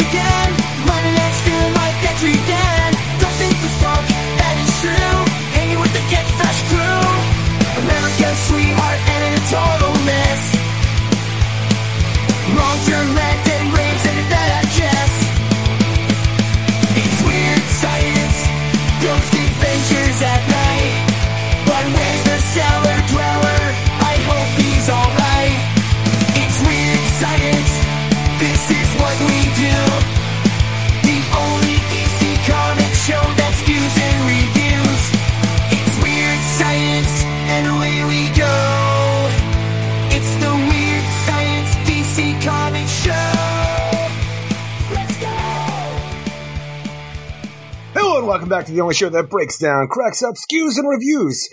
again. Back to the only show that breaks down, cracks up, skews, and reviews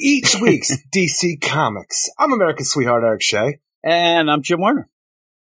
each week's DC Comics. I'm America's sweetheart Eric Shea, And I'm Jim Warner.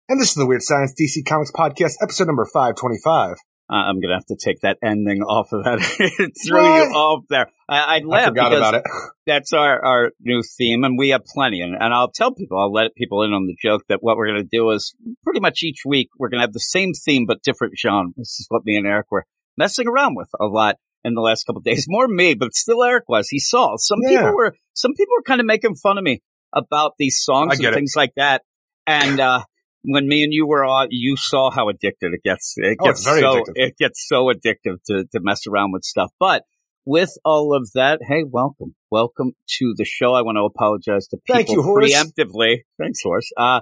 and this is the Weird Science DC Comics Podcast, episode number 525. Uh, I'm gonna have to take that ending off of that. it threw What? you off there. I, I I laughed forgot because about it. that's our, our new theme, and we have plenty. And, and I'll tell people, I'll let people in on the joke that what we're gonna do is pretty much each week we're gonna have the same theme but different genre. This is what me and Eric were messing around with a lot in the last couple of days. More me, but still Eric was. He saw some Yeah. people were some people were kind of making fun of me about these songs and it. things like that. And uh when me and you were on, you saw how addicted it gets. It Oh, gets very so addictive. it gets so addictive to to mess around with stuff. But with all of that, hey, welcome, welcome to the show. I want to apologize to people Thank you, Horace. preemptively. Thanks, Horace. Uh,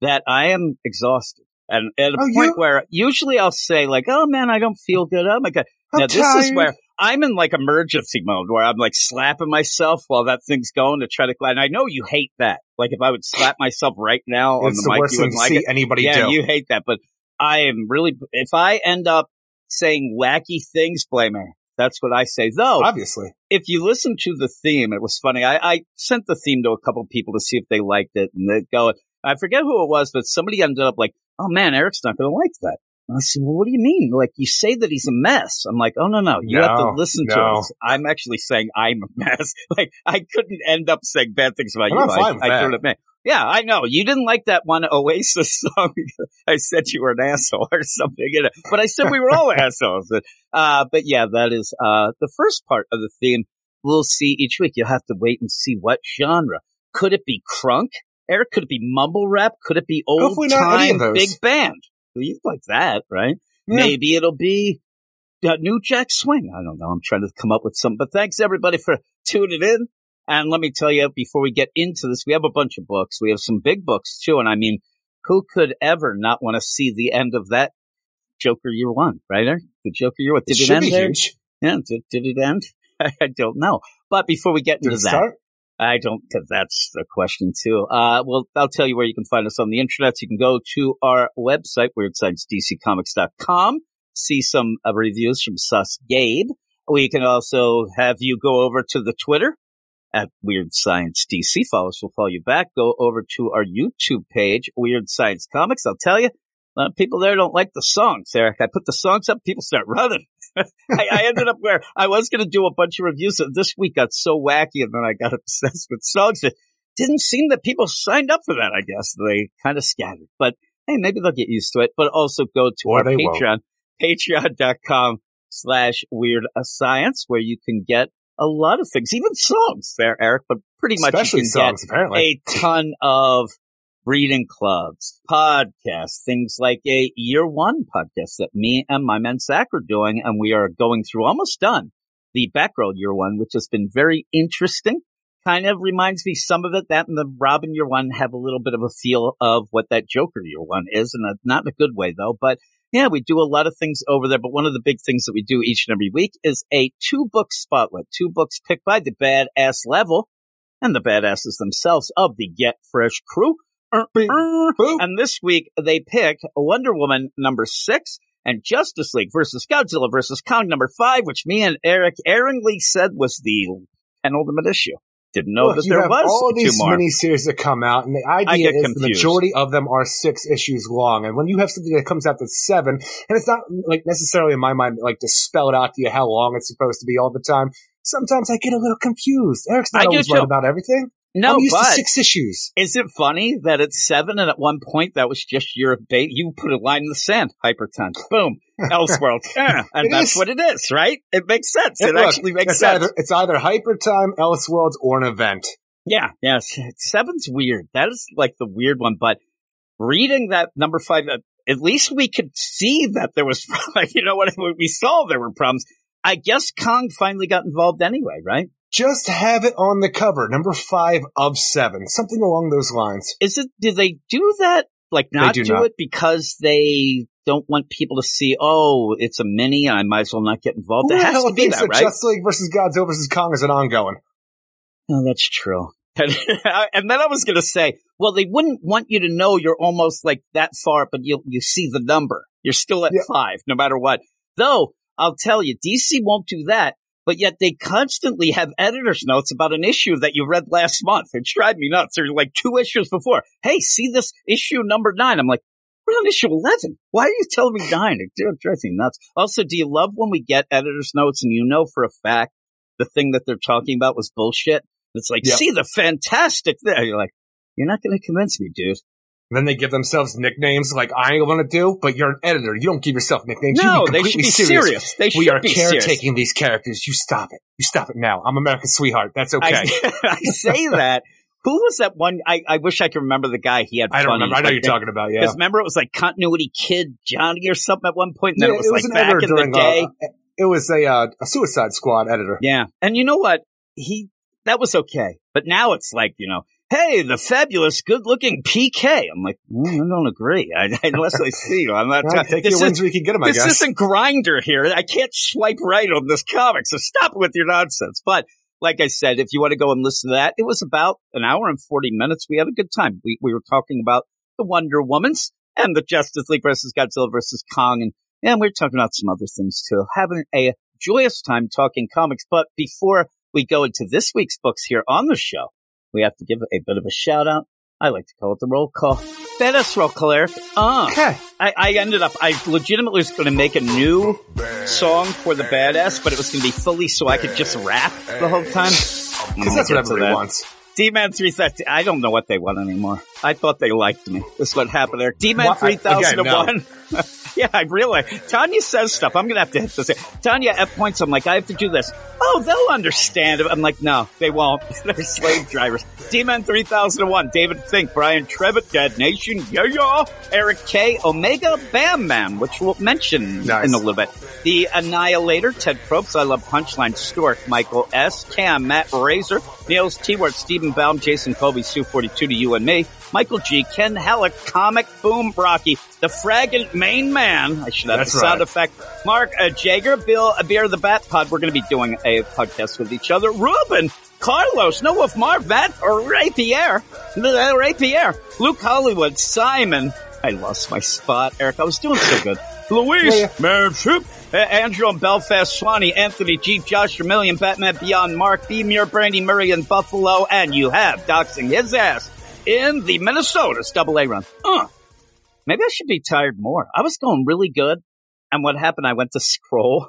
that I am exhausted. And at a Oh, point you- where usually I'll say like, "Oh man, I don't feel good." Oh my god! I'm now this is where I'm in like emergency mode, where I'm like slapping myself while that thing's going to try to. Glide. And I know you hate that. Like if I would slap myself right now on It's the the mic, worst you wouldn't like see it. anybody yeah, do. you hate that, but I am really. If I end up saying wacky things, blame her. That's what I say. Though, Obviously. if you listen to the theme, it was funny. I, I sent the theme to a couple people to see if they liked it, and they go. I forget who it was, but somebody ended up like, "Oh man, Eric's not going to like that." And I said, "Well, what do you mean? Like you say that he's a mess?" I'm like, "Oh no, no, you have to No, listen to no. it." I'm actually saying I'm a mess. like I couldn't end up saying bad things about you. I'm fine I, I that. Yeah, I know you didn't like that one Oasis song. I said you were an asshole or something, you know. but I said we were all assholes. Uh, but yeah, that is uh the first part of the theme we'll see each week. You'll have to wait and see what genre. Could it be crunk? Eric, could it be mumble rap? Could it be old Hopefully not any time big band? You like that, right? Yeah. Maybe it'll be uh, New Jack Swing. I don't know. I'm trying to come up with something, but thanks everybody for tuning in. And let me tell you, before we get into this, we have a bunch of books. We have some big books too. And I mean, who could ever not want to see the end of that Joker Year One, right? The Joker Year One. Did it, should end there? huge. Yeah, did, did it end? I don't know. But before we get into it that, start? I don't, cause that's the question too. Uh, well, I'll tell you where you can find us on the internet. You can go to our website, weirdsciencedccomics.com, see some uh, reviews from Sus Gabe. We can also have you go over to the Twitter at Weird Science DC. Follow us, we'll follow you back. Go over to our YouTube page, Weird Science Comics. I'll tell you, a lot of people there don't like the songs, Eric. I put the songs up, people start running. I, I ended up where I was going to do a bunch of reviews. And this week got so wacky, and then I got obsessed with songs. It didn't seem that people signed up for that. I guess they kind of scattered, but hey, maybe they'll get used to it. But also go to Or our they won't. Patreon, patreon.com slash weird science, where you can get a lot of things, even songs there, Eric, but pretty much Especially you can songs, apparently. a ton of reading clubs, podcasts, things like a year one podcast that me and my man Zach are doing. And we are going through almost done the backroad year one, which has been very interesting. Kind of reminds me some of it that and the Robin year one have a little bit of a feel of what that Joker year one is, and not in a good way though. But yeah, we do a lot of things over there. But one of the big things that we do each and every week is a two book spotlight, two books picked by the badass level and the badasses themselves of the Get Fresh crew. And this week they picked Wonder Woman number six and Justice League versus Godzilla versus Kong number five, which me and Eric erringly said was the penultimate issue. Didn't know Look, that there have was all these more. miniseries that come out, and the idea is the majority of them are six issues long. And when you have something that comes out that's seven, and it's not like necessarily in my mind like to spell it out to you how long it's supposed to be all the time. Sometimes I get a little confused. Eric's not do always right about everything. No, I'm used but to six issues. is it funny that it's seven and at one point that was just your bait? You put a line in the sand, Hypertime, boom, Elseworld, eh, and It that's is. what it is, right? It makes sense. It, Look, actually makes it's sense. Either, it's either Hyper Time, Elseworlds, or an event. Yeah, yeah. Seven's weird. That is like the weird one. But reading that number five, uh, at least we could see that there was, you know what, we saw there were problems. I guess Kong finally got involved anyway, right? Just have it on the cover, number five of seven, something along those lines. Is it, do they do that? Like not do do, not. it because they don't want people to see, oh, it's a mini and I might as well not get involved. Who It the has to be that, that right? Justice League versus Godzilla versus Kong is an ongoing? Oh, that's true. and then I was going to say, well, they wouldn't want you to know you're almost like that far, but you you see the number. You're still at Yeah. five, no matter what. Though I'll tell you, DC won't do that. But yet they constantly have editor's notes about an issue that you read last month. It drives me nuts. There's like two issues before. Hey, see this issue number nine? I'm like, we're on issue 11. Why are you telling me nine? It drives me nuts. Also, do you love when we get editor's notes and you know for a fact the thing that they're talking about was bullshit? It's like, Yeah. see the fantastic thing. You're like, you're not going to convince me, dude. And then they give themselves nicknames like I ain't gonna do, but you're an editor. You don't give yourself nicknames. No, you they should be serious. They we should are be serious. caretaking these characters. You stop it. You stop it now. I'm America's sweetheart. That's okay. I, I say that. Who was that one? I, I wish I could remember the guy. He had. I, don't funny, remember. I know like, you're talking about. Yeah. Because remember, it was like continuity kid Johnny or something at one point, and then Yeah, it was, like back in the day. Uh, it was a uh, a Suicide Squad editor. Yeah. And you know what? He, that was okay. But now it's like, you know, hey, the fabulous, good looking PK. I'm like, mm, I don't agree. I, unless I see you. I'm not, Well, take this, your wins you can get them. This isn't Grindr here. I can't swipe right on this comic. So stop with your nonsense. But like I said, if you want to go and listen to that, it was about an hour and 40 minutes. We had a good time. We, we were talking about the Wonder Womans and the Justice League versus Godzilla versus Kong. And, and we are talking about some other things too. Having a joyous time talking comics. But before we go into this week's books here on the show, we have to give a bit of a shout out. I like to call it the roll call. Dennis roll call, Eric. Uh, Okay. I, I ended up, I legitimately was going to make a new song for the badass, but it was going to be fully so I could just rap the whole time. Because that's what everybody wants. D-Man 3000, I don't know what they want anymore. I thought they liked me. This is what happened there. D-Man Well, I- 3001. yeah, I realize. Tanya says stuff. I'm going to have to hit this. Tanya at points, I'm like, I have to do this. Oh, they'll understand. I'm like, no, they won't. They're slave drivers. D-Man 3001, David Fink, Brian Trevitt, Dead Nation, yeah, yeah, Eric K, Omega Bam Man, which we'll mention Nice. in a little bit. The Annihilator, Ted Probst, I love Punchline, Stork, Michael S, Cam, Matt Razor, Niels T. Ward, Stephen Baum, Jason Colby, Sue 42 to you and me, Michael G, Ken Halleck, Comic Boom Brocky, the Fraggant Main Man, I should have That's the sound right. effect, Mark uh, Jager, Bill uh, Beer the Bat Pod, we're going to be doing a podcast with each other, Ruben, Carlos, No Wolf Marvat, or Ray Pierre, Ray Pierre, Luke Hollywood, Simon, I lost my spot, Eric, I was doing so good. Luis, Yeah, Manship, uh, Andrew and Belfast, Swanee, Anthony, G, Josh, Million, Batman Beyond, Mark, B, Muir, Brandy, Murray, and Buffalo, and you have doxing his ass in the Minnesota's double A run. Uh, maybe I should be tired more. I was going really good, and what happened, I went to scroll,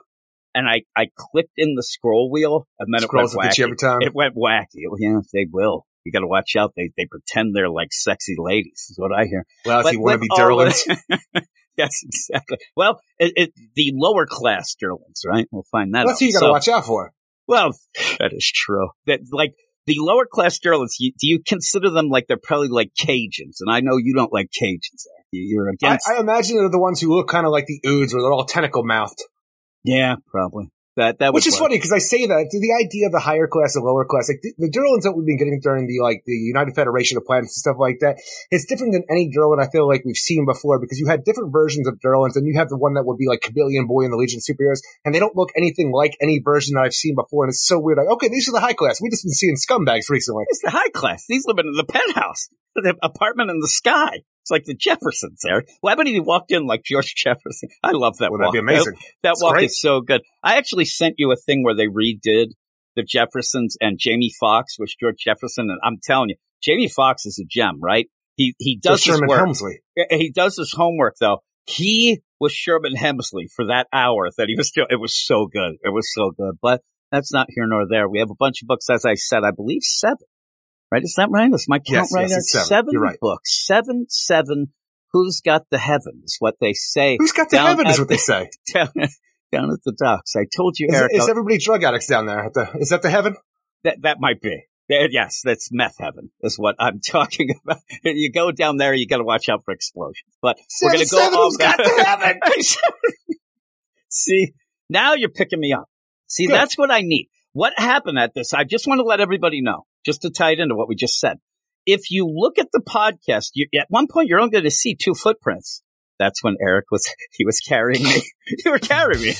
and I, I clicked in the scroll wheel, and then Scrolls it went you wacky. every time. It went wacky. Yeah, they will. You gotta watch out. They, they pretend they're like sexy ladies, is what I hear. Lousy But with wannabe all Durlans. the- yes, exactly. Well, it, it, the lower class Durlans, right? We'll find that That's out. who you got to So- watch out for. Well, that is true. That like the lower class Durlans, you, do you consider them like they're probably like Cajuns? And I know you don't like Cajuns. You- You're I, against. I imagine they're the ones who look kind of like the Oods, where they're all tentacle mouthed. yeah, probably. That that Which is funny because I say that the idea of the higher class and lower class, like the, the Durlans that we've been getting during the like the United Federation of Planets and stuff like that, it's different than any Durlan I feel like we've seen before because you had different versions of Durlans and you have the one that would be like Chameleon Boy in the Legion of Superheroes, and they don't look anything like any version that I've seen before, and it's so weird. Like, okay, these are the high class. We've just been seeing scumbags recently. It's the high class. These live in the penthouse, the apartment in the sky. It's like the Jeffersons there. Why haven't you walked in like George Jefferson? I love that Would walk. That'd be amazing? That It's walk great. is so good. I actually sent you a thing where they redid the Jeffersons and Jamie Foxx was George Jefferson, and I'm telling you, Jamie Foxx is a gem, right? He he does his Sherman work. Hemsley. He does his homework though. He was Sherman Hemsley for that hour that he was doing. It was so good. It was so good. But that's not here nor there. We have a bunch of books, as I said. I believe seven, Right? Is that right? Is my count Yes, right? yes, seven. You're right. books. Seven, seven. Who's got the heavens? What they say Who's got the heaven is at what they say. down, down at the docks. I told you, Is, Eric. is everybody drug addicts down there? At the, is that the heaven? That that might be. Yes, that's meth heaven is what I'm talking about. You go down there, you got to watch out for explosions. But we're going to go off got the heaven? See, now you're picking me up. See, Good. that's what I need. What happened at this? I just want to let everybody know, just to tie it into what we just said. If you look at the podcast, you, at one point you're only going to see two footprints. That's when Eric was, he was carrying me. you were carrying me.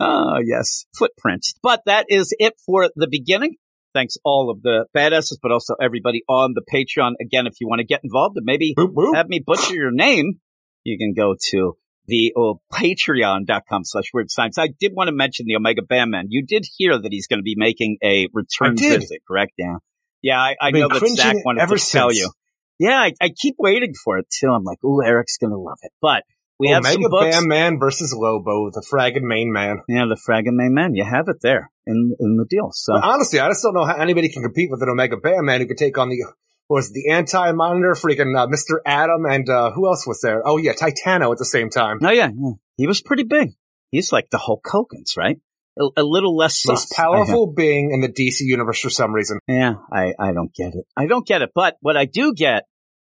oh, yes, footprints. But that is it for the beginning. Thanks all of the badasses, but also everybody on the Patreon. Again, if you want to get involved and maybe Boop, boop. have me butcher your name, you can go to the oh, patreon.com slash weird science. I did want to mention the Omega Bam Man. You did hear that he's going to be making a return visit, correct? Yeah. Yeah, I, I know that Zach wanted ever to tell you. Yeah, I, I keep waiting for it too. I'm like, oh, Eric's going to love it. But we have Omega some books. Man versus Lobo, the Frag and Main Man. Yeah, the Frag and Main Man. You have it there in in the deal. So honestly, I just don't know how anybody can compete with an Omega Bam Man who could take on the was the anti-monitor, freaking uh, Mr. Adam, and uh, who else was there? Oh yeah, Titano at the same time. Oh yeah, yeah. He was pretty big. He's like the Hulk Hogan's, right? A, a little less Most sus, powerful being in the DC universe for some reason. Yeah, I, I don't get it. I don't get it. But what I do get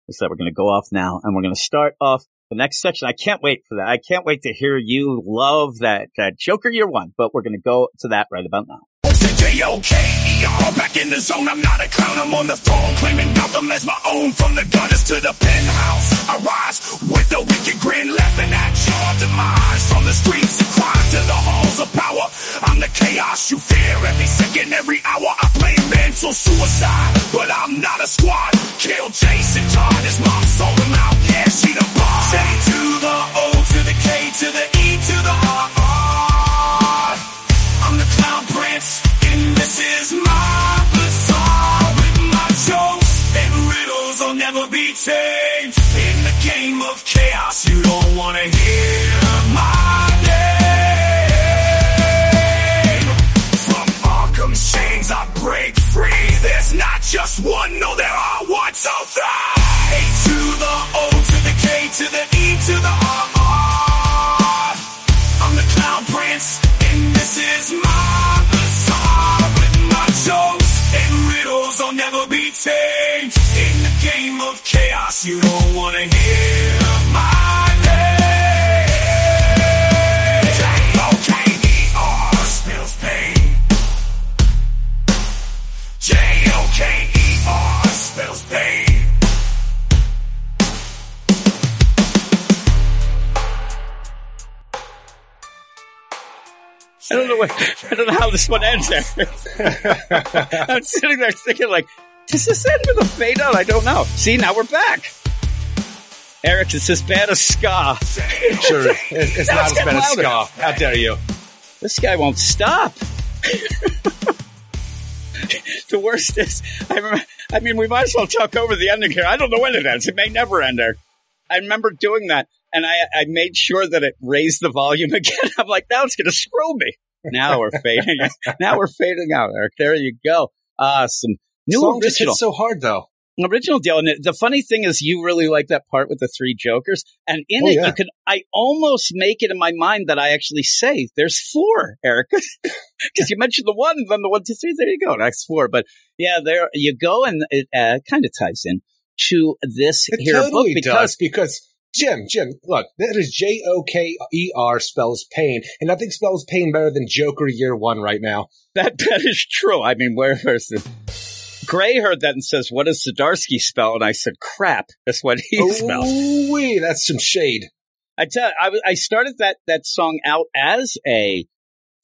is that we're going to go off now and we're going to start off the next section. I can't wait for that. I can't wait to hear you love that, that Joker year one, but we're going to go to that right about now. J-O-K-E-R, back in the zone, I'm not a clown, I'm on the throne, claiming Gotham as my own, from the gutters to the penthouse, I rise with a wicked grin, laughing at your demise, from the streets of crime to the halls of power, I'm the chaos you fear, every second, every hour, I play mental suicide, but I'm not a squad, kill Jason Todd, his mom sold him out, yeah, she the boss, J to the O to the K to the E to the R. just one, no, there are one, two, three. A to the O to the K to the E to the R. R. I'm the clown prince, and this is my bazaar with my jokes and riddles I'll never be tamed. In the game of chaos, you don't wanna hear I don't know what, I don't know how this one ends there. I'm sitting there thinking like, does this end with a fade out? I don't know. See, now we're back. Eric, it's as bad as ska. Sure, it's, it's not as bad as louder. Ska. How dare you? This guy won't stop. the worst is, I remember, I mean, we might as well talk over the ending here. I don't know when it ends. It may never end there. I remember doing that and I, I made sure that it raised the volume again. I'm like, now it's going to screw me. Now we're fading. now we're fading out, Eric. There you go. Uh, some new Song original so hard though. original deal. And the funny thing is, you really like that part with the three jokers, and in Oh, it, yeah. you can. I almost make it in my mind that I actually say there's four, Eric, because you mentioned the one, and then the one, two, three. There you go. That's four. But yeah, there you go, and it uh, kind of ties in to this It here totally book does because because Jim, Jim, look, that is J O K E R spells pain, and nothing spells pain better than Joker Year One right now. that that is true. I mean, where where's the Gray heard that and says, "What does Zdarsky spell?" And I said, "Crap." That's what he spells. Ooh, wee, that's some shade. I tell I, I started that that song out as a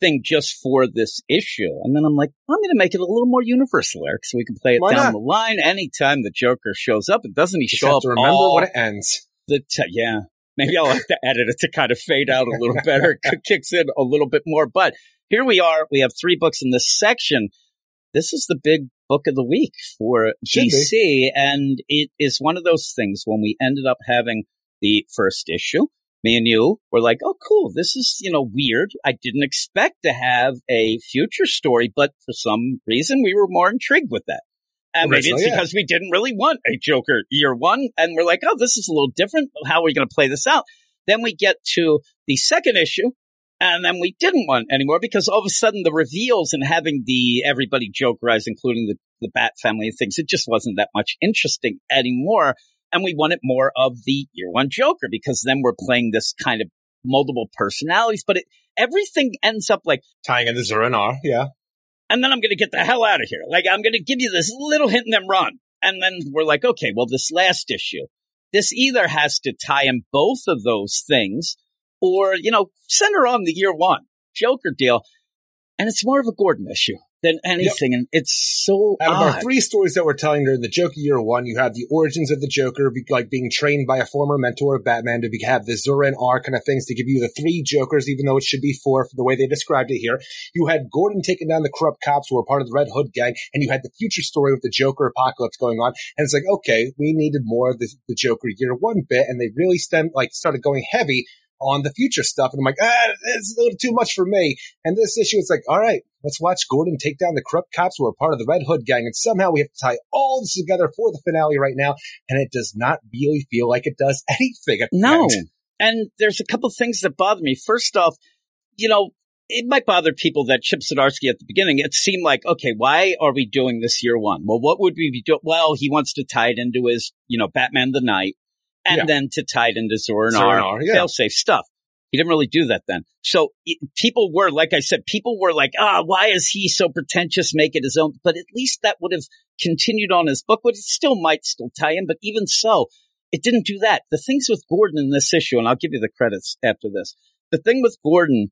thing just for this issue, and then I'm like, I'm going to make it a little more universal, Eric, so we can play it Why down not? the line anytime the Joker shows up. And doesn't he Just show have up to remember all when it ends. The t- yeah? Maybe I'll have to edit it to kind of fade out a little better. It kicks in a little bit more, but here we are. We have three books in this section. This is the big book of the week for Should be. And it is one of those things when we ended up having the first issue. Me and you were like, "Oh, cool! This is you know weird. I didn't expect to have a future story, but for some reason we were more intrigued with that." Uh, and maybe it's because we didn't really want a Joker year one. And we're like, oh, this is a little different. How are we going to play this out? Then we get to the second issue. And then we didn't want anymore because all of a sudden the reveals and having the everybody Jokerize, including the, the Bat family and things, it just wasn't that much interesting anymore. And we wanted more of the year one Joker because then we're playing this kind of multiple personalities, but it, everything ends up like, Tying in the yeah. And then I'm going to get the hell out of here. Like I'm going to give you this little hint and then run. And then we're like, okay, well, this last issue, this either has to tie in both of those things or, you know, center on the year one Joker deal. And it's more of a Gordon issue than anything. And it's so Out of our three stories that we're telling during the Joker year one, you have the origins of the Joker, be, like being trained by a former mentor of Batman to be, have the Zur-En-Arrh kind of things to give you the three Jokers, even though it should be four for the way they described it here. You had Gordon taking down the corrupt cops who were part of the Red Hood gang, and you had the future story with the Joker apocalypse going on. And it's like, okay, we needed more of the, the Joker year one bit, and they really stemmed, like, started going heavy on the future stuff. And I'm like, ah, it's a little too much for me. And this issue, it's like, all right, let's watch Gordon take down the corrupt cops who are part of the Red Hood gang. And somehow we have to tie all this together for the finale right now. And it does not really feel like it does anything. At No. end. And there's a couple things that bother me. First off, you know, it might bother people that Chip Zdarsky at the beginning, it seemed like, okay, why are we doing this year one? Well, what would we be doing? Well, he wants to tie it into his, you know, Batman the Night and Yeah. then to tie it into Zora and Zora and R, R, yeah. fail-safe stuff. He didn't really do that then. So it, people were, like I said, people were like, ah, why is he so pretentious? Make it his own. But at least that would have continued on his book, but it still might still tie in. But even so, it didn't do that. The things with Gordon in this issue, and I'll give you the credits after this. The thing with Gordon,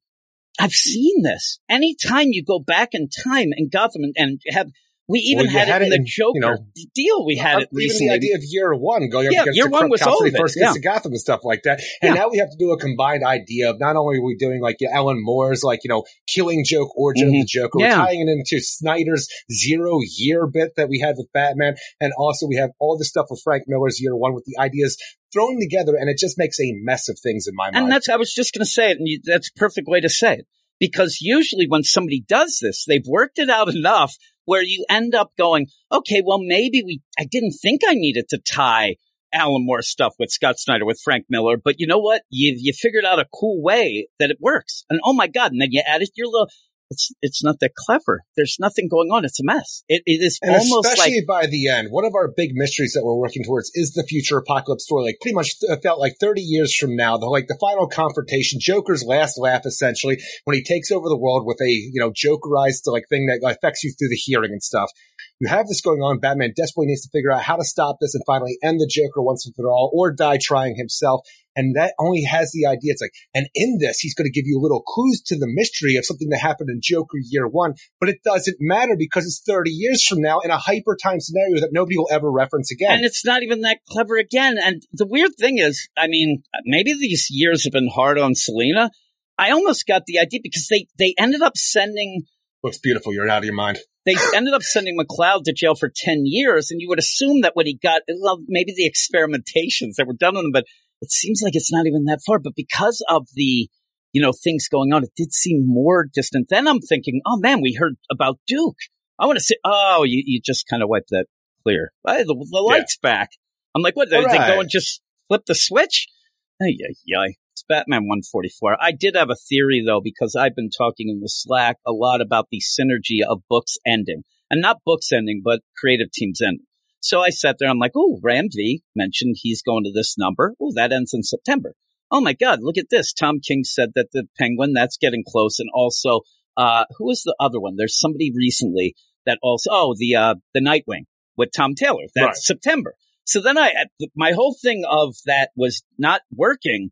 I've seen this. Anytime you go back in time in Gotham and, and have, we even Well, had, had it in the Joker you know, deal. We had it even recently. the idea of year one going up Yeah, against year the one was cops all when of it, first yeah. to Gotham and stuff like that. And Yeah. now we have to do a combined idea of not only are we doing like Alan Moore's like, you know, killing joke origin of Mhm. the Joker, Yeah. we're tying it into Snyder's zero year bit that we had with Batman. And also we have all the stuff with Frank Miller's year one with the ideas thrown together and it just makes a mess of things in my mind. And that's, I was just going to say it, and you, that's a perfect way to say it. Because usually when somebody does this, they've worked it out enough where you end up going, okay, well, maybe we, I didn't think I needed to tie Alan Moore stuff with Scott Snyder, with Frank Miller, but you know what? You, you figured out a cool way that it works. And oh my God. And then you added your little, it's, it's not that clever. There's nothing going on. It's a mess. It, it is And almost especially like, by the end, one of our big mysteries that we're working towards is the future apocalypse story. Like pretty much th- felt like 30 years from now, the like the final confrontation, Joker's last laugh, essentially, when he takes over the world with a you know Jokerized like thing that affects you through the hearing and stuff. You have this going on. Batman desperately needs to figure out how to stop this and finally end the Joker once and for all, or die trying himself. And that only has the idea. It's like, and in this, he's going to give you little clues to the mystery of something that happened in Joker year one, but it doesn't matter because it's 30 years from now in a hyper time scenario that nobody will ever reference again. and it's not even that clever again. And the weird thing is, I mean, maybe these years have been hard on Selina. I almost got the idea because they, they ended up sending, Looks beautiful. You're out of your mind. they ended up sending McLeod to jail for 10 years. And you would assume that when he got, well, maybe the experimentations that were done on him, but it seems like it's not even that far. But because of the, you know, things going on, it did seem more distant. Then I'm thinking, oh man, we heard about Duke. I want to say, oh, you, you just kind of wiped that clear. Hey, the, the light's back. I'm like, what? Did they Alright. go and just flip the switch? Ay, ay, ay. It's Batman 144. I did have a theory though, because I've been talking in the Slack a lot about the synergy of books ending and not books ending, but creative teams ending. So I sat there. I'm like, oh, Ram V mentioned he's going to this number. Oh, that ends in September. Oh my God, look at this. Tom King said that the Penguin, that's getting close. And also, uh, who is the other one? There's somebody recently that also, oh, the, uh, the Nightwing with Tom Taylor. That's Right. September. So then I, my whole thing of that was not working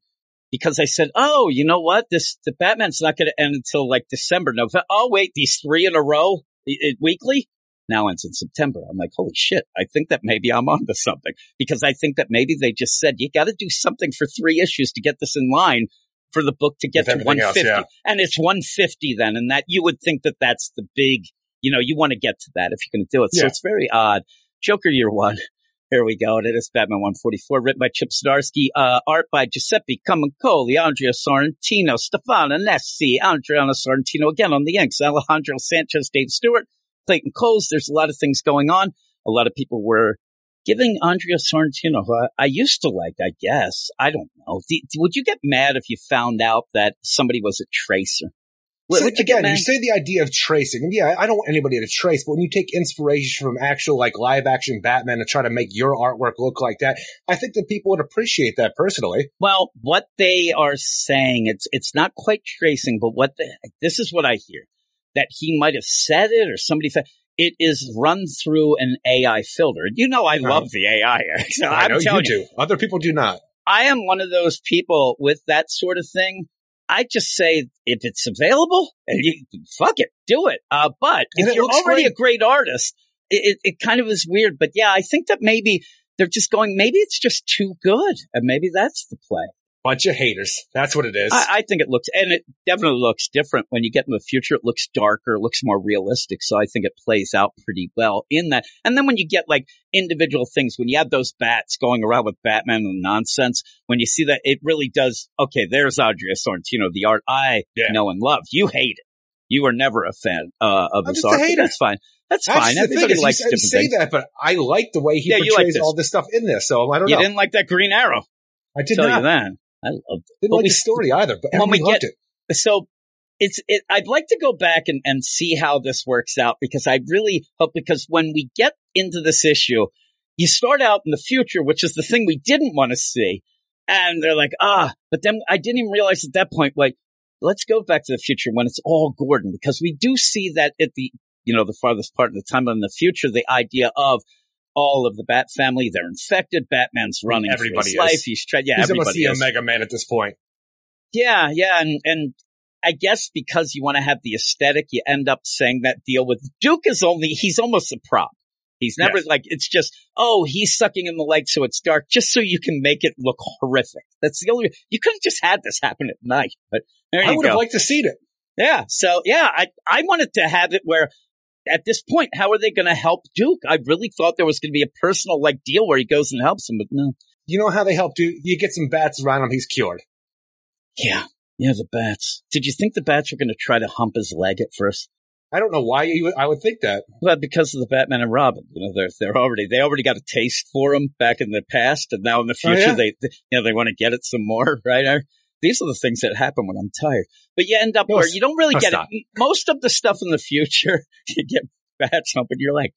because I said, oh, you know what? This, the Batman's not going to end until like December, November. Oh, wait, these three in a row i- i- weekly now ends in September. I'm like, holy shit. I think that maybe I'm onto something because I think that maybe they just said, you got to do something for three issues to get this in line for the book to get With to everything else, 150. yeah. And it's 150 then. And that you would think that that's the big, you know, you want to get to that if you're going to do it. So it's very odd. Joker year one. Here we go. And it is Batman 144, written by Chip Zdarsky, uh, art by Giuseppe Camuncoli, Andrea Sorrentino, Stefano Nessi, Andrea Sorrentino again on the inks, Alejandro Sanchez, Dave Stewart, Clayton Coles. There's a lot of things going on. a lot of people were giving Andrea Sorrentino, who I, I used to like, I guess. I don't know. Do, would you get mad if you found out that somebody was a tracer? So Would again, you say the idea of tracing, yeah, I don't want anybody to trace, but when you take inspiration from actual like live action Batman and try to make your artwork look like that, I think that people would appreciate that personally. Well, what they are saying, it's it's not quite tracing, but what the, this is what I hear that he might have said it or somebody said it is run through an AI filter. You know, I love the AI. So I I'm know telling you do. Other people do not. I am one of those people with that sort of thing. I just say if it's available, and you, fuck it, do it. Uh, but if you're already great. a great artist, it, it, it kind of is weird. But yeah, I think that maybe they're just going. Maybe it's just too good, and maybe that's the play. Bunch of haters. That's what it is. I, I think it looks, and it definitely looks different when you get in the future. It looks darker, it looks more realistic. So I think it plays out pretty well in that. And then when you get like individual things, when you have those bats going around with Batman and nonsense, when you see that, it really does. Okay, there's Andrea Sorrentino, the art I Yeah. know and love. You hate it. You were never a fan uh, of I'm this art. That's fine. That's, That's fine. Everybody is, likes you say, different say things. that, but I like the way he Yeah, you portrays all this stuff in this. So I don't You know. didn't like that Green Arrow. I did tell not. you that. I loved it. Didn't But like we the story either, but when we loved get- it. so it's it, I'd like to go back and, and see how this works out because I really hope because when we get into this issue, you start out in the future, which is the thing we didn't want to see. And they're like, ah, but then I didn't even realize at that point, like, let's go back to the future when it's all Gordon, because we do see that at the, you know, the farthest part of the time in the future, the idea of all of the Bat family, they're infected. Batman's running for his is. life. He's trying, yeah, He's almost everybody the is. Omega Man at this point. Yeah, yeah, and and I guess because you want to have the aesthetic, you end up saying that deal with Duke is only he's almost a prop. He's never Yes. like it's just oh he's sucking in the light so it's dark just so you can make it look horrific. That's the only you couldn't just had this happen at night, but there I would have liked to see it. yeah, so yeah, I I wanted to have it where. At this point, how are they going to help Duke? I really thought there was going to be a personal like deal where he goes and helps him, but no. You know how they help do? You get some bats around him, he's cured. Yeah, yeah, the bats. Did you think the bats were going to try to hump his leg at first? I don't know why you would, I would think that. Well, because of the Batman and Robin, you know, they're they're already they already got a taste for him back in the past, and now in the Oh, future yeah? they, they you know they want to get it some more, right? These are the things that happen when I'm tired. But you end up No, where you don't really no, get stop. it. Most of the stuff in the future, you get bats you're like,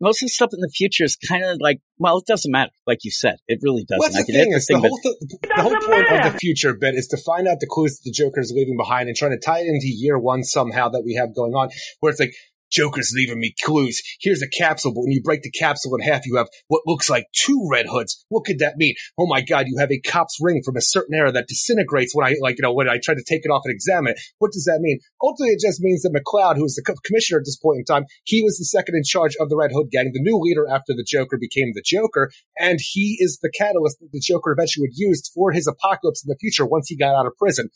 Most of the stuff in the future is kind of like, well, it doesn't matter. Like you said, it really doesn't. What's I the thing is, the thing, whole, th- the whole point of the future bit is to find out the clues that the Joker is leaving behind and trying to tie it into year one somehow that we have going on, where it's like, Joker's leaving me clues. Here's a capsule, but when you break the capsule in half, you have what looks like two Red Hoods. What could that mean? Oh my god, you have a cop's ring from a certain era that disintegrates when I, like, you know, when I try to take it off and examine it. What does that mean? Ultimately, it just means that McLeod, who was the co- commissioner at this point in time, he was the second in charge of the Red Hood gang, the new leader after the Joker became the Joker, and he is the catalyst that the Joker eventually would use for his apocalypse in the future once he got out of prison.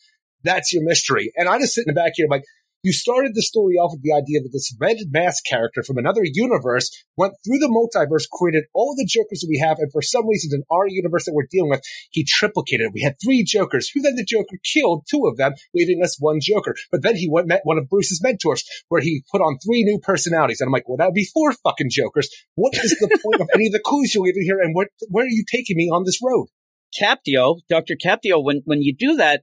That's your mystery. And I just sit in the back here like, you started the story off with the idea that this red mask character from another universe went through the multiverse, created all the Jokers that we have, and for some reason in our universe that we're dealing with, he triplicated. We had three Jokers, who then the Joker killed two of them, leaving us one Joker. But then he went met one of Bruce's mentors, where he put on three new personalities. And I'm like, well, that'd be four fucking Jokers. What is the point of any of the clues you're leaving here, and what, where are you taking me on this road? Captio, Dr. Captio, when, when you do that,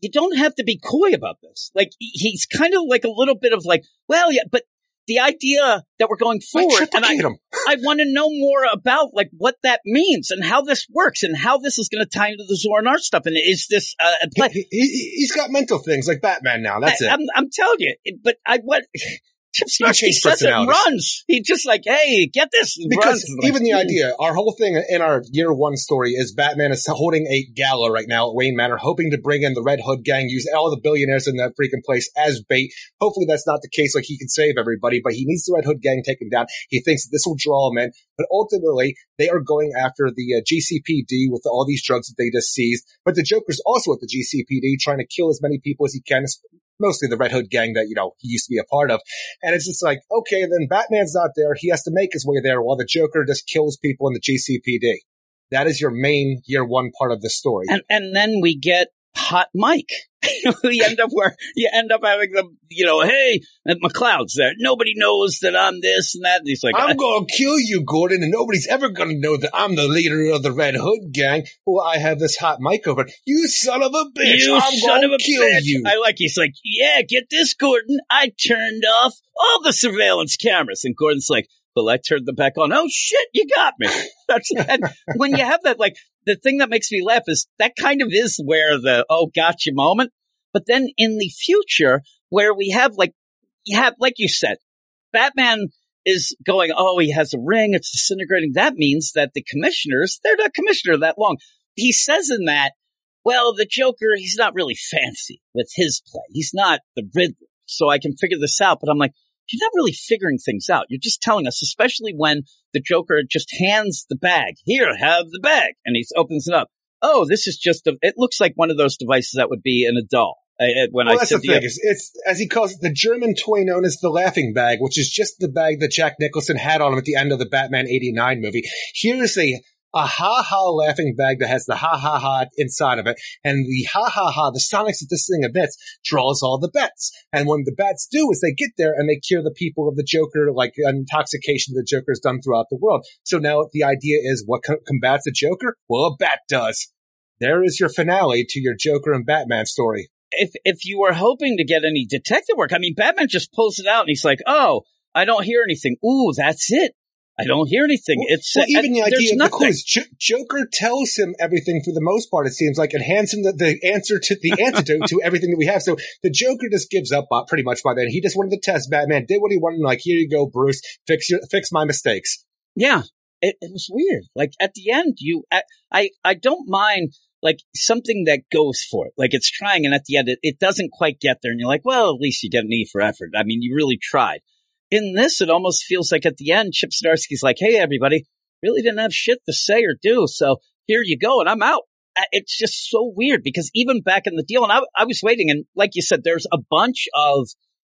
you don't have to be coy about this. Like, he's kind of like a little bit of like, well, yeah, but the idea that we're going forward, and I, him. I want to know more about like what that means and how this works and how this is going to tie into the Zur-En-Arrh stuff. And is this uh, a play? He, he, he's got mental things like Batman now. That's I, it. I'm, I'm telling you, but I what Chip can Zdarsky change says it runs. He just like, hey, get this. Because runs. Even the hmm. idea, our whole thing in our year one story is Batman is holding a gala right now at Wayne Manor, hoping to bring in the Red Hood gang, use all the billionaires in that freaking place as bait. Hopefully that's not the case, like he can save everybody, but he needs the Red Hood gang taken down. He thinks this will draw them in, but ultimately they are going after the uh, GCPD with all these drugs that they just seized. But the Joker's also at the GCPD trying to kill as many people as he can, mostly the Red Hood gang that, you know, he used to be a part of. And it's just like, okay, then Batman's not there. He has to make his way there while the Joker just kills people in the GCPD. That is your main year one part of the story. And and then we get hot mic. you end up where you end up having the you know, hey, McLeod's there. Nobody knows that I'm this and that. And he's like, I'm gonna kill you, Gordon, and nobody's ever gonna know that I'm the leader of the Red Hood gang. Well, I have this hot mic over. You son of a bitch! You I'm son of a kill bitch. you. I like. He's like, yeah, get this, Gordon. I turned off all the surveillance cameras, and Gordon's like, But I turned them back on. Oh shit, you got me. That's and when you have that, like the thing that makes me laugh is that kind of is where the oh gotcha moment. But then in the future, where we have like you have like you said, Batman is going, oh, he has a ring, it's disintegrating. That means that the commissioners, they're not commissioner that long. He says in that, well, the Joker, he's not really fancy with his play. He's not the Riddler. So I can figure this out. But I'm like, you're not really figuring things out. You're just telling us, especially when the Joker just hands the bag. Here, have the bag. And he opens it up. Oh, this is just a, it looks like one of those devices that would be in a doll. I, I- when well, I that's said the thing. Is it's as he calls it, the German toy known as the laughing bag, which is just the bag that Jack Nicholson had on him at the end of the Batman '89 movie. Here is a a ha ha laughing bag that has the ha ha ha inside of it, and the ha ha ha, the sonics that this thing emits, draws all the bats. And when the bats do, is they get there and they cure the people of the Joker, like an intoxication the Joker has done throughout the world. So now the idea is, what co- combats the Joker? Well, a bat does. There is your finale to your Joker and Batman story. if if you were hoping to get any detective work, I mean, Batman just pulls it out and he's like, "Oh, I don't hear anything. Ooh, that's it. I don't hear anything. Well, it's well, even the idea of the clues. J- Joker tells him everything for the most part. It seems like and hands him the, the answer to the antidote to everything that we have. So the Joker just gives up uh, pretty much by then. He just wanted to test Batman. Did what he wanted. Like here you go, Bruce. Fix your fix my mistakes. Yeah, it, it was weird. Like at the end, you, I, I, I don't mind like something that goes for it. Like it's trying, and at the end, it, it doesn't quite get there, and you're like, well, at least you get an E for effort. I mean, you really tried. In this, it almost feels like at the end, Chip Zdarsky's like, hey, everybody, really didn't have shit to say or do, so here you go, and I'm out. Uh, It's just so weird because even back in the deal, and I, I was waiting, and like you said, there's a bunch of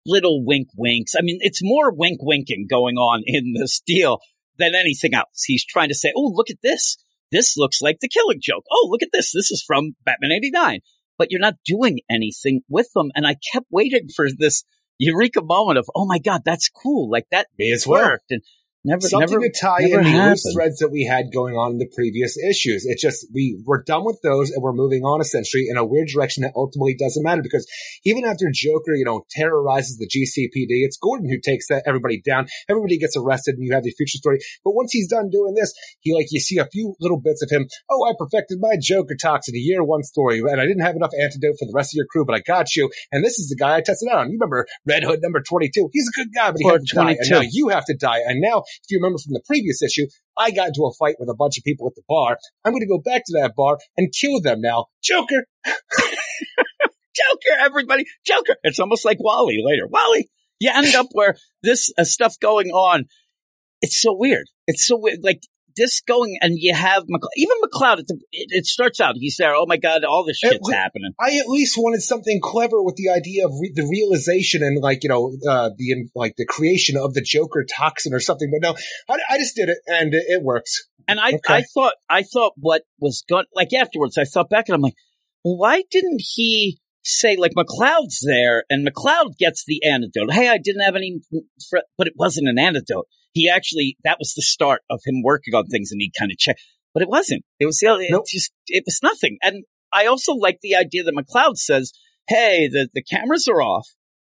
little wink winks. I mean, it's more wink winking going on in this deal than anything else. He's trying to say, oh, look at this. This looks like the killing joke. Oh, look at this. This is from Batman 89. But you're not doing anything with them. And I kept waiting for this eureka moment of, oh my God, that's cool. Like that Me as well. worked. And never, Something never, to tie in the loose threads that we had going on in the previous issues. It just we we're done with those and we're moving on essentially in a weird direction that ultimately doesn't matter because even after Joker, you know, terrorizes the GCPD, it's Gordon who takes that everybody down. Everybody gets arrested and you have the future story. But once he's done doing this, he like you see a few little bits of him. Oh, I perfected my Joker toxin, a year one story, and I didn't have enough antidote for the rest of your crew, but I got you. And this is the guy I tested out on. You remember Red Hood number twenty two? He's a good guy, but he had to die. And 22. now you have to die. And now, if you remember from the previous issue, I got into a fight with a bunch of people at the bar. I'm going to go back to that bar and kill them now. Joker, Joker, everybody, Joker. It's almost like Wally later. Wally, you end up where this uh, stuff going on. It's so weird. It's so weird. Like this going, and you have McLeod, even McLeod. It, it starts out. He's there. Oh my god, all this It shit's wa- happening. I at least wanted something clever with the idea of re- the realization and like, you know, uh, the, like the creation of the Joker toxin or something. But no, I, I just did it and it, it works. And I, Okay. I thought, I thought what was going, like afterwards, I thought back and I'm like, well, why didn't he say like McLeod's there and McLeod gets the antidote? Hey, I didn't have any, fr- but it wasn't an antidote. He actually, that was the start of him working on things and he kind of checked, but it wasn't. It was the other, Nope. just, it was nothing. And I also like the idea that McLeod says, hey, the, the cameras are off.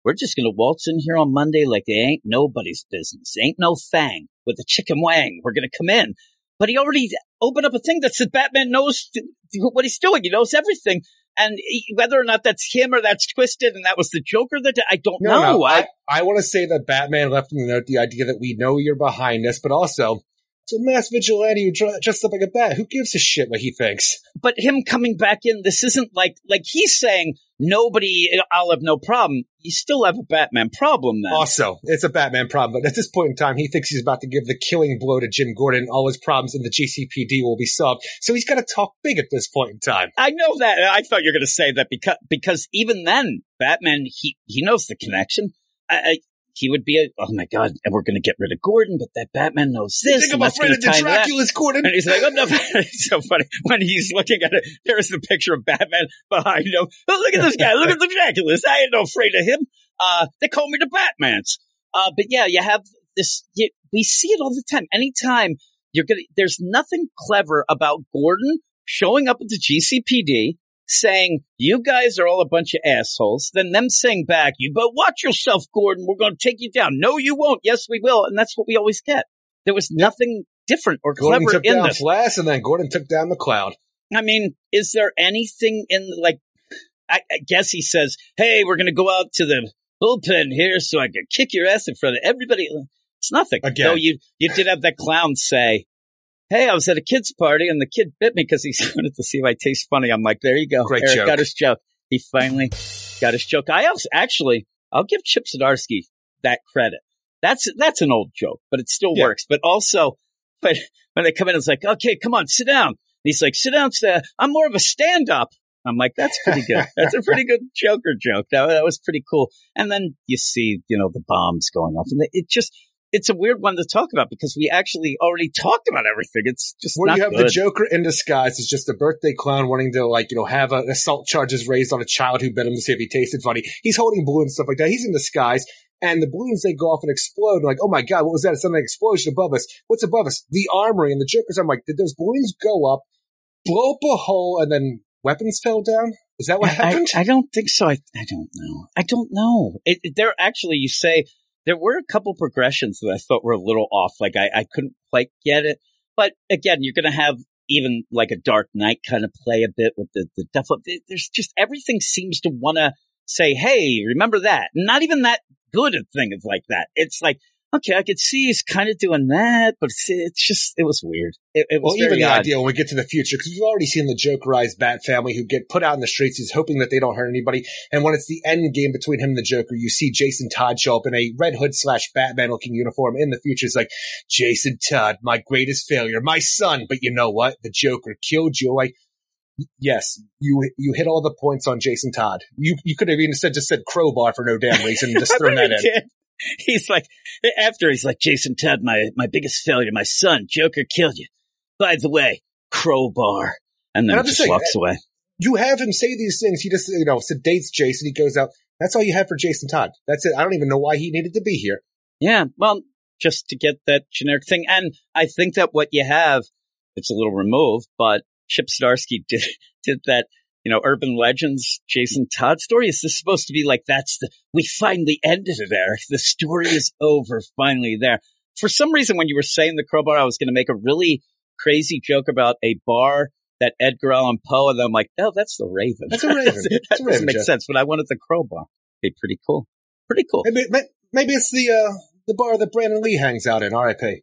We're just going to waltz in here on Monday like they ain't nobody's business. Ain't no thing with the chicken wang. We're going to come in. But he already opened up a thing that says Batman knows th- what he's doing. He knows everything. And he- whether or not that's him or that's twisted and that was the Joker that I don't No, know. no, I, I, I want to say that Batman left in the note the idea that we know you're behind this, but also it's a mass vigilante who dressed up like a bat. Who gives a shit what he thinks? but him coming back in, this isn't like, like he's saying nobody, I'll have no problem. You still have a Batman problem then. Also, it's a Batman problem, but at this point in time, he thinks he's about to give the killing blow to Jim Gordon. All his problems in the GCPD will be solved. So he's got to talk big at this point in time. I know that. I thought you were going to say that because because even then, Batman he he knows the connection. I, I, he would be a, oh my God, and we're going to get rid of Gordon, but that Batman knows this. Think I'm afraid of the tie into that." Dracula's Gordon. And he's like, I'm not, it's so funny. When he's looking at it, there's the picture of Batman behind him. Oh, look at this guy. Look at the Draculas. I ain't no afraid of him. Uh, they call me the Batmans. Uh, but yeah, you have this, you, we see it all the time. Anytime you're gonna, there's nothing clever about Gordon showing up at the GCPD saying, you guys are all a bunch of assholes. Then them saying back, you, but watch yourself, Gordon. We're going to take you down. No, you won't. Yes, we will. And that's what we always get. There was nothing different or Gordon clever took in down this. Flash, and then Gordon took down the Cloud. I mean, is there anything in like? I, I guess he says, "Hey, we're going to go out to the bullpen here, so I can kick your ass in front of everybody." It's nothing. Again. Though you you did have that clown say, "Hey, I was at a kid's party and the kid bit me because he wanted to see if I taste funny." I'm like, "There you go, Great Eric joke. got his joke. He finally got his joke." I also actually, I'll give Chip Zdarsky that credit. That's that's an old joke, but it still Yeah. works. But also, but when they come in, it's like, okay, come on, sit down. And he's like, sit down, sta- I'm more of a stand up. I'm like, that's pretty good. That's a pretty good Joker joke. That, that was pretty cool. And then you see, you know, the bombs going off and it just, it's a weird one to talk about because we actually already talked about everything. It's just Where you have good. the Joker in disguise is just a birthday clown wanting to like, you know, have uh assault charges raised on a child who bit him to see if he tasted funny. He's holding balloons and stuff like that. He's in disguise. And the balloons, they go off and explode. Like, oh my God, what was that? It's an explosion above us. What's above us? The armory. And the Joker's, I'm like, did those balloons go up, blow up a hole, and then weapons fell down? Is that what I, happened? I don't think so. I, I don't know. I don't know. It, it- there actually, you say there were a couple progressions that I thought were a little off. Like I, I couldn't quite get it. But again, you're going to have even like a Dark Knight kind of play a bit with the the devil. There's just everything seems to want to say, "Hey, remember that." Not even that good a thing is like that. It's like. Okay, I could see he's kind of doing that, but it's, it's just, it was weird. It, it was Well, even the odd. idea when we get to the future, because we've already seen the Jokerized Bat family who get put out in the streets, he's hoping that they don't hurt anybody. And when it's the end game between him and the Joker, you see Jason Todd show up in a Red Hood slash Batman looking uniform in the future. It's like, Jason Todd, my greatest failure, my son. But you know what? The Joker killed you. Like, yes, you you hit all the points on Jason Todd. You you could have even said just said crowbar for no damn reason, and just thrown that in. did. He's like, after he's like, Jason Todd, my, my biggest failure, my son, Joker killed you. By the way, crowbar. And then And just saying, walks eh, away. You have him say these things. He just you know sedates Jason. He goes out. That's all you have for Jason Todd. That's it. I don't even know why he needed to be here. Yeah, well, just to get that generic thing. And I think that what you have, it's a little removed, but Chip Zdarsky did, did that, you know, urban legends, Jason Todd story. Is this supposed to be like, that's the, we finally ended it, Eric. The story is over, finally there. For some reason, when you were saying the crowbar, I was going to make a really crazy joke about a bar that Edgar Allan Poe, and I'm like, oh, that's the Raven. That's a Raven. that That's a doesn't Raven, make sense, but I wanted the crowbar. Be pretty cool. Pretty cool. Maybe maybe it's the uh, the bar that Brandon Lee hangs out in. R.I.P.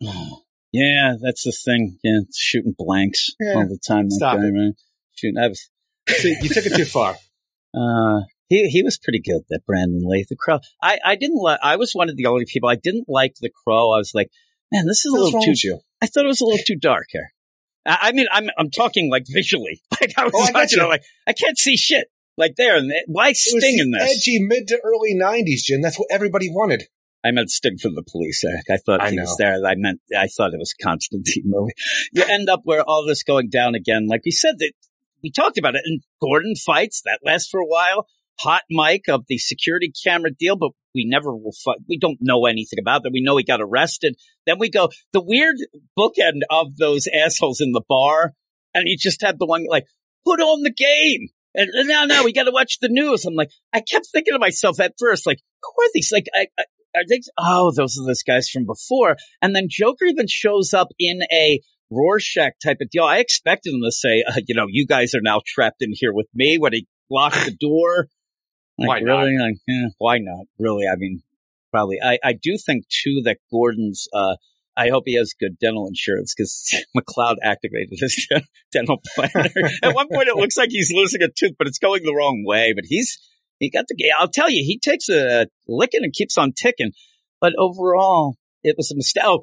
Yeah, that's the thing. Yeah, shooting blanks Yeah. all the time. Stop guy, it. man. Shooting. I was, See, you took it too far. uh, he he was pretty good. That Brandon Lee, the crow. I I didn't like. I was one of the only people I didn't like the crow. I was like, man, this is a little too. you? I thought it was a little too dark here. I, I mean, I'm I'm talking like visually. Like I was Oh, I watching you. like I can't see shit. Like there, and why It was Sting in this? edgy mid to early '90s, Jim. That's what everybody wanted. I meant Sting from the police. Eric. I thought I he know. was there. I meant I thought it was a Constantine movie. You end up where all this going down again. Like we said that we talked about it, and Gordon fights that lasts for a while. Hot mic of the security camera deal, but we never will. We don't know anything about that. We know he got arrested. Then we go the weird bookend of those assholes in the bar, and you just had the one like put on the game. And and now, now we got to watch the news. I'm like, I kept thinking to myself at first, like, who are these? Like, I, I, are they? Oh, those are those guys from before. And then Joker even shows up in a Rorschach type of deal. I expected him to say, uh, you know, you guys are now trapped in here with me when he locked the door. Like, Why not? really? Like, eh, why not? Really? I mean, probably. I, I do think too that Gordon's, uh, I hope he has good dental insurance because McLeod activated his dental plan. At one point, it looks like he's losing a tooth, but it's going the wrong way. But he's he got the. I'll tell you, he takes a licking and keeps on ticking. But overall, it was a mistake. Oh,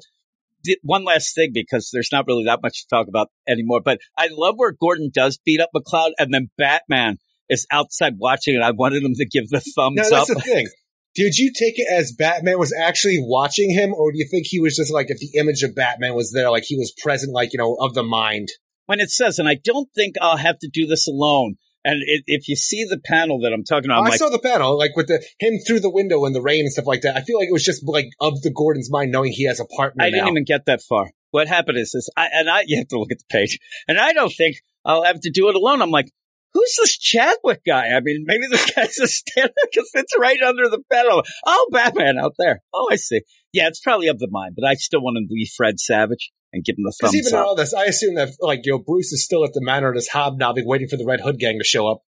one last thing because there's not really that much to talk about anymore. But I love where Gordon does beat up McLeod, and then Batman is outside watching it. I wanted him to give the thumbs No, up. that's the thing. Did you take it as Batman was actually watching him, or do you think he was just like if the image of Batman was there, like he was present, like you know, of the mind? When it says, and I don't think I'll have to do this alone. And it, if you see the panel that I'm talking about, I'm I like, saw the panel, like with the him through the window in the rain and stuff like that. I feel like it was just like of the Gordon's mind, knowing he has a partner. I didn't even get that far. What happened is this, I, and I, you have to look at the page, and I don't think I'll have to do it alone. I'm like, who's this Chadwick guy? I mean, maybe this guy's a stand because it's right under the panel. Oh, Batman out there. Oh, I see. Yeah, it's probably up the mind, but I still want him to be Fred Savage and give him the thumbs even up. all this, I assume that like you know Bruce is still at the manor, just hobnobbing, waiting for the Red Hood gang to show up.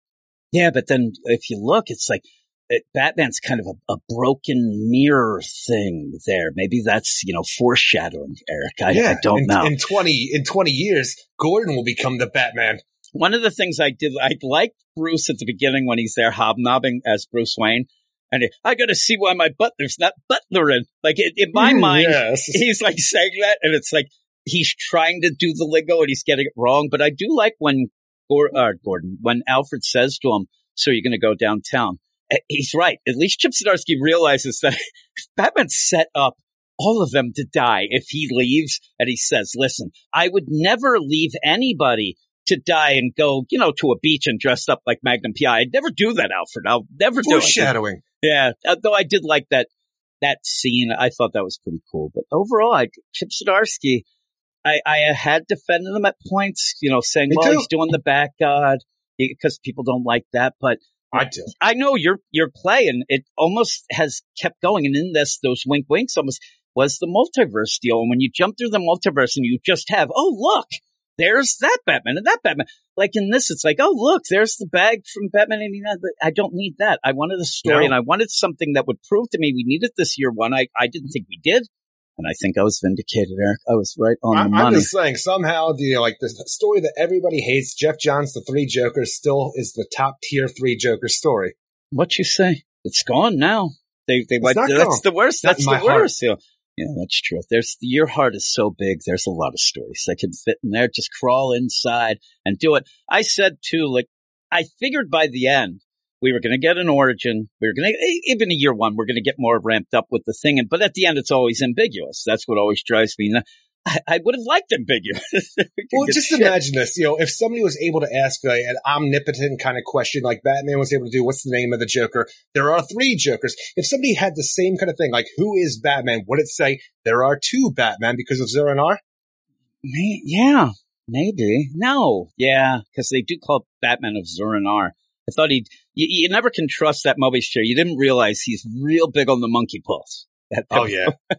Yeah, but then if you look, it's like it, Batman's kind of a, a broken mirror thing there. Maybe that's you know foreshadowing, Eric. I, I don't in, know. In twenty in twenty years, Gordon will become the Batman. One of the things I did, I liked Bruce at the beginning when he's there hobnobbing as Bruce Wayne. And I got to see why my butler's not butlering. Like in, in my Mm, mind, yes. he's like saying that, and it's like he's trying to do the lingo and he's getting it wrong. But I do like when Gor- uh, Gordon, when Alfred says to him, "So you're going to go downtown?" He's right. At least Chip Zdarsky realizes that Batman set up all of them to die if he leaves. And he says, "Listen, I would never leave anybody." To die and go, you know, to a beach and dressed up like Magnum PI. I'd never do that, Alfred. I'll never do it. Foreshadowing. Yeah, uh, though I did like that that scene. I thought that was pretty cool. But overall, I, Chip Zdarsky, I, I had defended him at points, you know, saying, Me "Well, too. he's doing the back god," because people don't like that. But I do. I know your your play, and it almost has kept going. And in this, those wink winks almost was the multiverse deal. And when you jump through the multiverse, and you just have, oh look, there's that Batman and that Batman. Like in this, it's like, oh look, there's the bag from Batman '89. But I don't need that. I wanted a story, No. and I wanted something that would prove to me we needed this year one. I I didn't think we did, and I think I was vindicated, Eric. I was right on I, the I'm just saying, somehow the like the story that everybody hates, Geoff Johns, the Three Jokers, still is the top tier Three Joker story. What you say? It's gone now. They they not that's gone. the worst. Not That's the worst. Yeah. Yeah, that's true. There's your heart is so big. There's a lot of stories that can fit in there. Just crawl inside and do it. I said too, like I figured by the end we were going to get an origin. We were going to even a year one. We're going to get more ramped up with the thing. And but at the end, it's always ambiguous. That's what always drives me. Nuts. I, I would have liked ambiguous. We Well, just shit. imagine this. You know, if somebody was able to ask like, an omnipotent kind of question, like Batman was able to do, what's the name of the Joker? There are three Jokers. If somebody had the same kind of thing, like who is Batman? Would it say there are two Batman because of Zur-En-Arrh? May- yeah, maybe. No, yeah, because they do call Batman of Zur-En-Arrh. I thought he'd. You, you never can trust that Mobius chair. You didn't realize he's real big on the monkey pulse. That- Oh yeah.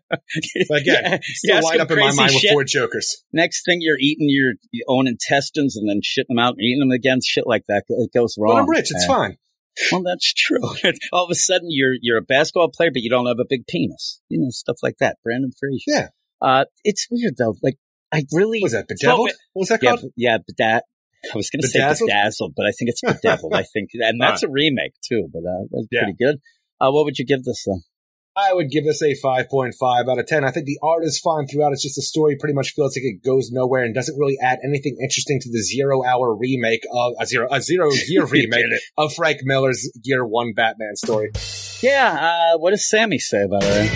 But again, Yeah, still you ask line him up in my mind with four Jokers. Next thing you're eating your, your own intestines and then shitting them out and eating them again. Shit like that. It goes wrong. But I'm rich. It's man. fine. Well, that's true. All of a sudden, you're you're a basketball player, but you don't have a big penis. You know, stuff like that. Brendan Fraser. Yeah. Uh, it's weird though. Like, I really What was that bedeviled? What was that yeah, called? b- yeah, bedad. I was going to say Bedazzled? but I think it's bedeviled. I think, and that's a remake too. But uh, that's Yeah. pretty good. Uh, what would you give this though? I would give this a 5.5 out of 10. I think the art is fine throughout. It's just the story pretty much feels like it goes nowhere and doesn't really add anything interesting to the zero hour remake of a zero, a zero year remake of Frank Miller's year one Batman story. Yeah. Uh, what does Sammy say about it?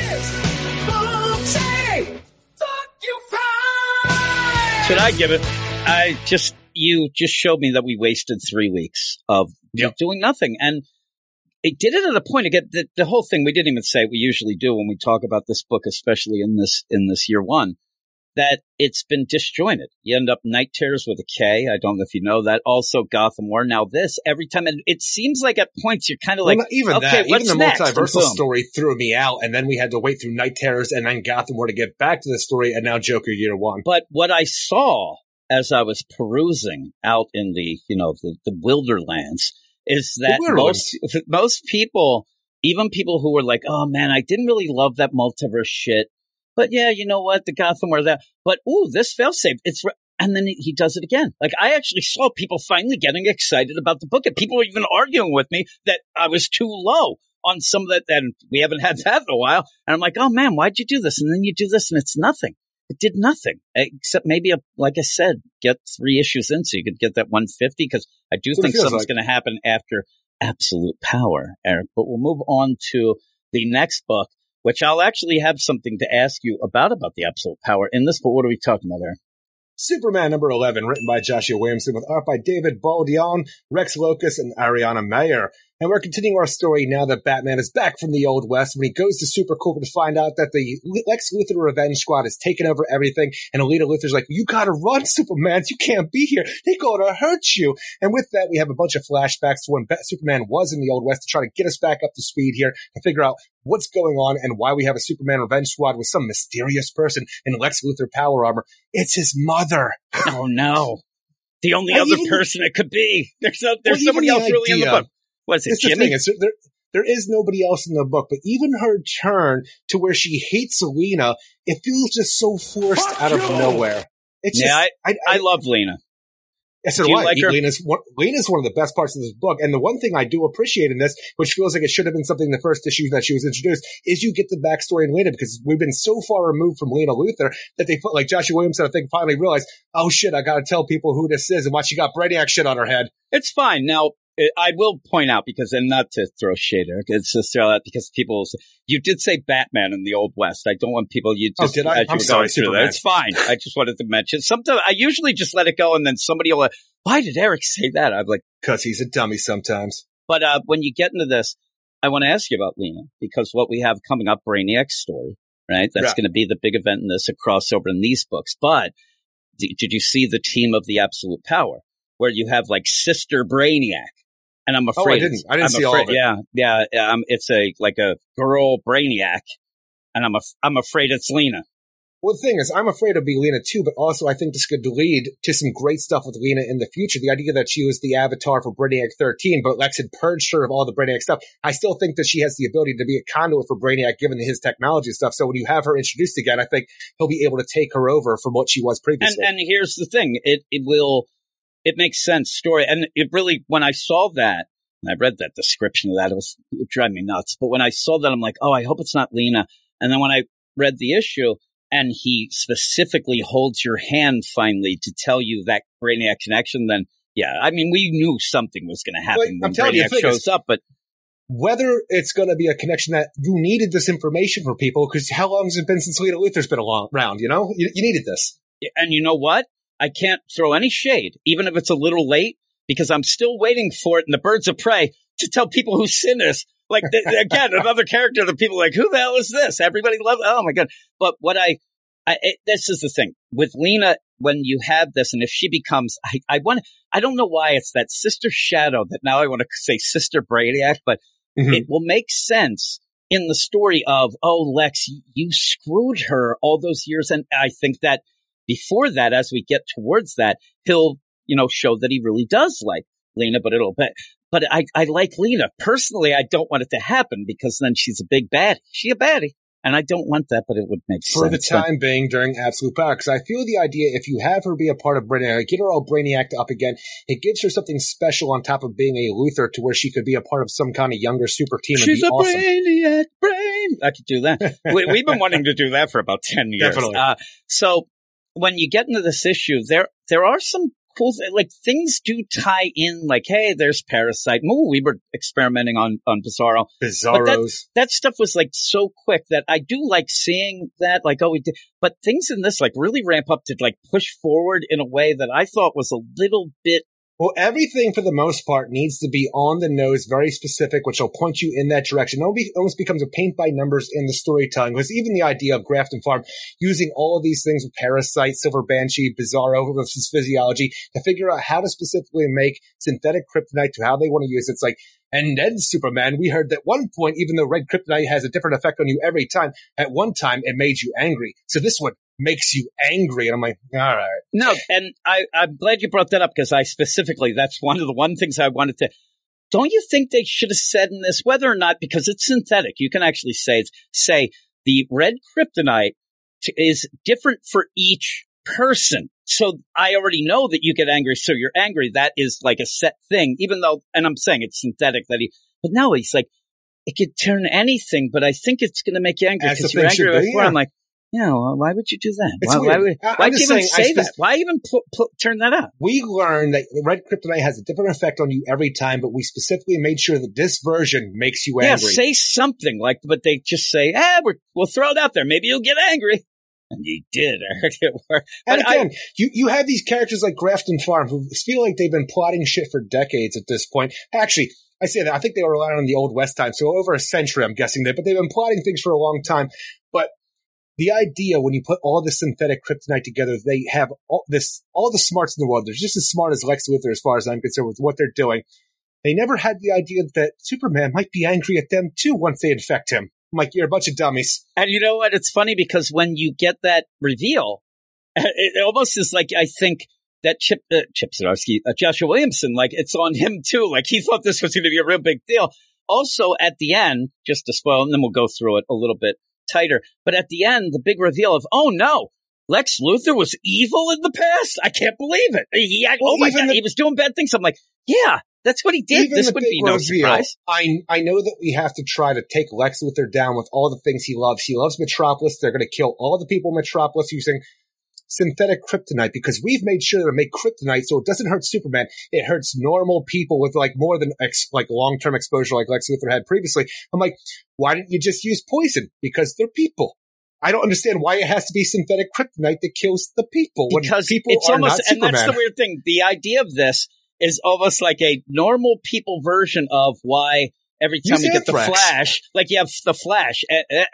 Should I give it? I just you just showed me that we wasted three weeks of Yep. doing nothing, and it did it at a point. Again, the, the whole thing we didn't even say we usually do when we talk about this book, especially in this in this year one. That it's been disjointed. You end up Night Terrors with a K. I don't know if you know that. Also Gotham War. Now this every time, and it seems like at points you're kind of like, well, not even okay, that, even the next? Multiversal story threw me out, and then we had to wait through Night Terrors and then Gotham War to get back to the story, and now Joker year one. But what I saw as I was perusing out in the, you know, the, the wilderlands is that most, most people, even people who were like, oh man, I didn't really love that multiverse shit. But yeah, you know what? The Gotham or that, but ooh, this failsafe, it's, re-" and then he- he does it again. Like I actually saw people finally getting excited about the book and people were even arguing with me that I was too low on some of that. And we haven't had that in a while. And I'm like, oh man, why'd you do this? And then you do this and it's nothing. It did nothing except maybe, a, like I said, get three issues in so you could get that 150 because I do think something's like. going to happen after Absolute Power, Eric. But we'll move on to the next book, which I'll actually have something to ask you about about the absolute power in this. But what are we talking about there? Superman number 11, written by Joshua Williamson with art by David Baldeón, Rex Lokus, and Ariana Maher. And we're continuing our story now that Batman is back from the Old West when he goes to Supercorp to find out that the Lex Luthor Revenge Squad has taken over everything. And Alita Luthor's like, you gotta run, Superman. You can't be here. They're gonna hurt you. And with that, we have a bunch of flashbacks to when Superman was in the Old West to try to get us back up to speed here to figure out what's going on and why we have a Superman Revenge Squad with some mysterious person in Lex Luthor power armor. It's his mother. Oh no. The only Well, other even- person it could be. There's no, there's Well, somebody else the really in the book. Was it It's the thing. It's, there, there is nobody else in the book, but even her turn to where she hates Selena, it feels just so forced Fuck out of nowhere. It's Yeah, just, I, I, I love Lena. I said, do you why? like her? Lena's, one, Lena's one of the best parts of this book. And the one thing I do appreciate in this, which feels like it should have been something in the first issue that she was introduced, is you get the backstory in Lena because we've been so far removed from Lena Luthor that they, put, like Joshua Williamson, I think finally realized, oh shit, I gotta tell people who this is and why she got Brainiac shit on her head. It's fine. Now, I will point out because, and not to throw shade, Eric, it's just throw out because people say, you did say Batman in the Old West. I don't want people, you Oh, just, did I? I'm sorry, that. Superman. It's fine. I just wanted to mention. Sometimes I usually just let it go and then somebody will, why did Eric say that? I'm like, Cause he's a dummy sometimes. but, uh, when you get into this, I want to ask you about Lena because what we have coming up, Brainiac's story, right? That's going to be the big event in this, a crossover in these books. But did you see the team of the absolute power where you have like Sister Brainiac? And I'm afraid. Oh, I afraid didn't. I didn't I'm see all of it. Yeah, yeah, yeah. Um, it's a like a girl Brainiac, and I'm af- I'm afraid it's Lena. Well, the thing is, I'm afraid it'll be Lena too, but also I think this could lead to some great stuff with Lena in the future. The idea that she was the avatar for Brainiac 13, but Lex had purged her of all the Brainiac stuff. I still think that she has the ability to be a conduit for Brainiac given his technology and stuff. So when you have her introduced again, I think he'll be able to take her over from what she was And previously. and here's the thing, it it will it makes sense story, and it really when I saw that. And I read that description of that. It was it drove me nuts. But when I saw that, I'm like, oh, I hope it's not Lena. And then when I read the issue, and he specifically holds your hand finally to tell you that Brainiac connection, then yeah, I mean, we knew something was going to happen Well, I'm when telling you, Brainiac the thing is- shows up. But Whether it's going to be a connection that you needed this information for people, because how long has it been since Lena Luthor's been along, around, you know? You, you needed this. and you know what? I can't throw any shade, even if it's a little late, because I'm still waiting for it in the Birds of Prey to tell people who sin. Like again, another character that people are like, who the hell is this? Everybody loves. Oh my god! But what I, I it, this is the thing with Lena. When you have this, and if she becomes, I, I want. I don't know why it's that sister shadow that now I want to say sister Brainiac, but Mhm. it will make sense in the story of, oh, Lex, you screwed her all those years. And I think that before that, as we get towards that, he'll, you know, show that he really does like Lena, but it'll, but, but I, I like Lena. Personally, I don't want it to happen because then she's a big baddie. She a baddie. And I don't want that, but it would make for the sense. But- time being during Absolute Power. Because I feel the idea, if you have her be a part of Brainiac, get her all Brainiac up again, it gives her something special on top of being a Luthor to where she could be a part of some kind of younger super team and She's a awesome. brainiac brain. I could do that. we, we've been wanting to do that for about 10 years. Definitely. Uh, so when you get into this issue, there, there are some cool, like things do tie in, like, hey, there's Parasite. Ooh, we were experimenting on, on Bizarro. Bizarros. That stuff was like so quick that I do like seeing that, like, oh, we did, but things in this like really ramp up to like push forward in a way that I thought was a little bit Well, everything for the most part needs to be on the nose, very specific, which will point you in that direction. It almost- becomes a paint by numbers in the storytelling. Because even the idea of Grafton Farm using all of these things with Parasite, Silver Banshee, Bizarro, his physiology to figure out how to specifically make synthetic kryptonite to how they want to use it. It's like, and then Superman, we heard that one point, even though red kryptonite has a different effect on you every time, at one time it made you angry. So this one makes you angry. And I'm like, all right. No, and I, I'm glad you brought that up because I specifically, that's one of the one things I wanted to. Don't you think they should have said in this, whether or not, because it's synthetic, you can actually say, say the red kryptonite t- is different for each person. So I already know that you get angry, so you're angry. That is like a set thing, even though, and I'm saying it's synthetic that he, but now he's like, it could turn anything, but I think it's going to make you angry because you're angry be, before. yeah. I'm like, Yeah, well, why would you do that? It's why, why would, just even saying, say that? Why even pu- pu- turn that up? We learned that red kryptonite has a different effect on you every time, but we specifically made sure that this version makes you angry. Yeah, say something like, but they just say, ah, we're, we'll throw it out there. Maybe you'll get angry. And you did. I heard it work. and But I- again, you, you have these characters like Grafton Farm who feel like they've been plotting shit for decades at this point. Actually, I say that I think they were relying on the old West time, so over a century, I'm guessing that. But they've been plotting things for a long time. But the idea when you put all the synthetic kryptonite together, they have all this, all the smarts in the world. They're just as smart as Lex Luthor, as far as I'm concerned, with what they're doing. They never had the idea that Superman might be angry at them too once they infect him. I'm like, you're a bunch of dummies. And you know what? It's funny because when you get that reveal, it almost is like I think that Chip uh, Chip Zdarsky, uh, Joshua Williamson, like it's on him too. Like he thought this was going to be a real big deal. Also, at the end, just to spoil, and then we'll go through it a little bit tighter. But at the end, the big reveal of, oh no, Lex Luthor was evil in the past. I can't believe it. He, Well, oh my god, the- he was doing bad things. I'm like, yeah, that's what he did. This would be no reveal, surprise. I I know that we have to try to take Lex Luthor down with all the things he loves. He loves Metropolis. They're going to kill all the people in Metropolis using synthetic kryptonite because we've made sure to make kryptonite so it doesn't hurt Superman. It hurts normal people with like more than ex- like long term exposure like Lex Luthor had previously. I'm like, why didn't you just use poison? Because they're people. I don't understand why it has to be synthetic kryptonite that kills the people when because people it's are almost not and that's the weird thing the idea of this is almost like a normal people version of why every time Use we get the flash like you have the flash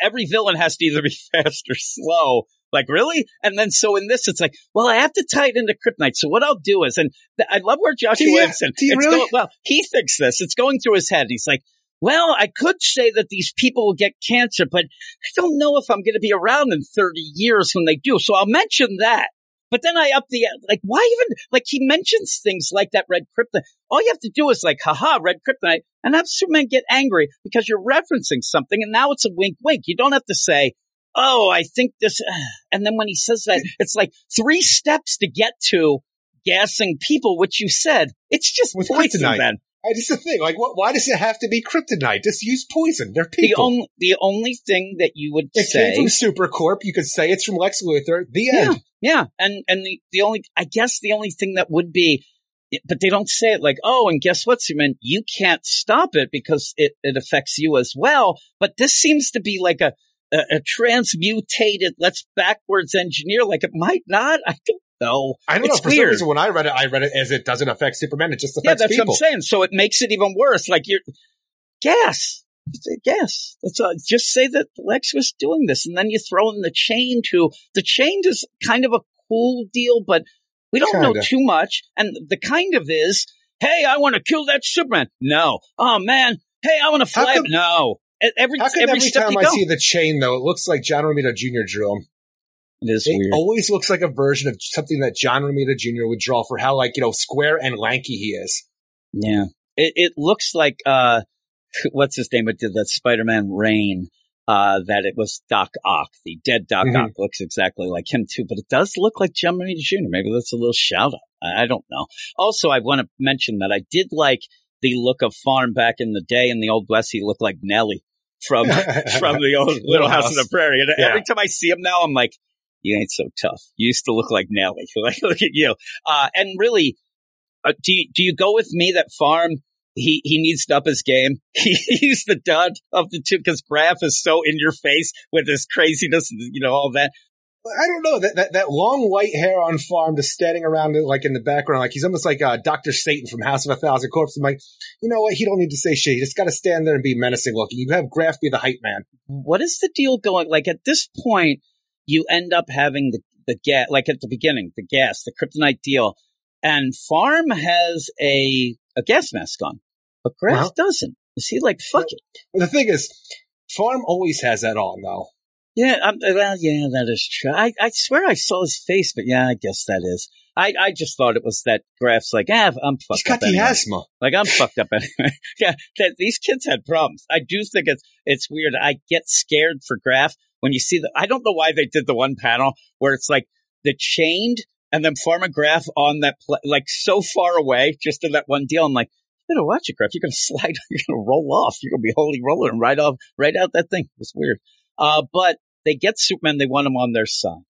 every villain has to either be fast or slow like really and then so in this it's like well i have to tie it into kryptonite so what i'll do is and th- i love where joshua williamson do you it's really? go- well he thinks this it's going through his head he's like well, I could say that these people will get cancer, but I don't know if I'm going to be around in 30 years when they do. So I'll mention that. But then I up the, like, why even, like, he mentions things like that red kryptonite. All you have to do is like, haha, red kryptonite, and have Superman get angry because you're referencing something, and now it's a wink wink. You don't have to say, oh, I think this, and then when he says that, it's like three steps to get to gassing people, which you said, it's just With poison kryptonite. then. I just the thing, like, what, why does it have to be kryptonite? Just use poison. They're The people. only, the only thing that you would it say. came from Supercorp. You could say it's from Lex Luthor. The Yeah, end. yeah, and and the the only I guess the only thing that would be, but they don't say it like, oh, and guess what, Superman, you can't stop it because it it affects you as well. But this seems to be like a a, a transmutated, let's backwards engineer. Like it might not. I don't know. I don't It's know. For some reason, when I read it, I read it as it doesn't affect Superman. It just affects Yeah, that's people. what I'm saying. So it makes it even worse. Like you're gas. Gas. That's all. Just say that Lex was doing this, and then you throw in the chain too. The chain is kind of a cool deal, but we don't know Kinda. too much. And the kind of is, hey, I want to kill that Superman. No. Oh man. Hey, I want to fly. come- no. Every How come every, every time I go, see the chain, though, it looks like John Romita Jr. drew him? it is It weird. always looks like a version of something that John Romita Jr. would draw for how, like, you know, square and lanky he is. Yeah. It, it looks like, uh, what's his name? It did that Spider-Man Reign, uh, that it was Doc Ock, the dead Doc Mhm. Ock looks exactly like him too, but it does look like John Romita Jr. Maybe that's a little shout out. I, I don't know. Also, I want to mention that I did like the look of Farm back in the day in the Old West. He looked like Nelly from, from the old Little House on the Prairie. And Yeah. every time I see him now, I'm like, you ain't so tough. You used to look like Nelly. Like, look at you. Uh, and really, uh, do you, do you go with me that Farm he he needs to up his game? He's the dud of the two because Graf is so in your face with his craziness, and, you know all that. I don't know that, that that long white hair on farm, just standing around like in the background, like he's almost like uh, Doctor Satan from House of a Thousand Corpses. I'm like, you know what? He don't need to say shit. He just got to stand there and be menacing looking. You have Graf be the hype man. What is the deal going? Like at this point, you end up having the the gas, like at the beginning, the gas, the kryptonite deal, and Farm has a a gas mask on, but Graf Well- doesn't. Is he like fuck it? The thing is, Farm always has that on though. Yeah, um, well, yeah, that is true. I, I swear I saw his face, but yeah, I guess that is. I, I just thought it was that graph's like, ah, I'm fucked He's got up the anyway. asthma. Like I'm fucked up anyway. yeah, that, these kids had problems. I do think it's it's weird. I get scared for graph when you see the. I don't know why they did the one panel where it's like the chained and then form a graph on that pla like so far away, just in that one deal. I'm like, you better watch it, graph. You're gonna slide. You're gonna roll off. You're gonna be holy rolling right off, right out that thing. It's weird. Uh, but. they get Superman, they want him on their side.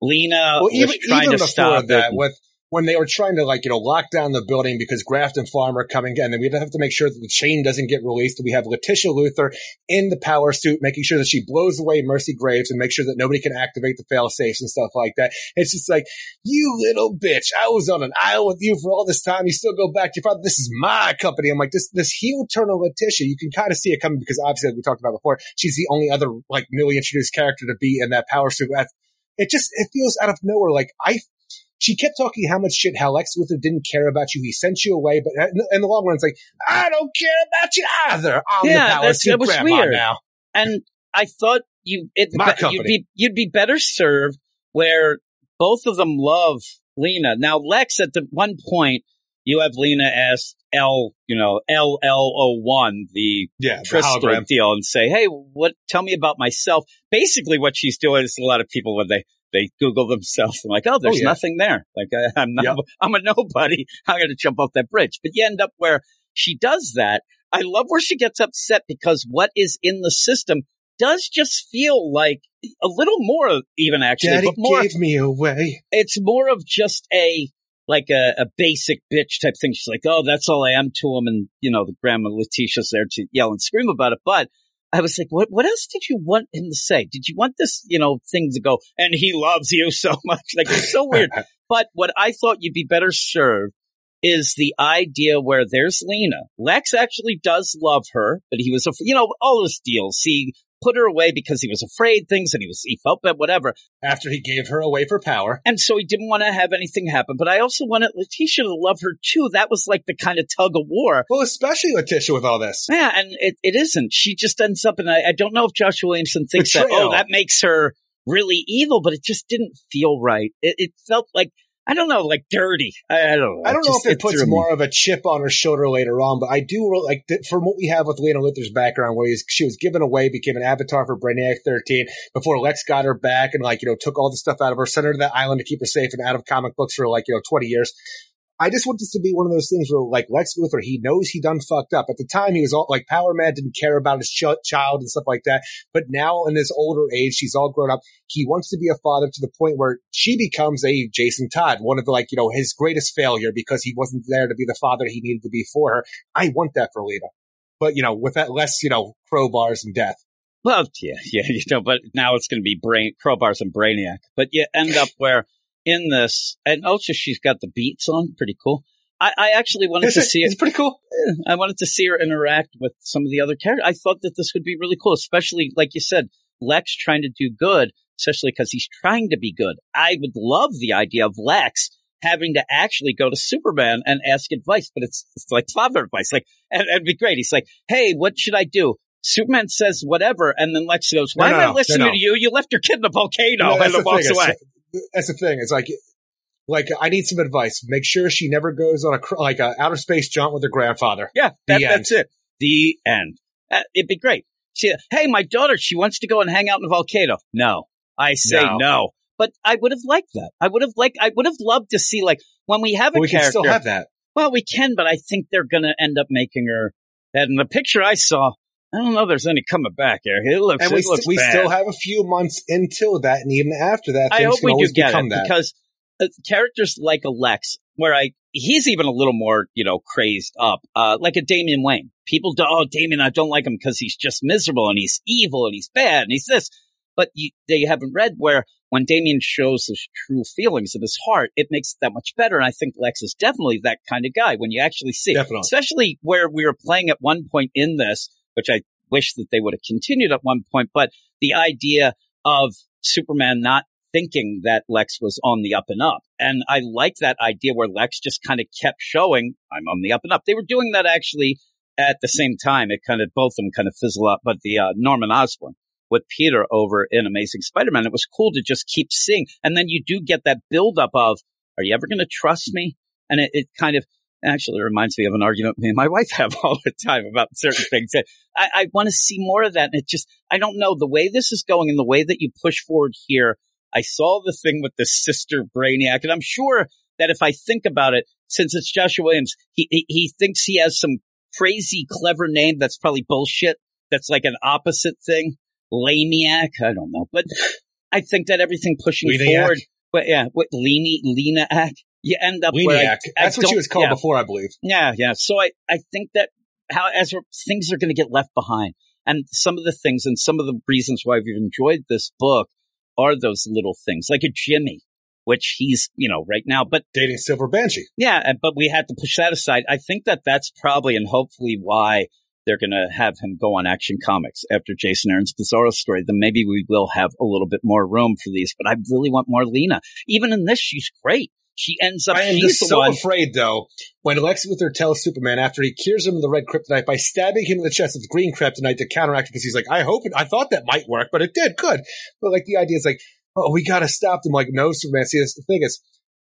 Lena well, was even, trying even to before stop that, it. with when they were trying to like you know lock down the building because Graft and Farm are coming, in, and we have to make sure that the chain doesn't get released. We have Letitia Luthor in the power suit, making sure that she blows away Mercy Graves and make sure that nobody can activate the fail safes and stuff like that. It's just like you little bitch. I was on an isle with you for all this time. You still go back to your father. This is my company. I'm like this this heel turn of Letitia. You can kind of see it coming because obviously, like we talked about before, she's the only other like newly introduced character to be in that power suit. It just it feels out of nowhere. Like I she kept talking how much shit how Lex Luthor didn't care about you. He sent you away, but in the, in the long run, it's like I don't care about you either. I'm Yeah, the that was weird. now. and I thought you it, you'd be you'd be better served where both of them love Lena. Now Lex at the one point you have Lena ask L, you know, L L O one, the Yeah, crystal hologram. deal, and say, "Hey, what? Tell me about myself." Basically, what she's doing is a lot of people when they they Google themselves and like, "Oh, there's oh, yeah. nothing there. Like I, I'm not, Yep. I'm a nobody. I'm going to jump off that bridge." But you end up where she does that. I love where she gets upset because what is in the system does just feel like a little more, even actually, Daddy but more gave me away. it's more of just a like a, a basic bitch type thing. She's like, "Oh, that's all I am to him," and you know, the grandma Letitia's there to yell and scream about it. But I was like, "What? What else did you want him to say? Did you want this, you know, thing to go? And he loves you so much. Like it's so weird." But what I thought you'd be better served is the idea where there's Lena. Lex actually does love her, but he was, a, you know, all those deals. He put her away because he was afraid things and he was, he felt bad, whatever. After he gave her away for power. And so he didn't want to have anything happen. But I also wanted Letitia to love her too. That was like the kind of tug of war. Well, especially Letitia with all this. Yeah, and it, it isn't. She just ends up, and I, I don't know if Joshua Williamson thinks that, oh, that makes her really evil, but it just didn't feel right. It, it felt like, I don't know, like dirty. I, I don't know. I don't know if it puts threw me. more of a chip on her shoulder later on, but I do like th- from what we have with Lena Luthor's background, where he's, she was given away, became an avatar for Brainiac 13 before Lex got her back and like, you know, took all the stuff out of her, sent her to that island to keep her safe and out of comic books for like, you know, 20 years. I just want this to be one of those things where like Lex Luthor, he knows he done fucked up. At the time, he was all like Power Man didn't care about his ch- child and stuff like that. But now in his older age, she's all grown up. He wants to be a father to the point where she becomes a Jason Todd, one of the like, you know, his greatest failure because he wasn't there to be the father he needed to be for her. I want that for Lena. But, you know, with that less, you know, crowbars and death. Well, yeah, yeah, you know, but now it's going to be brain crowbars and brainiac. But you end up where in this, and also she's got the beats on, pretty cool. I, I actually wanted to see It's pretty cool. I wanted to see her interact with some of the other characters. I thought that this would be really cool, especially like you said, Lex trying to do good, especially because he's trying to be good. I would love the idea of Lex having to actually go to Superman and ask advice, but it's, it's like father advice. Like, and it'd be great. He's like, Hey, what should I do? Superman says whatever, and then Lex goes, "Why No, am I no, listening no. to you? You left your kid in a volcano," No, and then walks away. That's the thing. It's like, like I need some advice. Make sure she never goes on a like a outer space jaunt with her grandfather. Yeah, that, that's it. The end. Uh, it'd be great. She, hey, my daughter, she wants to go and hang out in a volcano. No, I say no. No. But I would have liked that. I would have like. I would have loved to see like when we have a we can character. still have that. well, we can, but I think they're going to end up making her. That in the picture I saw, I don't know. if There's any coming back here. It looks. And it we, looks we bad. still have a few months until that, and even after that, I things hope can we do get it that. because uh, characters like Alex, where I he's even a little more you know crazed up, uh, like a Damian Wayne. People do, oh Damian, I don't like him because he's just miserable and he's evil and he's bad and he's this. But you, they haven't read where when Damien shows his true feelings in his heart, it makes it that much better. And I think Lex is definitely that kind of guy when you actually see, it. Definitely. especially where we were playing at one point in this, which I wish that they would have continued at one point. But the idea of Superman not thinking that Lex was on the up and up. And I like that idea where Lex just kind of kept showing, I'm on the up and up. They were doing that actually at the same time. It kind of, both of them kind of fizzle up, but the uh, Norman Osborn with Peter over in Amazing Spider-Man, it was cool to just keep seeing. And then you do get that buildup of, are you ever going to trust me? And it, it kind of, actually reminds me of an argument me and my wife have all the time about certain things. I, I want to see more of that. And it just, I don't know the way this is going and the way that you push forward here. I saw the thing with the sister Brainiac, and I'm sure that if I think about it, since it's Joshua Williams, he, he, he thinks he has some crazy, clever name that's probably bullshit. That's like an opposite thing. laniac. I don't know, but I think that everything pushing Leniac? forward, but yeah, what Leni Leniac, you end up where I- Leniac. I That's what she was called yeah. before, I believe. Yeah, yeah. So I, I think that how as things are going to get left behind, and some of the things, and some of the reasons why we've enjoyed this book are those little things, like a Jimmy, which he's you know right now, but Dating Silver Banshee. yeah, but we had to push that aside. I think that that's probably and hopefully why they're going to have him go on Action Comics after Jason Aaron's Bizarro story. Then maybe we will have a little bit more room for these. But I really want more Lena. Even in this, she's great. She ends up. I am just so one. afraid, though, when Lex Luthor tells Superman after he cures him of the red kryptonite by stabbing him in the chest with green kryptonite to counteract it, because he's like, I hope it, I thought that might work, but it did, good. But like the idea is like, oh, we gotta stop them. Like, no, Superman. See, this, the thing is,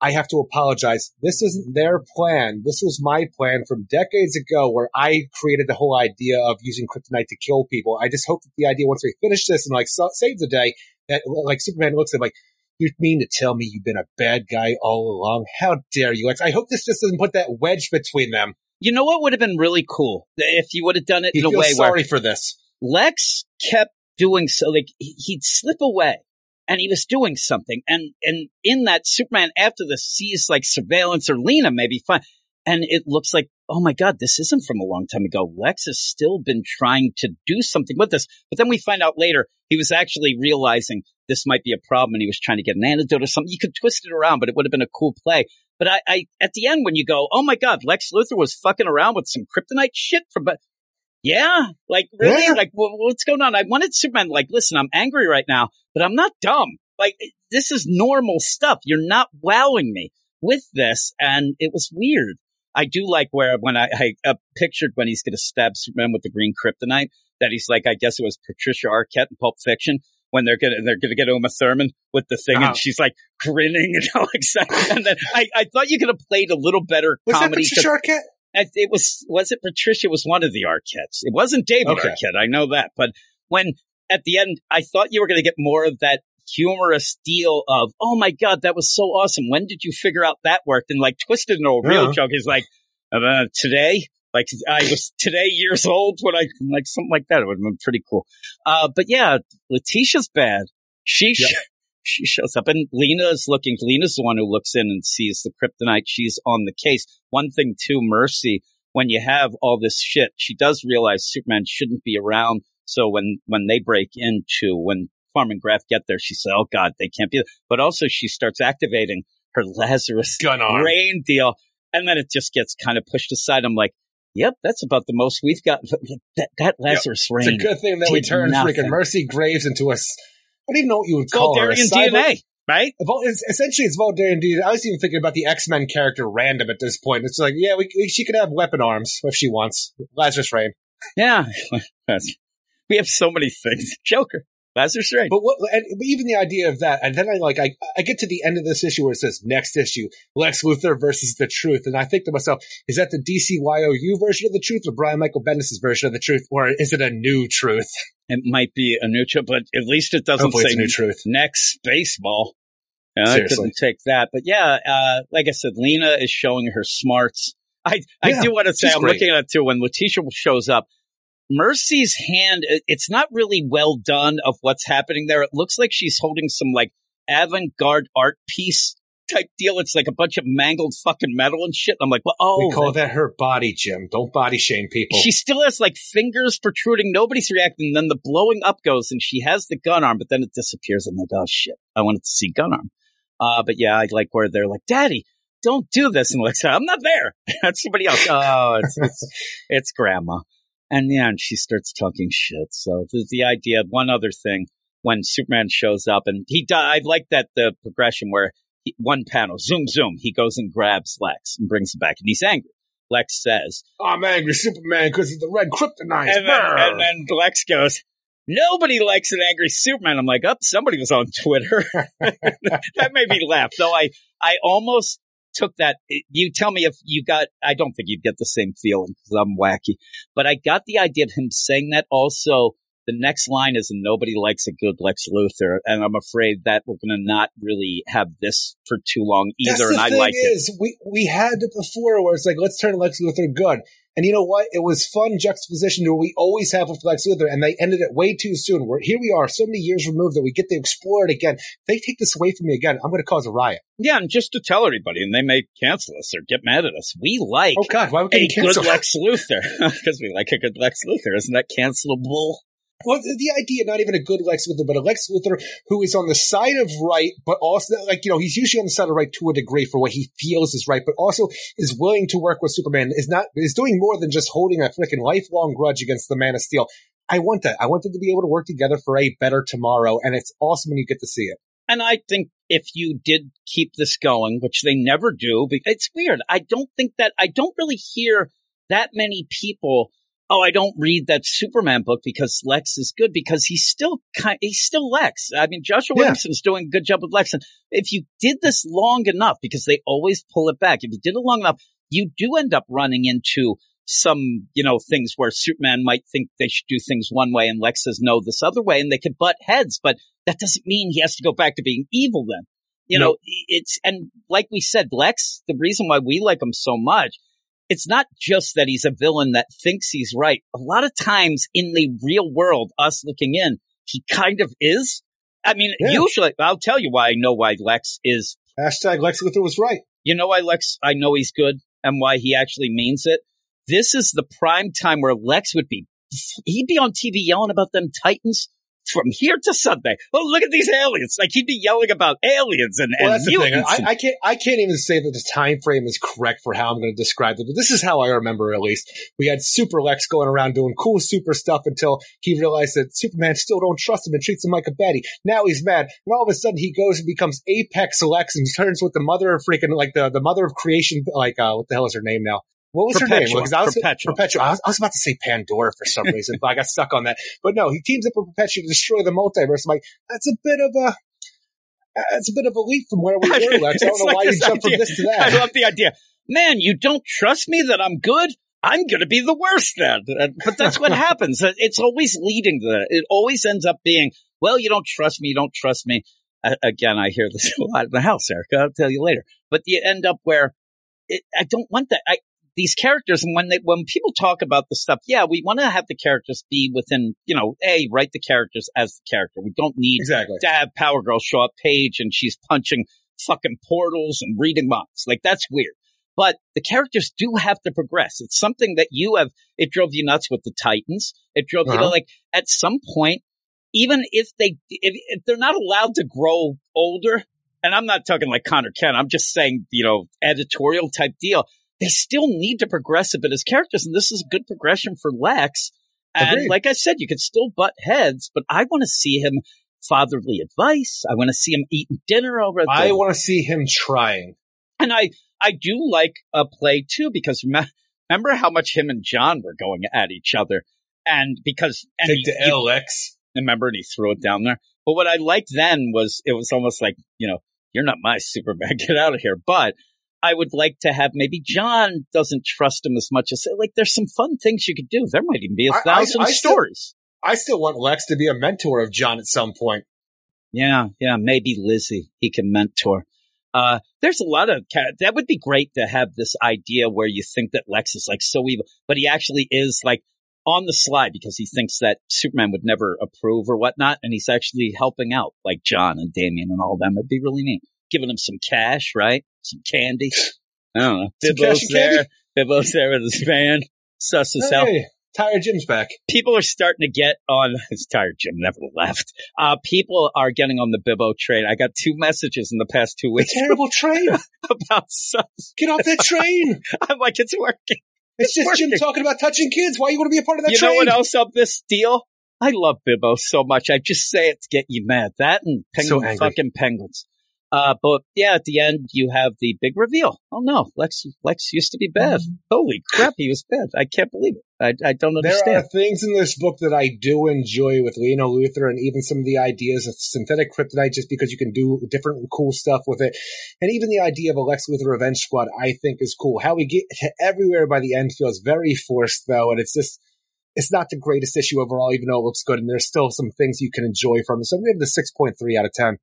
I have to apologize. This isn't their plan. This was my plan from decades ago where I created the whole idea of using kryptonite to kill people. I just hope that the idea, once we finish this and like so, save the day, that like Superman looks at him like, you mean to tell me you've been a bad guy all along? How dare you, Lex? I hope this just doesn't put that wedge between them. You know what would have been really cool if you would have done it He in a way where sorry for this. Lex kept doing so. Like he- he'd slip away, and he was doing something, and and in that Superman after this sees like surveillance or Lena maybe fine, and it looks like oh my god, this isn't from a long time ago. Lex has still been trying to do something with this, but then we find out later he was actually realizing this might be a problem, and he was trying to get an antidote or something. You could twist it around, but it would have been a cool play. But I, I at the end when you go, oh my god, Lex Luthor was fucking around with some kryptonite shit from, but yeah, like really, Yeah. like wha- what's going on? I wanted Superman, like, listen, I'm angry right now, but I'm not dumb. Like this is normal stuff. You're not wowing me with this, and it was weird. I do like where when I, I uh, pictured when he's going to stab Superman with the green kryptonite, that he's like, I guess it was Patricia Arquette in Pulp Fiction when they're gonna they're gonna get Uma Thurman with the thing, Uh-huh. and she's like grinning and all excited. And then I, I thought you could have played a little better Was that comedy. Patricia Arquette? It was was it Patricia? It was one of the Arquettes. It wasn't David Okay. Arquette. I know that. But when at the end, I thought you were going to get more of that humorous deal of, oh my god, that was so awesome. When did you figure out that worked? And like twisted into a real Yeah. joke. He's like, uh, today. Like I was today years old when I like something like that. It would have been pretty cool. Uh, but yeah, Letitia's bad. She Yep. she shows up and Lena is looking. Lena's the one who looks in and sees the kryptonite. She's on the case. One thing too, Mercy, when you have all this shit, she does realize Superman shouldn't be around. So when, when they break into, when Farm and Graf get there, she says, Oh God, they can't be there. But also she starts activating her Lazarus rain deal. And then it just gets kind of pushed aside. I'm like, Yep, that's about the most we've got. That, that Lazarus It's a good thing that we turned nothing. freaking Mercy Graves into a. I don't even know what you would call her. cyber- DNA, right? It's, essentially, it's Voldarian DNA. I was even thinking about the X Men character random at this point. It's like, yeah, we, we, she could have weapon arms if she wants. Lazarus Rain. Yeah. We have so many things. Joker. Lazarus Rain. But what? And but even the idea of that, and then I like, I, I get to the end of this issue where it says next issue, Lex Luthor versus the Truth, and I think to myself, is that the DCYOU version of the Truth, or Brian Michael Bendis' version of the Truth, or is it a new Truth? It might be a new truth, but at least it doesn't Hopefully, say new Truth. next baseball. I couldn't take that. But yeah, uh, like I said, Lena is showing her smarts. I, I Yeah, do want to say, I'm great. looking at it too, when Letitia shows up, Mercy's hand, it's not really well done of what's happening there. It looks like she's holding some like avant-garde art piece type deal. It's like a bunch of mangled fucking metal and shit. I'm like, well, oh, we call that her body, Jim. Don't body shame people. she still has like fingers protruding. Nobody's reacting. Then the blowing up goes and she has the gun arm, but then it disappears. I'm like, oh shit. I wanted to see gun arm. Uh, but yeah, I like where they're like, daddy, don't do this. And Alexa, I'm not there. That's somebody else. Oh, it's, it's, it's grandma. And yeah, and she starts talking shit. So the, the idea, of one other thing, when Superman shows up and he, di- I like that the progression where he, one panel, zoom, zoom, he goes and grabs Lex and brings him back and he's angry. Lex says, I'm angry, Superman, because of the red kryptonite. and then, and then Lex goes, Nobody likes an angry Superman. I'm like, up, somebody was on Twitter. that made me laugh. Though I, I almost took that. You tell me if you got, I don't think you'd get the same feeling because I'm wacky, but I got the idea of him saying that also. The next line is, and nobody likes a good Lex Luthor. And I'm afraid that we're going to not really have this for too long either. the And I like it. we we had it before where it's like, let's turn Lex Luthor good. And you know what? It was fun juxtaposition to what we always have with Lex Luthor, and they ended it way too soon. We're here we are, so many years removed that we get to explore it again. If they take this away from me again, I'm going to cause a riot. Yeah, and just to tell everybody, and they may cancel us or get mad at us. We like Oh God, why would a we good cancel? Lex Luthor because we like a good Lex Luthor. Isn't that cancelable? Well, the idea, not even a good Lex Luthor, but a Lex Luthor who is on the side of right, but also, like, you know, he's usually on the side of right to a degree for what he feels is right, but also is willing to work with Superman, is not, is doing more than just holding a freaking lifelong grudge against the Man of Steel. I want that. I want them to be able to work together for a better tomorrow, and it's awesome when you get to see it. And I think if you did keep this going, which they never do, it's weird. I don't think that, I don't really hear that many people, oh, I don't read that Superman book because Lex is good because he's still kind, he's still Lex. I mean, Joshua Yeah. Williamson's doing a good job with Lex. And if you did this long enough, because they always pull it back, if you did it long enough, you do end up running into some, you know, things where Superman might think they should do things one way and Lex says no this other way and they could butt heads, but that doesn't mean he has to go back to being evil then. You know, it's, and like we said, Lex, the reason why we like him so much, it's not just that he's a villain that thinks he's right. A lot of times in the real world, us looking in, he kind of is. I mean, Yeah. usually, I'll tell you why I know why Lex is Hashtag Lex Luthor was right. you know why Lex, I know he's good and why he actually means it. This is the prime time where Lex would be, he'd be on TV yelling about them Titans from here to Sunday. Oh, look at these aliens. Like he'd be yelling about aliens and, Well, and that's the thing. mutants. I, I can't. I can't even say that the time frame is correct for how I'm going to describe it. But this is how I remember, at least. We had Super Lex going around doing cool super stuff until he realized that Superman still don't trust him and treats him like a baddie. Now he's mad, and all of a sudden he goes and becomes Apex Lex and turns with the mother of freaking like the the mother of creation. Like uh, what the hell is her name now? What was her name? Perpetua. Because I was, Perpetua. Perpetua. I was, I was about to say Pandora for some reason, but I got stuck on that. But no, he teams up with Perpetua to destroy the multiverse. I'm like, that's a bit of a, that's a bit of a leap from where we were, Lex. I don't know like why you jumped from this to that. I love the idea. Man, you don't trust me that I'm good? I'm going to be the worst then. Uh, But that's what happens. Uh, It's always leading to that. It always ends up being, well, you don't trust me. You don't trust me. Uh, again, I hear this a lot in the house, Erica. I'll tell you later. But you end up where it, I don't want that. I, these characters, and when they, when people talk about the stuff, yeah, we want to have the characters be within, you know, A, write the characters as the character. We don't need Exactly. to have Power Girl show up page and she's punching fucking portals and reading minds. Like that's weird. But the characters do have to progress. It's something that you have, it drove you nuts with the Titans. It drove, you know, Uh-huh. like at some point, even if they, if, if they're not allowed to grow older, and I'm not talking like Conner Kent, I'm just saying, you know, editorial type deal. They still need to progress a bit as characters. And this is a good progression for Lex. And Agreed. like I said, you could still butt heads, but I want to see him fatherly advice. I want to see him eating dinner over at the I want to see him trying. and I, I do like a play too because rem- remember how much him and John were going at each other, and because and Take he- the he- L, Lex. remember and he threw it down there. But what I liked then was it was almost like you know you're not my Superman, get out of here. But I would like to have maybe John doesn't trust him as much as like there's some fun things you could do. There might even be a I- I- thousand I still- stories. I still want Lex to be a mentor of John at some point. Yeah, yeah, maybe Lizzie he can mentor. Uh, there's a lot of that would be great to have this idea where you think that Lex is like so evil, but he actually is like on the slide because he thinks that Superman would never approve or whatnot, and he's actually helping out like John and Damian and all them. It'd be really neat, giving him some cash, right? Some candy. I don't know. Some Bibbo's there. Bibbo's there with his van. Suss hell Hey, Tired Jim's back. people are starting to get on. His tired Jim never left. Uh, people are getting on the Bibbo train. I got two messages in the past two weeks terrible train. about sus. Get off that train. I'm like, it's working. It's just Jim talking about touching kids. Why you want to be a part of that you train? know what else of this deal? I love Bibbo so much. I just say it to get you mad. That and So penguin, angry. fucking penguins. Uh, but yeah, at the end you have the big reveal. Oh no, Lex, Lex used to be bad. Holy crap, he was bad. I can't believe it. I, I don't understand. There are things in this book that I do enjoy with Lena Luthor and even some of the ideas of synthetic kryptonite just because you can do different cool stuff with it. And even the idea of a Lex Luthor Revenge Squad I think is cool. How we get to everywhere by the end feels very forced though, and it's just it's not the greatest issue overall, even though it looks good, and there's still some things you can enjoy from it. So I'm giving it six point three out of ten.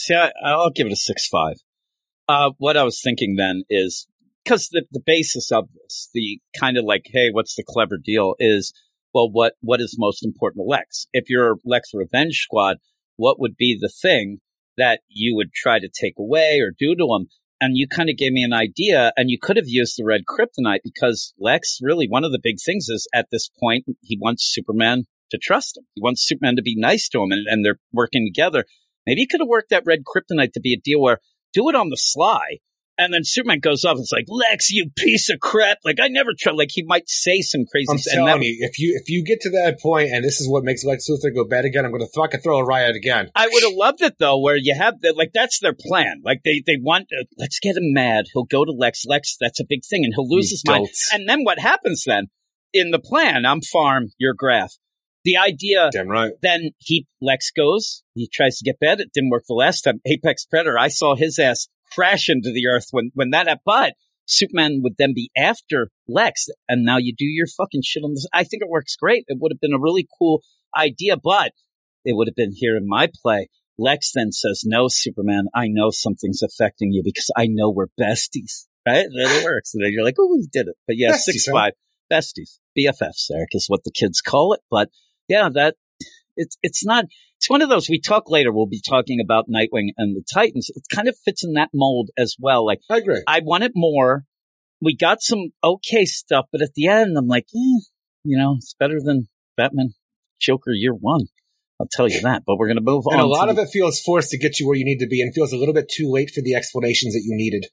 See, I, I'll give it a six five. Uh, what I was thinking then is because the, the basis of this, the kind of like, hey, what's the clever deal is, well, what, what is most important to Lex? If you're Lex Revenge Squad, what would be the thing that you would try to take away or do to him? And you kind of gave me an idea and you could have used the red kryptonite because Lex really, one of the big things is at this point, he wants Superman to trust him. He wants Superman to be nice to him and, and they're working together. Maybe he could have worked that red kryptonite to be a deal where do it on the sly. And then Superman goes off and it's like, Lex, you piece of crap. Like, I never try. Like, he might say some crazy I'm stuff. telling you, if you if you get to that point and this is what makes Lex Luthor go bad again, I'm going to fucking throw a riot again. I would have loved it though, where you have that, like, that's their plan. Like, they, they want, uh, let's get him mad. He'll go to Lex. Lex, that's a big thing. And he'll lose You his mind. And then what happens then? In the plan, I'm farm, you're graph. The idea Damn right. then he Lex goes. He tries to get bed. It didn't work the last time. Apex Predator. I saw his ass crash into the earth when when that. But Superman would then be after Lex, and now you do your fucking shit on this. I think it works great. It would have been a really cool idea, but it would have been here in my play. Lex then says, "No, Superman. I know something's affecting you because I know we're besties." Right? Then it works. And then you're like, "Oh, we did it." But yeah, Besties, six huh? five besties, BFFs, Eric is what the kids call it. But yeah, that it's it's not. It's one of those we talk later. We'll be talking about Nightwing and the Titans. It kind of fits in that mold as well. Like I agree. I wanted more. We got some okay stuff, but at the end, I'm like, eh, you know, it's better than Batman Joker Year One. I'll tell you that. But we're gonna move on. And a lot to of it feels forced to get you where you need to be, and feels a little bit too late for the explanations that you needed.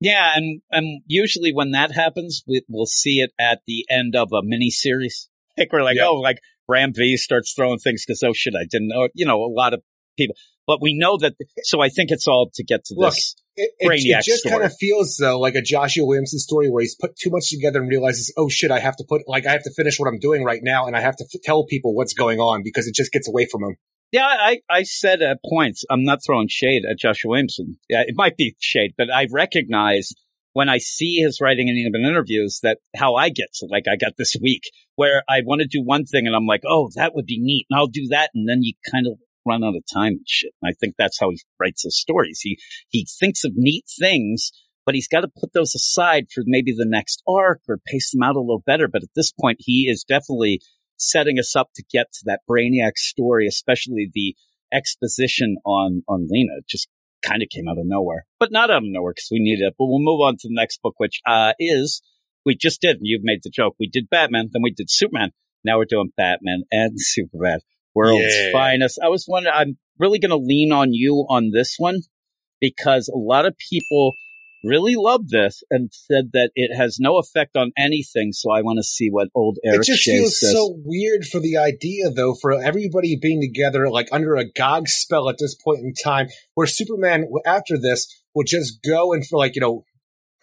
Yeah, and and usually when that happens, we, we'll see it at the end of a mini series. Like we're like, Yeah. oh, like Ram V starts throwing things because oh shit, I didn't know. You know, a lot of people, but we know that. So I think it's all to get to Look, this. It, it, Brainiac it just story. kind of feels though like a Joshua Williamson story where he's put too much together and realizes, oh shit, I have to put like I have to finish what I'm doing right now, and I have to f- tell people what's going on because it just gets away from him. Yeah, I I said at points, I'm not throwing shade at Joshua Williamson. Yeah, it might be shade, but I recognize when I see his writing in even interviews that how I get to like I got this week where I want to do one thing and I'm like, oh, that would be neat, and I'll do that, and then you kind of run out of time and shit. And I think that's how he writes his stories. He he thinks of neat things, but he's got to put those aside for maybe the next arc or pace them out a little better. But at this point, he is definitely setting us up to get to that Brainiac story, especially the exposition on on Lena. It just kind of came out of nowhere, but not out of nowhere because we needed it. But we'll move on to the next book, which uh, is we just did. You've made the joke. We did Batman, then we did Superman. Now we're doing Batman and Superman, world's Yeah. finest. I was wondering. I'm really going to lean on you on this one because a lot of people really loved this and said that it has no effect on anything. So I want to see what old Eric it just Shea feels says. so weird for the idea though for everybody being together like under a Gog spell at this point in time, where Superman after this will just go and for like you know.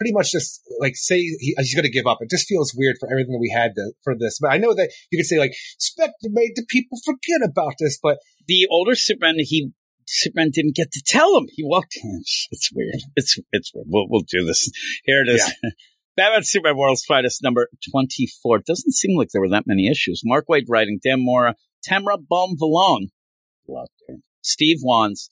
Pretty much just like say he, uh, he's going to give up. It just feels weird for everything that we had to, for this. But I know that you could say like Spectre made the people forget about this, but the older Superman, he Superman didn't get to tell him. He walked in. It's weird. It's it's weird. We'll we'll do this. Here it is. Batman Superman World's Finest number twenty four. Doesn't seem like there were that many issues. Mark Waid writing, Dan Mora, Tamra Bonvillain, Steve Wands,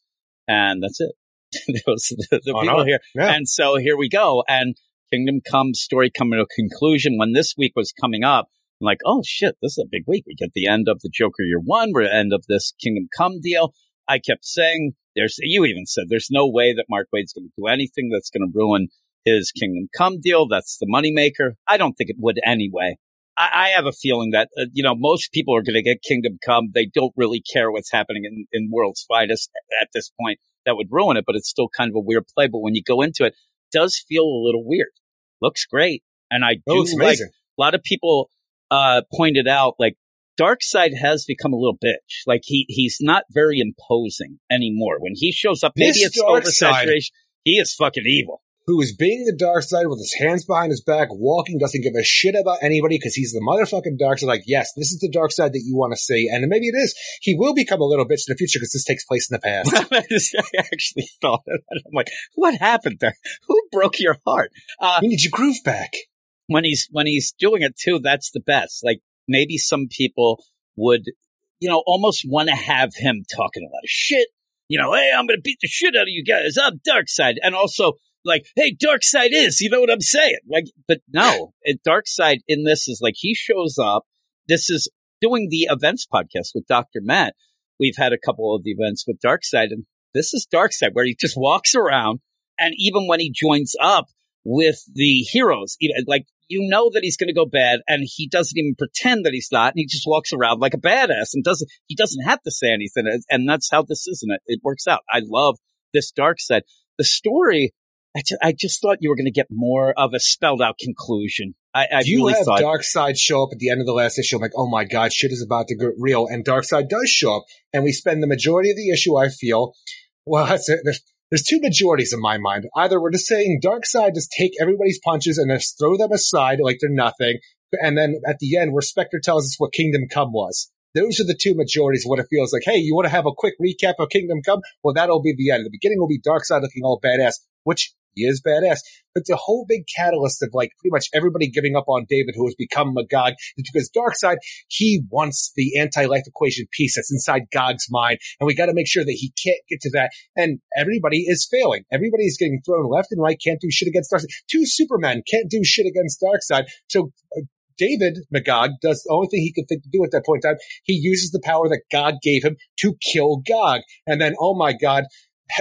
and that's it. Those are the, the Oh, people no. here. yeah. And so here we go. And Kingdom Come story coming to a conclusion. When this week was coming up, I'm like, oh shit, this is a big week. We get the end of the Joker year one. We're at the end of this Kingdom Come deal. I kept saying, there's, you even said, there's no way that Mark Waid's going to do anything that's going to ruin his Kingdom Come deal. That's the moneymaker. I don't think it would anyway. I, I have a feeling that, uh, you know, most people are going to get Kingdom Come. They don't really care what's happening in, in World's Finest at this point. That would ruin it, but it's still kind of a weird play. But when you go into it, it does feel a little weird. Looks great. And I do oh, like a lot of people uh, pointed out like Darkseid has become a little bitch. Like he he's not very imposing anymore. When he shows up, maybe This it's oversaturation. He is fucking evil. who is being the Darkseid with his hands behind his back, walking, doesn't give a shit about anybody because he's the motherfucking Darkseid. Like, yes, this is the Darkseid that you want to see, and maybe it is. He will become a little bitch in the future because this takes place in the past. I actually thought that. I'm like, what happened there? Who broke your heart? Uh, we need your groove back. when he's when he's doing it too, that's the best. Like maybe some people would, you know, almost want to have him talking a lot of shit. You know, hey, I'm gonna beat the shit out of you guys. I'm Darkseid, and also like, hey, Darkseid is, you know what I'm saying? Like, but no, Darkseid in this is like he shows up. This is doing the events podcast with Dr. Matt. We've had a couple of events with Darkseid, and this is Darkseid where he just walks around. And even when he joins up with the heroes, even like you know that he's going to go bad, and he doesn't even pretend that he's not, and he just walks around like a badass and doesn't. He doesn't have to say anything, and that's how this is, and it, it works out. I love this Darkseid. The story, I, ju- I just thought you were going to get more of a spelled out conclusion. I, I you really have thought. Darkseid show up at the end of the last issue. I'm like, oh my god, shit is about to get real. And Darkseid does show up, and we spend the majority of the issue. I feel, well, that's it. There's, there's two majorities in my mind. Either we're just saying Darkseid just take everybody's punches and just throw them aside like they're nothing, and then at the end, where Spectre tells us what Kingdom Come was. Those are the two majorities what it feels like. Hey, you want to have a quick recap of Kingdom Come? Well, that'll be the end. The beginning will be Darkseid looking all badass, which he is badass. But the whole big catalyst of like pretty much everybody giving up on David who has become Magog is because Darkseid, he wants the anti-life equation piece that's inside Gog's mind. And we got to make sure that he can't get to that. And everybody is failing. Everybody is getting thrown left and right, can't do shit against Darkseid. Two Supermen can't do shit against Darkseid. So uh, David Magog does the only thing he can think to do at that point in time. He uses the power that God gave him to kill Gog. And then, oh my God,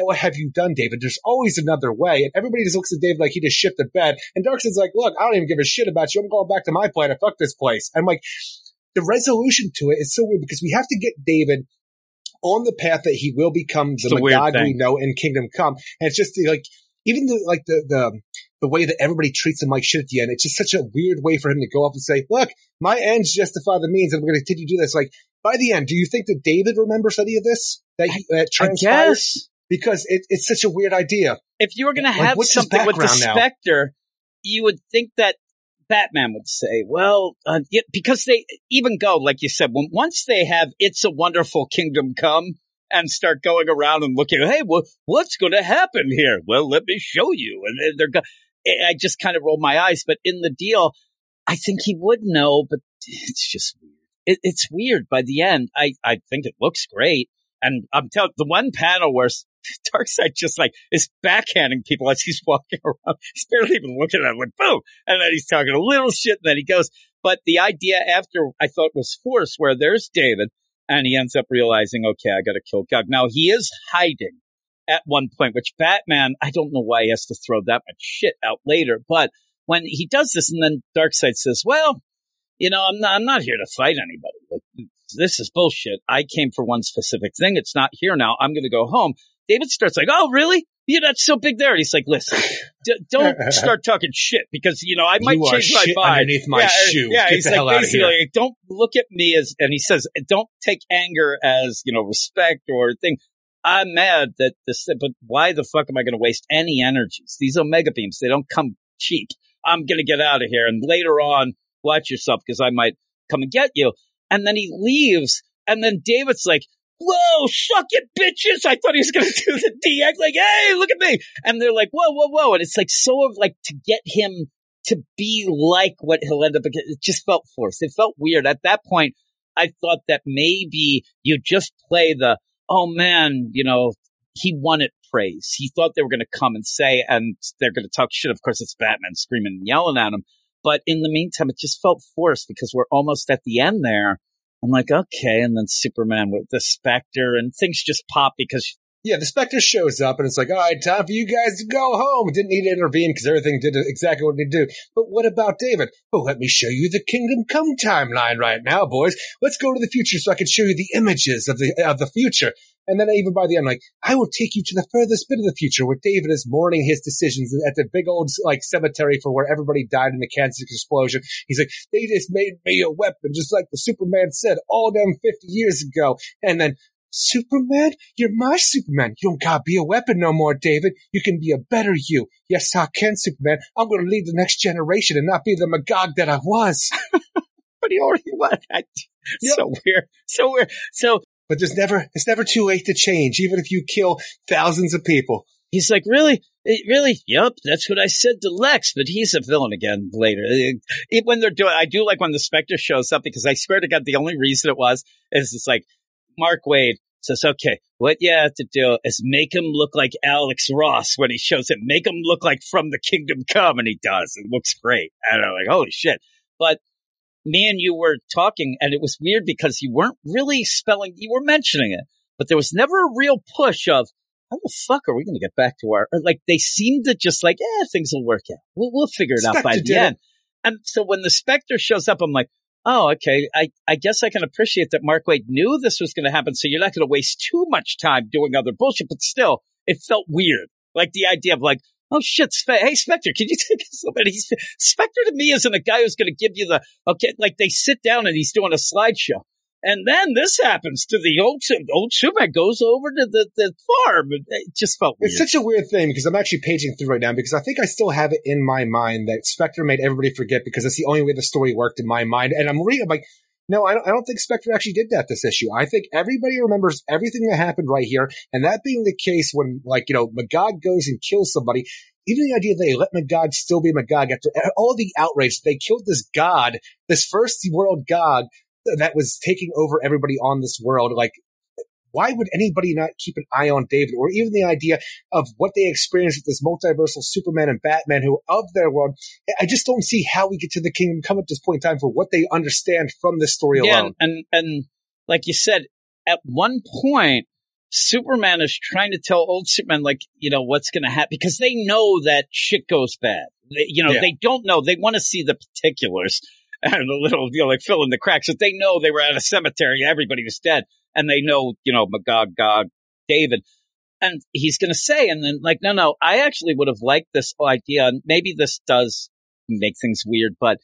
what have you done, David? There's always another way. And everybody just looks at David like he just shit the bed. And Darkseid's like, look, I don't even give a shit about you. I'm going back to my planet. Fuck this place. I'm like, the resolution to it is so weird because we have to get David on the path that he will become the It's a weird Magog we know in Kingdom Come. And it's just like, even the, like the, the, the way that everybody treats him like shit at the end, it's just such a weird way for him to go up and say, look, my ends justify the means and we're going to continue to do this. Like, by the end, do you think that David remembers any of this? That, he, that I transpired? guess because it, it's such a weird idea. if you were going to have his something with the now? Spectre, you would think that Batman would say, well, uh, yeah, because they even go, like you said, when, once they have It's a Wonderful Kingdom Come and start going around and looking, hey, well, what's going to happen here? Well, let me show you. And then they're go- I just kind of rolled my eyes, but in the deal, I think he would know, but it's just weird. It, it's weird. By the end, I, I think it looks great. And I'm telling the one panel where Darkseid just like is backhanding people as he's walking around. He's barely even looking at them, like boom, and then he's talking a little shit, and then he goes. But the idea after I thought was forced, where there's David, and he ends up realizing, okay, I got to kill Gog. Now he is hiding at one point, which Batman, I don't know why he has to throw that much shit out later, but when he does this, and then Darkseid says, "Well, you know, I'm not, I'm not here to fight anybody. Like this is bullshit. I came for one specific thing. It's not here now. I'm going to go home." David starts like, "Oh, really? You're not so big there." And he's like, "Listen, d- don't start talking shit because you know I might You change my mind underneath my yeah, shoe. Yeah, Get he's like basically, like, don't look at me as, and he says, don't take anger as you know respect or thing. I'm mad that this, but why the fuck am I going to waste any energies? These omega beams, they don't come cheap. I'm going to get out of here. And later on, watch yourself because I might come and get you. And then he leaves. And then David's like, whoa, suck it, bitches. I thought he was going to do the DX, like, hey, look at me. And they're like, whoa, whoa, whoa. And it's like so of like to get him to be like what he'll end up, it just felt forced. It felt weird. At that point, I thought that maybe you just play the, oh man, you know, he wanted praise. He thought they were going to come and say, and they're going to talk shit. Of course, it's Batman screaming and yelling at him. But in the meantime, it just felt forced because we're almost at the end there. I'm like, okay. And then Superman with the Spectre and things just pop because Yeah, the Spectre shows up and it's like, all right, time for you guys to go home. Didn't need to intervene because everything did exactly what it needed to do. But what about David? Well, let me show you the Kingdom Come timeline right now, boys. Let's go to the future so I can show you the images of the of the future. And then even by the end, like, I will take you to the furthest bit of the future where David is mourning his decisions at the big old like cemetery for where everybody died in the Kansas explosion. He's like, they just made me a weapon, just like the Superman said all them 50 years ago. And then Superman? You're my Superman. You don't gotta be a weapon no more, David. You can be a better you. Yes, I can, Superman. I'm gonna lead the next generation and not be the Magog that I was. but he already was. Yep. So weird. So weird. So But there's never, it's never too late to change, even if you kill thousands of people. He's like, really? Eh, Really? Yep, that's what I said to Lex, but he's a villain again later. Eh, eh, When they're doing, I do like when the Spectre shows up because I swear to God, the only reason it was is it's like, Mark Waid, says, okay, what you have to do is make him look like Alex Ross when he shows it. Make him look like from the kingdom come. And he does. It looks great. And I'm like, holy shit. But me and you were talking and it was weird because you weren't really spelling, you were mentioning it, but there was never a real push of, how the fuck are we going to get back to our, like they seemed to just like, yeah, things will work out. We'll, we'll figure it out by the did it. end. And so when the Spectre shows up, I'm like, oh, okay. I, I guess I can appreciate that Mark Waid knew this was going to happen. So you're not going to waste too much time doing other bullshit, but still it felt weird. Like the idea of like, oh shit, Spe- hey Spectre, can you take somebody? Spectre to me isn't a guy who's going to give you the, okay, like they sit down and he's doing a slideshow. And then this happens to the old, old Superman goes over to the, the farm. It just felt weird. It's such a weird thing because I'm actually paging through right now because I think I still have it in my mind that Spectre made everybody forget because that's the only way the story worked in my mind. And I'm reading, I'm like, no, I don't, I don't think Spectre actually did that this issue. I think everybody remembers everything that happened right here. And that being the case when, like, you know, Magog goes and kills somebody, even the idea that they let Magog still be Magog after all the outrage, they killed this god, this first world god that was taking over everybody on this world. Like, why would anybody not keep an eye on David? Or even the idea of what they experienced with this multiversal Superman and Batman who of their world. I just don't see how we get to the kingdom come at this point in time for what they understand from this story yeah, alone. and, and like you said, at one point, Superman is trying to tell old Superman, like, you know, what's going to happen because they know that shit goes bad. They, you know, Yeah. they don't know. They want to see the particulars and a little, you know, like fill in the cracks. But they know they were at a cemetery, everybody was dead, and they know, you know, Magog, Gog, David. And he's going to say, and then like, no, no, I actually would have liked this idea. And maybe this does make things weird, but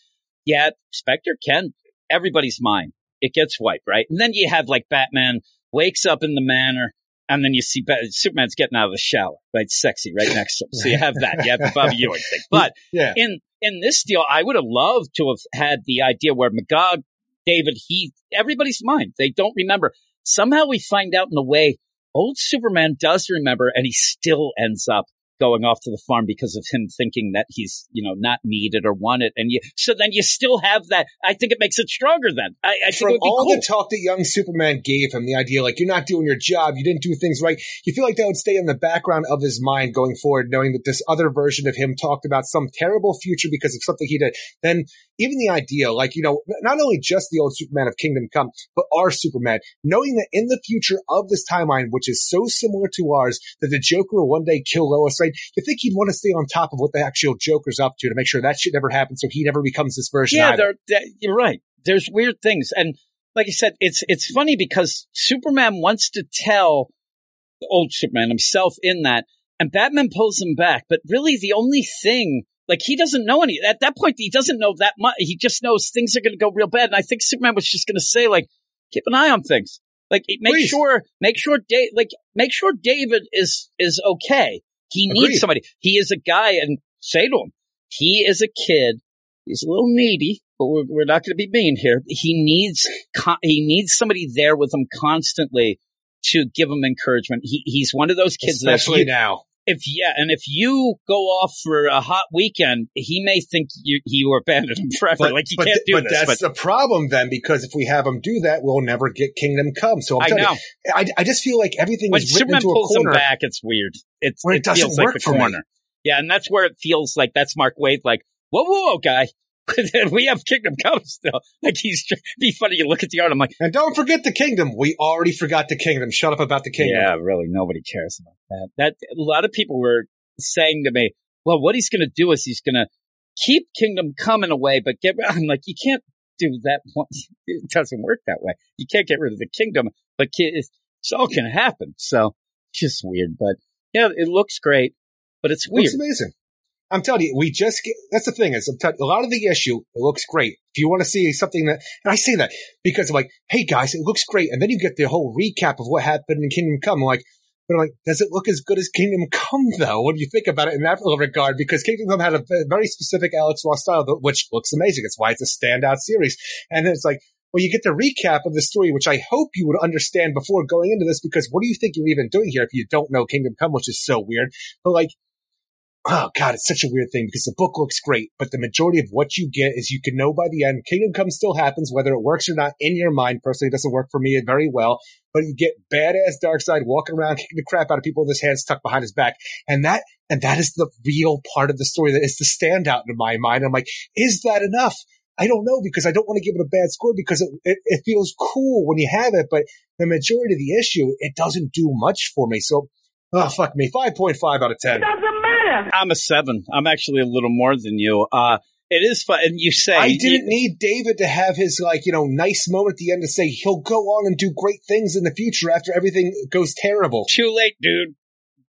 yeah, Spectre can, everybody's mind. It gets wiped, right? And then you have like Batman wakes up in the manor, and then you see Superman's getting out of the shower, right? Sexy, right next to him. So you have that. You have the Bobby Ewing thing. But Yeah. in in this deal, I would have loved to have had the idea where Magog, David, he, everybody's mind. They don't remember. Somehow we find out in the way, old Superman does remember, and he still ends up going off to the farm because of him thinking that he's, you know, not needed or wanted. And you, so then you still have that. I think it makes it stronger then. I, I From all cool. the talk that young Superman gave him, the idea like you're not doing your job, you didn't do things right, you feel like that would stay in the background of his mind going forward, knowing that this other version of him talked about some terrible future because of something he did. Then even the idea, like, you know, not only just the old Superman of Kingdom Come, but our Superman, knowing that in the future of this timeline, which is so similar to ours, that the Joker will one day kill Lois Lane, you think he'd want to stay on top of what the actual Joker's up to to make sure that shit never happens so he never becomes this version Yeah, either. they're, they you're right. There's weird things, and like I said, it's it's funny because Superman wants to tell the old Superman himself in that, and Batman pulls him back. But really, the only thing, like he doesn't know any at that point. He doesn't know that much. He just knows things are going to go real bad. And I think Superman was just going to say, like, keep an eye on things. Like, make Please. sure, make sure, da- like, make sure David is is okay. He Agreed. needs somebody. He is a guy, and say to him, he is a kid. He's a little needy, but we're, we're not going to be mean here. He needs he needs somebody there with him constantly to give him encouragement. He he's one of those kids that Especially you, now. If yeah, and if you go off for a hot weekend, he may think you you abandoned him forever. like you but, can't do but this. that's But that's the problem then, because if we have him do that, we'll never get Kingdom Come. So I'm I know you, I, I just feel like everything when is written Superman into a pulls him corner. back, it's weird. It's Where it doesn't feels like work the for me. Yeah, and that's where it feels like that's Mark Waid. Like whoa, whoa, whoa guy. we have Kingdom Come still. Like he's be funny. You look at the art. I'm like. And don't forget the Kingdom. We already forgot the Kingdom. Shut up about the Kingdom. Yeah, really, nobody cares about that. That a lot of people were saying to me, "Well, what he's going to do is he's going to keep Kingdom coming away, but get." I'm like, you can't do that. one- It doesn't work that way. You can't get rid of the kingdom, but it's it's all can happen. So it's just weird, but yeah, it looks great, but it's It weird. looks amazing. I'm telling you, we just get, that's the thing is, you, a lot of the issue, it looks great. If you want to see something that, and I say that because I'm like, hey guys, it looks great. And then you get the whole recap of what happened in Kingdom Come. I'm like, but I'm like, does it look as good as Kingdom Come though? When you think about it in that regard, because Kingdom Come had a very specific Alex Ross style, which looks amazing. It's why it's a standout series. And it's like, well, you get the recap of the story, which I hope you would understand before going into this, because what do you think you're even doing here if you don't know Kingdom Come, which is so weird? But like, oh god, it's such a weird thing because the book looks great, but the majority of what you get is you can know by the end. Kingdom Come still happens, whether it works or not in your mind. Personally, it doesn't work for me very well, but you get badass Darkseid walking around kicking the crap out of people with his hands tucked behind his back, and that and that is the real part of the story that is the standout in my mind. I'm like, is that enough? I don't know because I don't want to give it a bad score because it, it, it feels cool when you have it, but the majority of the issue, it doesn't do much for me. So, oh, fuck me. 5.5 out of 10. I'm a seven. I'm actually a little more than you. Uh, it is fun. And you say I didn't need David to have his like, you know, nice moment at the end to say he'll go on and do great things in the future after everything goes terrible. too late, dude.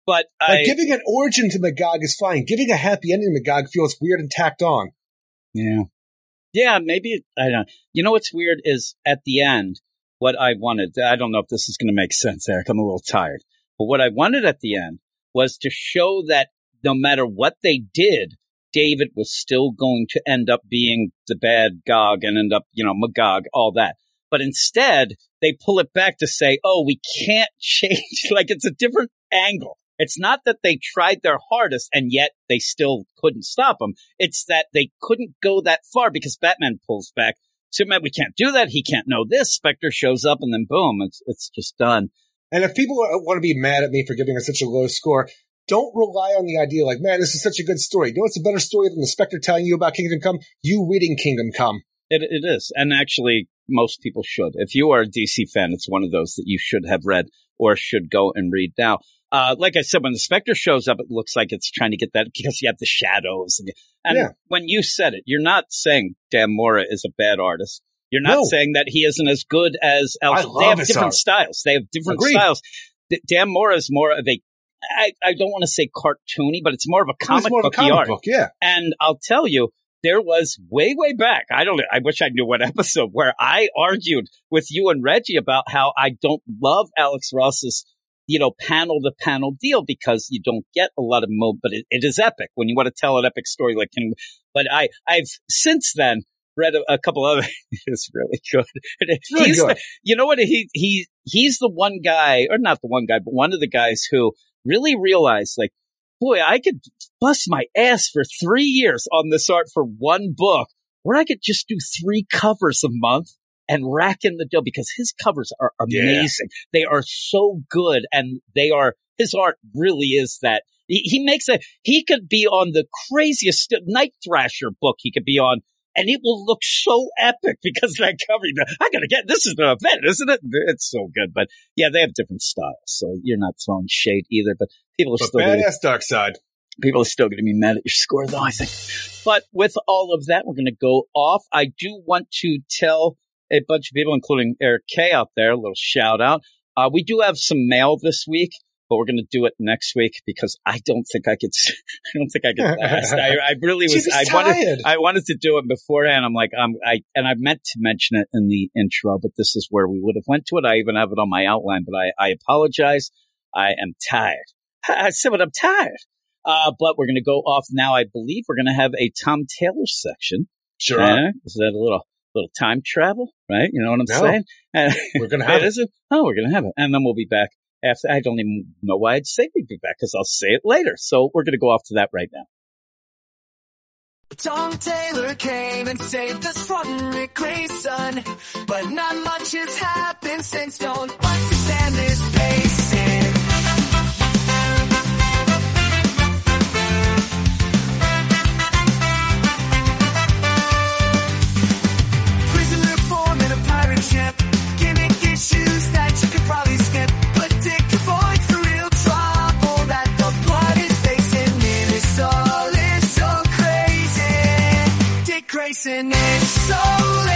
But Like I, giving an origin to Magog is fine. Giving a happy ending to Magog feels weird and tacked on. yeah, yeah, maybe I don't. know. You know what's weird is at the end, what I wanted. I don't know if this is going to make sense, Eric. I'm a little tired, but what I wanted at the end was to show that no matter what they did, David was still going to end up being the bad Gog and end up, you know, Magog, all that. But instead, they pull it back to say, oh, we can't change. like it's a different angle. It's not that they tried their hardest and yet they still couldn't stop him. It's that they couldn't go that far because Batman pulls back. Superman, we can't do that. He can't know this. Spectre shows up and then boom, it's, it's just done. And if people want to be mad at me for giving it such a low score, don't rely on the idea like, man, this is such a good story. You know what's a better story than the Spectre telling you about Kingdom Come? You reading Kingdom Come. It, it is. And actually, most people should. If you are a DC fan, it's one of those that you should have read or should go and read now. Uh, like I said, when the Spectre shows up, it looks like it's trying to get that because you have the shadows. And, and Yeah. when you said it, you're not saying Dan Mora is a bad artist. You're not No. saying that he isn't as good as love They have different art. styles. They have different Agreed. styles. Dan Mora is more of a, I, I don't want to say cartoony, but it's more of a It's comic more of a book comic book, yeah. And I'll tell you, there was way, way back. I don't, I wish I knew what episode where I argued with you and Reggie about how I don't love Alex Ross's, you know, panel to panel deal because you don't get a lot of mo, but it, it is epic when you want to tell an epic story like him. But I, I've since then read a, a couple of other, it's really good. really He's good. the- you know what? He, he, he's the one guy, or not the one guy, but one of the guys who really realized like, boy, I could bust my ass for three years on this art for one book, where I could just do three covers a month and rack in the dough because his covers are Yeah. amazing. They are so good and they are, his art really is that. He, he makes a, he could be on the craziest Night Thrasher book he could be on and it will look so epic because of that cover. I gotta get, this is an event, isn't it? It's so good. But yeah, they have different styles. So you're not throwing shade either, but people are But still gonna- badass Darkseid. people are still going to be mad at your score though, I think. But with all of that, we're going to go off. I do want to tell a bunch of people, including Eric K out there, a little shout out. Uh, we do have some mail this week, but we're going to do it next week because I don't think I could, I don't think I could last. I, I really was, I wanted, tired. I wanted to do it beforehand. I'm like, um, I, and I meant to mention it in the intro, but this is where we would have went to it. I even have it on my outline, but I, I apologize. I am tired. I said, but I'm tired. Uh, but we're going to go off now. I believe we're going to have a Tom Taylor section. Sure. Eh? Is that a little, little time travel? Right? You know what I'm No. saying? And We're going to have it. Oh, we're going to have it. And then we'll be back after. I don't even know why I'd say we'd be back because I'll say it later. So we're going to go off to that right now. Tom Taylor came and saved us from Rick Grayson. But not much has happened since don't understand this pacing. Grayson is so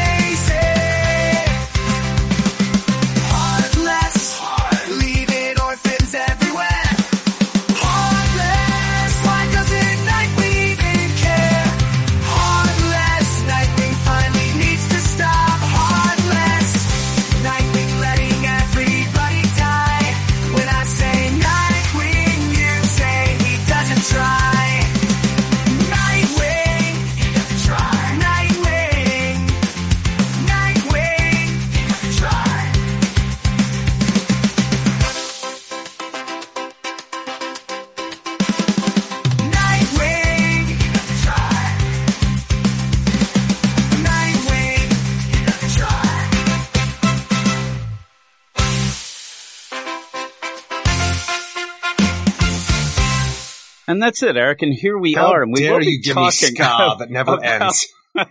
And that's it, Eric. And here we How are. And we dare will be you give me ska that never about- ends?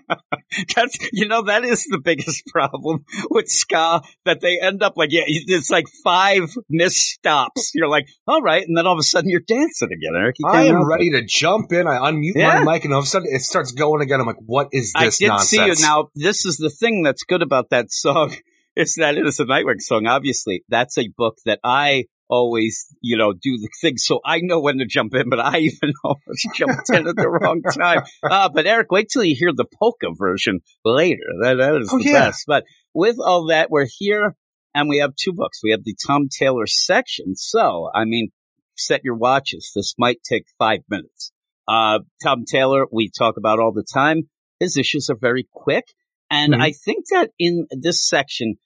That's you know that is the biggest problem with ska that they end up like yeah it's like five misstops. You're like all right, and then all of a sudden you're dancing again, Eric. I am help it. ready to jump in. I unmute Yeah. my mic, and all of a sudden it starts going again. I'm like, "What is I this did nonsense?" see you now. This is the thing that's good about that song is that it is a Nightwing song. Obviously, that's a book that I always, you know, do the thing. So I know when to jump in, but I even almost jumped in at the wrong time. Uh, but Eric, wait till you hear the polka version later. That, that is Oh, the yeah. best. But with all that, we're here and we have two books. We have the Tom Taylor section. So, I mean, set your watches. This might take five minutes. Uh, Tom Taylor, we talk about all the time. His issues are very quick. And Mhm. I think that in this section,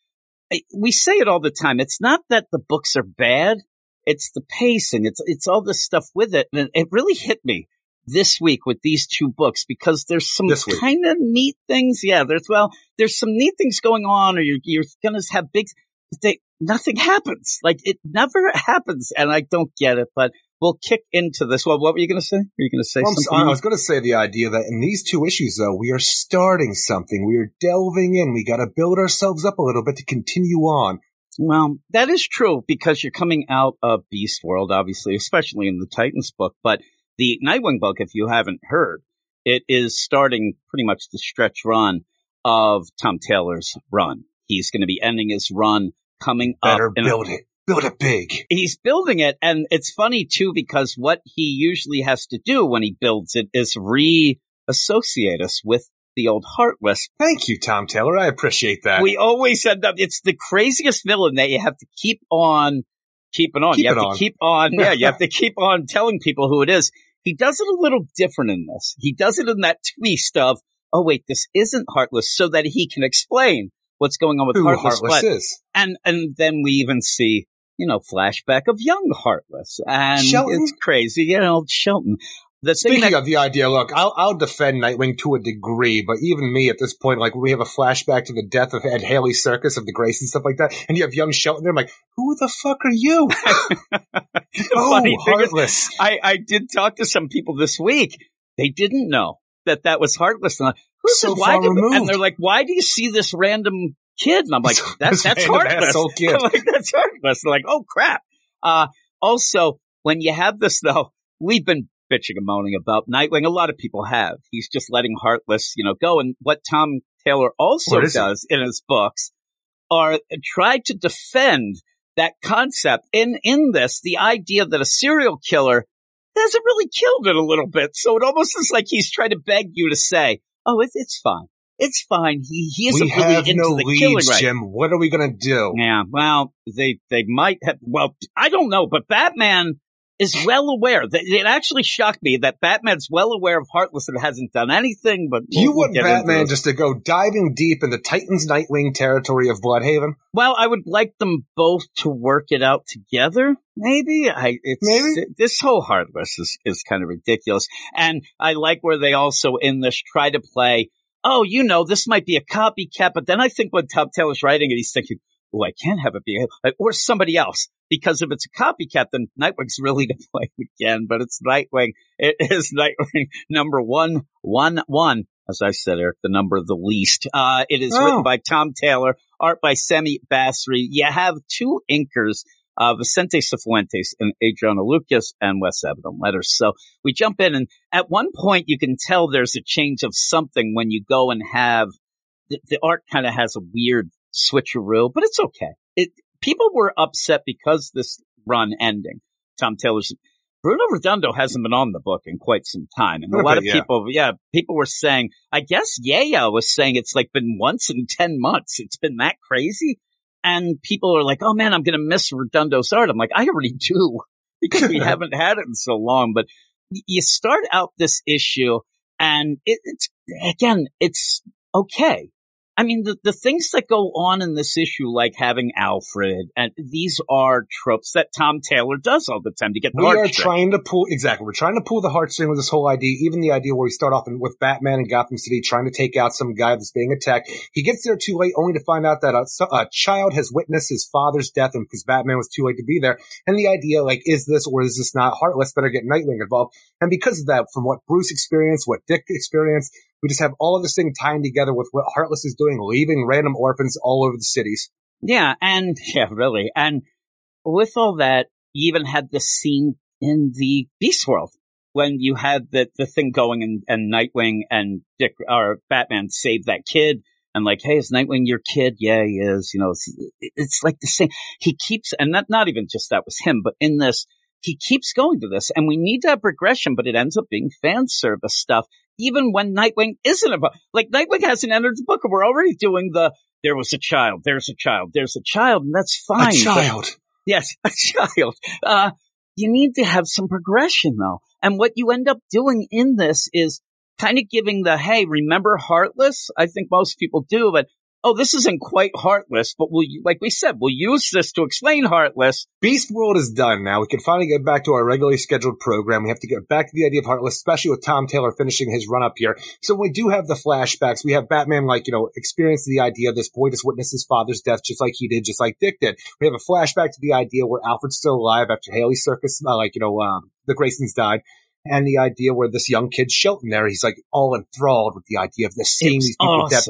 we say it all the time. It's not that the books are bad. It's the pacing. It's, it's all this stuff with it. And it really hit me this week with these two books because there's some kind of neat things. Yeah. There's, well, there's some neat things going on or you're, you're going to have big, they, nothing happens. Like it never happens. And I don't get it, but we'll kick into this. Well, what were you going to say? Were you going to say Well, something? I was going to say the idea that in these two issues, though, we are starting something. We are delving in. We got to build ourselves up a little bit to continue on. Well, that is true because you're coming out of Beast World, obviously, especially in the Titans book. But the Nightwing book, if you haven't heard, it is starting pretty much the stretch run of Tom Taylor's run. He's going to be ending his run coming Better up. in- build it. Build it big. He's building it, and it's funny too because what he usually has to do when he builds it is reassociate us with the old Heartless Thank you, Tom Taylor. I appreciate that. we always end up it's the craziest villain that you have to keep on keeping on Keep you have to on. keep on yeah you have to keep on telling people who it is he does it a little different in this he does it in that twist of oh wait this isn't heartless so that he can explain what's going on with Who heartless, Heartless is. and and then we even see you know flashback of young heartless and Shelton? it's crazy you know shelton the Speaking that of the idea, look, I'll, I'll defend Nightwing to a degree, but even me at this point, like we have a flashback to the death of Ed Haley Circus of the Grace and stuff like that, and you have young Shelton there, I'm like, who the fuck are you? oh, funny thing is, Heartless. I, I did talk to some people this week. They didn't know that that was Heartless. And who's So it? Why removed. and they're like, why do you see this random kid? And I'm like, that's random Heartless. kid. I'm like, that's Heartless. They're like, oh crap. Uh, also, when you have this though, we've been bitching and moaning about Nightwing. A lot of people have. He's just letting Heartless, you know, go. And what Tom Taylor also is it? does in his books are try to defend that concept in in this the idea that a serial killer hasn't really killed it a little bit so it almost is like he's trying to beg you to say oh it's it's fine it's fine he he isn't We really have into no the killing right Jim. What are we gonna do? yeah well they they might have well i don't know but batman is well aware that it actually shocked me that batman's well aware of heartless and hasn't done anything but we'll- you we'll want Batman just to go diving deep in the Titans Nightwing territory of Blüdhaven? Well, I would like them both to work it out together. Maybe I. It's Maybe? this whole Heartless is is kind of ridiculous, and I like where they also in this try to play. Oh, you know, this might be a copycat, but then I think when Tom Taylor's writing it, he's thinking, "Oh, I can't have it be or somebody else." Because if it's a copycat, then Nightwing's really to blame again. But it's Nightwing. It is Nightwing number one, one, one. As I said, Eric, the number of the least. Uh, it is Oh. written by Tom Taylor, art by Sami Basri. You have two inkers, uh, Vicente Cifuentes and Adriano Lucas and Wes on letters. So we jump in and at one point you can tell there's a change of something when you go and have the, the art kind of has a weird switcheroo, but it's okay. It, people were upset because this run ending. Tom Taylor's Bruno Redondo hasn't been on the book in quite some time. And a lot of yeah. people, yeah, people were saying, I guess Yaya was saying it's like been once in 10 months. It's been that crazy. And people are like, oh man, I'm going to miss Redondo's Sard. I'm like, I already do because we haven't had it in so long. But you start out this issue and it, it's, again, it's okay. I mean, the, the things that go on in this issue, like having Alfred, and these are tropes that Tom Taylor does all the time to get the We are trying to pull exactly. We're trying to pull the heartstring with this whole idea. Even the idea where we start off in, with Batman in Gotham City trying to take out some guy that's being attacked. He gets there too late, only to find out that a, a child has witnessed his father's death, and because Batman was too late to be there. And the idea, like, is this or is this not Heartless? Better get Nightwing involved. And because of that, from what Bruce experienced, what Dick experienced, we just have all of this thing tying together with what Heartless is doing, leaving random orphans all over the cities. Yeah, and yeah, really. And with all that, you even had the scene in the Beast World when you had the the thing going and, and Nightwing and Dick or Batman save that kid and like, hey, is Nightwing your kid? Yeah, he is. You know, it's, it's like the same. He keeps, and not not even just that was him, but in this, he keeps going to this, and we need to have progression, but it ends up being fan service stuff. Even when Nightwing isn't about, like Nightwing hasn't entered the book, and we're already doing the there was a child, there's a child, there's a child, and that's fine. a but- child. Yes, a child. Uh, you need to have some progression though. And what you end up doing in this is kind of giving the, hey, remember Heartless? I think most people do, but oh, this isn't quite Heartless, but we'll, like we said, we'll use this to explain Heartless. Beast World is done now. We can finally get back to our regularly scheduled program. We have to get back to the idea of Heartless, especially with Tom Taylor finishing his run up here. So we do have the flashbacks. We have Batman, like, you know, experience the idea of this boy just witnessed his father's death just like he did, just like Dick did. We have a flashback to the idea where Alfred's still alive after Haley Circus, uh, like, you know, um, the Graysons died. And the idea where this young kid Shelton there, he's like all enthralled with the idea of this seeing these people dead.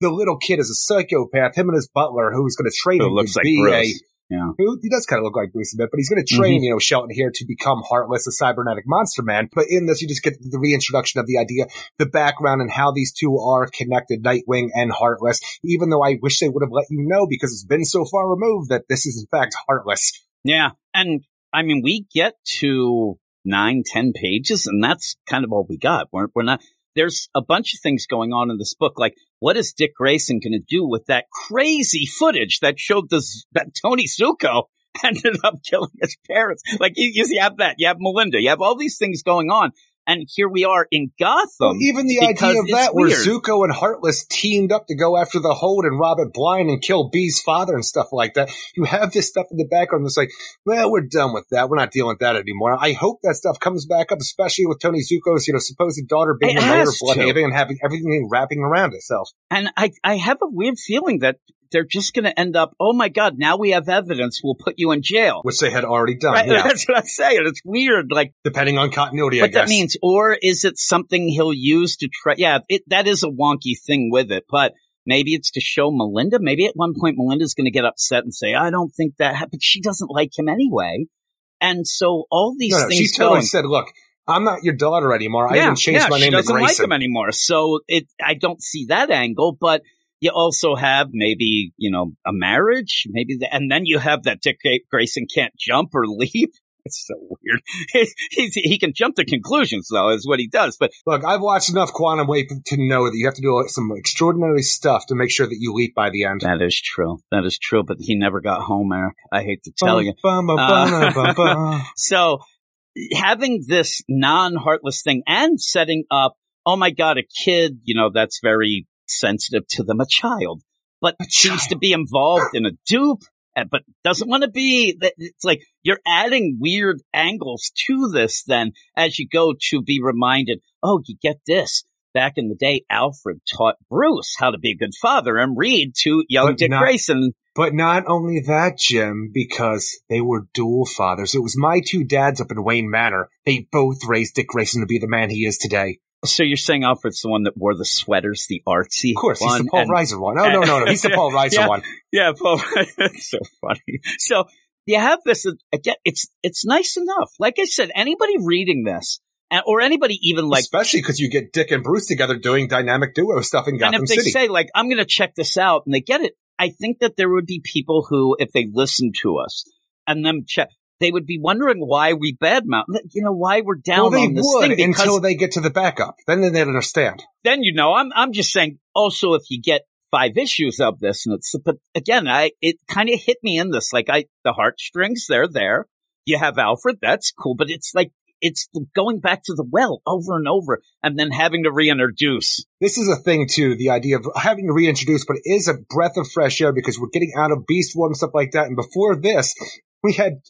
Awesome. The little kid is a psychopath. Him and his butler, who's going to train Who him looks to like be Bruce. a Yeah. who he does kind of look like Bruce a bit, but he's going to mm-hmm. train, you know, Shelton here to become Heartless, a cybernetic monster man. But in this, you just get the reintroduction of the idea, the background, and how these two are connected, Nightwing and Heartless. Even though I wish they would have let you know because it's been so far removed that this is in fact Heartless. Yeah. And I mean, we get to nine, ten pages and that's kind of all we got. We're, we're not, there's a bunch of things going on in this book. Like, what is Dick Grayson going to do with that crazy footage that showed this, that Tony Zucco ended up killing his parents? Like, you, you have that. You have Melinda. You have all these things going on. And here we are in Gotham. Well, even the idea of that, where. Zucco and Heartless teamed up to go after the Hold and rob it blind and kill B's father and stuff like that. You have this stuff in the background that's like, well, we're done with that. We're not dealing with that anymore. I hope that stuff comes back up, especially with Tony Zucco's, you know, supposed daughter being a mayor of. Blüdhaven and having everything wrapping around itself. And I, I have a weird feeling that they're just going to end up, oh my God, now we have evidence. We'll put you in jail. Which they had already done, Right, yeah. That's what I'm saying. It's weird. Like, Depending on continuity, I what guess. that means, or is it something he'll use to try? Yeah, it, that is a wonky thing with it, but maybe it's to show Melinda. Maybe at one point Melinda's going to get upset and say, "I don't think that," happened. she doesn't like him anyway. And so all these No, no, things she totally going. said, look, I'm not your daughter anymore. I yeah, even changed yeah, my she name to doesn't like him anymore. So it, I don't see that angle, but. You also have maybe, you know, a marriage, maybe, the, and then you have that Dick Grayson can't jump or leap. It's so weird. He's, he can jump to conclusions, though, is what he does. But Look, I've watched enough Quantum Wave to know that you have to do some extraordinary stuff to make sure that you leap by the end. that is true. That is true. But he never got home, Eric. I hate to tell you. Bum, Uh, bum, bum, bum. So having this non-heartless thing and setting up, oh my God, a kid, you know, that's very sensitive to them, a child, but seems to be involved in a dupe. uh, But doesn't want to be. that- It's like you're adding weird angles to this. Then, as you go to be reminded, oh, you get this. Back in the day, Alfred taught Bruce how to be a good father and read to young But Dick not- Grayson. But not only that, Jim, because they were dual fathers. It was my two dads up in Wayne Manor. They both raised Dick Grayson to be the man he is today. So you're saying Alfred's the one that wore the sweaters, the artsy Of course, he's the Paul and- Reiser one. Oh, no, no, no. He's the Paul Reiser Yeah. one. Yeah, Paul. it's so funny. So you have this again. It's it's nice enough. Like I said, anybody reading this, or anybody even like, Especially because you get Dick and Bruce together doing dynamic duo stuff in Gotham City. and if they City. say like, I'm going to check this out, and they get it, I think that there would be people who, if they listen to us and them check, they would be wondering why we badmouth. You know, why we're down well, they on this would thing because until they get to the backup. Then they'd understand. then you know I'm I'm just saying also if you get five issues of this and it's but again I it kind of hit me in this like I the heartstrings they're there you have Alfred that's cool but it's like it's going back to the well over and over and then having to reintroduce. This is a thing too, the idea of having to reintroduce, but it is a breath of fresh air because we're getting out of Beast War and stuff like that. And before this, we had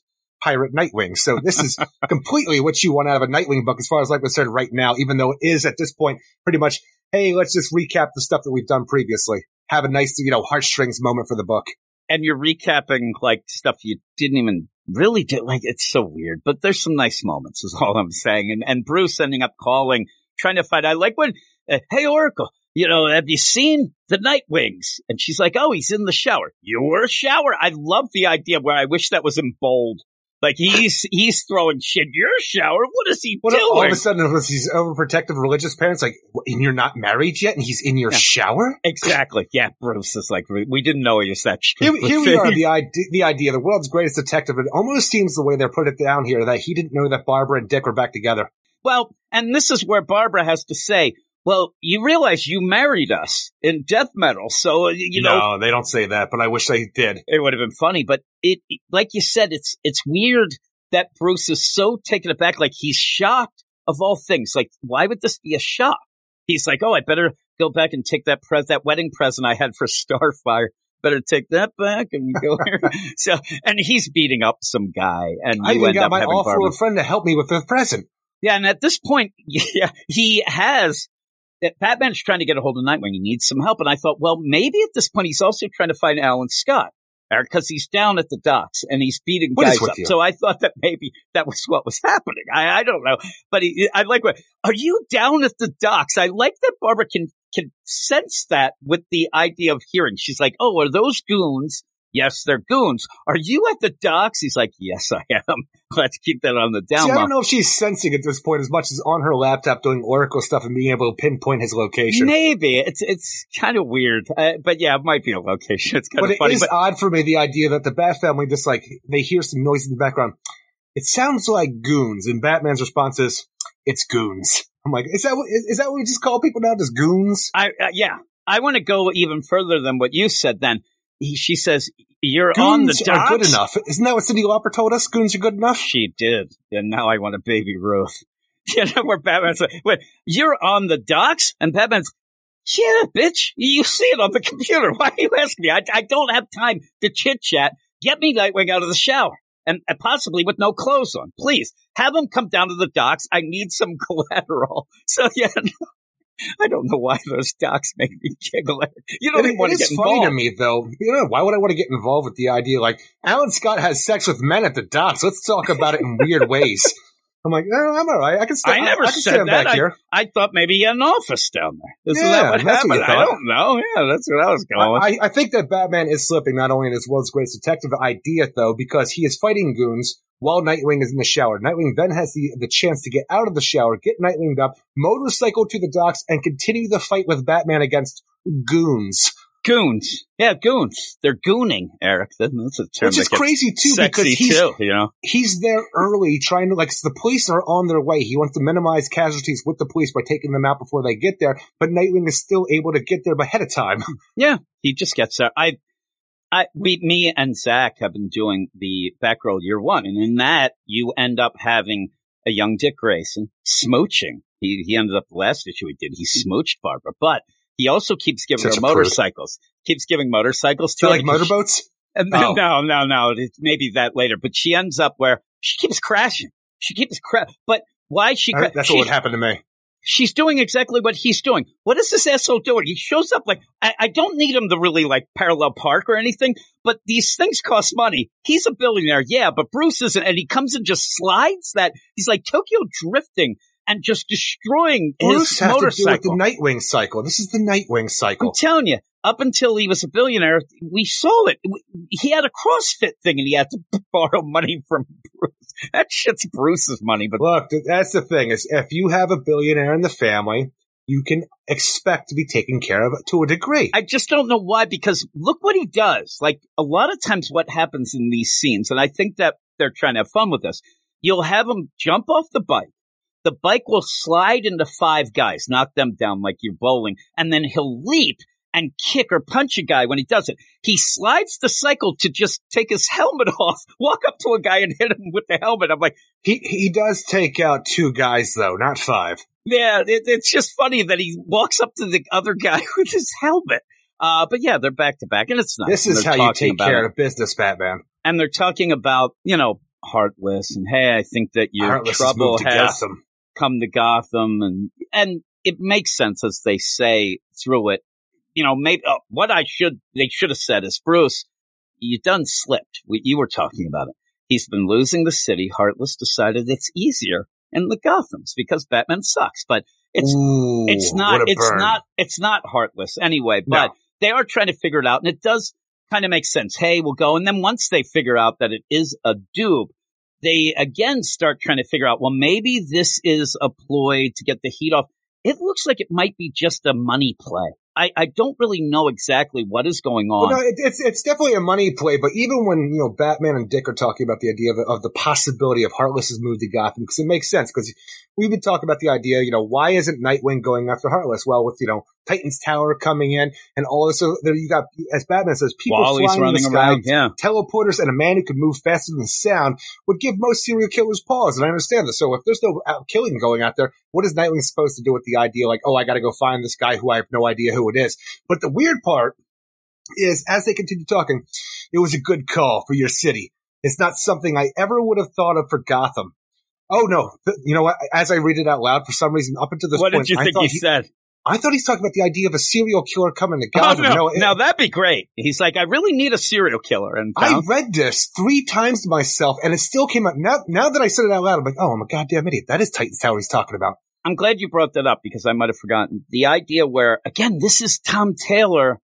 Pirate Nightwing. So this is completely what you want out of a Nightwing book as far as like concerned right now, even though it is at this point pretty much, hey, let's just recap the stuff that we've done previously. Have a nice, you know, heartstrings moment for the book. And you're recapping like stuff you didn't even really do. Like it's so weird, but there's some nice moments is all I'm saying. And, and Bruce ending up calling, trying to find, I like when, uh, Hey Oracle, you know, have you seen the Nightwings? And she's like, Oh, he's in the shower. Your shower. I love the idea where I wish that was in bold like he's he's throwing shit in your shower. What is he What doing? all of a sudden it was these overprotective religious parents like, and you're not married yet and he's in your Yeah. shower? exactly. Yeah, Bruce is like we didn't know was that. Here, here we are, the idea, the idea, the world's greatest detective. It almost seems the way they're put it down here that he didn't know that Barbara and Dick were back together. Well, and this is where Barbara has to say, "Well, you realize you married us in death metal, so uh, you know no, they don't say that, but I wish they did. it would have been funny." But it, like you said, it's it's weird that Bruce is so taken aback, like he's shocked of all things. Like, why would this be a shock? He's like, "Oh, I better go back and take that pre- that wedding present I had for Starfire." Better take that back and go here. so, and he's beating up some guy, and I even got my off-road friend to help me with the present. yeah, and at this point, yeah, he has that Batman's trying to get a hold of Nightwing. He needs some help, and I thought, well, maybe at this point he's also trying to find Alan Scott uh, because he's down at the docks and he's beating What guys up. you? So I thought that maybe that was what was happening. I, I don't know, but he, I like what are you down at the docks? I like that Barbara can can sense that with the idea of hearing. She's like, oh, are those goons? Yes, they're goons. Are you at the docks? He's like, yes, I am. Let's keep that on the down See, I don't know if she's sensing at this point as much as on her laptop doing Oracle stuff and being able to pinpoint his location. Maybe it's it's kind of weird, uh, but yeah, it might be a location. It's kind But of it funny. is but odd for me the idea that the Bat family just like they hear some noise in the background. It sounds like goons, and Batman's response is, "It's goons." I'm like, is that what, is, is that what we just call people now? Just goons? I uh, yeah, I want to go even further than what you said. Then he, she says, "You're on the Goons docks." are good enough. Isn't that what Cyndi Lauper told us? Goons are good enough. She did, and now I want a baby Ruth. You know where Batman's like, "Wait, you're on the docks," and Batman's. Yeah, bitch. You see it on the computer. Why are you asking me? I, I don't have time to chit chat. Get me Nightwing out of the shower. And, and possibly with no clothes on. Please have him come down to the docks. I need some collateral. So yeah, I don't know why those docs make me giggle. You don't It- even want to get funny to me though. You know, why would I want to get involved with the idea like Alan Scott has sex with men at the docks? Let's talk about it in weird ways. I'm like, no, I'm all right. I can. Stand, I never I, said that. back here. I thought maybe he had an office down there. Isn't Yeah, that what that's what happened? you I don't know. Yeah, that's what I was going. I, I think that Batman is slipping not only in his world's greatest detective idea, though, because he is fighting goons while Nightwing is in the shower. Nightwing then has the, the chance to get out of the shower, get Nightwinged up, motorcycle to the docks, and continue the fight with Batman against goons. Goons. Yeah, goons. They're gooning, Eric. That- That's a term Which is crazy, too, because he's, too. You know, he's there early trying to, like, the police are on their way. He wants to minimize casualties with the police by taking them out before they get there, but Nightwing is still able to get there ahead of time. yeah, he just gets there. I, I, we, me and Zach have been doing the Batgirl Year One, and in that you end up having a young Dick Grayson smooching. He he ended up the last issue he did. He smooched Barbara, but he also keeps giving Such her motorcycles. Keeps giving motorcycles to her. like, motorboats? And Oh. No, no, no. It, maybe that later. But she ends up where she keeps crashing. She keeps crashing. But why she? Cra- That's she- what would happen to me. She's doing exactly what he's doing. What is this asshole doing? He shows up like I, I don't need him to really like parallel park or anything, but these things cost money. He's a billionaire, yeah, but Bruce isn't, and he comes and just slides that. He's like Tokyo drifting and just destroying Bruce his has to do motorcycle. with the Nightwing cycle. This is the Nightwing cycle. I'm telling you, up until he was a billionaire, we saw it. He had a CrossFit thing and he had to borrow money from Bruce. That shit's Bruce's money, but Look, that's the thing is if you have a billionaire in the family, you can expect to be taken care of to a degree. I just don't know why because look what he does. Like a lot of times what happens in these scenes, and I think that they're trying to have fun with this, you'll have him jump off the bike. The bike will slide into five guys, knock them down like you're bowling, and then he'll leap and kick or punch a guy when he does it. He slides the cycle to just take his helmet off, walk up to a guy and hit him with the helmet. I'm like, He he does take out two guys though, not five. yeah, it, it's just funny that he walks up to the other guy with his helmet. Uh, but yeah, they're back to back, and it's nice. This is how you take care of business, Batman. And they're talking about, you know, Heartless, and hey, I think that your Heartless has trouble has Gotham. Come to Gotham, and and it makes sense as they say through it. You know, maybe uh, what I should they should have said is Bruce, you done slipped. We, you were talking about it. He's been losing the city. Heartless decided it's easier in the Gothams because Batman sucks, but it's Ooh, it's not it's burn. not it's not heartless anyway but No. they are trying to figure it out and it does kind of make sense hey we'll go and then once they figure out that it is a dupe they again start trying to figure out well maybe this is a ploy to get the heat off it looks like it might be just a money play i, I don't really know exactly what is going on Well, no, it, it's it's definitely a money play, but even when you know Batman and Dick are talking about the idea of, of the possibility of Heartless's move to Gotham, because it makes sense. Because we've been talking about the idea, you know, why isn't Nightwing going after Heartless? Well, with you know Titan's Tower coming in and all this, so there you got as Batman says, people flying running in the sky, around yeah teleporters and a man who could move faster than sound would give most serial killers pause. And I understand this. So if there's no out killing going out there, what is Nightwing supposed to do with the idea like, oh, I got to go find this guy who I have no idea who it is? But the weird part is as they continue talking, it was a good call for your city. It's not something I ever would have thought of for Gotham. Oh no! You know what? As I read it out loud, for some reason, up until this point, what point, did you I think he he, said I thought he's talking about the idea of a serial killer coming to oh, Gotham. no. No, it- now that'd be great he's like i really need a serial killer and I read this three times to myself, and it still came out. Now, now that I said it out loud, I'm like, oh, I'm a goddamn idiot. That is Titan's Tower he's talking about. I'm glad you brought that up because I might have forgotten. The idea where, again, this is Tom Taylor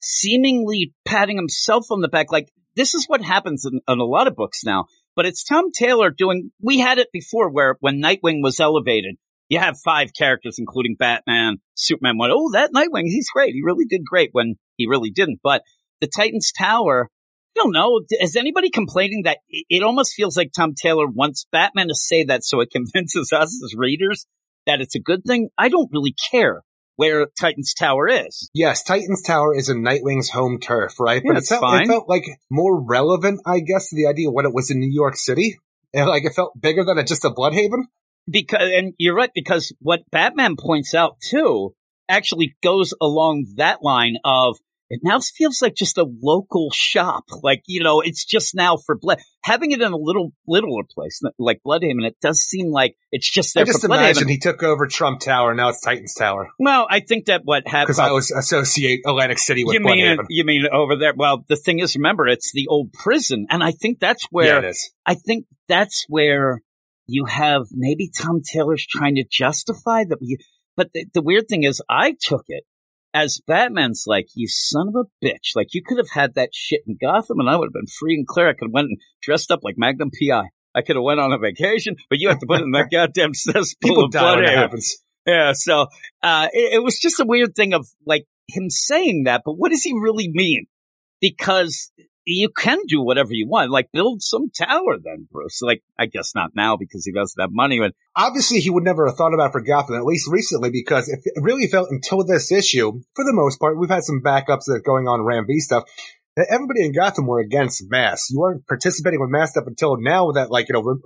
seemingly patting himself on the back. Like, this is what happens in, in a lot of books now. But it's Tom Taylor doing, we had it before where when Nightwing was elevated, you have five characters, including Batman, Superman went, oh, that Nightwing, he's great. He really did great when he really didn't. But the Titans Tower, I don't know. Is anybody complaining that it almost feels like Tom Taylor wants Batman to say that so it convinces us as readers that it's a good thing? I don't really care where Titan's Tower is. Yes, Titan's Tower is in Nightwing's home turf, right? Yeah, but it it's felt, fine. it felt like more relevant, I guess, to the idea of what it was in New York City. And like it felt bigger than just a Blüdhaven. Because, and you're right, because what Batman points out too actually goes along that line of it now feels like just a local shop. Like, you know, it's just now for Blood. Having it in a little, littler place like Blüdhaven, it does seem like it's just there I just for imagine Blüdhaven. he took over Trump Tower, now it's Titan's Tower. well, I think that what happened. Because I always associate Atlantic City with you mean Blüdhaven. you mean over there? Well, the thing is, remember, it's the old prison, and I think that's yeah, where it is. I think that's where you have maybe Tom Taylor's trying to justify that. But the, the weird thing is, I took it as Batman's like, you son of a bitch. Like, you could have had that shit in Gotham and I would have been free and clear. I could have went and dressed up like Magnum PI. I could have went on a vacation, but you have to put it in that goddamn cesspool People of die blood happens. Yeah, so uh, it, it was just a weird thing of like him saying that, but what does he really mean? Because you can do whatever you want, like build some tower, then Bruce. Like I guess not now because he doesn't have money, but Obviously, he would never have thought about for Gotham, at least recently, because it really felt until this issue, for the most part, we've had some backups that are going on Ram V stuff. Everybody in Gotham were against Mass. You weren't participating with Mass up until now that, like, you know,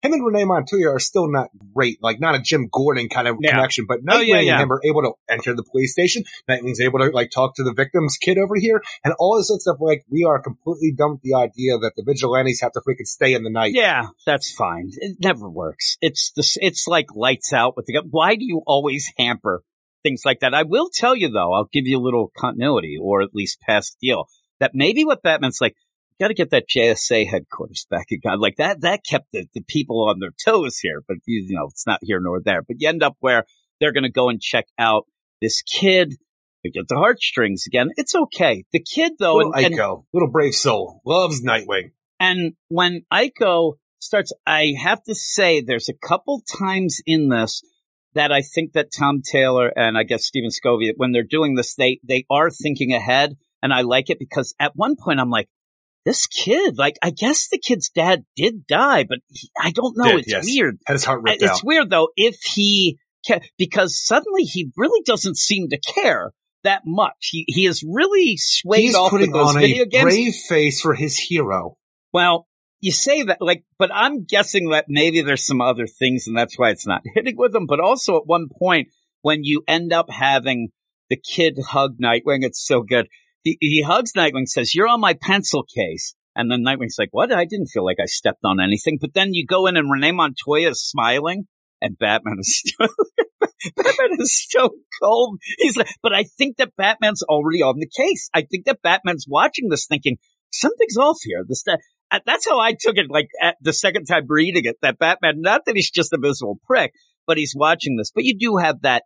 him and Renee Montoya are still not great, like, not a Jim Gordon kind of Yeah. connection, but Oh, Nightwing yeah, yeah. and him are able to enter the police station. Nightwing's able to, like, talk to the victim's kid over here, and all this other stuff, like, we are completely done with the idea that the vigilantes have to freaking stay in the night. yeah, that's fine. It never works. It's this. It's like lights out with the. Why do you always hamper things like that? I will tell you though. I'll give you a little continuity, or at least past deal. That maybe what Batman's like. Got to get that JSA headquarters back again. Like that, that kept the, the people on their toes here, but you, you know, it's not here nor there. But you end up where they're going to go and check out this kid. They get the heartstrings again. It's okay. The kid though, Little and, and little brave soul, loves Nightwing. and when Aiko starts, I have to say there's a couple times in this that I think that Tom Taylor and I guess Stephen Segovia, when they're doing this, they, they are thinking ahead. And I like it because at one point I'm like, this kid, like, I guess the kid's dad did die, but he, I don't know. Did, it's yes. weird. Had his heart I- ripped out. It's weird though if he ca- because suddenly he really doesn't seem to care. that much. He he has really swayed He's off putting on video a games. brave face for his hero. Well, you say that like, but I'm guessing that maybe there's some other things, and that's why it's not hitting with him. But also at one point when you end up having the kid hug Nightwing, it's so good. He, he hugs Nightwing, says, "You're on my pencil case." And then Nightwing's like, what? I didn't feel like I stepped on anything. But then you go in and Renee Montoya is smiling and Batman is still, Batman is still cold. He's like, but I think that Batman's already on the case. I think that Batman's watching this thinking something's off here. This, uh, that's how I took it. Like at the second time reading it, that Batman, not that he's just a miserable prick, but he's watching this. But you do have that.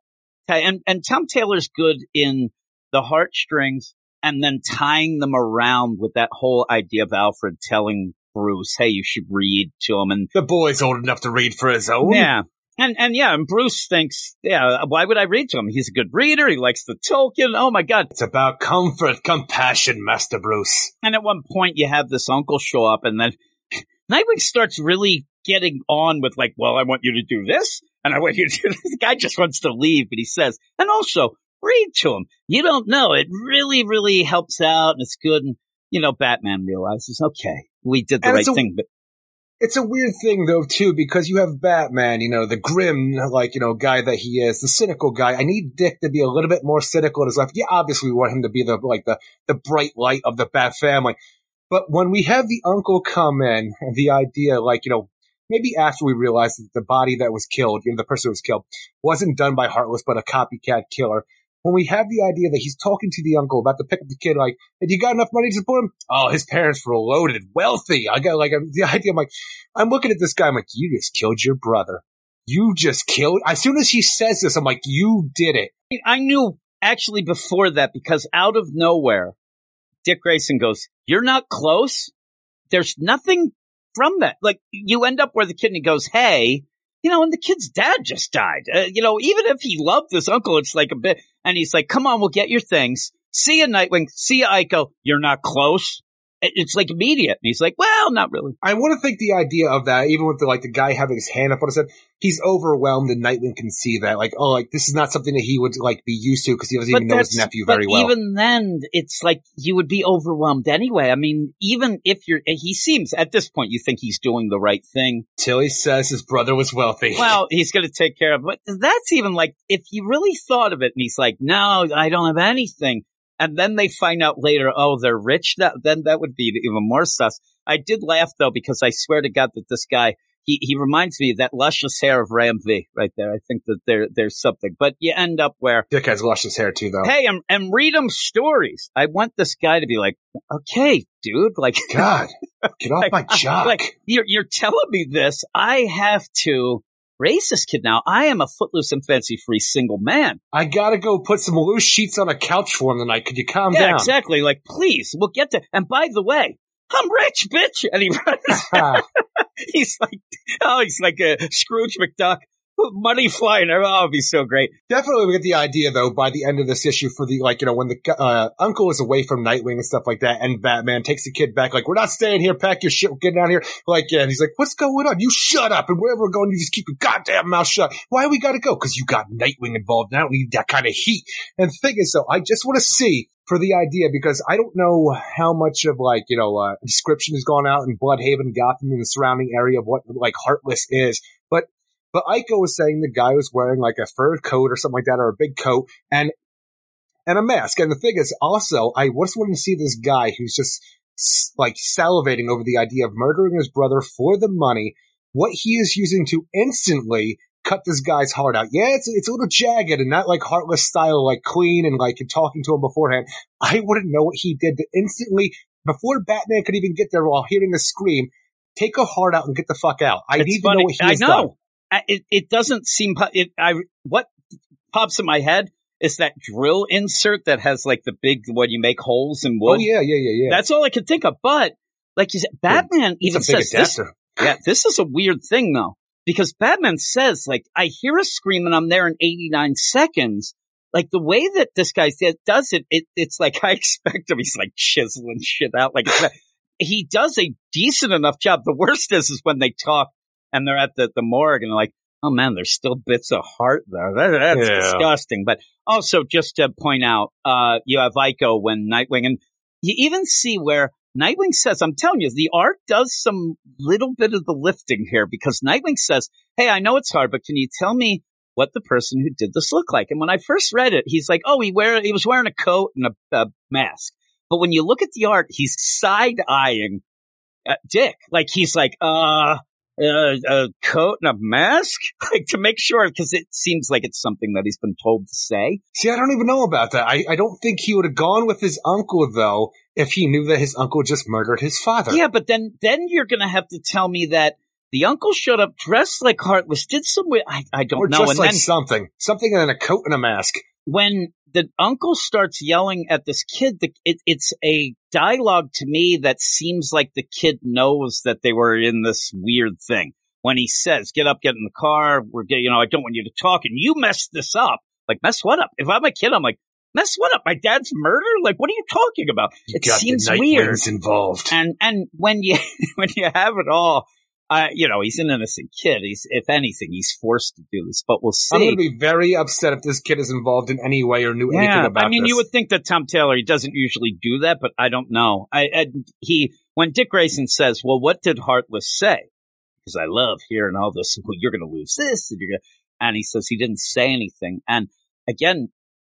And, and Tom Taylor's good in the heartstrings and then tying them around with that whole idea of Alfred telling Bruce, "Hey, you should read to him." And The boy's old enough to read for his own. yeah, and and yeah, and Bruce thinks, "Yeah, why would I read to him? He's a good reader. He likes the Tolkien. Oh my god!" It's about comfort, compassion, Master Bruce. And at one point, you have this uncle show up, and then Nightwing starts really getting on with like, "Well, I want you to do this, and I want you to do this." The guy just wants to leave, but he says, and also read to him. You don't know. It really, really helps out, and it's good. And you know, Batman realizes, okay, we did the And right a- thing, but It's a weird thing though too, because you have Batman, you know, the grim, like, you know, guy that he is, the cynical guy. I need Dick to be a little bit more cynical in his life. Yeah, obviously we want him to be the, like, the, the bright light of the Bat family. But when we have the uncle come in, and the idea, like, you know, maybe after we realize that the body that was killed, you know, the person who was killed, wasn't done by Heartless, but a copycat killer. When we have the idea that he's talking to the uncle about to pick up the kid, like, hey, you got enough money to support him? Oh, his parents were loaded, wealthy. I got like the idea. I'm like, I'm looking at this guy. I'm like, you just killed your brother. You just killed. As soon as he says this, I'm like, you did it. I knew actually before that because out of nowhere, Dick Grayson goes, You're not close. There's nothing from that. Like you end up where the kid and he goes, Hey, you know, and the kid's dad just died. Uh, you know, even if he loved this uncle, it's like a bit, and he's like, Come on, we'll get your things. See you, Nightwing. See you, Ico. You're not close. It- It's like immediate. And he's like, Well, not really. I want to think the idea of that, even with the, like the guy having his hand up on his head, he's overwhelmed and Nightwing can see that. Like, oh, like this is not something that he would like be used to because he doesn't even know his nephew but very well. Even then, it's like you would be overwhelmed anyway. I mean, even if you're, eh, he seems at this point you think he's doing the right thing. Till he says his brother was wealthy. Well, he's going to take care of. But that's even like if you really thought of it, and he's like, "No, I don't have anything." And then they find out later, oh, they're rich. That then that would be even more sus. I did laugh though because I swear to God that this guy. He, he reminds me of that luscious hair of Ram V right there. I think that there there's something, but you end up where Dick has luscious hair too, though. hey, and, and read them stories. I want this guy to be like, okay, dude, like, God, get off my jock. like you're you're telling me this. I have to this kid now. I am a footloose and fancy free single man. I gotta go put some loose sheets on a couch for him tonight. Could you calm yeah, down? exactly. Like, please, we'll get to. And by the way, I'm rich, bitch. And he runs. he's like, oh, he's like a Scrooge McDuck. Money flying. Oh, it'd be so great. Definitely we get the idea though by the end of this issue for the like you know when the uh, uncle is away from Nightwing and stuff like that and Batman takes the kid back like we're not staying here. Pack your shit. We're getting out of here. Like yeah and he's like what's going on? You shut up. And wherever we're going you just keep your goddamn mouth shut. Why we gotta go? Because you got Nightwing involved. And I don't need that kind of heat. And the thing is though I just want to see for the idea because I don't know how much of like you know uh, description has gone out in Blüdhaven Gotham and the surrounding area of what like Heartless is but Aiko was saying the guy was wearing like a fur coat or something like that, or a big coat and and a mask. And the thing is, also, I just wanted to see this guy who's just like salivating over the idea of murdering his brother for the money. What he is using to instantly cut this guy's heart out. Yeah, it's it's a little jagged and not like heartless style, like clean and like talking to him beforehand. I wouldn't know what he did to instantly before Batman could even get there while hearing a scream. Take a heart out and get the fuck out. I It's need funny. to know what he I know. done. It it doesn't seem it. I what pops in my head is that drill insert that has like the big when you make holes in Oh yeah, yeah, yeah, yeah. That's all I could think of. But like you said, Batman It's even a big says this. Yeah, this is a weird thing though because Batman says like I hear a scream and I'm there in 89 seconds. Like the way that this guy does it, it, it's like I expect him. He's like chiseling shit out. Like he does a decent enough job. The worst is is when they talk and they're at the the morgue and they're like, Oh man, there's still bits of heart there. That, that's Yeah. disgusting. But also, just to point out, uh, you have Ico when Nightwing, and you even see where Nightwing says, I'm telling you, the art does some little bit of the lifting here because Nightwing says, Hey, I know it's hard, but can you tell me what the person who did this look like? And when I first read it, he's like, Oh, he wear, he was wearing a coat and a, a mask. But when you look at the art, he's side eyeing uh, Dick. Like he's like, uh, uh, a coat and a mask, like to make sure, because it seems like it's something that he's been told to say. See, I don't even know about that. I, I don't think he would have gone with his uncle though if he knew that his uncle just murdered his father. Yeah, but then then you're gonna have to tell me that the uncle showed up dressed like Heartless, did some. I, I don't Or know, just and like then something. Something in a coat and a mask. when the uncle starts yelling at this kid, the, it, it's a dialogue to me that seems like the kid knows that they were in this weird thing. When he says, "Get up, get in the car," we're getting, you know, I don't want you to talk, and you messed this up. Like, mess what up? If I'm a kid, I'm like, mess what up? My dad's murder? Like, what are you talking about? It Got seems weird. involved. And and when you when you have it all, uh, you know, he's an innocent kid. He's if anything, he's forced to do this. But we'll see. I'm going to be very upset if this kid is involved in any way or knew anything Yeah, about I mean, this. you would think that Tom Taylor he doesn't usually do that, but I don't know. I, I he when Dick Grayson says, "Well, what did Heartless say?" Because I love hearing all this. Well, you're going to lose this, and you're going and he says he didn't say anything. And again,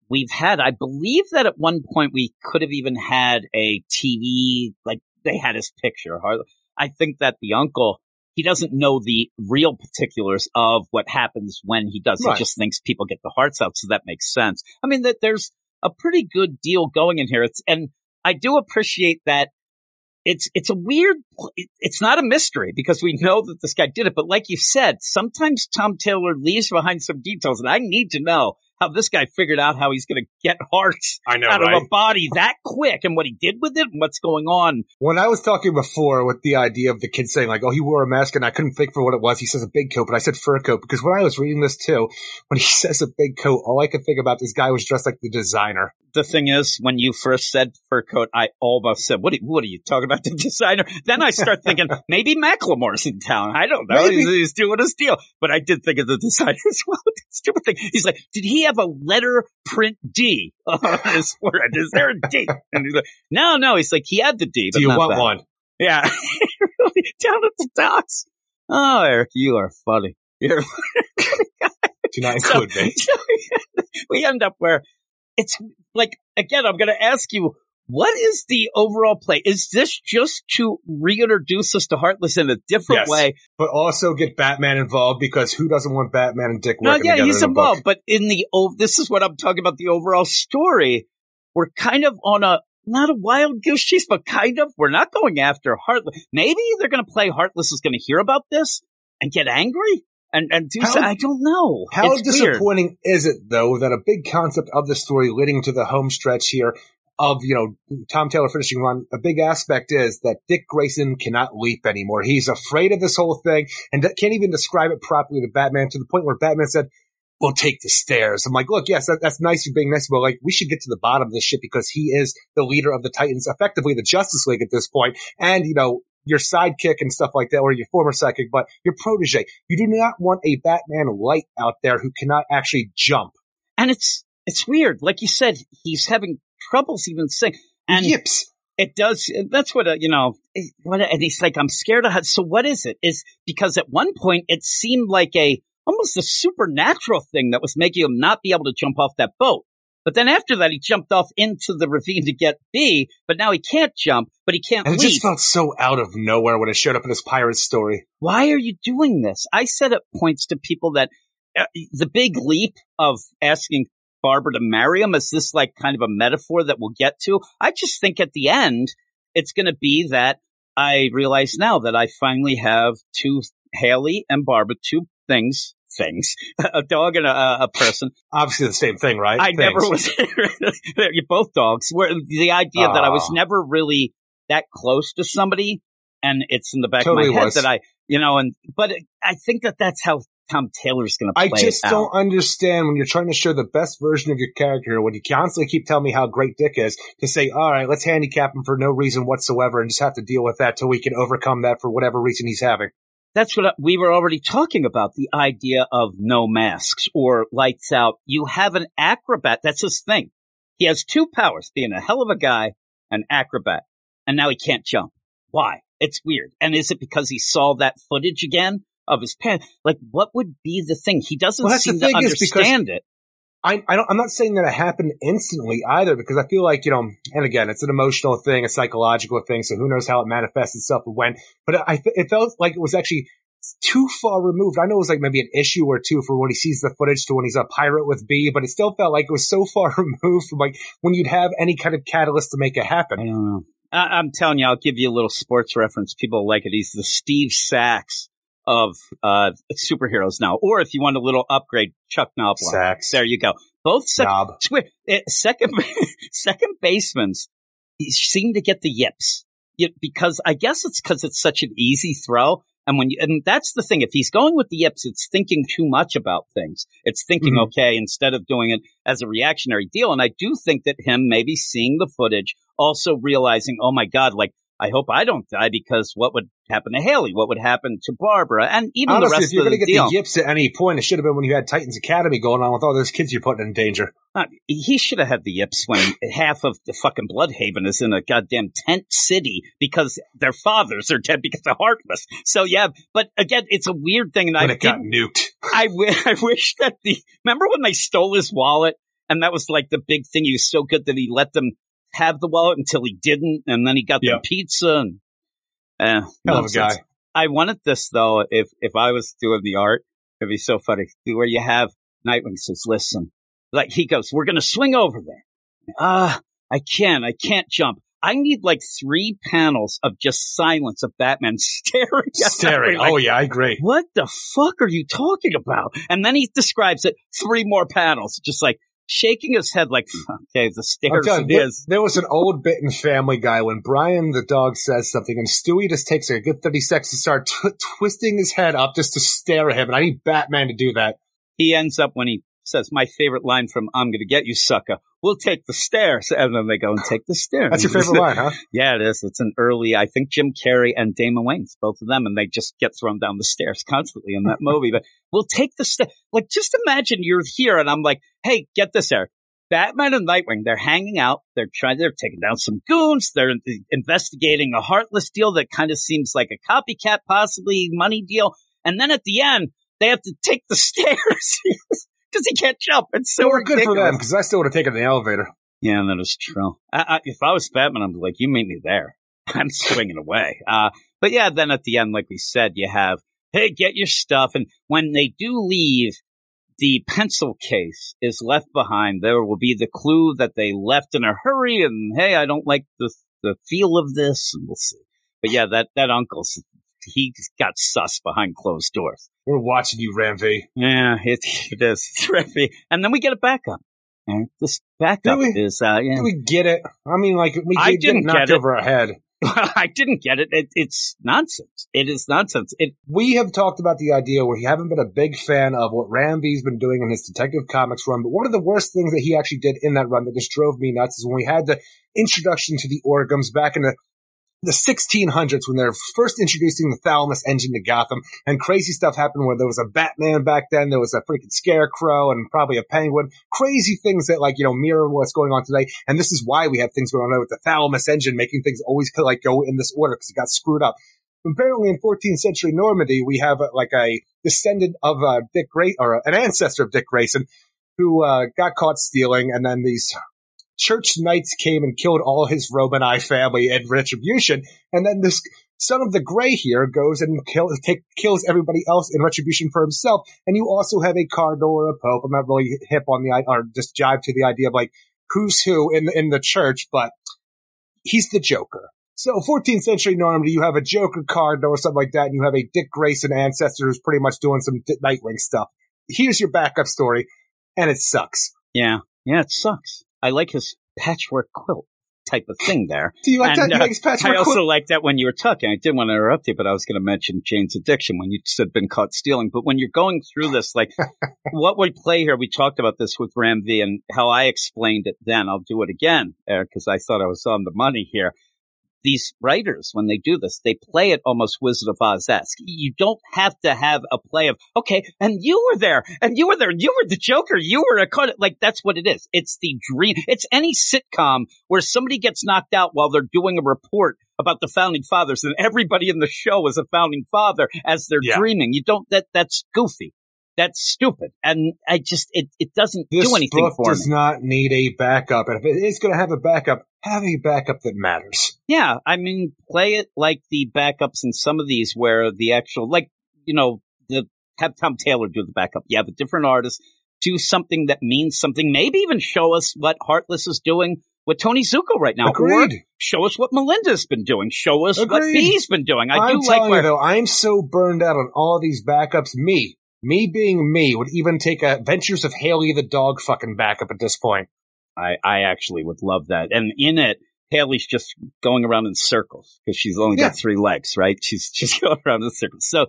we've had, I believe that at one point we could have even had a TV like they had his picture. Heartless. I think that the uncle. He doesn't know the real particulars of what happens when he does. Right. He just thinks people get the hearts out, so that makes sense. I mean, that there's a pretty good deal going in here. It's and I do appreciate that. It's it's a weird. It's not a mystery because we know that this guy did it. But like you said, sometimes Tom Taylor leaves behind some details, and I need to know how this guy figured out how he's going to get hearts I know, out right? of a body that quick, and what he did with it, and what's going on. When I was talking before with the idea of the kid saying like, "Oh, he wore a mask," and I couldn't think for what it was. He says a big coat, but I said fur coat because when I was reading this too, when he says a big coat, all I could think about this guy was dressed like the designer. The thing is, when you first said fur coat, I almost said, "What? Are, what are you talking about, the designer?" Then I start thinking maybe Macklemore's in town. I don't know. Maybe. He's, he's doing his deal, but I did think of the designer as well. Stupid thing. He's like, "Did he have a letter print D on his forehead? Is there a D? And he's like, "No, no." He's like, "He had the D, but Do you not want that." one? Yeah, really down at the docks. Oh, Eric, you are funny. You're Do not so, include me. so we end up where it's like again. I'm going to ask you, what is the overall play? Is this just to reintroduce us to Heartless in a different Yes. way? But also get Batman involved because who doesn't want Batman and Dick No, working yeah, together he's in involved, but in the oh, this is what I'm talking about. The overall story, we're kind of on a not a wild goose chase, but kind of. We're not going after Heartless. Maybe they're going to play Heartless is going to hear about this and get angry and and do. How- so, I don't know. How It's weird. disappointing is it, though, that a big concept of the story leading to the home stretch here of, you know, Tom Taylor finishing run, a big aspect is that Dick Grayson cannot leap anymore. He's afraid of this whole thing and can't even describe it properly to Batman to the point where Batman said, we'll take the stairs. I'm like, look, yes, that, that's nice you being nice, but like, we should get to the bottom of this shit because he is the leader of the Titans, effectively the Justice League at this point, and, you know, your sidekick and stuff like that, or your former sidekick, but your protege. You do not want a Batman light out there who cannot actually jump. and it's it's weird. Like you said, he's having troubles even saying, and Yips. it does. That's what uh, you know. it- What, and he's like, I'm scared of. Her. So what is it? Is because at one point it seemed like a almost a supernatural thing that was making him not be able to jump off that boat. But then after that, he jumped off into the ravine to get B. But now he can't jump, but he can't And it leap. just felt so out of nowhere when it showed up in this pirate story. why are you doing this? I said at points to people that uh, the big leap of asking Barbara to marry him is this like kind of a metaphor that we'll get to. I just think at the end, it's going to be that I realize now that I finally have two Haley and Barbara, two things, things, a dog and a, a person. Obviously the same thing, right? I never was, you're both dogs. Where the idea that I was ah. never really that close to somebody, and it's in the back Totally of my head was. that I, you know, and but I think that that's how Tom Taylor's going to I just don't understand when you're trying to show the best version of your character, when you constantly keep telling me how great Dick is, to say, all right, let's handicap him for no reason whatsoever and just have to deal with that till we can overcome that for whatever reason he's having. that's what we were already talking about the idea of no masks or lights out. You have an acrobat. That's his thing. He has two powers, being a hell of a guy, an acrobat, and now he can't jump. Why? It's weird. And is it because he saw that footage again of his pen. Like, what would be the thing? He doesn't Well, seem to thing is because- understand it. I, I don't, I'm not saying that it happened instantly either because I feel like, you know, and again, it's an emotional thing, a psychological thing. So who knows how it manifests itself and when, but I, it felt like it was actually too far removed. I know it was like maybe an issue or two for when he sees the footage to when he's a pirate with B, but it still felt like it was so far removed from like when you'd have any kind of catalyst to make it happen. I don't know. I, I'm telling you, I'll give you a little sports reference. People like it. He's the Steve Sax of uh, superheroes now. Or if you want a little upgrade, Chuck Knoblauch. Sax. There you go. Both sec- eh, second second basemen seem to get the yips because I guess it's because it's such an easy throw. And when you, and that's the thing. If he's going with the yips, it's thinking too much about things. It's thinking, Mhm. okay, instead of doing it as a reactionary deal. And I do think that him maybe seeing the footage, also realizing, oh my God, like, I hope I don't die because what would happen to Haley? What would happen to Barbara? And even the Honestly, rest if you're going to get deal. the yips at any point, it should have been when you had Titans Academy going on with all those kids you're putting in danger. Uh, he should have had the yips when half of the fucking Blüdhaven is in a goddamn tent city because their fathers are dead because they're Heartless. So yeah, but again, it's a weird thing, and When I it got nuked. I, w- I wish that the remember when they stole his wallet and that was like the big thing. He was so good that he let them have the wallet until he didn't, and then he got Yeah. them pizza and uh, Hell of a guy. I wanted this though. If if I was doing the art, it'd be so funny where you have Nightwing says, "Listen," like he goes, "We're gonna swing over there." Ah, I can't. I can't jump. I need like three panels of just silence of Batman staring, at Staring. Like, oh yeah, I agree. what the fuck are you talking about? And then he describes it three more panels, just like shaking his head, like, okay, the stairs telling it there, is. there was an old bit in Family Guy when Brian the dog says something and Stewie just takes a good 30 seconds to start t- twisting his head up just to stare at him. And I need Batman to do that. He ends up when he says, my favorite line from I'm gonna get you, sucker. We'll take the stairs. And then they go and take the stairs. That's your favorite line, huh? Yeah, it is. It's an early, I think Jim Carrey and Damon Wayans, both of them, and they just get thrown down the stairs constantly in that movie. But we'll take the stairs. Like, just imagine you're here and I'm like, hey, get this, Eric. Batman and Nightwing, they're hanging out. They're trying, they're taking down some goons. They're investigating a heartless deal that kind of seems like a copycat, possibly money deal. And then at the end, they have to take the stairs because he can't jump. It's so So we're good for them because I still would have taken the elevator. Yeah, that is true. I, I, if I was Batman, I'm like, you meet me there. I'm swinging away. Uh, but yeah, then at the end, like we said, you have, hey, get your stuff. And when they do leave, the pencil case is left behind. There will be the clue that they left in a hurry. And hey, I don't like the the feel of this. And we'll see. But yeah, that that uncle's he got sus behind closed doors. We're watching you, Ram V. Yeah, it, it is. It's trippy. And then we get a backup. And this backup we? is, uh, yeah. Do we get it? I mean, like, we I get didn't knocked get it. over our head. I didn't get it. it. It's nonsense. It is nonsense. It We have talked about the idea where he haven't been a big fan of what Ram V's been doing in his Detective Comics run, but one of the worst things that he actually did in that run that just drove me nuts is when we had the introduction to the Orghams back in the the 1600s when they're first introducing the Thalamus engine to Gotham, and crazy stuff happened where there was a Batman back then, there was a freaking Scarecrow, and probably a Penguin. Crazy things that like you know mirror what's going on today, and this is why we have things going on with the Thalamus engine, making things always like go in this order because it got screwed up apparently in 14th century Normandy, we have uh, like a descendant of uh, Dick Grayson, or an ancestor of Dick Grayson, who uh, got caught stealing, and then these church knights came and killed all his Romanai family in retribution, and then this son of the Gray here goes and kill, take, kills everybody else in retribution for himself, and you also have a cardinal or a pope. I'm not really hip on the, or just jive to the idea of like who's who in in the church, but he's the Joker. So 14th century Normandy, you have a Joker card or something like that, and you have a Dick Grayson ancestor who's pretty much doing some Nightwing stuff. Here's your backup story, and it sucks. yeah yeah it sucks. I like his patchwork quilt type of thing there. Do you like And, that? uh, You like patchwork I also like that when you were talking. I didn't want to interrupt you, but I was going to mention Jane's addiction when you said been caught stealing. But when you're going through this, like what we play here, we talked about this with Ram V and how I explained it then. I'll do it again, Eric, because I thought I was on the money here. These writers, when they do this, they play it almost Wizard of Oz esque. You don't have to have a play of, okay, and you were there, and you were there, you were the Joker, you were a cut. Like, that's what it is. It's the dream. It's any sitcom where somebody gets knocked out while they're doing a report about the founding fathers and everybody in the show is a founding father as they're Yeah. dreaming. You don't, that, that's goofy. That's stupid. And I just, it, it doesn't This do anything book for does me. not need a backup, and if it is going to have a backup, have a backup that matters. Yeah, I mean, play it like the backups in some of these where the actual, like, you know, the have Tom Taylor do the backup. You have a different artist do something that means something. Maybe even show us what Heartless is doing with Tony Zucco right now. Or Agreed. show us what Melinda's been doing. Show us what Agreed. Bee's been doing. I I'm do like where you though, I'm so burned out on all these backups. Me, me being me, would even take a Adventures of Haley the dog fucking backup at this point. I, I actually would love that. And in it, Haley's just going around in circles because she's only Yeah. got three legs, right? She's just going around in circles. So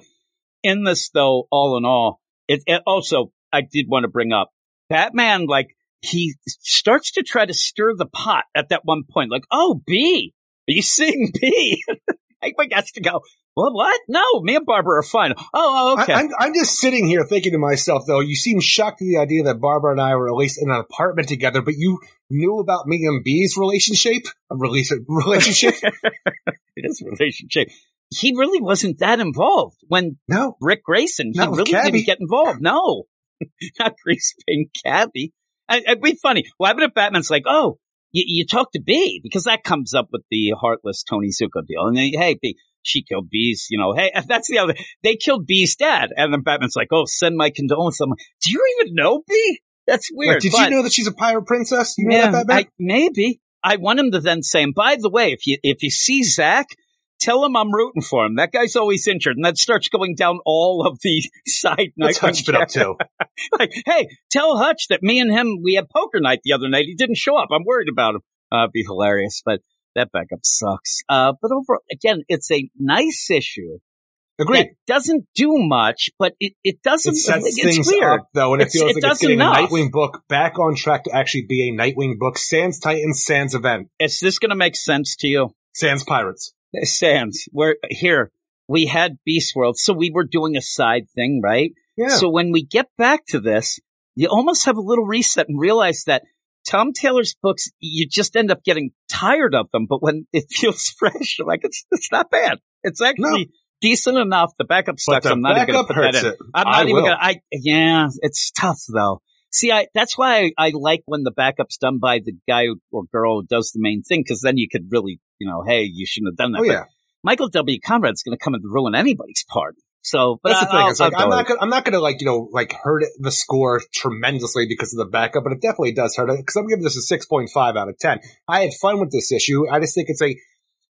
in this though, all in all, it, it also, I did want to bring up Batman, like he starts to try to stir the pot at that one point. Like, oh, B, are you seeing B? Like, has to go, well, what? No, me and Barbara are fine. Oh, oh, okay. I, I'm, I'm just sitting here thinking to myself, though, you seem shocked at the idea that Barbara and I were at least in an apartment together, but you knew about me and B's relationship? A release, relationship? it is relationship. He really wasn't that involved when no. Rick Grayson. He Not really didn't get involved. No, not Grease Paint Cabby. I, it'd be funny. What happened if Batman's like, oh, you, you talk to B because that comes up with the heartless Tony Zucco deal. And then, hey, B, she killed B's, you know, hey, that's the other, they killed B's dad. And then Batman's like, oh, send my condolences. I'm like, do you even know B? That's weird. Like, did but- you know that she's a pirate princess? You know yeah, that, Batman? I, maybe. I want him to then say, and by the way, if you if you see Zach, tell him I'm rooting for him. That guy's always injured, and that starts going down all of the side Nightwing Hutch been up to? like, hey, tell Hutch that me and him we had poker night the other night. He didn't show up. I'm worried about him. Uh, it'd be hilarious, but that backup sucks. Uh, but overall, again, it's a nice issue. Agreed. Doesn't do much, but it, it doesn't. It sets it's things weird. up though, and it feels it like it's getting enough. a Nightwing book back on track to actually be a Nightwing book. Sans Titans, Sans event, Is this going to make sense to you? Sans Pirates. Sans, we're here. We had Beast World, so we were doing a side thing, right? Yeah. So when we get back to this, you almost have a little reset and realize that Tom Taylor's books, you just end up getting tired of them. But when it feels fresh, you're like it's it's not bad. It's actually decent enough. The backup sucks. the I'm not even going to put that in. it. I'm I not even going to. I yeah, it's tough though. See, I that's why I, I like when the backup's done by the guy or girl who does the main thing because then you could really, you know, hey, you shouldn't have done that. Oh yeah. Michael W. Conrad's going to come and ruin anybody's party. So, but That's the thing. It's like I'm not gonna, I'm not gonna like you know like hurt the score tremendously because of the backup, but it definitely does hurt it because I'm giving this a six point five out of ten. I had fun with this issue. I just think it's a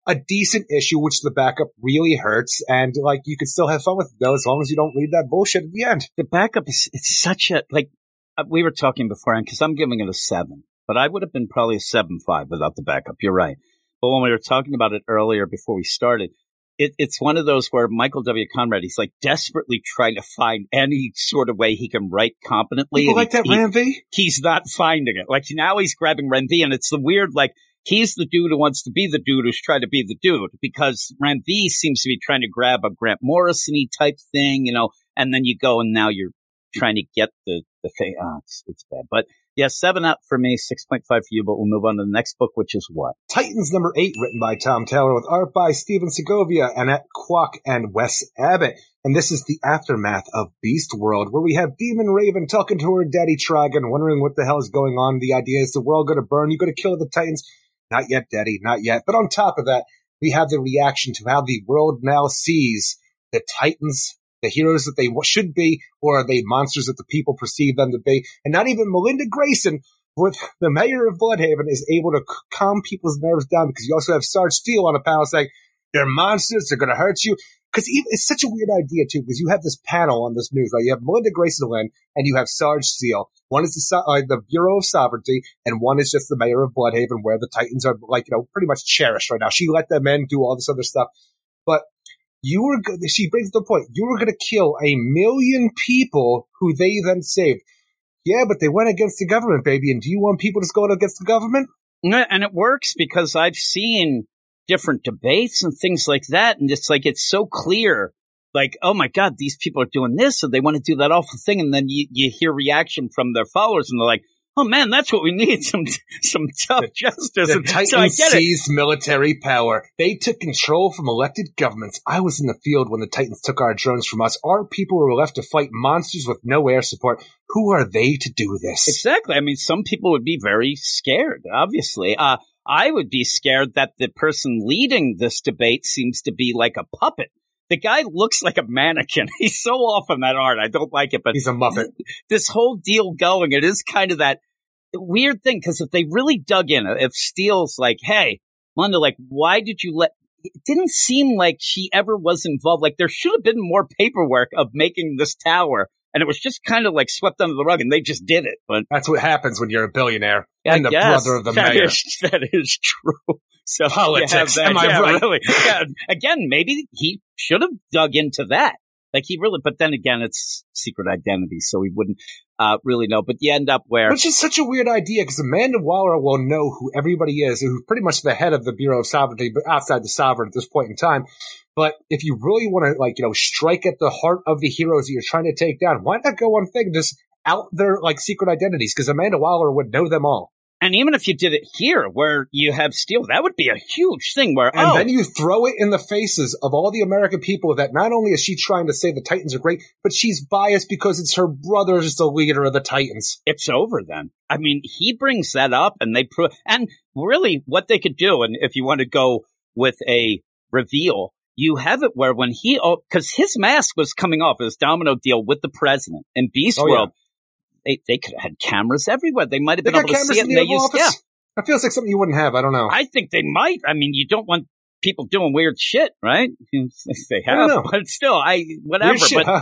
a decent issue, which the backup really hurts, and like you can still have fun with it though as long as you don't read that bullshit at the end. the backup is it's such a like Uh, we were talking beforehand because I'm giving it a seven, but I would have been probably a seven five without the backup. You're right. But when we were talking about it earlier before we started, it, it's one of those where Michael W. Conrad he's like desperately trying to find any sort of way he can write competently. People like that Ram V. he's not finding it. Like now he's grabbing Ren and it's the weird like. He's the dude who wants to be the dude who's trying to be the dude because Ren seems to be trying to grab a Grant Morrison type thing, you know, and then you go and now you're trying to get the, the thing. Oh, ah, it's, it's bad. But yeah, seven up for me, 6.5 for you, but we'll move on to the next book, which is what? Titans number eight, written by Tom Taylor with art by Stephen Segovia, Annette Kwok, and Wes Abbott. And this is the aftermath of Beast World, where we have Demon Raven talking to her daddy Trigon, wondering what the hell is going on. The idea is the world going to burn. You got to kill the Titans. Not yet, daddy, not yet. But on top of that, we have the reaction to how the world now sees the Titans, the heroes that they should be, or are they monsters that the people perceive them to be? And not even Melinda Grayson, with the mayor of Blüdhaven is able to calm people's nerves down because you also have Sarge Steele on a panel saying they're monsters, they're going to hurt you. Because it's such a weird idea too, because you have this panel on this news, right? You have Melinda Grayson Lynn and you have Sarge Steele. One is the uh, the Bureau of Sovereignty, and one is just the mayor of Blüdhaven, where the Titans are like you know pretty much cherished right now. She let them in, do all this other stuff, you were. She brings the point. You were going to kill a million people who they then saved. Yeah, but they went against the government, baby. And do you want people to go against the government? And it works because I've seen different debates and things like that. And it's like, it's so clear. Like, oh my God, these people are doing this and they want to do that awful thing. And then you, you hear reaction from their followers and they're like, oh man, that's what we need. Some, some tough justice. The Titans so I get it. seized military power. They took control from elected governments. I was in the field when the Titans took our drones from us. Our people were left to fight monsters with no air support. Who are they to do this? Exactly. I mean, some people would be very scared, obviously. Uh, I would be scared that the person leading this debate seems to be like a puppet. The guy looks like a mannequin. He's so off on that art. I don't like it, but He's a muppet. this whole deal going, it is kind of that weird thing because if they really dug in, if Steele's like, hey, Linda, like, why did you let, it didn't seem like she ever was involved. Like, there should have been more paperwork of making this tower. And it was just kind of like swept under the rug and they just did it. But That's what happens when you're a billionaire I and the guess brother of the that mayor. is- that is true. So Politics, have that. am I yeah, right? Really. Yeah. Again, maybe he should have dug into that. Like he really, but then again, it's secret identity, so he wouldn't uh, really know. But you end up where Which is such a weird idea because Amanda Waller will know who everybody is, who's pretty much the head of the Bureau of Sovereignty, but outside the sovereign at this point in time. But if you really want to, like, you know, strike at the heart of the heroes that you're trying to take down, why not go one thing, just out their, like, secret identities? Because Amanda Waller would know them all. And even if you did it here, where you have steel, that would be a huge thing. Where And oh, then you throw it in the faces of all the American people that not only is she trying to say the Titans are great, but she's biased because it's her brother is the leader of the Titans. it's over then. I mean, he brings that up, and they prove. And really, what they could do, and if you want to go with a reveal, you have it where when he, oh, because his mask was coming off, his domino deal with the president in Beast Oh, yeah. They, they could have had cameras everywhere. They might have They been able to see it. And the they used, yeah, Office? That feels like something you wouldn't have. I don't know. I think they might. I mean, you don't want people doing weird shit, right? they I don't have, know. but still, I whatever. Shit, but huh?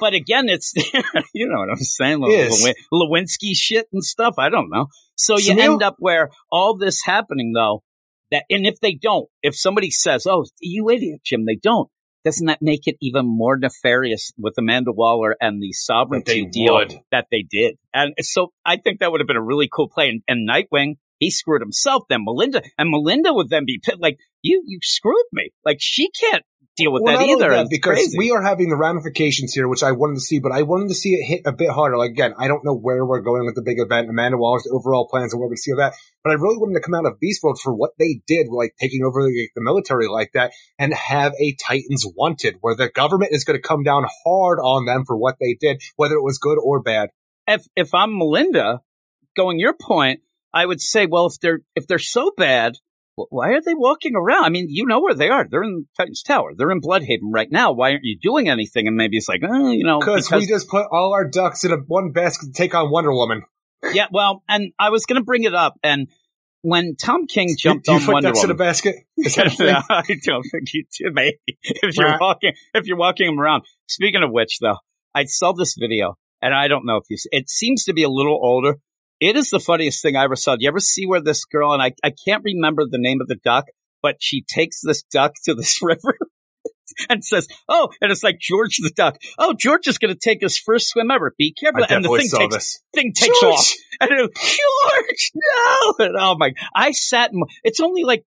but again, it's you know what I'm saying. Lew- Lewinsky shit and stuff. I don't know. So you Sunil? end up where all this happening though. That and if they don't, if somebody says, "Oh, you idiot, Jim," they don't. Doesn't that make it even more nefarious with Amanda Waller and the sovereignty deal would. that they did? And so I think that would have been a really cool play. And, and Nightwing, he screwed himself. Then Melinda, and Melinda would then be pit- like, "You, you screwed me. Like she can't deal with Well, that either." that, because crazy. we are having the ramifications here, which I wanted to see, but I wanted to see it hit a bit harder. Like again, I don't know where we're going with the big event, Amanda Waller's overall plans and what we see of that, but I really wanted to come out of Beast World for what they did, like taking over the, the military like that, and have a Titans wanted, where the government is going to come down hard on them for what they did, whether it was good or bad. if if I'm Melinda, going your point, I would say, well, if they're if they're so bad, why are they walking around? I mean, you know where they are. They're in Titan's Tower. They're in Blüdhaven right now. Why aren't you doing anything? And maybe it's like, oh, you know, Because we just put all our ducks in a one basket to take on Wonder Woman. yeah. Well, and I was going to bring it up, and when Tom King jumped you on put Wonder ducks in a basket? Is that? No, I don't think you do. Maybe if you're Right. walking, if you're walking them around. Speaking of which, though, I saw this video, and I don't know if you. It seems to be a little older. It is the funniest thing I ever saw. Do you ever see where this girl and I? I can't remember the name of the duck, but she takes this duck to this river. And says, "Oh," and it's like George the duck. Oh, George is going to take his first swim ever. Be careful! And the thing takes this. thing takes George! off. And it, George, no! And oh my! I sat. And, it's only like like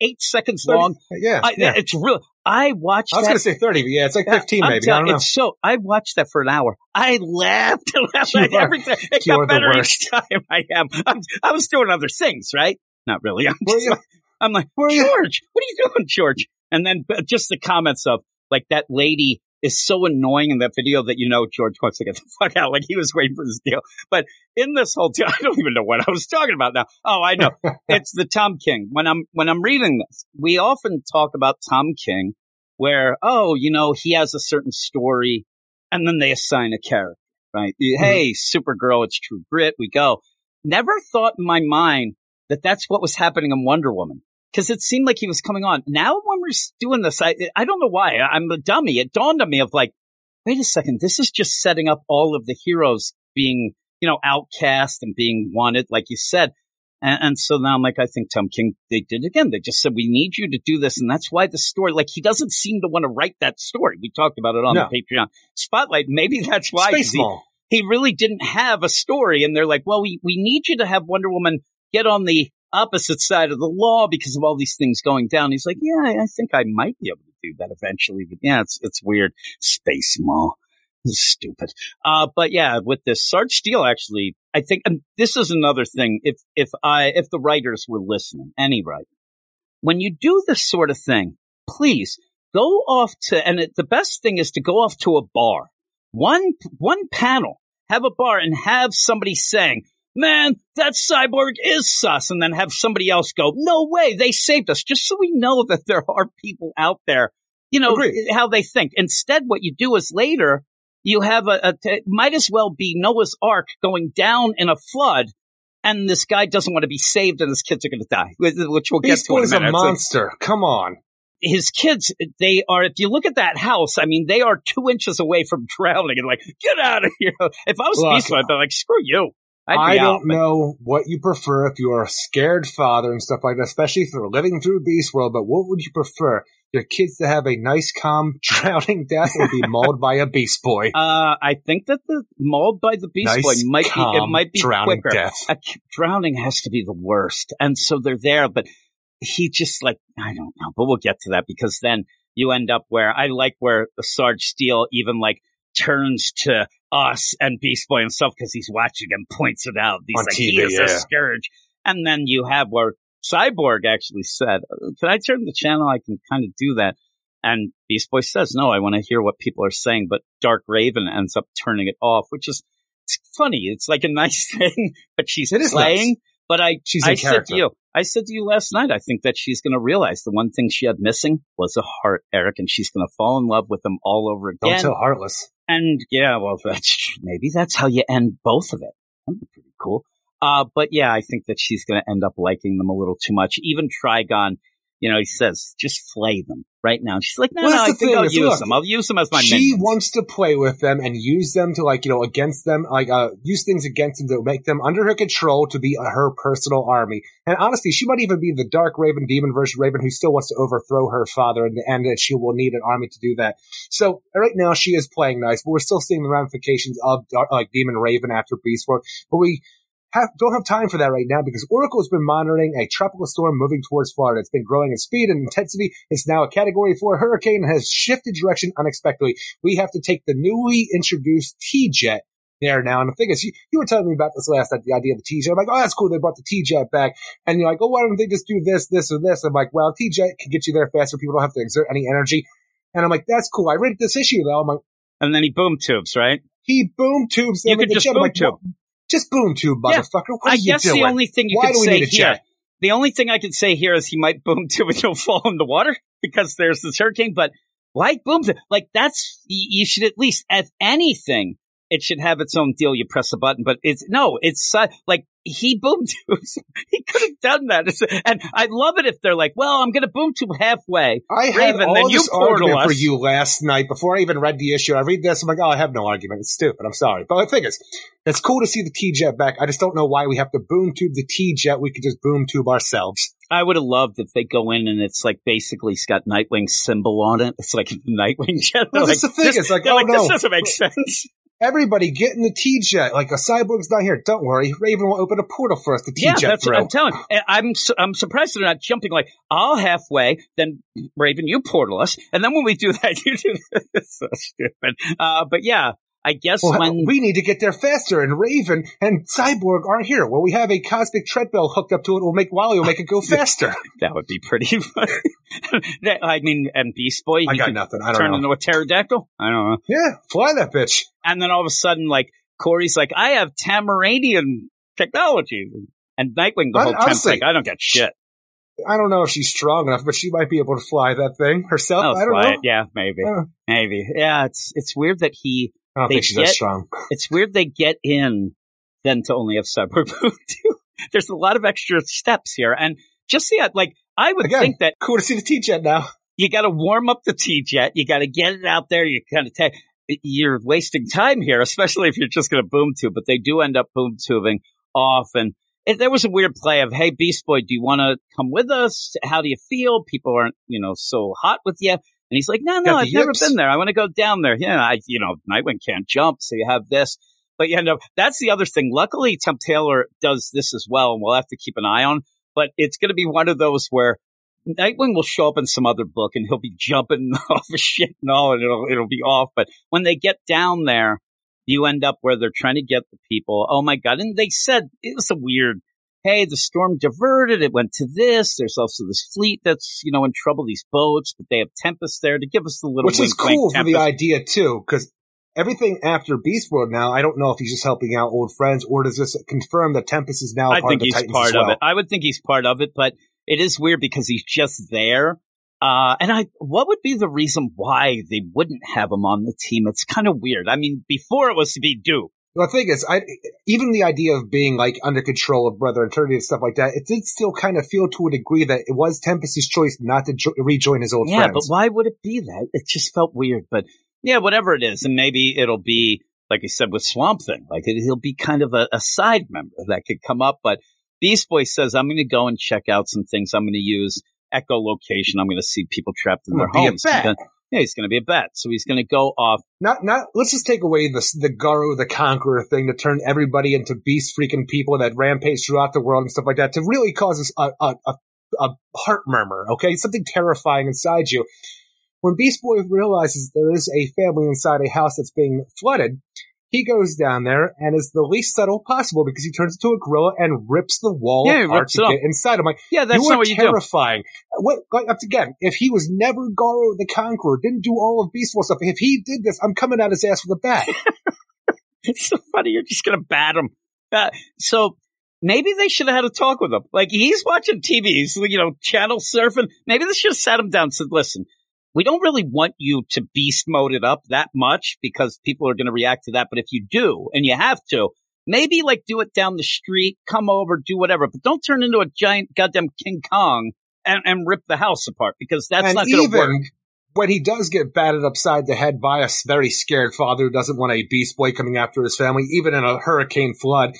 eight seconds long. Yeah, I, yeah. It's real. I watched I was going to say 30, but yeah, it's like 15 I'm maybe. I don't know. It's so. I watched that for an hour. I laughed and laughed You at are- every time. It got better each time. I am. I'm, I was doing other things, right? Not really. I'm, just like, I'm like? George, what are you doing, George? And then just the comments of like that lady is so annoying in that video that you know George wants to get the fuck out. Like he was waiting for this deal. But in this whole deal, I don't even know what I was talking about now. Oh, I know. it's the Tom King. When I'm when I'm reading this, we often talk about Tom King where, oh, you know, he has a certain story and then they assign a character, right? Hmm. Hey, Supergirl, it's True Grit, we go. Never thought in my mind that that's what was happening in Wonder Woman. Cause it seemed like he was coming on. Now when we're doing this, I, I don't know why. I'm a dummy. It dawned on me of like, wait a second, this is just setting up all of the heroes being, you know, outcast and being wanted, like you said. And, and so now I'm like, I think Tom King, they did it again. They just said, we need you to do this. And that's why the story, like he doesn't seem to want to write that story. We talked about it on No. the Patreon spotlight. Maybe that's why he, he really didn't have a story. And they're like, well, we, we need you to have Wonder Woman get on the opposite side of the law because of all these things going down. He's like, yeah, I think I might be able to do that eventually. But yeah, it's, it's weird. Space Mall. Stupid. Uh, but yeah, with this Sarge Steele, actually, I think, this is another thing. If, if I, if the writers were listening, any writer, when you do this sort of thing, please go off to, and it, the best thing is to go off to a bar. One, one panel, have a bar and have somebody saying, man, that cyborg is sus. And then have somebody else go, no way, they saved us. Just so we know that there are people out there, you know, Agreed. how they think. Instead, what you do is later, you have a, a might as well be Noah's Ark going down in a flood. And this guy doesn't want to be saved and his kids are going to die, which we'll get Beast to in a a minute. Like- monster. Come on. his kids, they are, if you look at that house, I mean, they are two inches away from drowning and like, get out of here. If I was Look, Beast I'd be like, screw you. I out, don't but- know what you prefer if you're a scared father and stuff like that, especially if you're living through Beast World, but what would you prefer? Your kids to have a nice, calm, drowning death or be mauled by a Beast Boy? Uh, I think that the mauled by the Beast nice, Boy might be, it might be drowning quicker. death. A drowning has to be the worst. And so they're there, but he just like, I don't know, but we'll get to that because then you end up where I like where Sarge Steele even like turns to us and Beast Boy himself because he's watching and points it out. He's On like, he is yeah. a scourge. And then you have where Cyborg actually said, can I turn the channel? I can kind of do that. And Beast Boy says, no, I want to hear what people are saying. But Dark Raven ends up turning it off, which is it's funny. It's like a nice thing, but she's It playing. nice. But I, She's I said to you, I said to you last night, I think that she's going to realize the one thing she had missing was a heart, Eric, and she's going to fall in love with him all over again. Don't tell Heartless. And yeah, well, that's maybe that's how you end both of it. That'd be pretty cool. Uh, but yeah, I think that she's going to end up liking them a little too much. Even Trigon, you know, he says, just flay them right now. And she's like, no, Well, no, I think I'll use look, them. I'll use them as my she minions. wants to play with them and use them to like you know against them like uh use things against them to make them under her control to be uh, her personal army and honestly she might even be the dark raven demon version raven who still wants to overthrow her father in the end and she will need an army to do that so right now she is playing nice but we're still seeing the ramifications of Dark- like demon raven after beast World. but we have, don't have time for that right now because Oracle has been monitoring a tropical storm moving towards Florida. It's been growing in speed and intensity. It's now a category four hurricane and has shifted direction unexpectedly. We have to take the newly introduced T-Jet there now. And the thing is, you, you were telling me about this last night, the idea of the T-Jet. I'm like, oh, that's cool. They brought the T-Jet back. And you're like, oh, why don't they just do this, this, or this? I'm like, well, T-Jet can get you there faster. People don't have to exert any energy. And I'm like, that's cool. I read this issue though. I'm like, and then he boom tubes, right? he boom tubes You could just jet. Boom like, tube. "What? Just boom tube, Yeah. motherfucker. What are I you guess doing? the only thing you Why could say here, jet? the only thing I could say here is he might boom tube and he'll fall in the water because there's this hurricane. But why boom tube? Like that's you should at least, if anything, it should have its own deal. You press a button, but it's no, it's uh, like he boom tubes. he could have done that, It's- and I love it if they're like, "Well, I'm going to boom tube halfway." I had Raven, all then you this portal argument for you last night before I even read the issue. I read this, I'm like, oh, I have no argument. It's stupid. I'm sorry. But the thing is, it's cool to see the T-Jet back. I just don't know why we have to boom tube the T-Jet. We could just boom tube ourselves. I would have loved if they go in and it's like basically it's got Nightwing's symbol on it. It's like Nightwing jet. No, that's like, the thing. this- It's like, oh, like, this doesn't make sense. Everybody get in the T-Jet. Like, a cyborg's not here. Don't worry. Raven will open a portal for us to Yeah, T-Jet Yeah, that's through. what I'm telling. you. I'm su- I'm surprised they're not jumping like I'll halfway, then Raven, you portal us, and then when we do that, you do this. It's so stupid. Uh, but yeah, I guess Well, when we need to get there faster, and Raven and Cyborg aren't here. Well, we have a cosmic treadmill hooked up to it. We'll make Wally will make it go faster. that would be pretty funny. That- I mean, and Beast Boy, I got nothing. I don't turn know. into a pterodactyl. I don't know. Yeah, fly that bitch. And then all of a sudden, like Kory's like, I have Tamaranian technology, and Nightwing the Hon- whole time like, I don't get shit. I don't know if she's strong enough, but she might be able to fly that thing herself. I'll I don't fly know. it. Yeah, maybe, Uh, maybe. Yeah, it's it's weird that he. I don't They think she's get- that strong. It's weird they get in, then to only have too. There's a lot of extra steps here, and just the like, I would Again. think that Cool to see the T-Jet now. you got to warm up the T jet. You got to get it out there. You kind of take. You're wasting time here, especially if you're just going to boom tube. But they do end up boom tubing off, and it, there was a weird play of, "Hey, Beast Boy, do you want to come with us? How do you feel? People aren't, you know, so hot with you." And he's like, "No, no, I've never yips. been there. I want to go down there. Yeah, I, you know, Nightwing can't jump, so you have this." But you know, that's the other thing. Luckily, Tom Taylor does this as well, and we'll have to keep an eye on. but it's going to be one of those where Nightwing will show up in some other book and he'll be jumping off of shit and all, and it'll it'll be off. But when they get down there, you end up where they're trying to get the people. Oh my god! And they said it was a weird. Hey, the storm diverted. It went to this. There's also this fleet that's you know in trouble. These boats, but they have Tempest there to give us the little Which is cool for the idea too, because everything after Beast World now, I don't know if he's just helping out old friends or does this confirm that Tempest is now I part think of the he's Titans part well. of it. I would think he's part of it, but it is weird because he's just there. Uh, and I, what would be the reason why they wouldn't have him on the team? It's kind of weird. I mean, before it was to be Duke. The thing is, I even the idea of being like under control of Brother Eternity and stuff like that, it did still kind of feel to a degree that it was Tempest's choice not to jo- rejoin his old Yeah, friends. but why would it be that? It just felt weird. But yeah, whatever it is, and maybe it'll be like I said with Swamp Thing. Like it, he'll be kind of a, a side member that could come up. But Beast Boy says, "I'm going to go and check out some things. I'm going to use echolocation. I'm going to see people trapped in I'm their gonna be a homes. bat. Yeah, he's going to be a bat. So he's going to go off Not, not. Let's just take away the the Garo the Conqueror thing to turn everybody into beast freaking people that rampage throughout the world and stuff like that to really cause us a a, a, a heart murmur. Okay, something terrifying inside you. When Beast Boy realizes there is a family inside a house that's being flooded, he goes down there and is the least subtle possible because he turns into a gorilla and rips the wall Yeah, apart to get inside. I'm like, Yeah, that's you not what you do. terrifying. What, like, again, if he was never Garo the Conqueror, didn't do all of Beast Boy stuff, if he did this, I'm coming at his ass with a bat. It's so funny. You're just gonna bat him. Uh, so maybe they should have had a talk with him. Like he's watching TV. He's you know channel surfing. Maybe they should have sat him down and said, "Listen, we don't really want you to beast mode it up that much because people are going to react to that. But if you do, and you have to." Maybe like do it down the street, come over, do whatever, but don't turn into a giant goddamn King Kong and, and rip the house apart because that's and not going to even work. when he does get batted upside the head by a very scared father who doesn't want a Beast Boy coming after his family, even in a hurricane flood,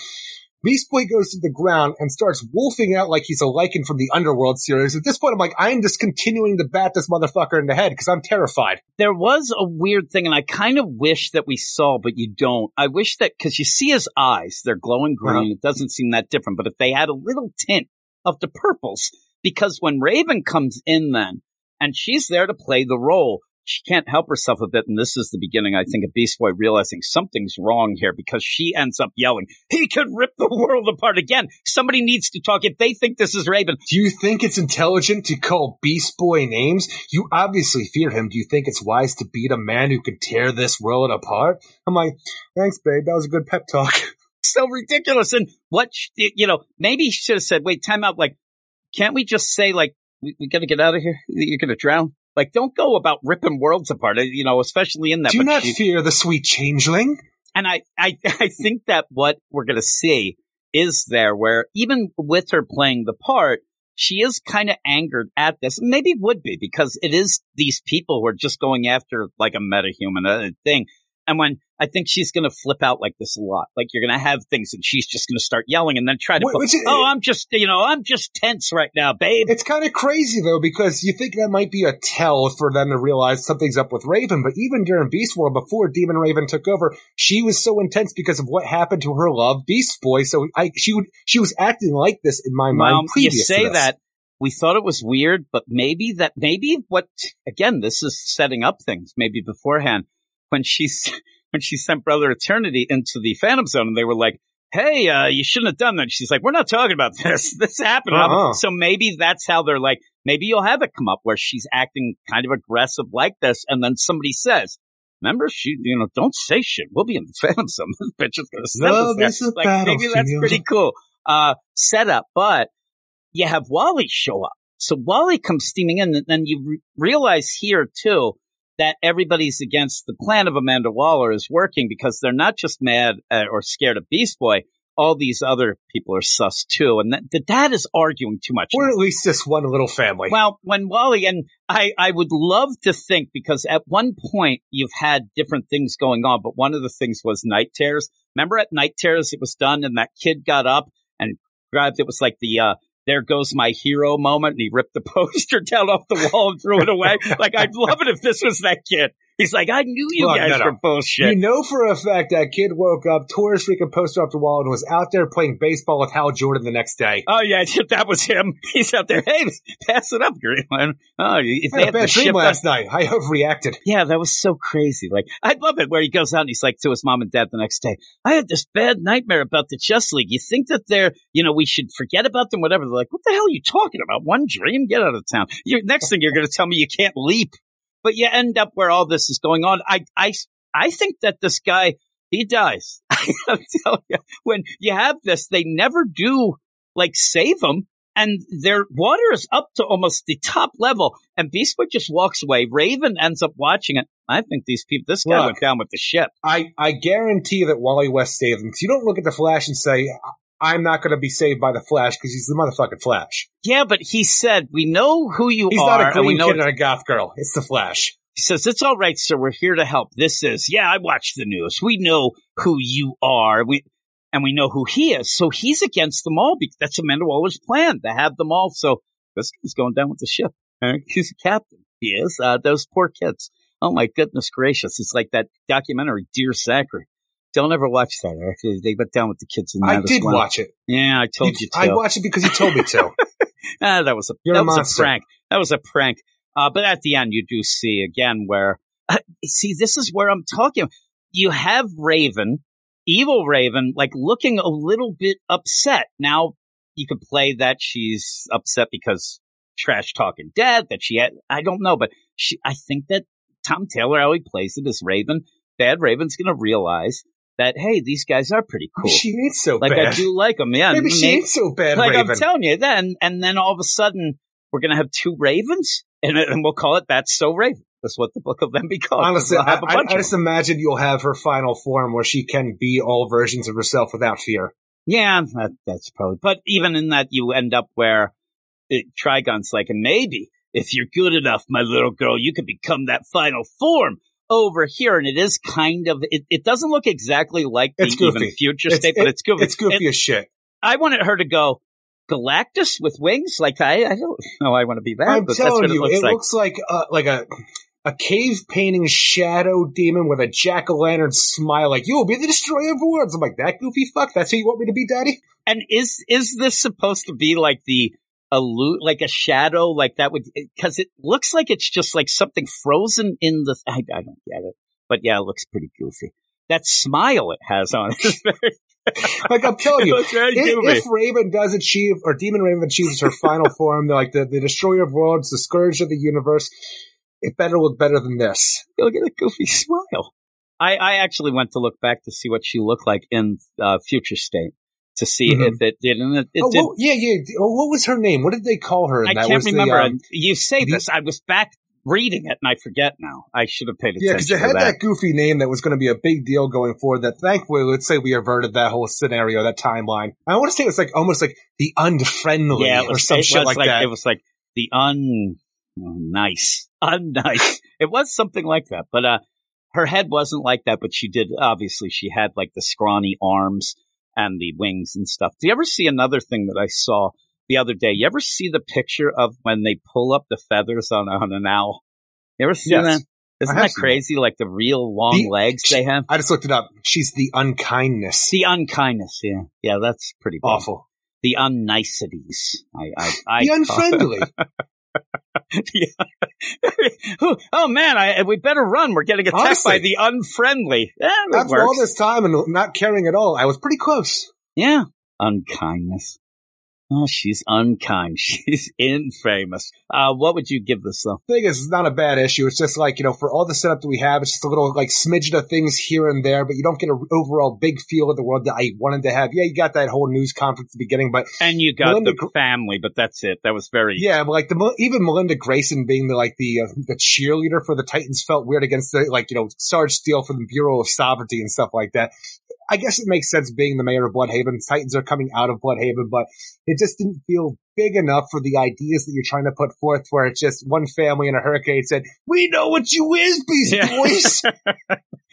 Beast Boy goes to the ground and starts wolfing out like he's a lycan from the Underworld series. At this point, I'm like, I am just continuing to bat this motherfucker in the head because I'm terrified. there was a weird thing, and I kind of wish that we saw, but you don't. I wish that because you see his eyes, they're glowing green. Uh-huh. It doesn't seem that different, but if they had a little tint of the purples, because when Raven comes in, then and she's there to play the role. She can't help herself a bit, and this is the beginning, I think, of Beast Boy realizing something's wrong here because she ends up yelling, "He could rip the world apart again." Somebody needs to talk. If they think this is Raven, Do you think it's intelligent to call Beast Boy names? You obviously fear him. Do you think it's wise to beat a man who could tear this world apart? I'm like, thanks, babe. That was a good pep talk. so ridiculous. And what, sh- you know, maybe he should have said, wait, time out. Like, can't we just say, like, we, we got to get out of here? You're going to drown? Like, don't go about ripping worlds apart, you know, especially in that. Do not fear the sweet changeling. and I, I, I think that what we're going to see is there where even with her playing the part, she is kind of angered at this. Maybe would be because it is these people who are just going after like a metahuman uh, thing. And when I think she's going to flip out like this a lot, like you're going to have things and she's just going to start yelling and then try to, Wh- go, which is- oh, I'm just, you know, I'm just tense right now, babe. It's kind of crazy though, because you think that might be a tell for them to realize something's up with Raven, but even during Beast World, before Demon Raven took over, she was so intense because of what happened to her love, Beast Boy. So I, she would, she was acting like this in my mind you previous say that we thought it was weird, but maybe that maybe what again this is setting up things maybe beforehand when she's when she sent Brother Eternity into the Phantom Zone and they were like, "Hey, uh, you shouldn't have done that." She's like, "We're not talking about this. This happened." Uh-uh. So maybe that's how they're like. Maybe you'll have it come up where she's acting kind of aggressive like this, and then somebody says. Remember, she, you know, don't say shit. We'll be in the Phantom Zone. This bitch is gonna send Love us is there. Like, maybe that's pretty cool. Uh, setup, but you have Wally show up. So Wally comes steaming in, and then you re- realize here too that everybody's against the plan of Amanda Waller is working because they're not just mad uh, or scared of Beast Boy. All these other people are sus too, and that, the dad is arguing too much. Or at least just one little family. Well, when Wally and I, I would love to think because at one point you've had different things going on, but one of the things was Knight Terrors. Remember at Knight Terrors, it was done and that kid got up and grabbed it was like the uh there goes my hero moment and he ripped the poster down off the wall and threw it away. like I'd love it if this was that kid. He's like, I knew you Look, guys no, no. were bullshit. You know for a fact that kid woke up, tore his freaking poster off the wall, and was out there playing baseball with Hal Jordan the next day. Oh yeah, that was him. He's out there. Hey, pass it up, Greenland. Oh, if I they had a bad dream last night. I overreacted. Yeah, that was so crazy. Like, I love it where he goes out and he's like to his mom and dad the next day, I had this bad nightmare about the chess League. You think that they're, you know, we should forget about them, whatever. They're like, what the hell are you talking about? One dream? Get out of town. you next thing you're going to tell me you can't leap. But you end up where all this is going on. I, I, I think that this guy, he dies. I'm telling you, when you have this, they never do like save him and their water is up to almost the top level, and Beast Boy just walks away. Raven ends up watching it. I think these people, this guy Look. went down with the ship. I, I guarantee that Wally West saved him. 'Cause you don't look at the Flash and say, I'm not going to be saved by the Flash because he's the motherfucking Flash. Yeah, but he said, "We know who you He's are, He's not a green know." kid and a goth girl. It's the Flash. He says, "It's all right, sir. We're here to help. This is, yeah, I watch the news. We know who you are. We." And we know who he is. So he's against them all because that's Amanda Waller's plan to have them all. So this guy's going down with the ship. He's a captain. He is. Uh, those poor kids. Oh my goodness gracious. It's like that documentary, Dear Zachary. Don't ever watch that. Actually, they went down with the kids in that I did well. watch it. Yeah, I told you, to. I watched it because you told me to. Ah, that was a You're that a was monster. a prank. That was a prank. Uh, but at the end, you do see again where uh, see this is where I'm talking. You have Raven, evil Raven, like looking a little bit upset. Now you could play that she's upset because trash talking dad That she had, I don't know, but she. I think that Tom Taylor, how he plays it as Raven, Bad Raven's going to realize that hey, these guys are pretty cool. She ain't so bad. like bad. I do like them. Yeah, Maybe she ain't so bad, like Raven. I'm telling you, then and then all of a sudden we're gonna have two ravens, and, and we'll call it "That's So Raven." That's what the book will then be called. Honestly, I, I, I of just imagine you'll have her final form where she can be all versions of herself without fear. yeah, that, that's probably. But even in that, you end up where it, Trigon's like, and maybe if you're good enough, my little girl, you could become that final form over here. And it is kind of. It, it doesn't look exactly like the It's goofy. even future It's- state, but it's goofy. It's goofy as shit. I wanted her to go. Galactus with wings, like I, I don't know. I want to be that, I'm but that's what telling it you, looks it like. looks like uh, like a a cave painting shadow demon with a jack o' lantern smile. Like you will be the destroyer of worlds. I'm like that goofy fuck. That's who you want me to be, Daddy? And is is this supposed to be like the allude like a shadow like that would because it looks like it's just like something frozen in the I, I don't get it but yeah it looks pretty goofy. That smile it has on it Like I'm telling you, if, if Raven does achieve, or Demon Raven achieves her final form, like the, the destroyer of worlds, the scourge of the universe, it better look better than this. look at the goofy smile. I I actually went to look back to see what she looked like in uh, future state to see Mhm. if it did and it, it oh, did what- yeah, yeah. Oh, what was her name? What did they call her? I that? can't Was the, remember um, you say the- this I was back reading it and I forget now I should have paid attention. Yeah, because it had that. that. goofy name that was going to be a big deal going forward. That thankfully, let's say we averted that whole scenario, that timeline. I want to say it was like almost like the unfriendly yeah, it or some shit like, like that. It was like the un oh, nice, unnice. it was something like that, but uh, her head wasn't like that. But she did obviously she had like the scrawny arms and the wings and stuff. Do you ever see another thing that I saw the other day? You ever see the picture of when they pull up the feathers on on an owl? You ever see Yes. that? Isn't that crazy? Like the real long The- legs they have. I just looked it up. She's the unkindness. The unkindness, yeah, yeah, that's pretty bad. Awful. The unniceties. I, I, I The unfriendly. oh man, I, we better run. We're getting attacked Honestly. by the unfriendly. Yeah, After all this time and not caring at all, I was pretty close. Yeah, unkindness. Oh, she's unkind. She's infamous. Uh, what would you give this though? Thing is, it's not a bad issue. It's just like, you know, for all the setup that we have, it's just a little like smidgen of things here and there, but you don't get an overall big feel of the world that I wanted to have. Yeah, you got that whole news conference at the beginning, but And you got Melinda the family, but that's it. That was very. Yeah, but like the even Melinda Grayson being the like the uh, the cheerleader for the Titans felt weird against the like you know Sarge Steele from the Bureau of Sovereignty and stuff like that. I guess it makes sense being the mayor of Blüdhaven. Titans are coming out of Blüdhaven, but it just didn't feel big enough for the ideas that you're trying to put forth. Where it's just one family in a hurricane said, "We know what you is, Beast Yeah. Boys."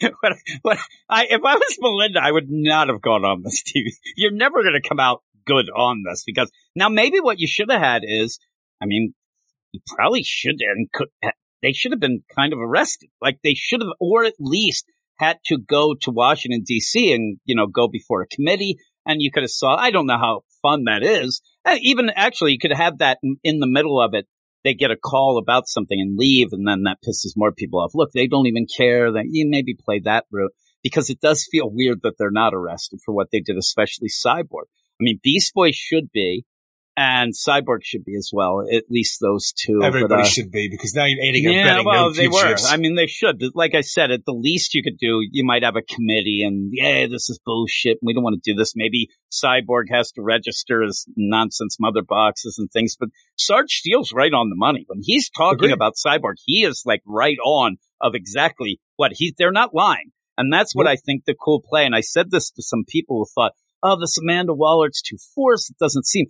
but, but I, if I was Melinda, I would not have gone on this TV. You're never going to come out good on this because now maybe what you should have had is, I mean, you probably should and could. they should have been kind of arrested. Like they should have, or at least had to go to Washington D.C. and you know go before a committee, and you could have saw. I don't know how fun that is. Uh, Even actually, you could have that in, in the middle of it. They get a call about something and leave, and then that pisses more people off. Look, they don't even care that you maybe play that route because it does feel weird that they're not arrested for what they did, especially Cyborg. I mean, Beast Boy should be, and Cyborg should be as well. At least those two. but, Everybody uh, should be because now you're aiding and yeah, abetting well, no they were. I mean, they should. Like I said, at the least you could do, you might have a committee and, yeah, this is bullshit. We don't want to do this. Maybe Cyborg has to register as nonsense mother boxes and things. But Sarge Steele's right on the money. When he's talking Agreed. about Cyborg, he is like right on of exactly what he, they're not lying. And that's what I think the cool play. And I said this to some people who thought, oh, this Amanda Waller, it's too forced. It doesn't seem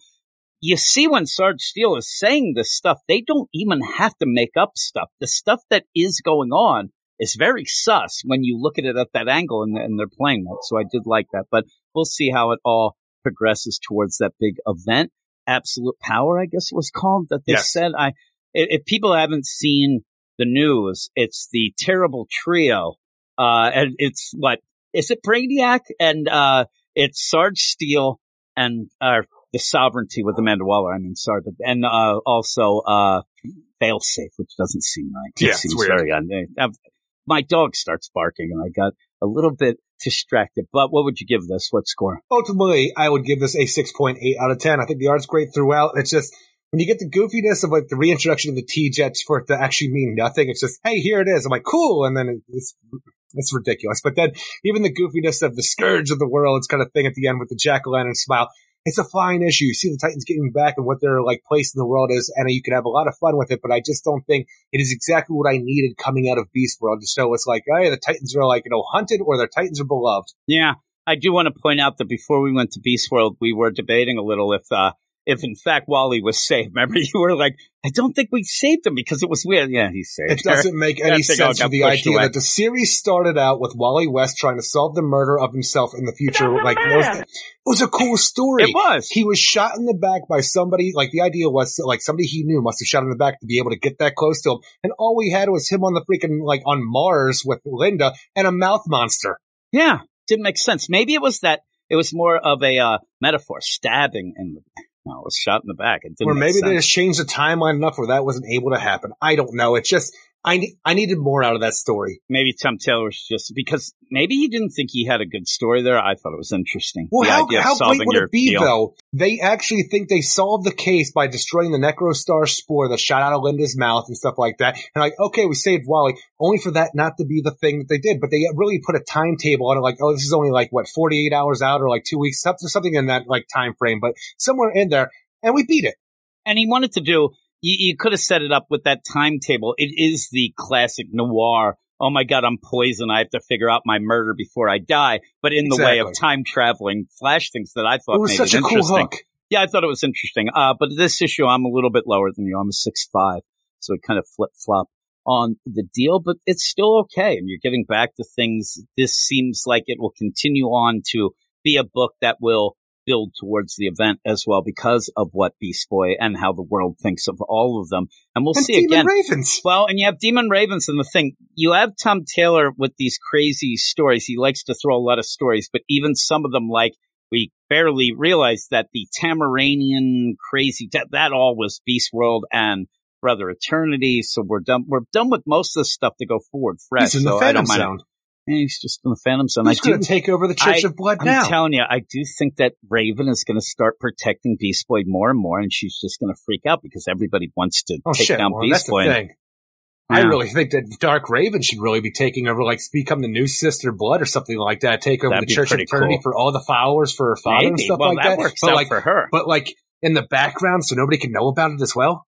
you see when Sarge Steele is saying this stuff, they don't even have to make up stuff. The stuff that is going on is very sus when you look at it at that angle and, and they're playing that. So I did like that, but we'll see how it all progresses towards that big event. Absolute Power, I guess it was called that they Yes. said. I, if if people haven't seen the news, it's the terrible trio. Uh, and it's what is it Brainiac and, uh, it's Sarge Steele and, uh, the sovereignty with Amanda Waller. I mean, sorry, but, and, uh, also, uh, failsafe, which doesn't seem right. It Yeah, it's seems weird. very un- uh, My dog starts barking and I got a little bit distracted, but what would you give this? What score? ultimately, I would give this a 6.8 out of 10. I think the art's great throughout. It's just, when you get the goofiness of like the reintroduction of the T-Jets for it to actually mean nothing, it's just, hey, here it is. I'm like, cool. And then it's, it's ridiculous. But then even the goofiness of the scourge of the world, it's kind of thing at the end with the jack-o'-lantern smile. It's a fine issue. You see the Titans getting back and what their like place in the world is, and you can have a lot of fun with it. But I just don't think it is exactly what I needed coming out of Beast World to show us like, oh, yeah, the Titans are like you know hunted or the Titans are beloved. Yeah, I do want to point out that before we went to Beast World, we were debating a little if, uh, if in fact Wally was saved. Remember, you were like, I don't think we saved him because it was weird. Yeah, he's saved. It doesn't make any That thing all sense for the idea away. that the series started out with Wally West trying to solve the murder of himself in the future. Like, it was, it was a cool story. It was. He was shot in the back by somebody. Like the idea was, like somebody he knew must have shot him in the back to be able to get that close to him. And all we had was him on the freaking like on Mars with Linda and a mouth monster. Yeah, didn't make sense. Maybe it was that it was more of a uh, metaphor, stabbing in the. No, it was shot in the back. It didn't or maybe they just changed the timeline enough where that wasn't able to happen. I don't know. It's just I I needed more out of that story. maybe Tom Taylor was just because maybe he didn't think he had a good story there. I thought it was interesting. Well, the how, idea how great would it be, deal. though? They actually think they solved the case by destroying the Necrostar spore that shot out of Linda's mouth and stuff like that. And like, okay, we saved Wally, only for that not to be the thing that they did. But they really put a timetable on it, like, oh, this is only like, what, 48 hours out or like two weeks, something in that like time frame, but somewhere in there. And we beat it. and he wanted to do. You, you could have set it up with that timetable. It is the classic noir. Oh my God, I'm poisoned. I have to figure out my murder before I die. But in the way of time traveling flash things that I thought It was made such it a cool interesting. hook. Yeah, I thought it was interesting. Uh, but this issue, I'm a little bit lower than you. I'm a six five, so it kind of flip flop on the deal, but it's still okay. And you're getting back to things. This seems like it will continue on to be a book that will build towards the event as well because of what Beast Boy and how the world thinks of all of them. And we'll And see Demon again. Ravens. Well, and you have Demon Ravens and the thing. You have Tom Taylor with these crazy stories. He likes to throw a lot of stories, but even some of them, like we barely realized that the Tamaranian crazy that, that all was Beast World and Brother Eternity. So we're done. We're done with most of the stuff to go forward fresh. He's in so the I Phantom don't mind. Zone. Eh, He's just in the Phantom Zone. Do going to take over the Church I- of Blood I'm now? telling you, I do think that Raven is going to start protecting Beast Boy more and more, and she's just going to freak out because everybody wants to oh take shit! down Well, that's Beast the Boy. thing. I really think that Dark Raven should really be taking over, like become the new Sister Blood or something like that. Take over That'd the Church of Eternity cool. for all the followers for her father and stuff well, like that, that. works but like, for her. but like in the background, so nobody can know about it as well.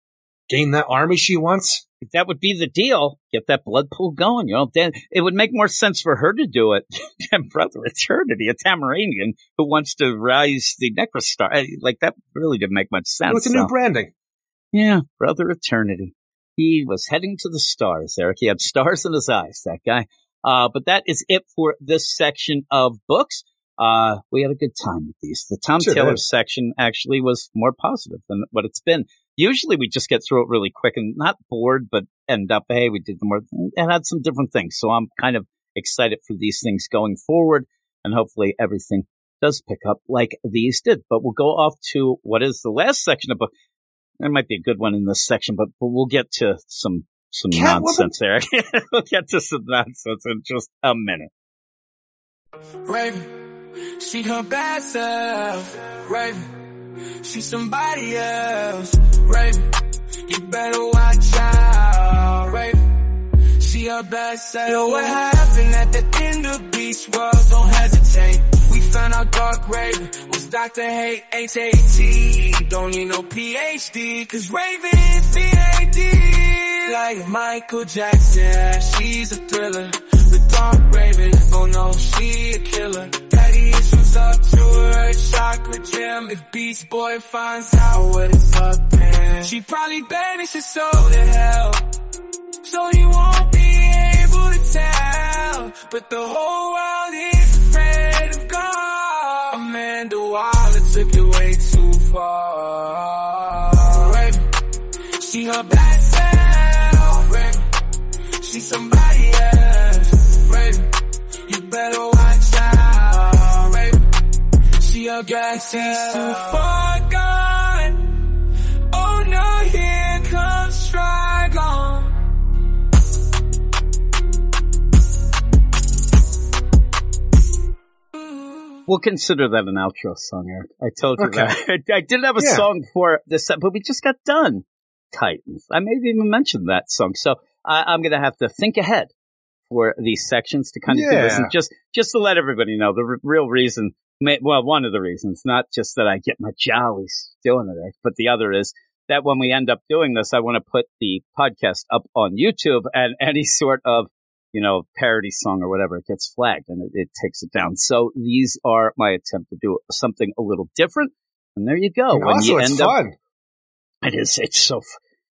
Gain that army she wants. If that would be the deal. Get that blood pool going. You know, then it would make more sense for her to do it than Brother Eternity, a Tamaranian who wants to rise the Necrostar. Like that really didn't make much sense. It's a so. new branding. Yeah, Brother Eternity. He was heading to the stars, Eric. He had stars in his eyes, that guy. Uh, but that is it for this section of books. Uh, we had a good time with these. The Tom Sure Taylor did. section actually was more positive than what it's been. Usually we just get through it really quick and not bored, but end up, hey, we did the more and had some different things. So I'm kind of excited for these things going forward and hopefully everything does pick up like these did. But we'll go off to what is the last section of book. There might be a good one in this section, but, but we'll get to some some Cat nonsense there. we'll get to some nonsense in just a minute. Raven, she her bad self. Raven, she somebody else. Raven, you better watch out. Raven, she her best self. Yo, what happened at the end of Beast World? Don't hesitate. We found out Dark Raven was Dr. Hate H-A-T. Don't need no PhD, cause Raven is. Like Michael Jackson, she's a thriller. The Dark Raven, oh no, she a killer. Daddy up to her chocolate gem. If Beast Boy finds out what it's up in, she probably banish his soul to hell. So he won't be able to tell. But the whole world is afraid of God. Amanda Waller took it way too far. Raven, she her bad self. Raven, she somebody else. Raven, you better Raven, she a gas she's too far gone. Oh no, here comes Trigon. We'll consider that an outro song, Eric. I told you Okay. that. I didn't have a Yeah. song for this, but we just got done. Titans. I maybe even mentioned that song. So I, I'm going to have to think ahead for these sections to kind of do this, and just just to let everybody know the r- real reason. May- Well, one of the reasons, not just that I get my jollies doing it, but the other is that when we end up doing this, I want to put the podcast up on YouTube, and any sort of you know, parody song or whatever, it gets flagged and it, it takes it down. So these are my attempt to do something a little different. And there you go. And when also, you it's end up, fun. it is, it's so, f-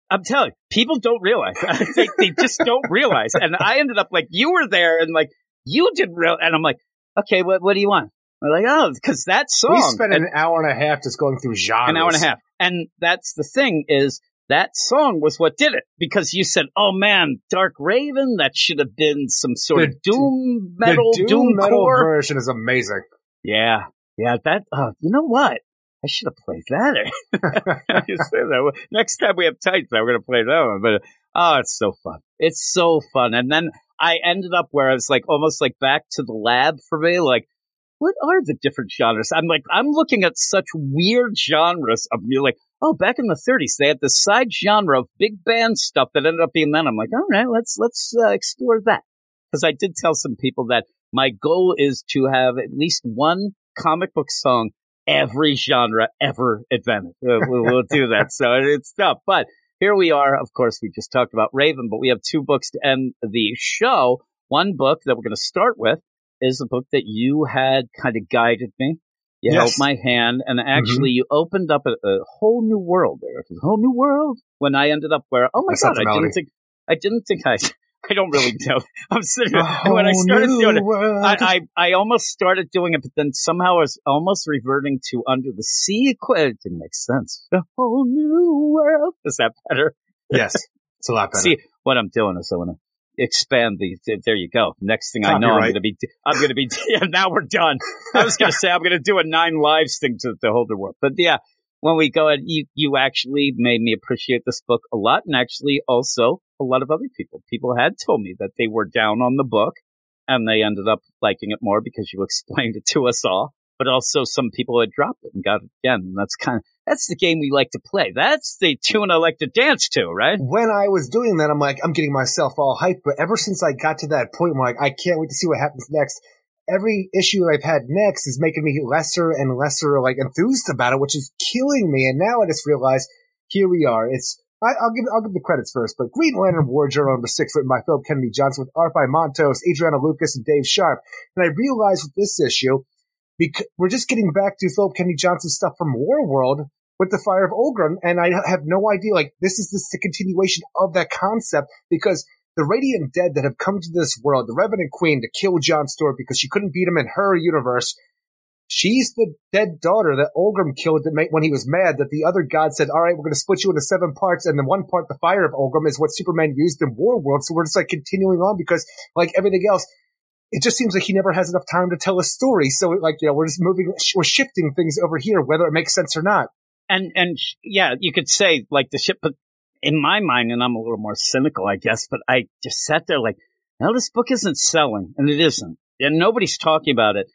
I'm telling you, people don't realize. they, they just don't realize. And I ended up like, you were there and like, you didn't real, and I'm like, okay, what, what do you want? We're like, oh, cause that song. We spent and- an hour and a half just going through genres. an hour and a half. And that's the thing is that song was what did it because you said, "Oh man, Dark Raven, that should have been some sort The- of doom metal, doom, doom metal core." version is amazing. Yeah, yeah. That uh, you know what? I should have played that. You say that. Next time we have Titans, we're gonna play that one. But oh, it's so fun. It's so fun. And then I ended up where I was like almost like back to the lab for me, like. What are the different genres? I'm like, I'm looking at such weird genres of me, like, oh, back in the 30s, they had this side genre of big band stuff that ended up being that. I'm like, all right, let's let's uh, explore that. Because I did tell some people that my goal is to have at least one comic book song every genre ever invented. Uh, we'll, we'll do that. So it's tough, but here we are. Of course, we just talked about Raven, but we have two books to end the show. One book that we're going to start with is a book that you had kind of guided me. You held my hand, and mm-hmm. actually, you opened up a, a whole new world there. A whole new world. When I ended up where, oh my That's god, I didn't think, I didn't think I, I don't really know. I'm sitting there, when I started doing it, I, I, I almost started doing it, but then somehow I was almost reverting to under the sea. It didn't make sense. A whole new world. Is that better? yes, it's a lot better. See, what I'm doing is I want to expand the, there you go. Next thing I know, I'm going to be, I'm going to be, yeah, now we're done. I was going to say, I'm going to do a nine lives thing to, the world. But yeah, when we go and you, you actually made me appreciate this book a lot. And actually also a lot of other people, people had told me that they were down on the book and they ended up liking it more because you explained it to us all. But also some people had dropped it and got it again. And that's kind of, that's the game we like to play. That's the tune I like to dance to, right? when I was doing that, I'm like, I'm getting myself all hyped. But ever since I got to that point where like, I can't wait to see what happens next, every issue I've had next is making me lesser and lesser like enthused about it, which is killing me. And now I just realize here we are. It's I, I'll give I'll give the credits first, but Green Lantern War Journal number six, written by Philip Kennedy Johnson, with art by Montos, Adriano Lucas, and Dave Sharp. And I realized with this issue, because we're just getting back to Philip Kennedy Johnson's stuff from War World with the Fire of Ogren, and I have no idea. Like this is just the continuation of that concept because the Radiant Dead that have come to this world, the Revenant Queen to kill John Stewart because she couldn't beat him in her universe. she's the dead daughter that Olgrim killed when he was mad that the other god said, all right, we're going to split you into seven parts. And the one part, the fire of Olgrim is what Superman used in War World. So we're just like continuing on because like everything else, it just seems like he never has enough time to tell a story. So like, you know, we're just moving, we're shifting things over here, whether it makes sense or not. And, and yeah, you could say like the ship, but in my mind, and I'm a little more cynical, I guess, but I just sat there like, no, this book isn't selling and it isn't. And nobody's talking about it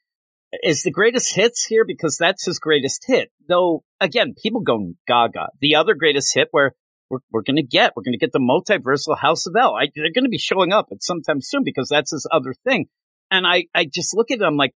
is the greatest hits here because that's his greatest hit. Though again, people go gaga. The other greatest hit where we're, we're going to get, we're going to get the multiversal House of L. I, they're going to be showing up at some time soon because that's his other thing. And I, I just look at it, I'm like,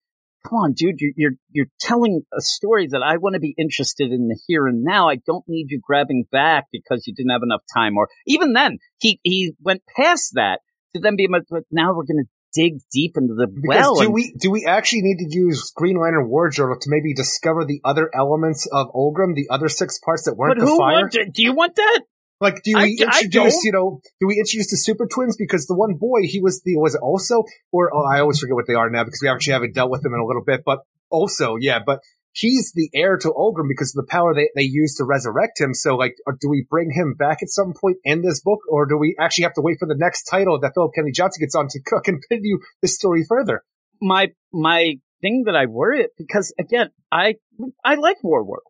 come on, dude, you're, you're, you're telling a story that I want to be interested in the here and now. I don't need you grabbing back because you didn't have enough time. Or even then, he, he went past that to then be, but now we're going to dig deep into the Because well. do and- we do we actually need to use Green Lantern War Journal to maybe discover the other elements of Olgrim, the other six parts that weren't but the who fire? wants? Do you want that? Like, do we I introduce, don't. you know, do we introduce the super twins? Because the one boy, he was the, was also, or, oh, I always forget what they are now because we actually haven't dealt with them in a little bit, but also, yeah, but he's the heir to Olgrim because of the power they, they use to resurrect him. So, like, uh, do we bring him back at some point in this book, or do we actually have to wait for the next title that Philip Kennedy Johnson gets on to cook and continue this story further? My, my thing that I worry because again, I, I like War World.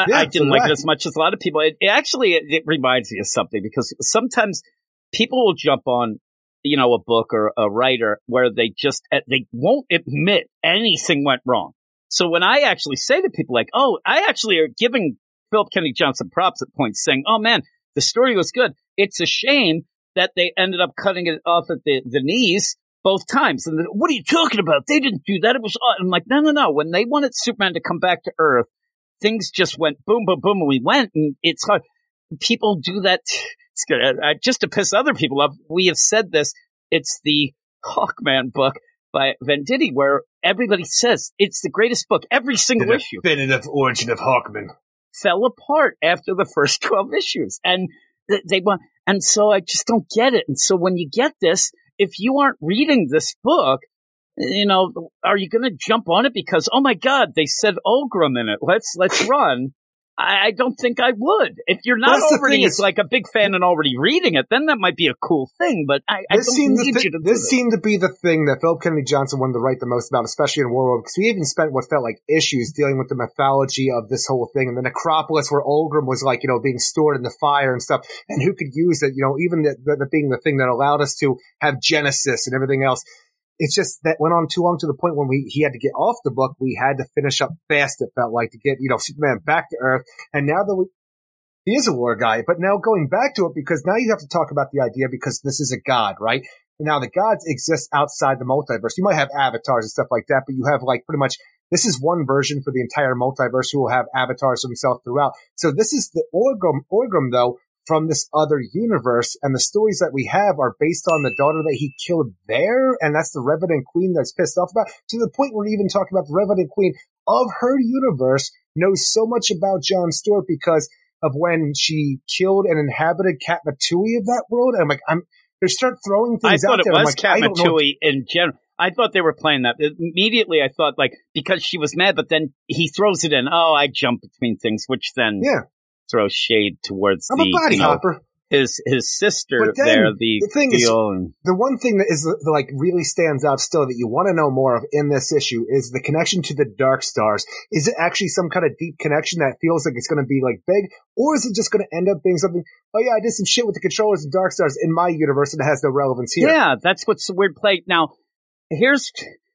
I, Yeah, I didn't do like I. it as much as a lot of people. It, it actually, it, it reminds me of something because sometimes people will jump on, you know, a book or a writer where they just, uh, they won't admit anything went wrong. So when I actually say to people like, oh, I actually are giving Philip Kennedy Johnson props at points saying, oh man, the story was good. It's a shame that they ended up cutting it off at the, the knees both times. And what are you talking about? They didn't do that. It was, odd." I'm like, no, no, no. When they wanted Superman to come back to Earth, things just went boom, boom, boom, and we went. And it's hard. People do that. It's good. Uh, just to piss other people off. We have said this. It's the Hawkman book by Venditti where everybody says it's the greatest book. Every single issue Definitive origin of Hawkman. fell apart after the first 12 issues. And th- they want, and so I just don't get it. And so when you get this, if you aren't reading this book, you know, are you going to jump on it because, oh my God, they said Olgrim in it. Let's, let's run. I, I don't think I would. If you're not That's already is- like a big fan and already reading it, then that might be a cool thing, but I, I This don't seemed, need thi- you to this seemed to be the thing that Philip Kennedy Johnson wanted to write the most about, especially in War World, because we even spent what felt like issues dealing with the mythology of this whole thing, and the necropolis where Olgrim was like, you know, being stored in the fire and stuff, and who could use it, you know, even the being the thing that allowed us to have Genesis and everything else. It's just that went on too long to the point when we he had to get off the book, we had to finish up fast. It felt like to get you know Superman back to Earth, and now that we he is a war guy, but now going back to it because now you have to talk about the idea because this is a god, right? Now the gods exist outside the multiverse. You might have avatars and stuff like that, but you have like pretty much this is one version for the entire multiverse who will have avatars themselves throughout. So this is the Orgrim, Orgrim though from this other universe, and the stories that we have are based on the daughter that he killed there, and that's the Revenant Queen that's pissed off about. To the point where we're even talking about the Revenant Queen of her universe knows so much about John Stewart because of when she killed and inhabited Katma Tui of that world. And I'm like, I'm they start throwing I things out thought it there. Was like, I don't know. Katma Tui in general. I thought they were playing that. Immediately, I thought like because she was mad, but then he throws it in. Oh, I jump between things, which then Yeah, throws shade towards I'm the a body you know, hopper. his his sister there, the, the thing is- and The one thing that is like really stands out still that you want to know more of in this issue is the connection to the Dark Stars. Is it actually some kind of deep connection that feels like it's going to be like big, or is it just going to end up being something? Oh yeah, I did some shit with the controllers and Dark Stars in my universe, and it has no relevance here. yeah, that's what's the weird play. Now, here's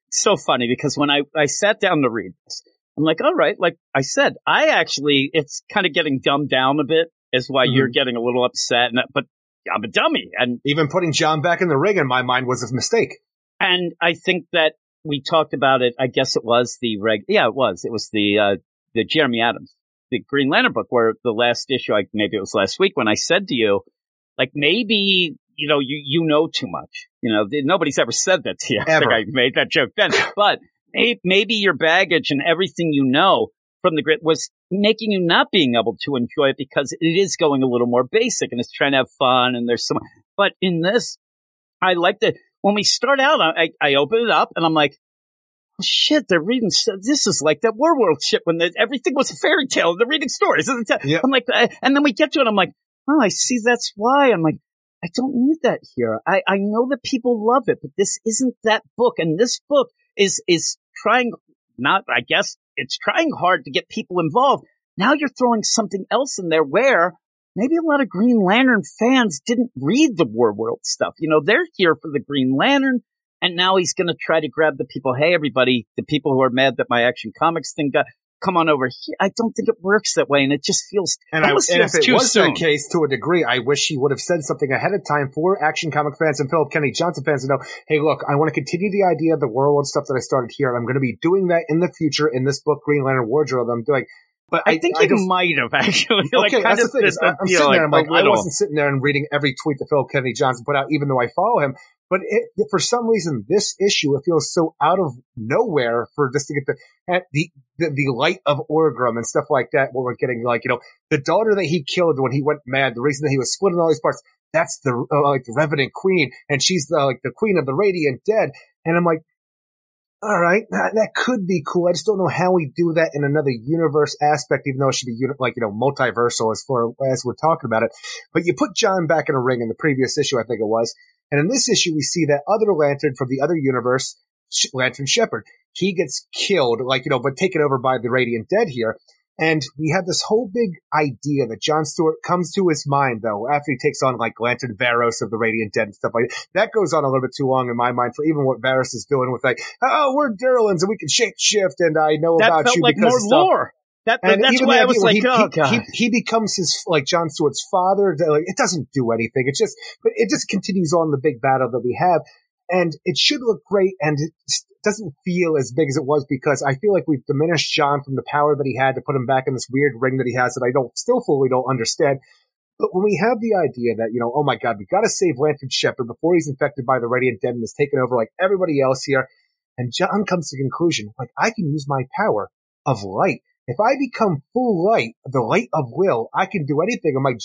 so funny because when I I sat down to read this, I'm like, all right, like I said, I actually it's kind of getting dumbed down a bit, is why Mm-hmm. you're getting a little upset, and but I'm a dummy, and Even putting John back in the ring in my mind was a mistake. And I think that we talked about it. I guess it was the reg. Yeah, it was. It was the uh, the Jeremy Adams, the Green Lantern book, where the last issue, like maybe it was last week, when I said to you, like maybe you know you you know too much. You know, th- nobody's ever said that to you. I think Ever. I made that joke then, but maybe your baggage and everything you know from the grit was making you not being able to enjoy it because it is going a little more basic and it's trying to have fun and there's some. But in this, I like that when we start out, I, I open it up and I'm like, oh, shit, they're reading. This is like that War World shit when the, everything was a fairy tale. They're reading stories. Yeah. I'm like, and then we get to it. I'm like, oh, I see. That's why. I'm like, I don't need that here. I, I know that people love it, but this isn't that book. And this book is, is trying not, I guess it's trying hard to get people involved. Now you're throwing something else in there where maybe a lot of Green Lantern fans didn't read the War World stuff. You know, they're here for the Green Lantern. And now he's going to try to grab the people. Hey, everybody, the people who are mad that my Action Comics thing got, come on over here. I don't think it works that way. And it just feels, And, I, and if it was soon. that case to a degree, I wish he would have said something ahead of time for Action Comic fans and Philip Kennedy Johnson fans to know, hey, look, I want to continue the idea of the world stuff that I started here, and I'm going to be doing that in the future in this book, Green Lantern Wardrobe. I'm doing. But I think I he just, might have actually. like, okay, that's the thing. is fit I- I'm sitting like there. I'm like, I wasn't sitting there and reading every tweet that Philip Kennedy Johnson put out, even though I follow him. But it, for some reason, this issue it feels so out of nowhere for just to get the the, the the light of Orgrim and stuff like that. We're getting like you know the daughter that he killed when he went mad. The reason that he was split in all these parts. That's the uh, like the Revenant Queen, and she's the like the Queen of the Radiant Dead. And I'm like, all right, that, that could be cool. I just don't know how we do that in another universe aspect, even though it should be like you know multiversal as far as we're talking about it. But you put John back in a ring in the previous issue, I think it was, and in this issue we see that other Lantern from the other universe, Lantern Shepherd. He gets killed, like you know, but taken over by the Radiant Dead here. And we have this whole big idea that John Stewart comes to his mind, though, after he takes on like Lantern Varos of the Radiant Dead and stuff like that. That goes on a little bit too long in my mind for even what Varos is doing with like, oh, we're Durlans and we can shape shift and I know that about you like because more lore. That, And that's why I was like, he, oh he, god. he, he becomes his like John Stewart's father. Like it doesn't do anything. It's just, but it just continues on the big battle that we have, and it should look great, and it doesn't feel as big as it was because I feel like we've diminished John from the power that he had to put him back in this weird ring that he has that I don't still fully don't understand. But when we have the idea that, you know, oh my God, we've gotta save Lantern Shepherd before he's infected by the Radiant Dead and is taken over like everybody else here. And John comes to the conclusion, like, I can use my power of light. If I become full light, the light of will, I can do anything. I'm like,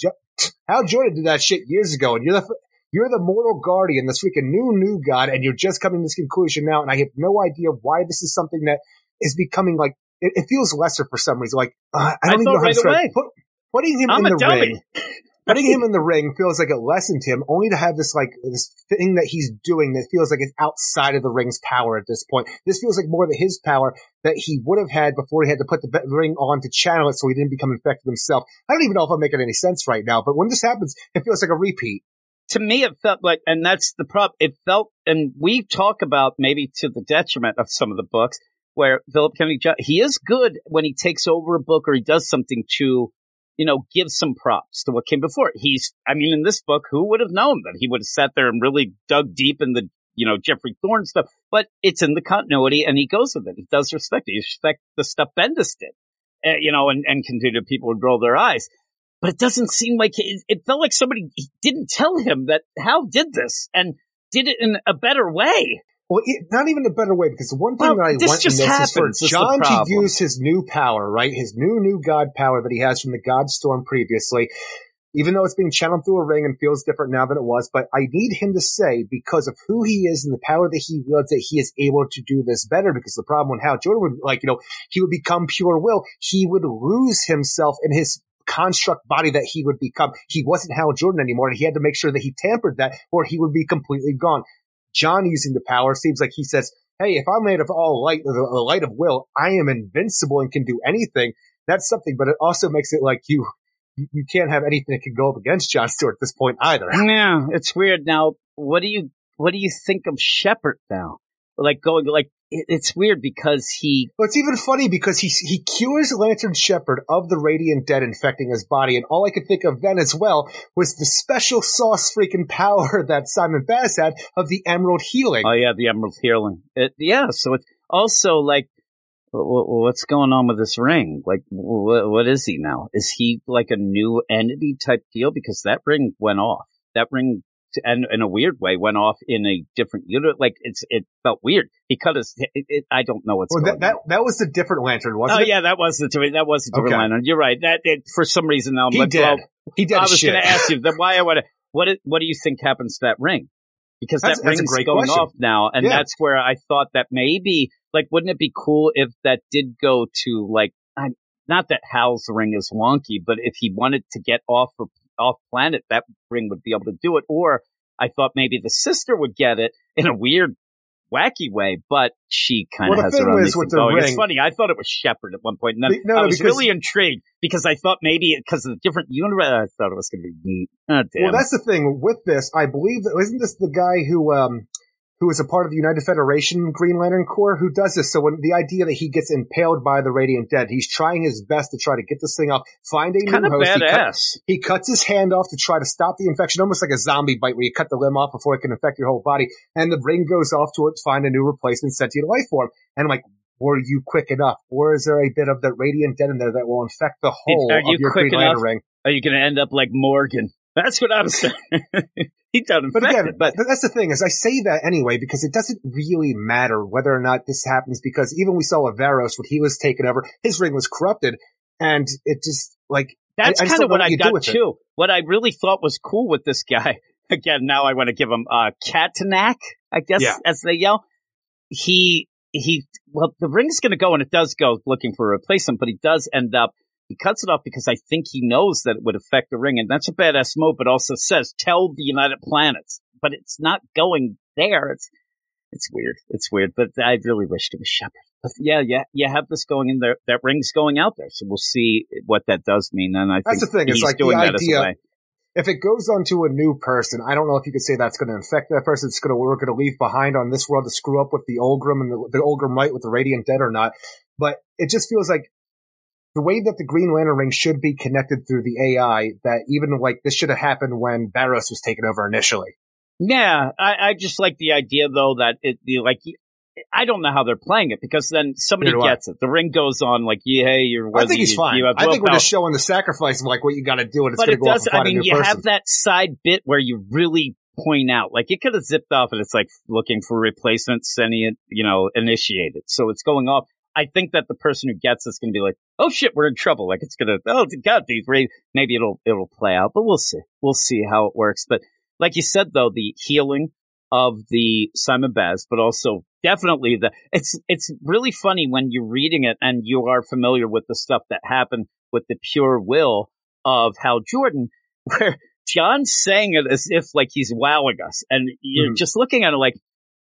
Hal Jordan did that shit years ago, and you're the you're the mortal guardian, this freaking new new god, and you're just coming to this conclusion now. And I have no idea why this is something that is becoming like it, it feels lesser for some reason. Like uh, I I don't even know how right to it. Put, putting him I'm in a the dummy. ring. Putting him in the ring feels like it lessened him, only to have this like this thing that he's doing that feels like it's outside of the ring's power at this point. This feels like more than his power that he would have had before he had to put the ring on to channel it, so he didn't become infected himself. I don't even know if I'm making any sense right now, but when this happens, it feels like a repeat. to me, it felt like, and that's the problem. It felt, and we talk about maybe to the detriment of some of the books where Philip Kennedy, he is good when he takes over a book or he does something to, you know, give some props to what came before. He's, I mean, in this book, who would have known that he would have sat there and really dug deep in the, you know, Geoffrey Thorne stuff, but it's in the continuity and he goes with it. He does respect it. He respect the stuff Bendis did, uh, you know, and, and continue people would roll their eyes but it doesn't seem like it, it felt like somebody didn't tell him that Hal did this and did it in a better way. Well, it, not even a better way, because the one thing Well, that I want in just this happens. is for This is the John to use his new power, right? His new, new god power that he has from the God Storm previously. Even though it's being channeled through a ring and feels different now than it was, but I need him to say, because of who he is and the power that he wields, that he is able to do this better. Because the problem with Hal Jordan would, like, you know, he would become pure will. He would lose himself in his construct body that he would become. He wasn't Hal Jordan anymore, and he had to make sure that he tampered that, or he would be completely gone. John using the power seems like he says, "Hey, if I'm made of all light, the, the light of will, I am invincible and can do anything." That's something, but it also makes it like you, you, can't have anything that can go up against John Stewart at this point either. Yeah, it's weird. Now, what do you what do you think of Shepard now? Like going like it, it's weird because he Well, it's even funny because he he cures Lantern Shepherd of the Radiant Dead infecting his body, and all I could think of then as well was the special sauce freaking power that Simon Baz had of the Emerald Healing. oh yeah the Emerald Healing. It, yeah, so it's also like wh- wh- what's going on with this ring? Like what is he now? Is he like a new entity type deal? Because that ring went off. That ring. And in a weird way, went off in a different unit. Like it's, it felt weird. He cut his. It, it, I don't know what's Well, going that, on. that that was the different lantern, wasn't Oh it? yeah, that was the that was the Okay. okay. lantern. You're right. That it, for some reason now I'm he like, did. well, he did. I was going to ask you then why I want to. What what do you think happens to that ring? Because That's- that that's a ring's great going question. off now, and Yeah. that's where I thought that maybe like, wouldn't it be cool if that did go to like, I, not that Hal's ring is wonky, but if he wanted to get off of off planet, that ring would be able to do it. Or I thought maybe the sister would get it in a weird, wacky way, but she kind of Well, has her own with the going. It's ring- funny. I thought it was Shepard at one point, and then no, I was because- really intrigued because I thought maybe because of the different universe, I thought it was going to be neat. Oh. Well, that's the thing with this. I believe that isn't this the guy who um who is a part of the United Federation Green Lantern Corps who does this. So when the idea that he gets impaled by the Radiant Dead, he's trying his best to try to get this thing off, find a kind new host. He, cut- he cuts his hand off to try to stop the infection, almost like a zombie bite where you cut the limb off before it can infect your whole body. And the ring goes off to find a new replacement sentient life form. And I'm like, were you quick enough? Or is there a bit of the Radiant Dead in there that will infect the whole Are you of your quick Green enough? Lantern ring? Are you going to end up like Morgan? That's what I'm saying. he done But again, but but that's the thing is I say that anyway because it doesn't really matter whether or not this happens because even we saw Varos when he was taken over, his ring was corrupted, and it just like That's kind of what I got with it. too. What I really thought was cool with this guy, again, now I want to give him uh Katanak, I guess, Yeah. as they yell. He he well, the ring's gonna go and it does go looking for a replacement, but he does end up he cuts it off because I think he knows that it would affect the ring, and that's a badass move, but also says, tell the United Planets. But it's not going there. It's it's weird. It's weird. But I really wish it was Shepard. But yeah, yeah, you have this going in there. That ring's going out there, so we'll see what that does mean. And I That's think the thing, it's like the idea- if it goes onto a new person, I don't know if you could say that's going to infect that person. It's going to we're going to leave behind on this world to screw up with the Olgrim and the, the Olgrim light with the Radiant Dead or not. But it just feels like the way that the Green Lantern ring should be connected through the AI. That even like this should have happened when Varos was taken over initially. Yeah, I, I just like the idea though that it like. I don't know how they're playing it because then somebody I. gets it. The ring goes on like, yeah, hey, you're. I think he's you- fine. You have I think we're just showing the sacrifice of like what you got to do, and it's but going it to go off does. and I mean, you person. have that side bit where you really point out, like it could have zipped off, and it's like looking for replacements, sending it, you know, initiated. So it's going off. I think that the person who gets it's going to be like, oh shit, we're in trouble. Like it's going to, oh god, these maybe it'll it'll play out, but we'll see. We'll see how it works. But like you said, though, the healing of the Simon Baz, but also definitely the it's it's really funny when you're reading it and you are familiar with the stuff that happened with the pure will of Hal Jordan, where John's saying it as if like he's wowing us, and you're Mhm. just looking at it like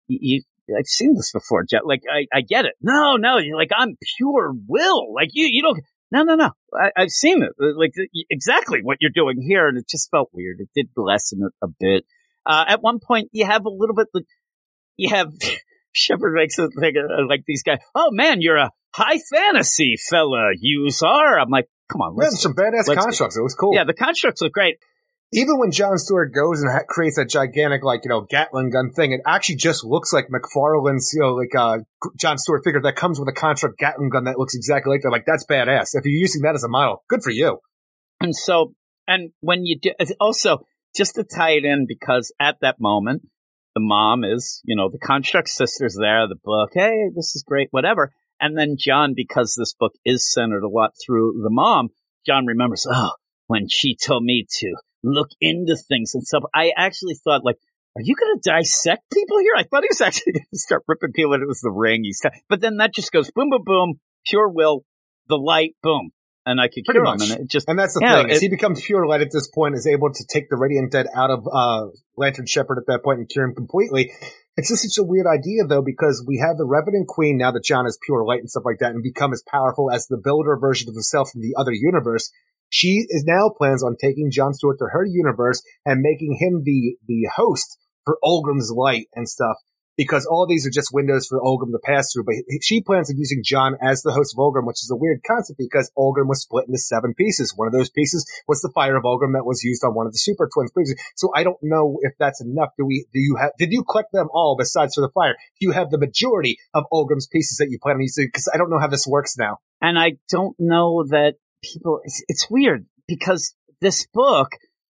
you. I've seen this before, John. Like I, I get it. No, no, you're like I'm pure will. Like you, you don't. No, no, no. I, I've seen it. Like exactly what you're doing here, and it just felt weird. It did lessen it a bit. Uh, at one point, you have a little bit. You have Shepard makes it think uh, like these guys. Oh man, you're a high fantasy fella. You are. I'm like, come on, Yeah, let's. some badass constructs. It was cool. Yeah, the constructs look great. Even when John Stewart goes and ha- creates that gigantic, like, you know, Gatling gun thing, it actually just looks like McFarlane's, you know, like, uh, John Stewart figure that comes with a construct Gatling gun that looks exactly like that. Like, that's badass. If you're using that as a model, good for you. And so, and when you do, also just to tie it in, because at that moment, the mom is, you know, the construct sister's there, the book, hey, this is great, whatever. And then John, because this book is centered a lot through the mom, John remembers, oh, when she told me to look into things and stuff. I actually thought, like, are you going to dissect people here? I thought he was actually going to start ripping people. and It was the ring. He's, but then that just goes boom, boom, boom, pure will, the light, boom, and I could Pretty cure him. much. And it just And that's the Yeah, thing. Is it- he becomes pure light at this point, is able to take the Radiant Dead out of, uh, Lantern Shepherd at that point and cure him completely. It's just such a weird idea though, because we have the Revenant Queen now that John is pure light and stuff like that and become as powerful as the builder version of himself from the other universe. She is now plans on taking John Stewart to her universe and making him the, the host for Olgrim's light and stuff. Because all these are just windows for Olgrim to pass through, but she plans on using John as the host of Olgrim, which is a weird concept because Olgrim was split into seven pieces. One of those pieces was the fire of Olgrim that was used on one of the super twins. So I don't know if that's enough. Do we, do you have, did you collect them all besides for the fire? Do you have the majority of Olgrim's pieces that you plan on using? Because I don't know how this works now. and I don't know that people. It's, it's weird because this book,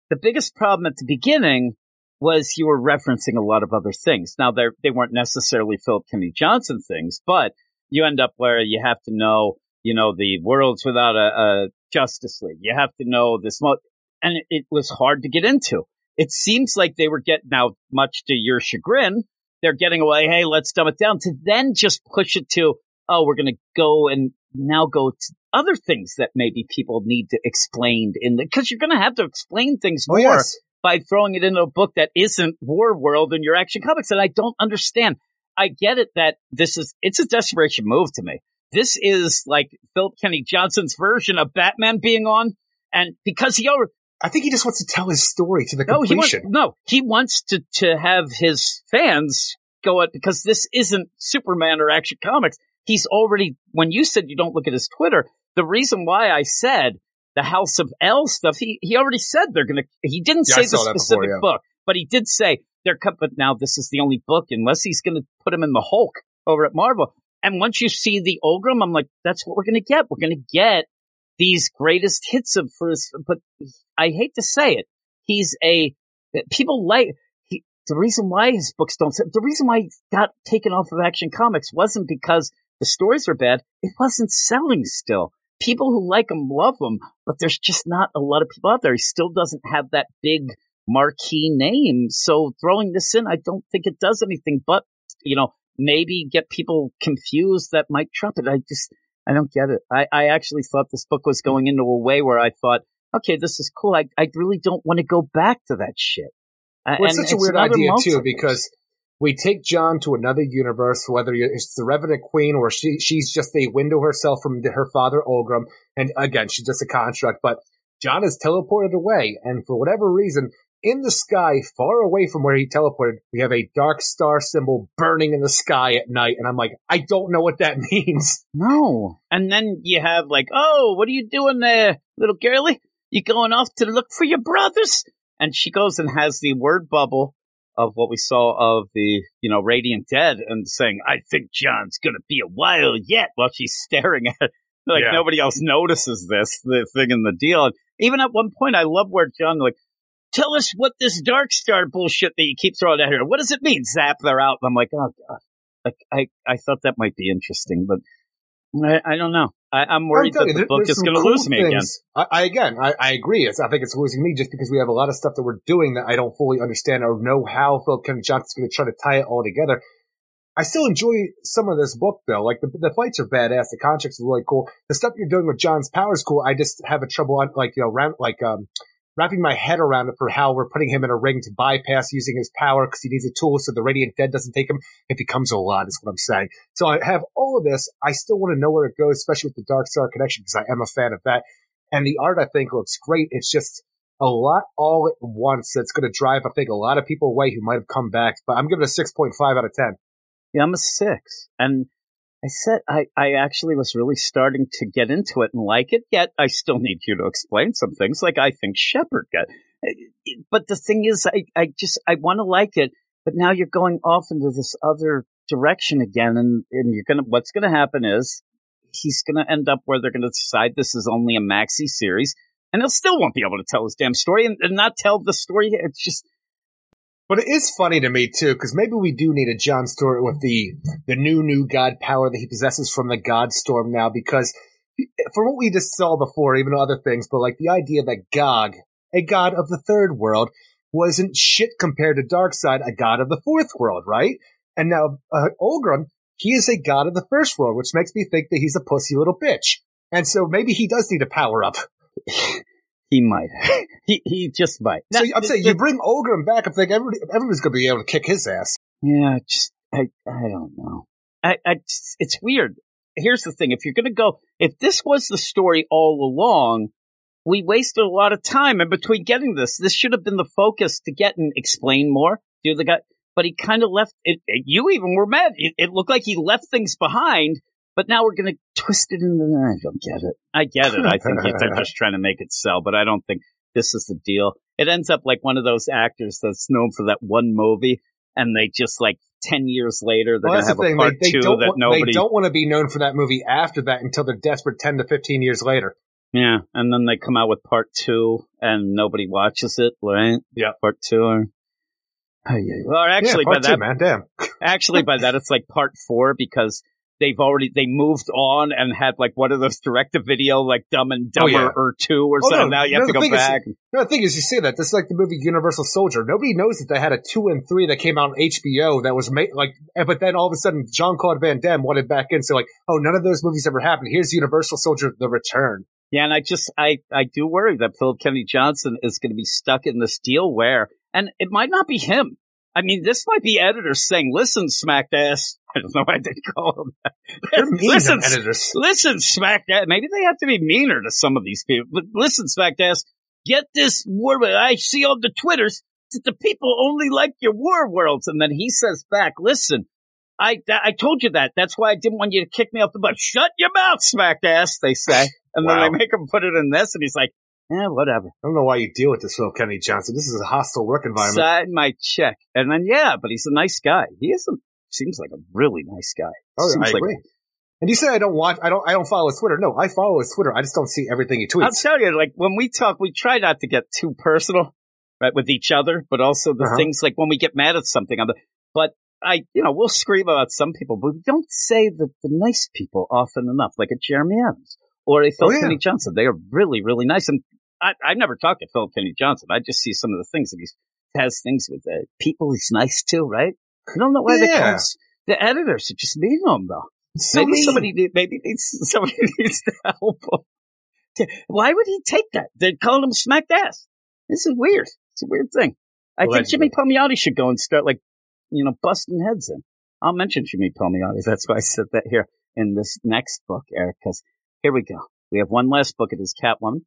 the biggest problem at the beginning was you were referencing a lot of other things. Now they they weren't necessarily Philip Kennedy Johnson things, but you end up where you have to know, you know, the worlds without a, a Justice League. You have to know this, mo- and it, it was hard to get into. It seems like they were getting now, much to your chagrin. they're getting away. Hey, let's dumb it down to then just push it to, oh, we're going to go and now go to other things that maybe people need to explain in the, cause you're going to have to explain things Oh, more yes. by throwing it into a book that isn't War World in your action comics. And I don't understand. I get it that this is, it's a desperation move to me. This is like Philip Kenny Johnson's version of Batman being on. And because he already, I think he just wants to tell his story to the no, he wants, no, he wants to, to have his fans go at, because this isn't Superman or Action Comics. He's already, when you said you don't look at his Twitter, the reason why I said the House of L stuff, he, he already said they're going to, he didn't Yeah, say the specific before, yeah. book, but he did say they're cut, but now this is the only book unless he's going to put him in the Hulk over at Marvel. And once you see the Ogrim, I'm like, that's what we're going to get. We're going to get these greatest hits of first, but I hate to say it. He's a, people like, he, the reason why his books don't the reason why he got taken off of Action Comics wasn't because the stories are bad. It wasn't selling still. People who like him love him, but there's just not a lot of people out there. He still doesn't have that big marquee name. So throwing this in, I don't think it does anything but, you know, maybe get people confused that might trump it. I just, I don't get it. I, I actually thought this book was going into a way where I thought, okay, this is cool. I, I really don't want to go back to that shit. Well, it's and such a weird idea too, because we take John to another universe, whether it's the Revenant Queen or she she's just a window herself from the, her father Olgrim, and again she's just a construct. But John is teleported away, and for whatever reason, in the sky, far away from where he teleported, we have a dark star symbol burning in the sky at night, and I'm like, I don't know what that means. No. And then you have like, oh, what are you doing there, little girlie? You going off to look for your brothers? And she goes and has the word bubble of what we saw of the, you know, Radiant Dead and saying, I think John's gonna be a while yet while she's staring at it. Like Yeah. nobody else notices this, the thing in the deal. And even at one point, I love where John like, tell us what this Dark Star bullshit that you keep throwing out here. What does it mean? Zap, they're out. And I'm like, oh god. Like, I, I thought that might be interesting, but I, I don't know. I, I'm worried that you, the book is going to cool lose me again. I, I again, I, I agree. It's, I think it's losing me just because we have a lot of stuff that we're doing that I don't fully understand or know how Phil Kennedy Johnson's going to try to tie it all together. I still enjoy some of this book though. Like the, the fights are badass. The contracts are really cool. The stuff you're doing with John's power is cool. I just have a trouble on like, you know, round, like, um, wrapping my head around it for how we're putting him in a ring to bypass using his power because he needs a tool so the Radiant Dead doesn't take him. It becomes a lot is what I'm saying. So I have all of this. I still want to know where it goes, especially with the Dark Star connection because I am a fan of that. And the art I think looks great. It's just a lot all at once that's going to drive, I think, a lot of people away who might have come back. But I'm giving a 6.5 out of 10. Yeah, I'm a six. And I said I, I actually was really starting to get into it and like it, yet I still need you to explain some things like I think Shepard got. Eh, but the thing is, I, I just, I want to like it, but now you're going off into this other direction again and, and you're gonna, what's gonna happen is he's gonna end up where they're gonna decide this is only a maxi series and he'll still won't be able to tell his damn story and, and not tell the story. It's just, But it is funny to me too, because maybe we do need a John story with the the new new god power that he possesses from the God Storm now. Because for what we just saw before, even other things, but like the idea that Gog, a god of the third world, wasn't shit compared to Darkseid, a god of the fourth world, right? And now uh, Olgrim, he is a god of the first world, which makes me think that he's a pussy little bitch. And so maybe he does need a power up. he might. he, he just might. So Now, I'm saying you bring Olgrim back, I'm thinking everybody, everybody's going to be able to kick his ass. Yeah, just I I don't know. I, I just- it's weird. Here's the thing: if you're gonna go, if this was the story all along, we wasted a lot of time in between getting this. This should have been the focus to get and explain more. Do the guy, but he kind of left it. it- You even were mad. It, it looked like he left things behind. But now we're gonna twist it into. The I don't get it. I get it. I think they're just trying to make it sell, but I don't think this is the deal. It ends up like one of those actors that's known for that one movie, and they just like ten years later they're Well, gonna that's have the a thing. part They, they two don't. that want, nobody. They don't want to be known for that movie after that until they're desperate ten to fifteen years later. Yeah, and then they come out with part two, and nobody watches it, right? Yeah. part two. Or, oh, yeah. Well, actually, yeah, by part that man, damn. actually by that it's like part four because they've already they moved on and had like one of those direct to video like Dumb and oh, Dumber yeah. or two or Oh, something. no, now you no, have to go thing is- back. No, the thing is, you say that. This is like the movie Universal Soldier. Nobody knows that they had a two and three that came out on HBO that was made like, but then all of a sudden Jean Claude Van Damme wanted back in. So like, oh, none of those movies ever happened. Here's Universal Soldier: The Return. Yeah, and I just I I do worry that Philip Kennedy Johnson is going to be stuck in this deal where, and it might not be him. I mean, this might be editors saying, "Listen, smacked ass." I don't know why they call him that. Listen, them editors. listen, smacked ass. Maybe they have to be meaner to some of these people. But listen, smacked ass. Get this word I see on the twitters that the people only like your war worlds, and then he says back, "Listen." I, I told you that. That's why I didn't want you to kick me off the butt. Shut your mouth, smacked ass, they say. And Wow. then they make him put it in this, and he's like, eh, whatever. I don't know why you deal with this, Phil Kennedy Johnson. This is a hostile work environment. Sign my check. And then, yeah, but he's a nice guy. He is a, seems like a really nice guy. Oh, seems I like agree. And you say I don't watch, I don't, I don't follow his Twitter. No, I follow his Twitter. I just don't see everything he tweets. I'll tell you, like, when we talk, we try not to get too personal, right, with each other, but also the Uh-huh. things like when we get mad at something. I'm the, but I, you know, we'll scream about some people, but we don't say the, the nice people often enough, like a Jeremy Adams or a Phil Oh, yeah. Kenny Johnson. They are really, really nice. And I, I've never talked to Philip Kenny Johnson. I just see some of the things that he has things with uh, people he's nice to, right? I don't know why they call the editors are just mean to him though. So maybe mean. somebody need, maybe needs somebody needs to help him. Why would he take that? They call him smacked ass. This is weird. It's a weird thing. I think Jimmy Palmiotti should go and start like, you know, busting heads in. I'll mention Jimmy Palmiotti. That's why I said that here in this next book, Eric, because here we go. We have one last book. It is Catwoman.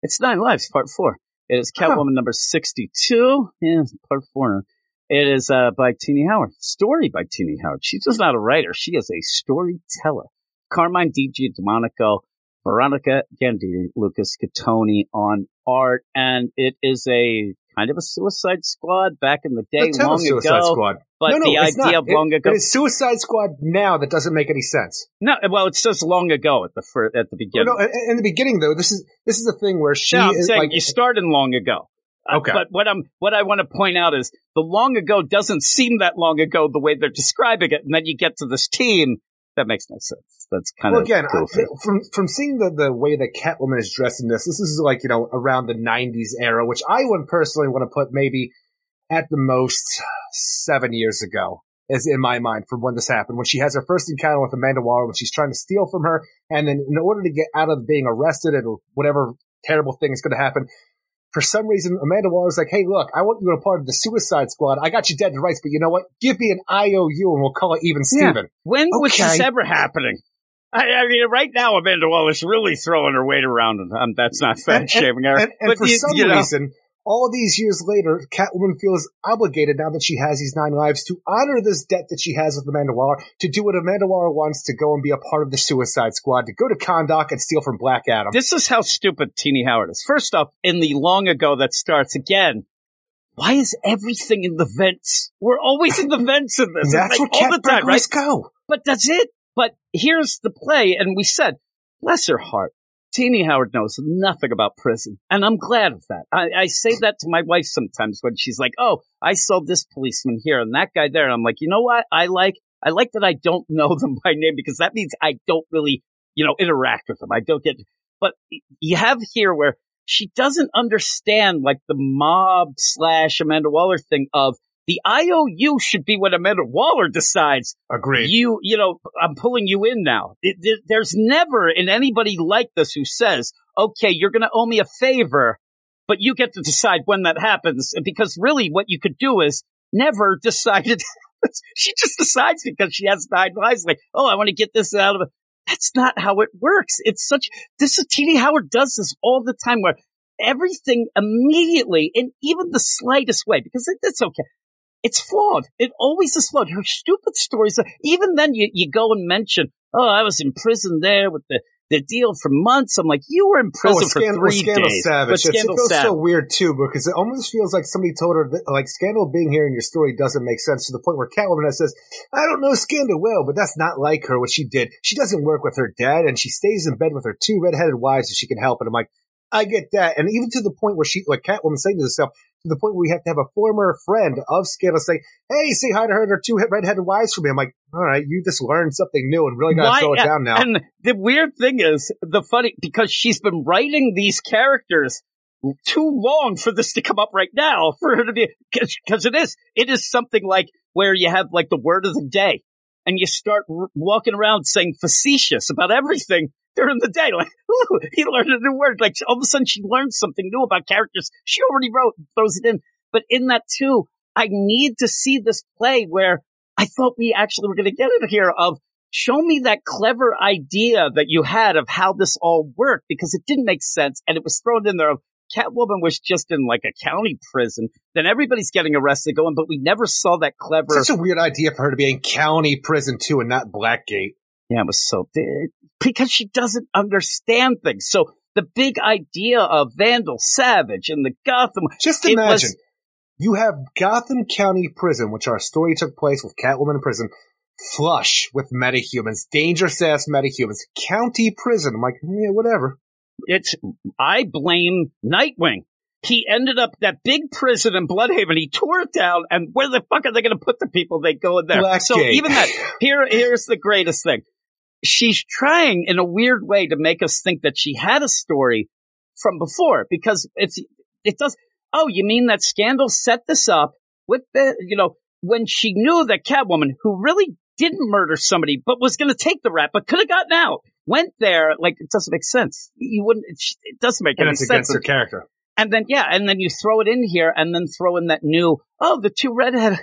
It's Nine Lives, part four. It is Huh. Catwoman number 62. Yeah, part four. It is uh, by Tini Howard. Story by Tini Howard. She's just not a writer. She is a storyteller. Carmine Di Giandomenico, Veronica Gandini, Lucas Gattoni on art. And it is a kind of a Suicide Squad back in the day, a long Suicide ago. Squad. But no, no, the idea not. of long it, ago. It's Suicide Squad now that doesn't make any sense. No, well, it says long ago at the fir- at the Well, beginning. no, in, the beginning though, this is this is the thing where she No, I'm is saying like you start in long ago. Uh, Okay. but what I'm what I want to point out is the long ago doesn't seem that long ago the way they're describing it, and then you get to this team that makes no sense. That's kind well, of again, I, from from seeing the the way that Catwoman is dressed in this, this is like you know around the '90s era, which I would personally want to put maybe at the most seven years ago, is in my mind from when this happened. When she has her first encounter with Amanda Waller, when she's trying to steal from her, and then in order to get out of being arrested and whatever terrible thing is going to happen. For some reason, Amanda Waller's like, "Hey, look, I want you to be a part of the Suicide Squad. I got you dead to rights, but you know what? Give me an IOU, and we'll call it even Yeah. Steven." When was this ever happening? I, I mean, right now Amanda Waller's really throwing her weight around, and um, that's not fat And- shaming her. And, and but for you, some you know, reason, all these years later, Catwoman feels obligated now that she has these nine lives to honor this debt that she has with Amanda Waller, to do what Amanda Waller wants, to go and be a part of the Suicide Squad, to go to Kahndaq and steal from Black Adam. this is how stupid Tini Howard is. First off, in the long ago that starts again. Why is everything in the vents? We're always in the vents in this. That's like where all cat the time, right? go. But that's it. But here's the play, and we said, bless her heart. Tini Howard knows nothing about prison, and I'm glad of that. I, I say that to my wife sometimes when she's like, "Oh, I saw this policeman here and that guy there," and I'm like, "You know what? I like, I like that I don't know them by name because that means I don't really, you know, interact with them. I don't get." But you have here where she doesn't understand like the mob slash Amanda Waller thing of the IOU should be what Amanda Waller decides Agreed. you, you know, I'm pulling you in now. It, it- there's never in anybody like this who says, okay, you're going to owe me a favor, but you get to decide when that happens. Because really what you could do is never decided. she just decides because she has nine lives. Like, oh, I want to get this out of it. That's not how it works. It's such, this is T.D. Howard does this all the time where everything immediately, in even the slightest way, because it, it's okay it's flawed. It always is flawed. Her stupid stories. Even then, you, you go and mention, "Oh, I was in prison there with the, the deal for months." I'm like, "You were in oh, prison oh, for Scandal, three Scandal days." Savage. But Scandal it feels Savage. so weird too because it almost feels like somebody told her that, like Scandal being here in your story doesn't make sense to the point where Catwoman says, "I don't know Scandal well, but that's not like her. What she did, she doesn't work with her dad, and she stays in bed with her two redheaded wives if she can help it." I'm like, I get that, and even to the point where she, like Catwoman saying to herself, to the point where we have to have a former friend of Scandal say, "Hey, say hi to her and her two redheaded wives for me." I'm like, "All right, you just learned something new and really got to throw it down now." And the weird thing is, the funny, because she's been writing these characters too long for this to come up right now, for her to be, because it is, it is something like where you have like the word of the day, and you start r- walking around saying facetious about everything during the day. Like, ooh, he learned a new word. Like, all of a sudden she learned something new about characters she already wrote and throws it in. But in that too, I need to see this play where I thought we actually were going to get it here of show me that clever idea that you had of how this all worked because it didn't make sense and it was thrown in there of Catwoman was just in like a county prison. Then everybody's getting arrested going, but we never saw that clever. Such a weird idea for her to be in county prison too and not Blackgate. Yeah, it was so because she doesn't understand things. So the big idea of Vandal Savage and the Gotham. Just imagine was- you have Gotham County Prison, which our story took place with Catwoman in prison, flush with metahumans, dangerous ass metahumans, county prison. I'm like, yeah, whatever. It's I blame Nightwing. He ended up that big prison in Blüdhaven. He tore it down, and where the fuck are they going to put the people they go in there? So Blackgate. even that here, here's the greatest thing. She's trying in a weird way to make us think that she had a story from before because it's it does. Oh, you mean that Scandal set this up with the you know when she knew that Catwoman, who really didn't murder somebody but was going to take the rap but could have gotten out, went there. Like it doesn't make sense. You wouldn't. It, it doesn't make And any it's sense. against her character. And then yeah, and then you throw it in here, and then throw in that new oh the two redhead.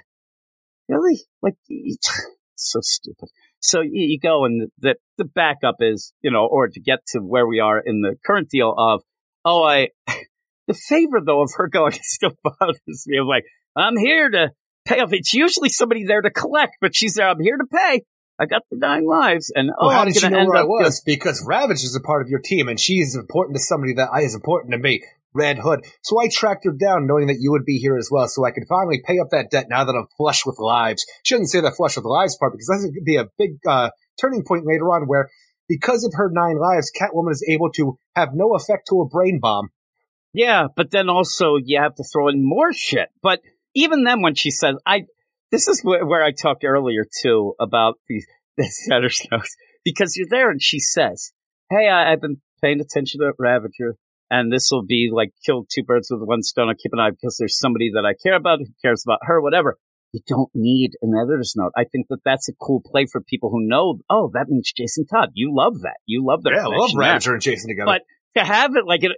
Really, like it's so stupid. So you, you go and the the backup is you know, or to get to where we are in the current deal of oh I the favor though of her going still bothers me. I'm like I'm here to pay off. It's usually somebody there to collect, but she's there. I'm here to pay. I got the nine lives, and oh, Well, how I'm did you know where I was? Because Ravage is a part of your team, and she is important to somebody that I is important to me. Red Hood. So I tracked her down knowing that you would be here as well, so I could finally pay up that debt now that I'm flush with lives. Shouldn't say the flush with lives part because that's going to be a big uh, turning point later on where because of her nine lives, Catwoman is able to have no effect to a brain bomb. Yeah, but then also you have to throw in more shit. But even then, when she says, "I," this is where, where I talked earlier too about the the Setter Snows because you're there and she says, "Hey, I, I've been paying attention to Ravager, and this will be like kill two birds with one stone. I'll keep an eye because there's somebody that I care about who cares about her, whatever." You don't need an editor's note. I think that that's a cool play for people who know. Oh, that means Jason Todd. You love that. You love that. yeah, I love Ravager and Jason together. But to have it like it,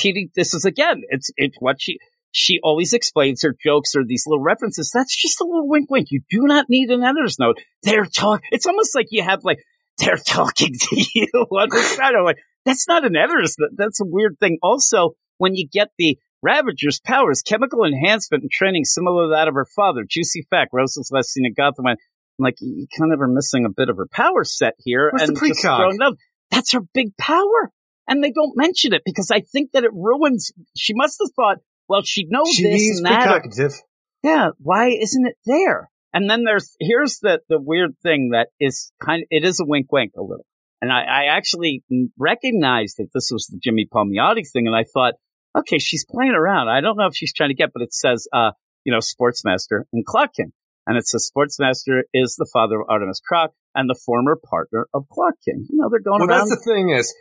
TV, this is again, it's it's what she she always explains her jokes or these little references. That's just a little wink, wink. You do not need an editor's note. They're talking. It's almost like you have like they're talking to you on the side. I'm like, that's not an editor's note. That's a weird thing. Also, when you get the Ravager's powers, chemical enhancement and training similar to that of her father. Juicy fact, Rose's last seen in Gotham. I'm like, you kind of are missing a bit of her power set here. Where's the and just precog? throwing it out. That's her big power and they don't mention it because I think that it ruins. She must have thought, well, she knows this She's and that. precognitive. Yeah, why isn't it there? And then there's here's the the weird thing that is kind of it is a wink wink a little. And I, I actually recognized that this was the Jimmy Palmiotti thing, and I thought, okay, she's playing around. I don't know if she's trying to get, but it says, uh, you know, Sportsmaster and Clock King. And it says Sportsmaster is the father of Artemis Crock and the former partner of Clock King. You know, they're going around. Well, around. that's the thing is,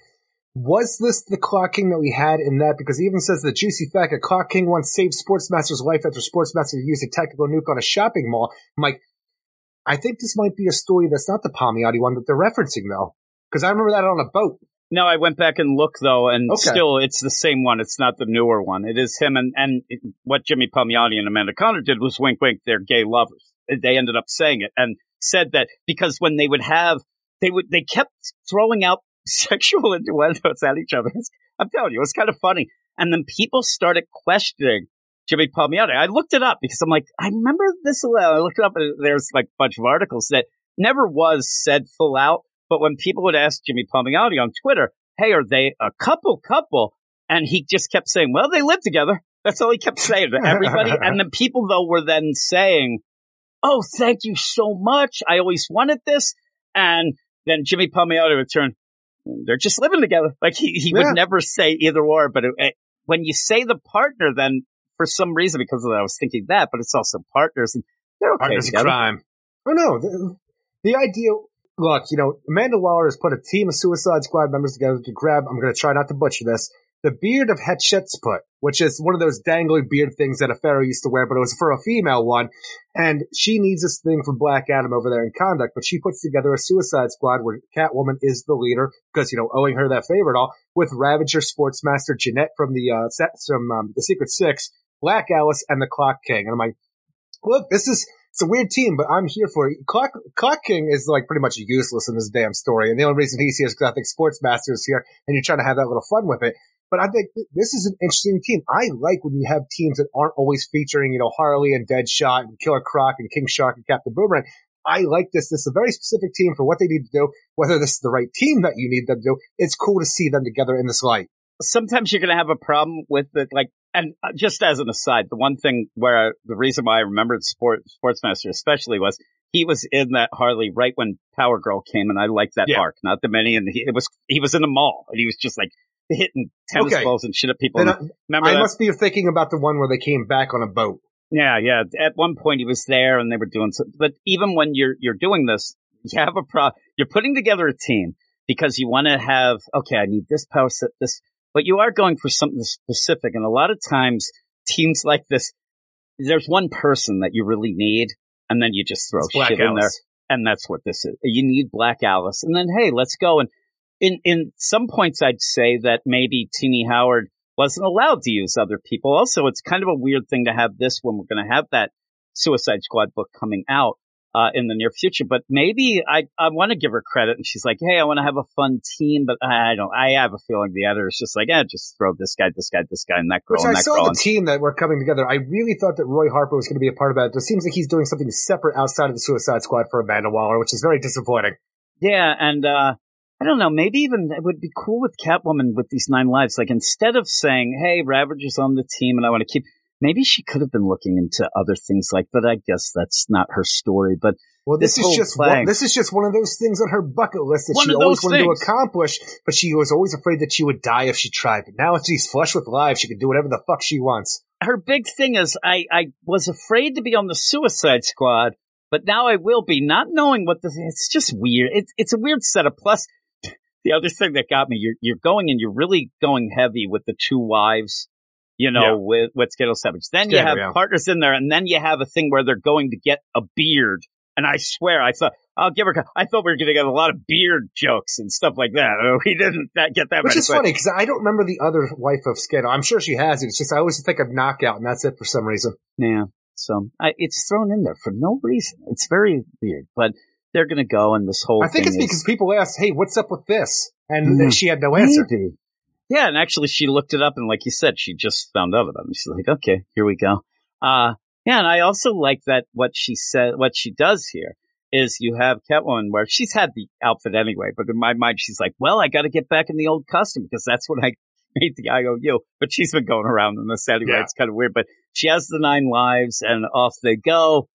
was this the Clock King that we had in that? Because it even says the juicy fact that Clock King once saved Sportsmaster's life after Sportsmaster used a tactical nuke on a shopping mall. I'm like, I think this might be a story that's not the Palmiotti one that they're referencing though. Because I remember that on a boat. No, I went back and looked though, and Okay. still it's the same one. It's not the newer one. It is him and and what Jimmy Palmiotti and Amanda Conner did was wink, wink. They're gay lovers. They ended up saying it and said that because when they would have, they would they kept throwing out sexual innuendos at each other. I'm telling you, it was kind of funny. And then people started questioning Jimmy Palmiotti. I looked it up because I'm like, I remember this a lot. I looked it up and there's like a bunch of articles that never was said full out. But when people would ask Jimmy Palmiotti on Twitter, hey, are they a couple couple? And he just kept saying, well, they live together. That's all he kept saying to everybody. and the people though were then saying, oh, thank you so much. I always wanted this. And then Jimmy Palmiotti would turn, they're just living together. Like he, he Yeah. would never say either or, but it, it- when you say the partner, then for some reason because of that, I was thinking that, but it's also partners and they're okay Partners in crime. Oh no, the, the idea. Look, you know, Amanda Waller has put a team of Suicide Squad members together to grab. I'm going to try not to butcher this. The beard of Hatshepsut, which is one of those dangly beard things that a pharaoh used to wear, but it was for a female one. And she needs this thing for Black Adam over there in Kahndaq, but she puts together a Suicide Squad where Catwoman is the leader because you know owing her that favor and all with Ravager, Sportsmaster, Jeanette from the uh from um, the Secret Six, Black Alice, and the Clock King. And I'm like, look, this is it's a weird team, but I'm here for it. Clock, Clock King is like pretty much useless in this damn story. And the only reason he's here is because I think Sportsmaster is here and you're trying to have that little fun with it. But I think th- this is an interesting team. I like when you have teams that aren't always featuring, you know, Harley and Deadshot and Killer Croc and King Shark and Captain Boomerang. I like this. This is a very specific team for what they need to do. Whether this is the right team that you need them to do, it's cool to see them together in this light. sometimes you're going to have a problem with it. Like, and uh, just as an aside, the one thing where the reason why I remembered Sport, Sportsmaster especially was he was in that Harley right when Power Girl came, and I liked that Yeah. arc. Not the many, and he, it was he was in the mall, and he was just like hitting tennis Okay. balls and shit at people. And I, remember I that? must be thinking about the one where they came back on a boat. Yeah, yeah. At one point he was there and they were doing something. But even when you're you're doing this, you have a pro. You're putting together a team because you want to have. Okay, I need this power set. This, but you are going for something specific. And a lot of times, teams like this, there's one person that you really need, and then you just throw It's shit in there. And that's what this is. You need Black Alice, and then hey, let's go. And in in some points, I'd say that maybe Tini Howard wasn't allowed to use other people. Also, it's kind of a weird thing to have this when we're going to have that Suicide Squad book coming out uh, in the near future. But maybe I I want to give her credit, and she's like, hey, I want to have a fun team, but I don't. I have a feeling the editor's just like, eh, just throw this guy, this guy, this guy, and that girl, Which and I that saw girl. the team that were coming together. I really thought that Roy Harper was going to be a part of that. It seems like he's doing something separate outside of the Suicide Squad for Amanda Waller, which is very disappointing. Yeah, and uh I don't know, maybe even it would be cool with Catwoman with these nine lives. Like instead of saying, Hey, Ravager's on the team and I want to keep maybe she could have been looking into other things like but I guess that's not her story. But Well, this, This is just thing. one, this is just one of those things on her bucket list that One she always wanted things. to accomplish, but she was always afraid that she would die if she tried. But now she's flush with life; she can do whatever the fuck she wants. her big thing is I, I was afraid to be on the suicide squad, but now I will be, not knowing what the it's just weird. It's it's a weird setup. Plus the other thing that got me, you're you're going and you're really going heavy with the two wives, you know, Yeah. with with Scandal Savage. Then you have yeah. partners in there, and then you have a thing where they're going to get a beard. And I swear, I thought I'll give her. I thought we were going to get a lot of beard jokes and stuff like that. We didn't that, get that. Which many, is but- funny because I don't remember the other wife of Skittle. I'm sure she has it. It's just I always think of Knockout, and that's it for some reason. Yeah. So I, it's thrown in there for no reason. It's very weird, but they're going to go and this whole I think it's is- because people ask, "Hey, what's up with this?" and Mhm. she had no answer. Maybe. Yeah, and actually she looked it up and like you said, she just found out about it. She's like, okay, here we go. Uh, yeah, and I also like that what she said, what she does here is you have Catwoman where she's had the outfit anyway, but in my mind she's like, well, I got to get back in the old costume because that's when I made the IOU. But she's been going around in this anyway. Yeah. It's kind of weird, but she has the nine lives and off they go.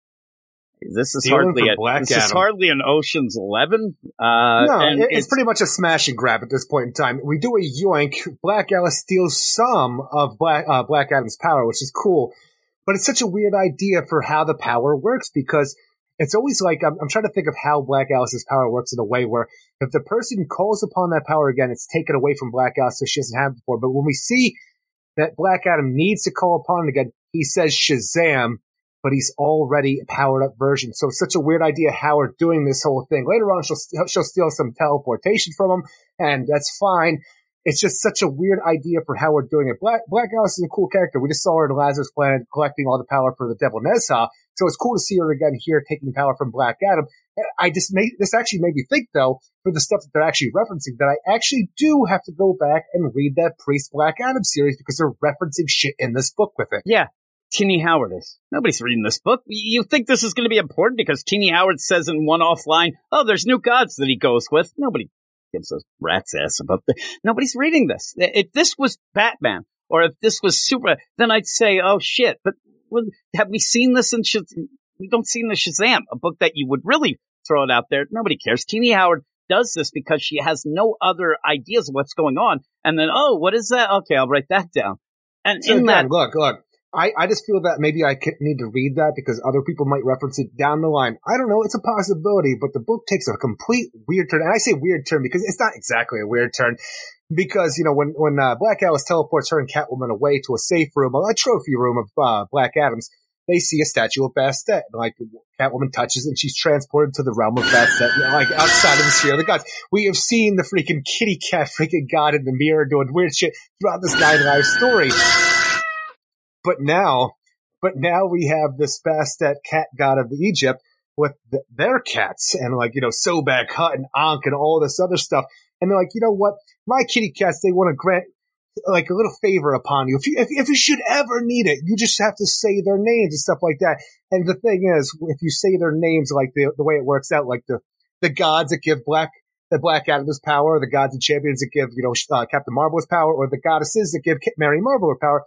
This is Dealing hardly a, Black this is hardly an Ocean's Eleven. Uh, no, and it- it's, pretty much a smash and grab at this point in time. We do a yoink. Black Alice steals some of Black uh, Black Adam's power, which is cool, but it's such a weird idea for how the power works because it's always like I'm, I'm trying to think of how Black Alice's power works in a way where if the person calls upon that power again, it's taken away from Black Alice, so she doesn't have it before. But when we see that Black Adam needs to call upon it again, he says Shazam. But he's already a powered up version. So it's such a weird idea how we're doing this whole thing. Later on, she'll, she'll steal some teleportation from him, and that's fine. It's just such a weird idea for how we're doing it. Black, Black Alice is a cool character. We just saw her in Lazarus Planet collecting all the power for the Devil Nezha. So it's cool to see her again here taking power from Black Adam. I just made, this actually made me think though, for the stuff that they're actually referencing, that I actually do have to go back and read that Priest Black Adam series because they're referencing shit in this book with it. Yeah, Tini Howard is. Nobody's reading this book. You think this is going to be important because Tini Howard says in one offline, "Oh, there's new gods that he goes with." Nobody gives a rat's ass about that. Nobody's reading this. If this was Batman or if this was Super, then I'd say, "Oh shit!" But have we seen this in? Shaz- we don't see in the Shazam, a book that you would really throw it out there. Nobody cares. Tini Howard does this because she has no other ideas of what's going on, and then, oh, what is that? Okay, I'll write that down. And So in again, that, look, look. I, I just feel that maybe I need to read that because other people might reference it down the line. I don't know. It's a possibility, but the book takes a complete weird turn. And I say weird turn because it's not exactly a weird turn. Because, you know, when, when, uh, Black Alice teleports her and Catwoman away to a safe room, a trophy room of, uh, Black Adams, they see a statue of Bastet. And, like, Catwoman touches it and she's transported to the realm of Bastet, like outside of the sphere of the gods. We have seen the freaking kitty cat freaking god in the mirror doing weird shit throughout this Nine Lives story. But now, but now we have this Bastet cat god of Egypt with the, their cats and like, you know, Sobek, Hut, and Ankh and all this other stuff. And they're like, you know what? My kitty cats, they want to grant like a little favor upon you. If you, if, if you should ever need it, you just have to say their names and stuff like that. And the thing is, if you say their names like the, the way it works out, like the, the gods that give Black, the Black Adam his power, the gods and champions that give, you know, uh, Captain Marvel his power, or the goddesses that give Mary Marvel her power,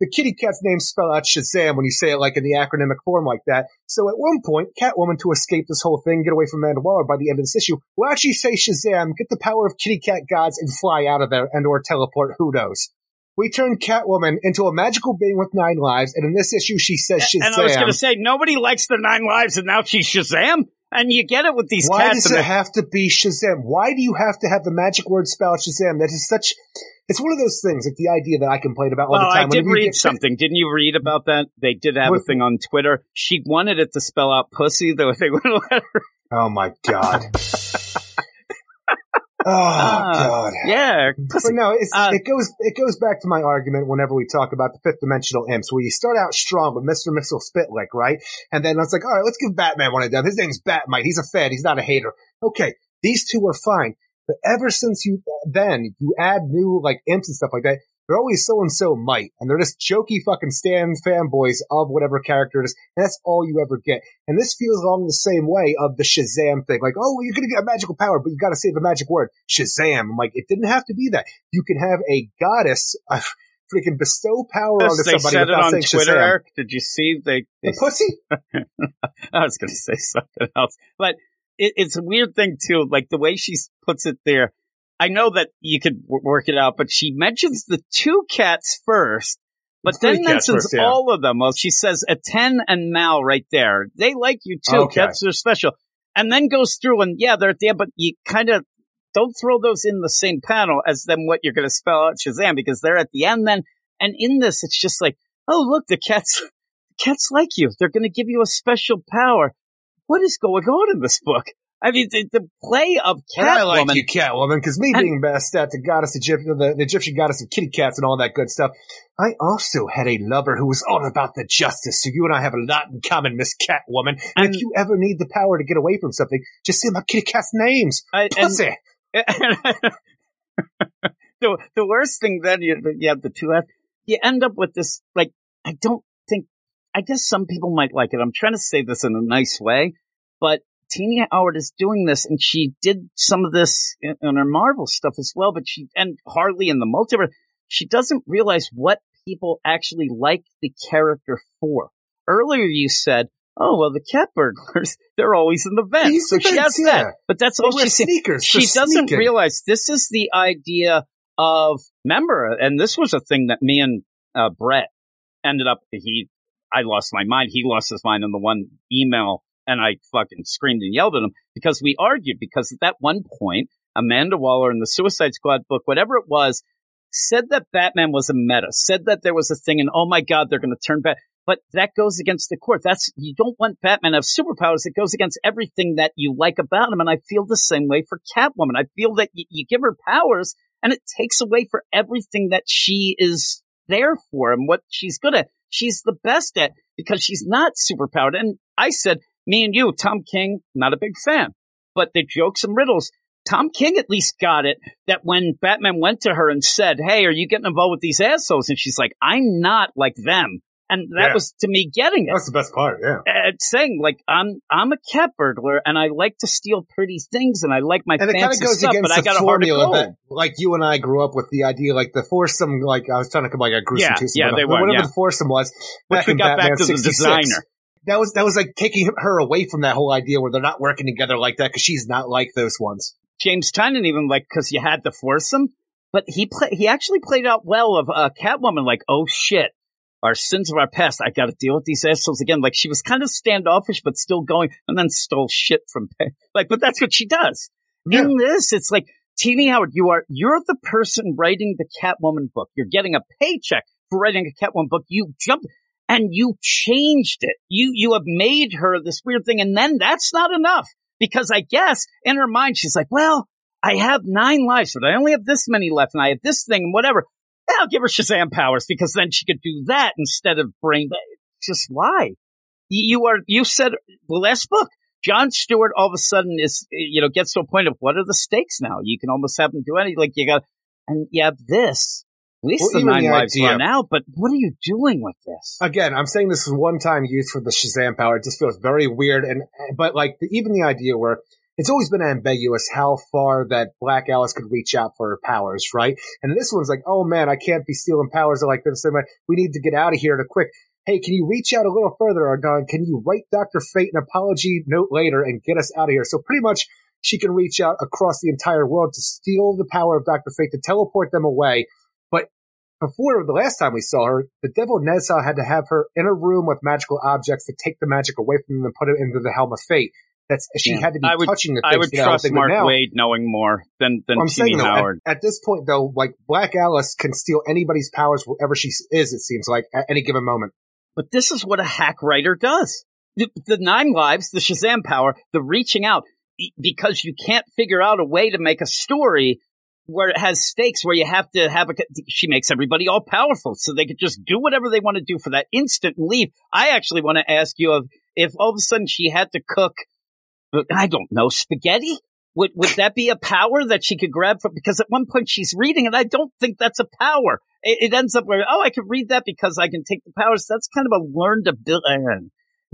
the kitty cat's name spell out Shazam when you say it like in the acronymic form like that. So at one point, Catwoman to escape this whole thing, get away from Amanda Waller by the end of this issue, will actually say Shazam, get the power of kitty cat gods and fly out of there and or teleport, who knows. We turn Catwoman into a magical being with nine lives, and in this issue she says Shazam. And I was going to say, nobody likes the nine lives, and now she's Shazam? And you get it with these Why cats. does it have to be Shazam? Why do you have to have the magic word spell Shazam? That is such. It's one of those things, like the idea that I complain about all well, the time. I did read something. Didn't you read about that? They did have a thing on Twitter. She wanted it to spell out pussy, though they wouldn't let her. Oh my god. oh Ah, god. Yeah, But no, it's, Uh, it goes it goes back to my argument whenever we talk about the fifth dimensional imps, where you start out strong with Mister Mxyzptlk, right? And then it's like, all right, let's give Batman one of them. His name's Batmite. He's a fan. He's not a hater. Okay, these two are fine. But ever since you then you add new like imps and stuff like that, they're always so and so might, and they're just jokey fucking stand fanboys of whatever character it is, and that's all you ever get. And this feels along the same way of the Shazam thing, like, oh, well, you're gonna get a magical power, but you got to say the magic word Shazam. I'm like, it didn't have to be that. You can have a goddess uh, freaking bestow power Yes, onto they somebody said it on saying Twitter. Shazam. Eric. Did you see? They, they The pussy? I was going to say something else, but it, it's a weird thing too. Like the way she puts it there. I know that you could w- work it out, but she mentions the two cats first, but then mentions first, yeah. all of them. Well, she says a 10 and Mal right there. They like you too. Okay. Cats are special. And then goes through and yeah, they're at the end, but you kind of don't throw those in the same panel as then what you're going to spell out Shazam because they're at the end then. And in this, it's just like, oh, look, the cats, the cats like you. They're going to give you a special power. What is going on in this book? I mean, the, the play of And I like Catwoman. you, Catwoman, because me And- being Bastet, the goddess Egyptian, the, the Egyptian goddess of kitty cats and all that good stuff, I also had a lover who was all about the justice. So you and I have a lot in common, Miss Catwoman. And, And- if you ever need the power to get away from something, just say my kitty cat's names. I- and- Pussy. the the worst thing then you you have the two F. You end up with this like I don't I guess some people might like it. I'm trying to say this in a nice way, but Tina Howard is doing this, and she did some of this in, in her Marvel stuff as well. But she and Harley in the multiverse, she doesn't realize what people actually like the character for. Earlier, you said. Oh well, the cat burglars, they're always in the vents. So she has yeah. that. But that's all she's sneakers. she doesn't sneaking. realize this is the idea of remember and this was a thing that me and uh, brett ended up he i lost my mind he lost his mind in the one email and i fucking screamed and yelled at him because we argued because at that one point amanda waller in the suicide squad book whatever it was said that batman was a meta said that there was a thing and oh my god they're going to turn back but that goes against the court. That's you don't want Batman to have superpowers. It goes against everything that you like about him. And I feel the same way for Catwoman. I feel that you, you give her powers and it takes away for everything that she is there for and what she's good at. She's the best at because she's not superpowered. And I said, me and you, Tom King, not a big fan, but the jokes and riddles. Tom King at least got it that when Batman went to her and said, Hey, are you getting involved with these assholes? And she's like, I'm not like them. And that Yeah. was to me getting it. That's the best part, yeah. Uh, saying like I'm I'm a cat burglar and I like to steal pretty things and I like my And it kind of fancy goes stuff, against but I the got a heart of formula that, like you and I grew up with the idea, like the foursome, like I was trying to come like a gruesome Yeah, twosome, yeah, but they were, whatever yeah. the foursome was. Which we got Batman back to the designer. That was that was like taking her away from that whole idea where they're not working together like that because she's not like those ones. James Tynion even like because you had to force him, but he play he actually played out well of uh, Catwoman. Like, oh shit, our sins of our past. I got to deal with these assholes again. Like she was kind of standoffish, but still going, and then stole shit from like. But that's what she does. Yeah. In this, it's like Tini Howard. You are you're the person writing the Catwoman book. You're getting a paycheck for writing a Catwoman book. You jumped and you changed it. You you have made her this weird thing, and then that's not enough because I guess in her mind she's like, well, I have nine lives, but I only have this many left, and I have this thing and whatever. I'll give her Shazam powers because then she could do that instead of brain. Just why? You are you said the last book. John Stewart all of a sudden is you know gets to a point of what are the stakes now? You can almost have him do anything. Like you got and you have this. At least Well, the nine the lives run out. But what are you doing with this? Again, I'm saying this is one time use for the Shazam power. It just feels very weird. And, but like the, even the idea where it's always been ambiguous how far that Black Alice could reach out for her powers, right? And this one's like, oh man, I can't be stealing powers like this. We need to get out of here to quick. Hey, can you reach out a little further, Ardon? Can you write Dr. Fate an apology note later and get us out of here? So pretty much she can reach out across the entire world to steal the power of Dr. Fate, to teleport them away. But before the last time we saw her, the devil Nezha had to have her in a room with magical objects to take the magic away from them and put it into the helm of fate. That's she Yeah. had to be I would- touching the I things would to help trust thing, but Mark now, Wade knowing more than than I'm Teeny saying though, at, Howard. at this point though, like Black Alice can steal anybody's powers wherever she is. It seems like at any given moment. But this is what a hack writer does. The, the nine lives, the Shazam power, the reaching out, because you can't figure out a way to make a story where it has stakes, where you have to have a, she makes everybody all powerful so they could just do whatever they want to do for that instant and leave. I actually want to ask you if, if all of a sudden she had to cook, I don't know, spaghetti? Would, would that be a power that she could grab from? Because at one point she's reading, and I don't think that's a power. It, it ends up where, oh, I can read that because I can take the powers. That's kind of a learned ability.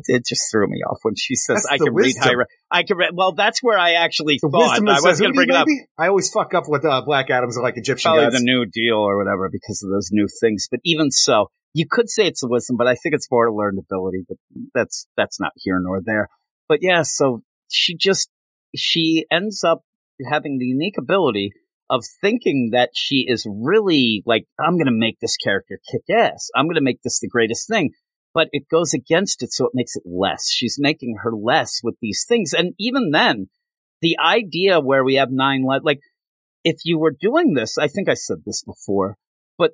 It just threw me off when she says, That's I can read wisdom. high. I can read. Well, that's where I actually The thought. I was going to bring it up. I always fuck up with uh, Black Adams or like Egyptian Probably gods. the New Deal or whatever because of those new things. But even so, you could say it's a wisdom, but I think it's more a learned ability. But that's that's not here nor there. But yeah, so she just she ends up having the unique ability of thinking that she is really like, I'm going to make this character kick ass. I'm going to make this the greatest thing. But it goes against it, so it makes it less. She's making her less with these things. And even then, the idea where we have nine, li- like, if you were doing this, I think I said this before, but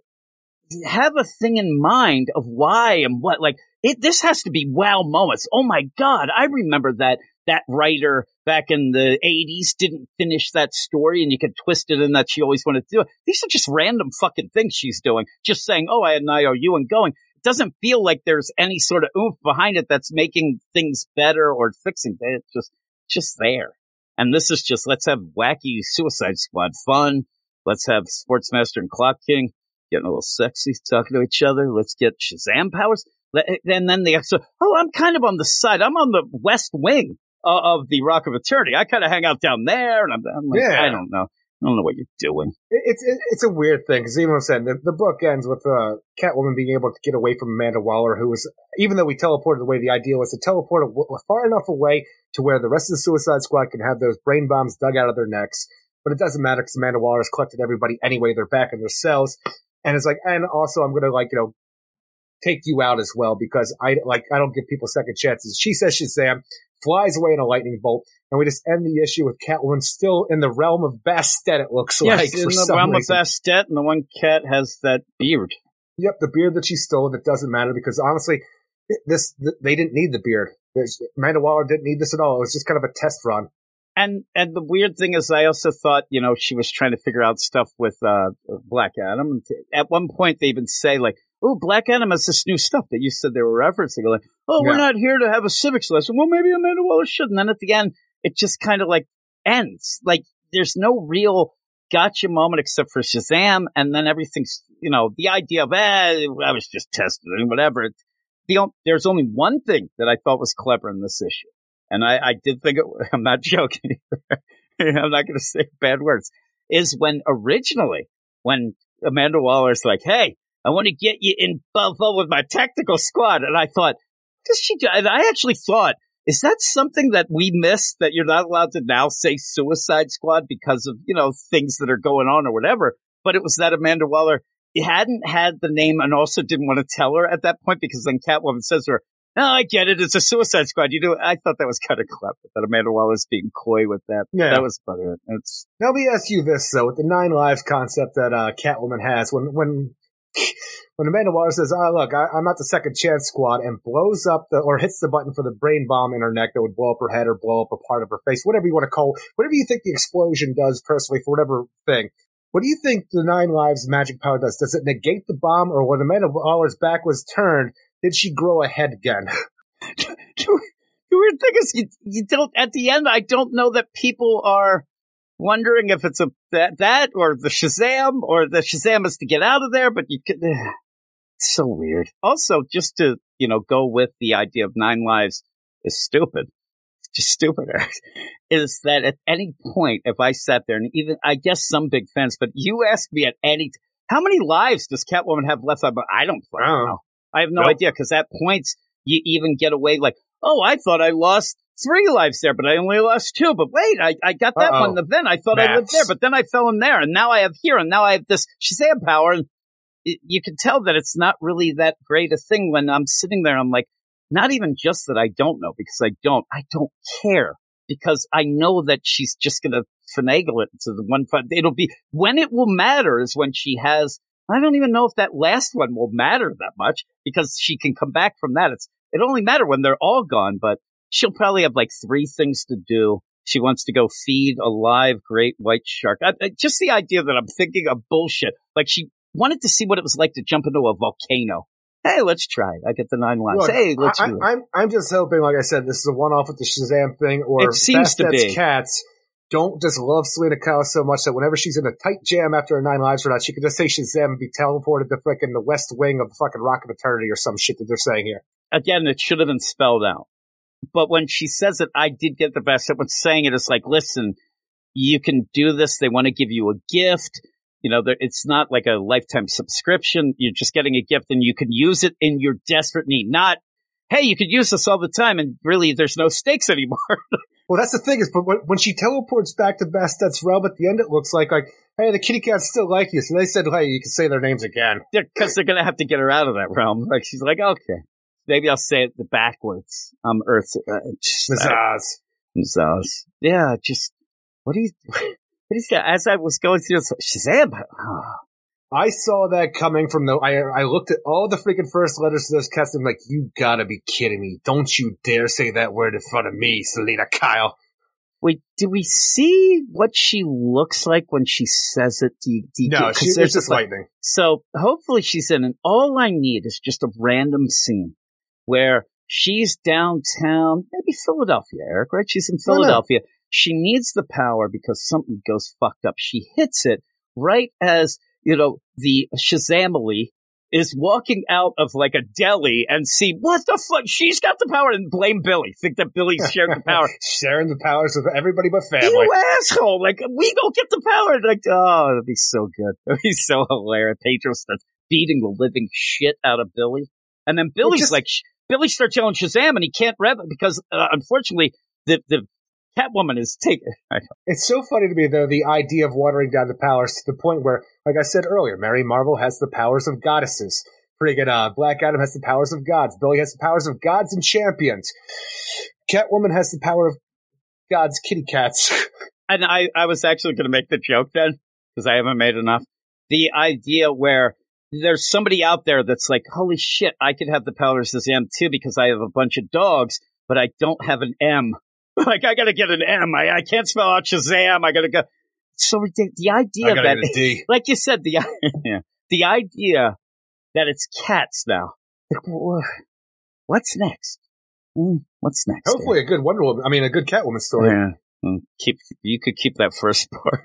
have a thing in mind of why and what, like, it, this has to be wow moments. Oh my God. I remember that, that writer back in the eighties didn't finish that story and you could twist it in that she always wanted to do it. These are just random fucking things she's doing. Just saying, oh, I had an IOU and going. It doesn't feel like there's any sort of oomph behind it that's making things better or fixing it. It's just, just there. And this is just, let's have wacky Suicide Squad fun. Let's have Sportsmaster and Clock King getting a little sexy, talking to each other. Let's get Shazam powers. And then the so, oh, I'm kind of on the side. I'm on the west wing of, of the Rock of Eternity. I kind of hang out down there, and I'm, I'm like, Yeah. I don't know. I don't know what you're doing. It's it, it's a weird thing because even I'm saying the, the book ends with uh, Catwoman being able to get away from Amanda Waller, who was even though we teleported away, the idea was to teleport far enough away to where the rest of the Suicide Squad can have those brain bombs dug out of their necks. But it doesn't matter because Amanda Waller has collected everybody anyway. They're back in their cells, and it's like, and also I'm gonna like you know take you out as well because I like I don't give people second chances. She says Shazam flies away in a lightning bolt, and we just end the issue with Catwoman still in the realm of Bastet. It looks Yes, like in the realm of. Bastet, and the one cat has that beard. Yep, the beard that she stole that doesn't matter because honestly, this th- they didn't need the beard. There's, Amanda Waller didn't need this at all. It was just kind of a test run. And and the weird thing is, I also thought you know she was trying to figure out stuff with uh Black Adam. At one point, they even say like, "Oh, Black Adam has this new stuff that you said they were referencing." Like, "Oh, we're not here to have a civics lesson." Well, maybe Amanda Waller should. And then at the end, it just kind of like ends. Like there's no real gotcha moment except for Shazam, and then everything's you know the idea of eh, I was just testing and whatever. It- The there's only one thing that I thought was clever in this issue. And I, I did think it, I'm not joking. I'm not going to say bad words. Is when originally, when Amanda Waller's like, "Hey, I want to get you involved with my tactical squad," and I thought, "Does she?" do-" And I actually thought, "Is that something that we missed that you're not allowed to now say Suicide Squad because of you know things that are going on or whatever?" But it was that Amanda Waller he hadn't had the name and also didn't want to tell her at that point because then Catwoman says to her, no, I get it. It's a Suicide Squad. You know, I thought that was kind of clever that Amanda Waller is being coy with that. Yeah. That was funny. It's Now let me ask you this though, with the nine lives concept that uh, Catwoman has, when when when Amanda Waller says, "Oh look, I, I'm not the second chance squad," and blows up the or hits the button for the brain bomb in her neck that would blow up her head or blow up a part of her face, whatever you want to call, whatever you think the explosion does personally for whatever thing. What do you think the nine lives magic power does? Does it negate the bomb, or when Amanda Waller's back was turned, did she grow a head again? the weird thing is you, you don't at the end i don't know that people are wondering if it's a that that or the shazam or the shazam is to get out of there but you could it's so weird. Also just to you know go with the idea of nine lives is stupid. It's just stupider. Is that at any point if i sat there and even i guess some big fans but you ask me at any t- how many lives does catwoman have left? I don't I don't know. Uh-huh. know. I have no Nope. idea because at points you even get away like, oh, I thought I lost three lives there, but I only lost two. But wait, I, I got that Uh-oh. one then. I thought I lived there, but then I fell in there, and now I have here, and now I have this Shazam power. And it, you can tell that it's not really that great a thing when I'm sitting there. I'm like, not even just that I don't know because I don't. I don't care because I know that she's just going to finagle it to the one. It'll be when it will matter is when she has. I don't even know if that last one will matter that much because she can come back from that. It's it only matter when they're all gone, but she'll probably have like three things to do. She wants to go feed a live great white shark. I, I- just the idea that I'm thinking of bullshit. Like she wanted to see what it was like to jump into a volcano. Hey, let's try it. I get the nine lives. Look, hey, let's I, do it. I, I'm I'm just hoping, like I said, this is a one off with the Shazam thing, or It seems to be. cats don't just love Selina Kyle so much that whenever she's in a tight jam after her nine lives or not, she can just say Shazam and be teleported to frickin' the west wing of the fucking Rock of Eternity or some shit that they're saying here. Again, it should have been spelled out. But when she says it, I did get the best. When saying it. it is like, listen, you can do this. They want to give you a gift. You know, it's not like a lifetime subscription. You're just getting a gift and you can use it in your desperate need. Not, hey, you could use this all the time and really there's no stakes anymore. Well, that's the thing is, but when, when she teleports back to Bastet's realm at the end, it looks like like, hey, the kitty cats still like you, so they said, hey, you can say their names again. Because they're, going to have to get her out of that realm. Like she's like, okay, maybe I'll say it the backwards. Um, Earth, uh, just, Mazaz. Mazaz. Yeah, just, what do you, what is that? As I was going through this, Shazam, oh, I saw that coming from the. I I looked at all the freaking first letters to those cats and I'm like, you gotta be kidding me! Don't you dare say that word in front of me, Selina Kyle. Wait, do we see what she looks like when she says it? Do you, do you, No, she, it's just like- lightning. So hopefully she's in, and all I need is just a random scene where she's downtown, maybe Philadelphia, Eric, right? She's in. Philadelphia. She needs the power because something goes fucked up. She hits it right as, you know, the Shazamily is walking out of like a deli and see what the fuck she's got the power and blame Billy. Think that Billy shared the power. Sharing the powers with everybody but family. You asshole! Like we go get the power. Like oh, that'd be so good. That'd be so hilarious. Pedro starts beating the living shit out of Billy, and then Billy's just- like, Billy starts yelling Shazam, and he can't rev it because uh, unfortunately the the Catwoman is taken. It's so funny to me though the idea of watering down the powers to the point where, like I said earlier, Mary Marvel has the powers of goddesses. Friggin' uh, Black Adam has the powers of gods. Billy has the powers of gods and champions. Catwoman has the power of gods, kitty cats. And I I was actually going to make the joke then because I haven't made enough. The idea where there's somebody out there that's like, holy shit, I could have the powers of Shazam too because I have a bunch of dogs, but I don't have an M. Like I gotta get an M. I, I can't spell out Shazam. I gotta go. It's so ridiculous. The idea that, get a D. like you said, the yeah, the idea that it's cats now. What's next? Hmm, What's next? Hopefully, a good Wonder Woman. I mean, a good Catwoman story. Yeah. Mm, Keep you could keep that first part.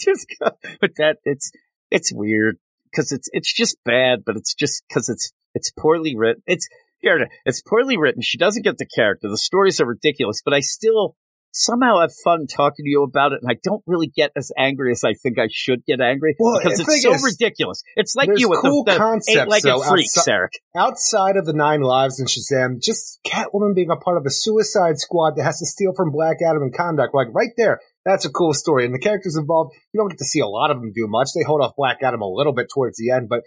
just go, but that it's it's weird because it's it's just bad, but it's just because it's it's poorly written. It's here it is. poorly written. She doesn't get the character. The stories are ridiculous, but I still somehow have fun talking to you about it, and I don't really get as angry as I think I should get angry Well, because it's so is, ridiculous. It's like you with cool the, the concepts, though, freaks, outside- Eric. outside of the Nine Lives and Shazam, just Catwoman being a part of a Suicide Squad that has to steal from Black Adam and Kahndaq, like right there, that's a cool story. And the characters involved, you don't get to see a lot of them do much. They hold off Black Adam a little bit towards the end, but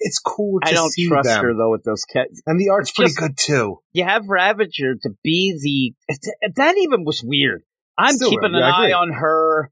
it's cool to I don't see trust them. her though with those cats. And the art's It's pretty just- good too. You have Ravager to be the that even was weird. I'm Still keeping an eye on her,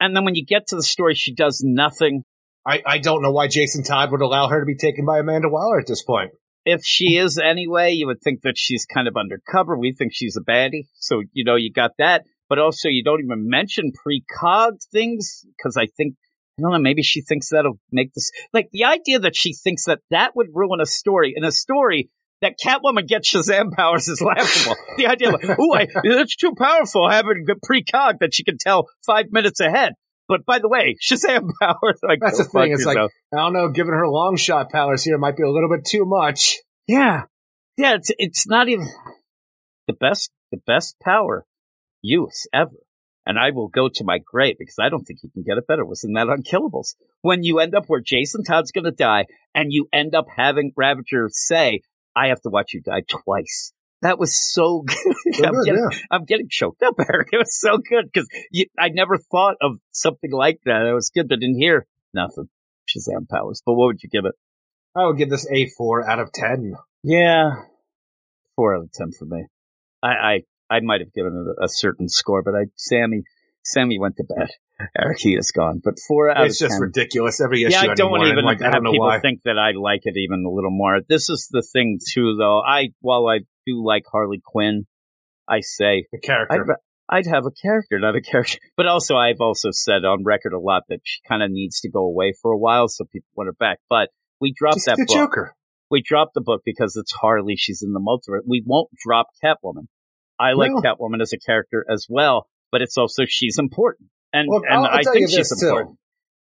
and then when you get to the story, she does nothing. I, I don't know why Jason Todd would allow her to be taken by Amanda Waller at this point. if she is anyway, you would think that she's kind of undercover. We think she's a baddie. So, you know, you got that. But also, you don't even mention precog things because I think, I don't know, maybe she thinks that'll make this. Like, the idea that she thinks that that would ruin a story, in a story that Catwoman gets Shazam powers is laughable. the idea of, oh, it's too powerful having a precog that she can tell five minutes ahead. But by the way, Shazam powers, like, That's the thing, it's like-. I don't know, giving her long shot powers here might be a little bit too much. Yeah. Yeah, it's it's not even the best the best power use ever. And I will go to my grave because I don't think you can get it better. Was in that Unkillables. When you end up where Jason Todd's gonna die and you end up having Ravager say, I have to watch you die twice. That was so good. So I'm, good, getting, yeah. I'm getting choked up, Eric. It was so good because I never thought of something like that. It was good, but in here, nothing. Shazam powers. But what would you give it? I would give this a four out of ten. Yeah, four out of ten for me. I I, I might have given it a, certain score, but I Sammy Sammy went to bed. Eric he is gone, but four out It's of just ten. ridiculous every issue. yeah, I don't anymore. even like, I have don't know people why. think that I like it even a little more. This is the thing too, though. I while I do like Harley Quinn, I say the I'd, character. ra- I'd have a character, not a character. But also, I've also said on record a lot that she kind of needs to go away for a while, so people want her back. But we dropped Just that the book Joker. we dropped the book because it's Harley. She's in the multiverse. We won't drop Catwoman. I like No. Catwoman as a character as well, but it's also she's important, and Well, and I'll- I'll I tell think she's too. important.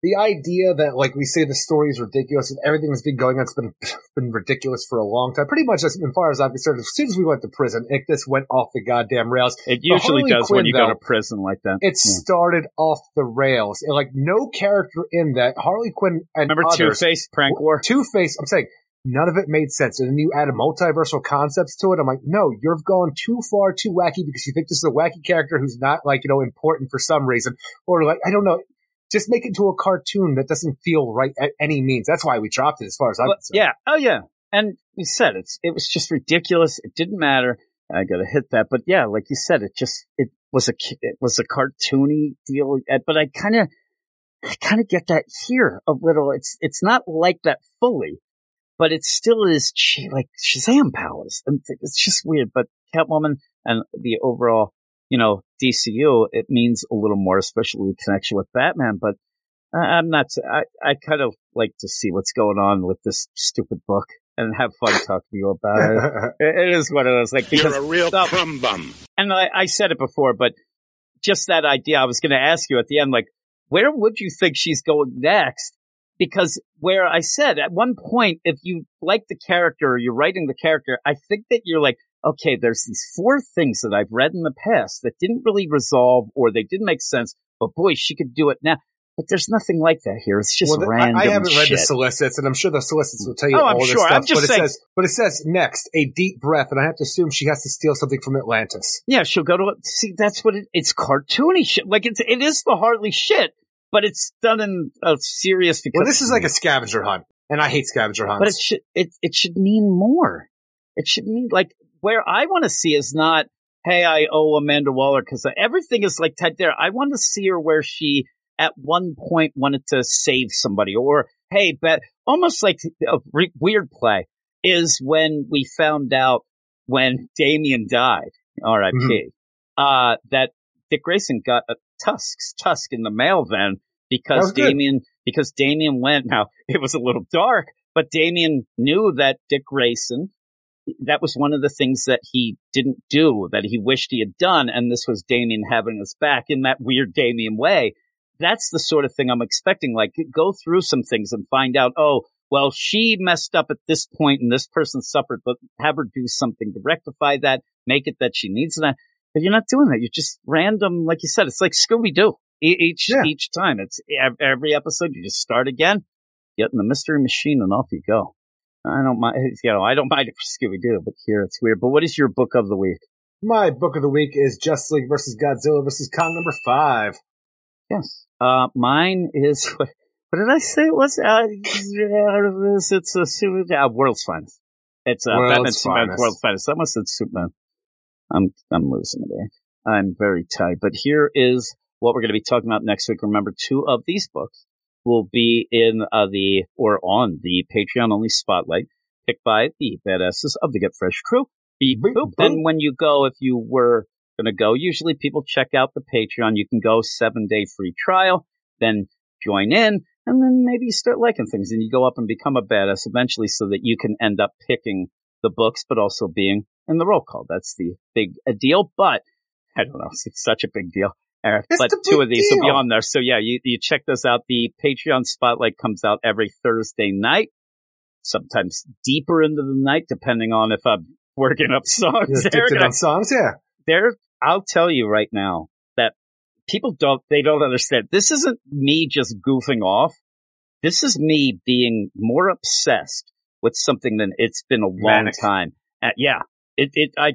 The idea that, like we say, the story is ridiculous and everything that's been going on has been been ridiculous for a long time. Pretty much, as far as I'm concerned, as soon as we went to prison, it just went off the goddamn rails. It usually does when Quinn, you go to prison like that. It Yeah. started off the rails. And, like no character in that Harley Quinn and Remember Two. Face prank war? Two Face. I'm saying none of it made sense. And then you add multiversal concepts to it. I'm like, no, you've gone too far, too wacky because you think this is a wacky character who's not like you know important for some reason, or like I don't know. Just make it to a cartoon that doesn't feel right at any means. That's why we dropped it, as far as I'm But, concerned. yeah, oh yeah, and we said it's it was just ridiculous. It didn't matter. I gotta hit that, but yeah, like you said, it just it was a it was a cartoony deal. But I kind of I kind of get that here a little. It's it's not like that fully, but it still is ch- like Shazam powers, and it's just weird. But Catwoman and the overall, you know, DCU, it means a little more, especially the connection with Batman. But I'm not. I I kind of like to see what's going on with this stupid book and have fun talking to you about it. It- is what it is. Like because You're a real No. crumb bum. and I, I said it before, but just that idea, I was going to ask you at the end, like, where would you think she's going next? Because where I said at one point, if you like the character or you're writing the character, I think that you're like, okay, there's these four things that I've read in the past that didn't really resolve or they didn't make sense, but boy, she could do it now. But there's nothing like that here. It's just Well, the- random I, I haven't read the solicits, and I'm sure the solicits will tell you Oh, all I'm this sure. stuff. I'm just but saying- it says, but it says next a deep breath, and I have to assume she has to steal something from Atlantis. Yeah, she'll go to see. That's what it, it's cartoony shit. Like it's it is the Harley shit, but it's done in a serious. Because, Well, this is like a scavenger hunt, and I hate scavenger hunts. but it should it it should mean more. It should mean like where I want to see is not hey I owe Amanda Waller because everything is like tied there. I want to see her where she at one point wanted to save somebody or hey bet almost like a re- weird play is when we found out when Damian died. R.I.P. Uh, that Dick Grayson got a Tusk's Tusk in the mail then because was good. Damian because Damian went. Now it was a little dark, but Damian knew that Dick Grayson. That was one of the things that he didn't do that he wished he had done, and this was Damian having us back in that weird Damian way. That's the sort of thing I'm expecting. Like go through some things and find out. Oh, well, she messed up at this point and this person suffered, but have her do something to rectify that, make it that she needs that. But you're not doing that. You're just random, like you said. It's like Scooby Doo. Each Yeah. each time, it's every episode. You just start again, get in the mystery machine, and off you go. I don't mind, you know, I don't mind for Scooby Doo, but here it's weird. But what is your book of the week? My book of the week is Justice League versus Godzilla versus Kong number five. Yes. Uh, mine is what, what did I say? it was uh, it's, it's a uh, World's Finest. It's uh, World's Batman Superman World's Finest. Almost said Superman. I'm I'm losing it. I'm very tight. But here is what we're going to be talking about next week. Remember, two of these books will be in uh, the or on the Patreon only spotlight, picked by the badasses of the Get Fresh crew. Beep boop. And when you go, if you were going to go, usually people check out the Patreon. You can go seven day free trial, then join in, and then maybe you start liking things and you go up and become a badass eventually so that you can end up picking the books, but also being in the roll call. That's the big deal. But I don't know. It's such a big deal. Eric, It's but two of these will be deal. on there. So yeah, you, you check those out. The Patreon spotlight comes out every Thursday night, sometimes deeper into the night, depending on if I'm working up songs. Eric, I- on songs, yeah. there, I'll tell you right now that people don't, they don't understand. This isn't me just goofing off. This is me being more obsessed with something than it's been a long Manic. time. Uh, yeah, it, it, I,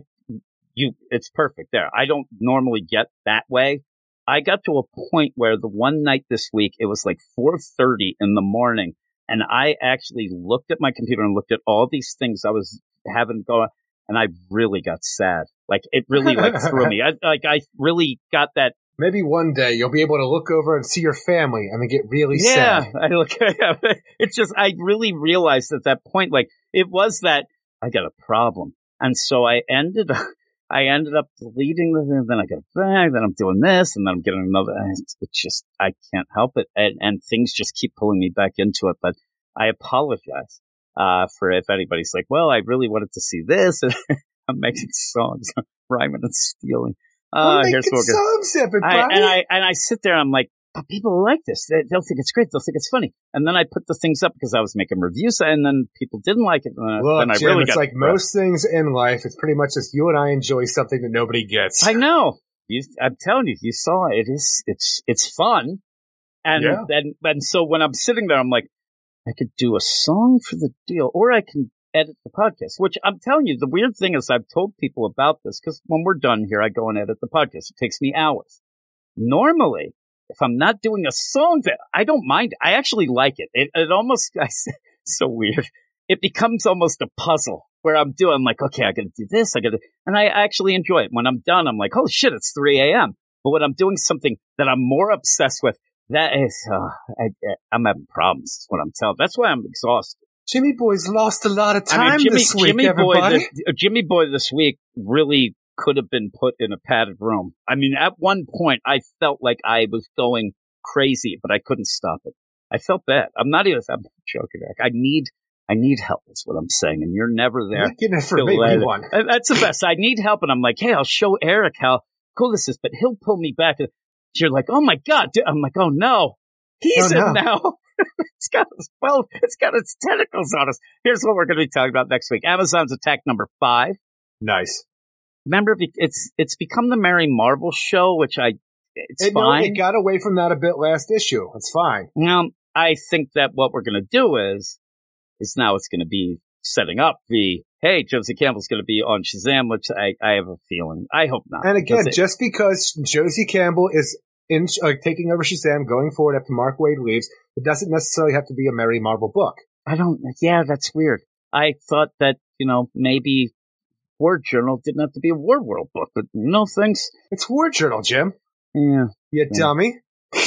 you, it's perfect there. I don't normally get that way. I got to a point where the one night this week, it was like 4.30 in the morning and I actually looked at my computer and looked at all these things I was having going and I really got sad. Like it really like threw me. I, like I really got that. Maybe one day you'll be able to look over and see your family and then get really Yeah, sad. I look. It's just I really realized at that point, like it was that I got a problem, and so I ended. I ended up deleting the thing, and then I got it back, then I'm doing this, and then I'm getting another. It's, just I can't help it, and, and things just keep pulling me back into it. But I apologize uh, for if anybody's like, "Well, I really wanted to see this," and I'm making songs, rhyming and stealing. Uh, here's what songs. I, and I and I sit there. And I'm like, but people like this. They, they'll think it's great. They'll think it's funny. And then I put the things up because I was making reviews, and then people didn't like it. And Look, then I Jim, really it's like most things in life. It's pretty much just you and I enjoy something that nobody gets. I know. You, I'm telling you, you saw it. It is. It's it's fun. And Yeah. and and so when I'm sitting there, I'm like, I could do a song for the deal, or I can edit the podcast. Which I'm telling you, the weird thing is, I've told people about this because when we're done here, I go and edit the podcast. It takes me hours. Normally, if I'm not doing a song that I don't mind, I actually like it. It, it almost, I so weird. It becomes almost a puzzle where I'm doing, I'm like, okay, I gotta do this, I gotta, and I actually enjoy it. When I'm done, I'm like, oh shit, it's 3 a.m. But when I'm doing something that I'm more obsessed with, that is, uh, I, I'm having problems. Is what I'm telling. That's why I'm exhausted. Jimmy Boy's lost a lot of time I mean, Jimmy, this week, Jimmy Boy, everybody. this, uh, Jimmy Boy this week really could have been put in a padded room. I mean, at one point, I felt like I was going crazy, but I couldn't stop it. I felt bad. I'm not even. I'm joking. Eric. I need. I need help. Is what I'm saying, and you're never there. You're getting it for me, let we it- won. Uh, That's the best. I need help, and I'm like, hey, I'll show Eric how cool this is, but he'll pull me back. And You're like, oh my god. dude." I'm like, oh no, he's Oh, in no. now. it's got its well, it's got its tentacles on us. Here's what we're going to be talking about next week. Amazons Attack number five. Nice. Remember, be- it's it's become the Mary Marvel show, which I it's It, no, fine. it got away from that a bit last issue. It's fine. Now, I think that what we're going to do is, is now it's going to be setting up the, hey, Josie Campbell's going to be on Shazam, which I, I have a feeling. I hope not. And again, just because Josie Campbell is in uh, taking over Shazam going forward after Mark Waid leaves, it doesn't necessarily have to be a Mary Marvel book. I don't, yeah, that's weird. I thought that, you know, maybe War Journal didn't have to be a Warworld book, but no thanks. It's War Journal, Jim. Yeah. You Yeah. dummy.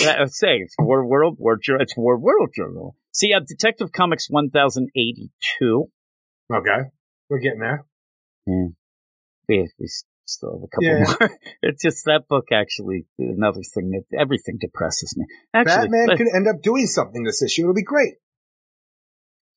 Yeah, I saying, it's Warworld, War Journal, it's War World Journal. See, uh, Detective Comics 1082. Okay. We're getting there. We, we still have a couple Yeah. more. it's just that book actually, another thing that everything depresses me. Actually, Batman but- could end up doing something this issue. It'll be great.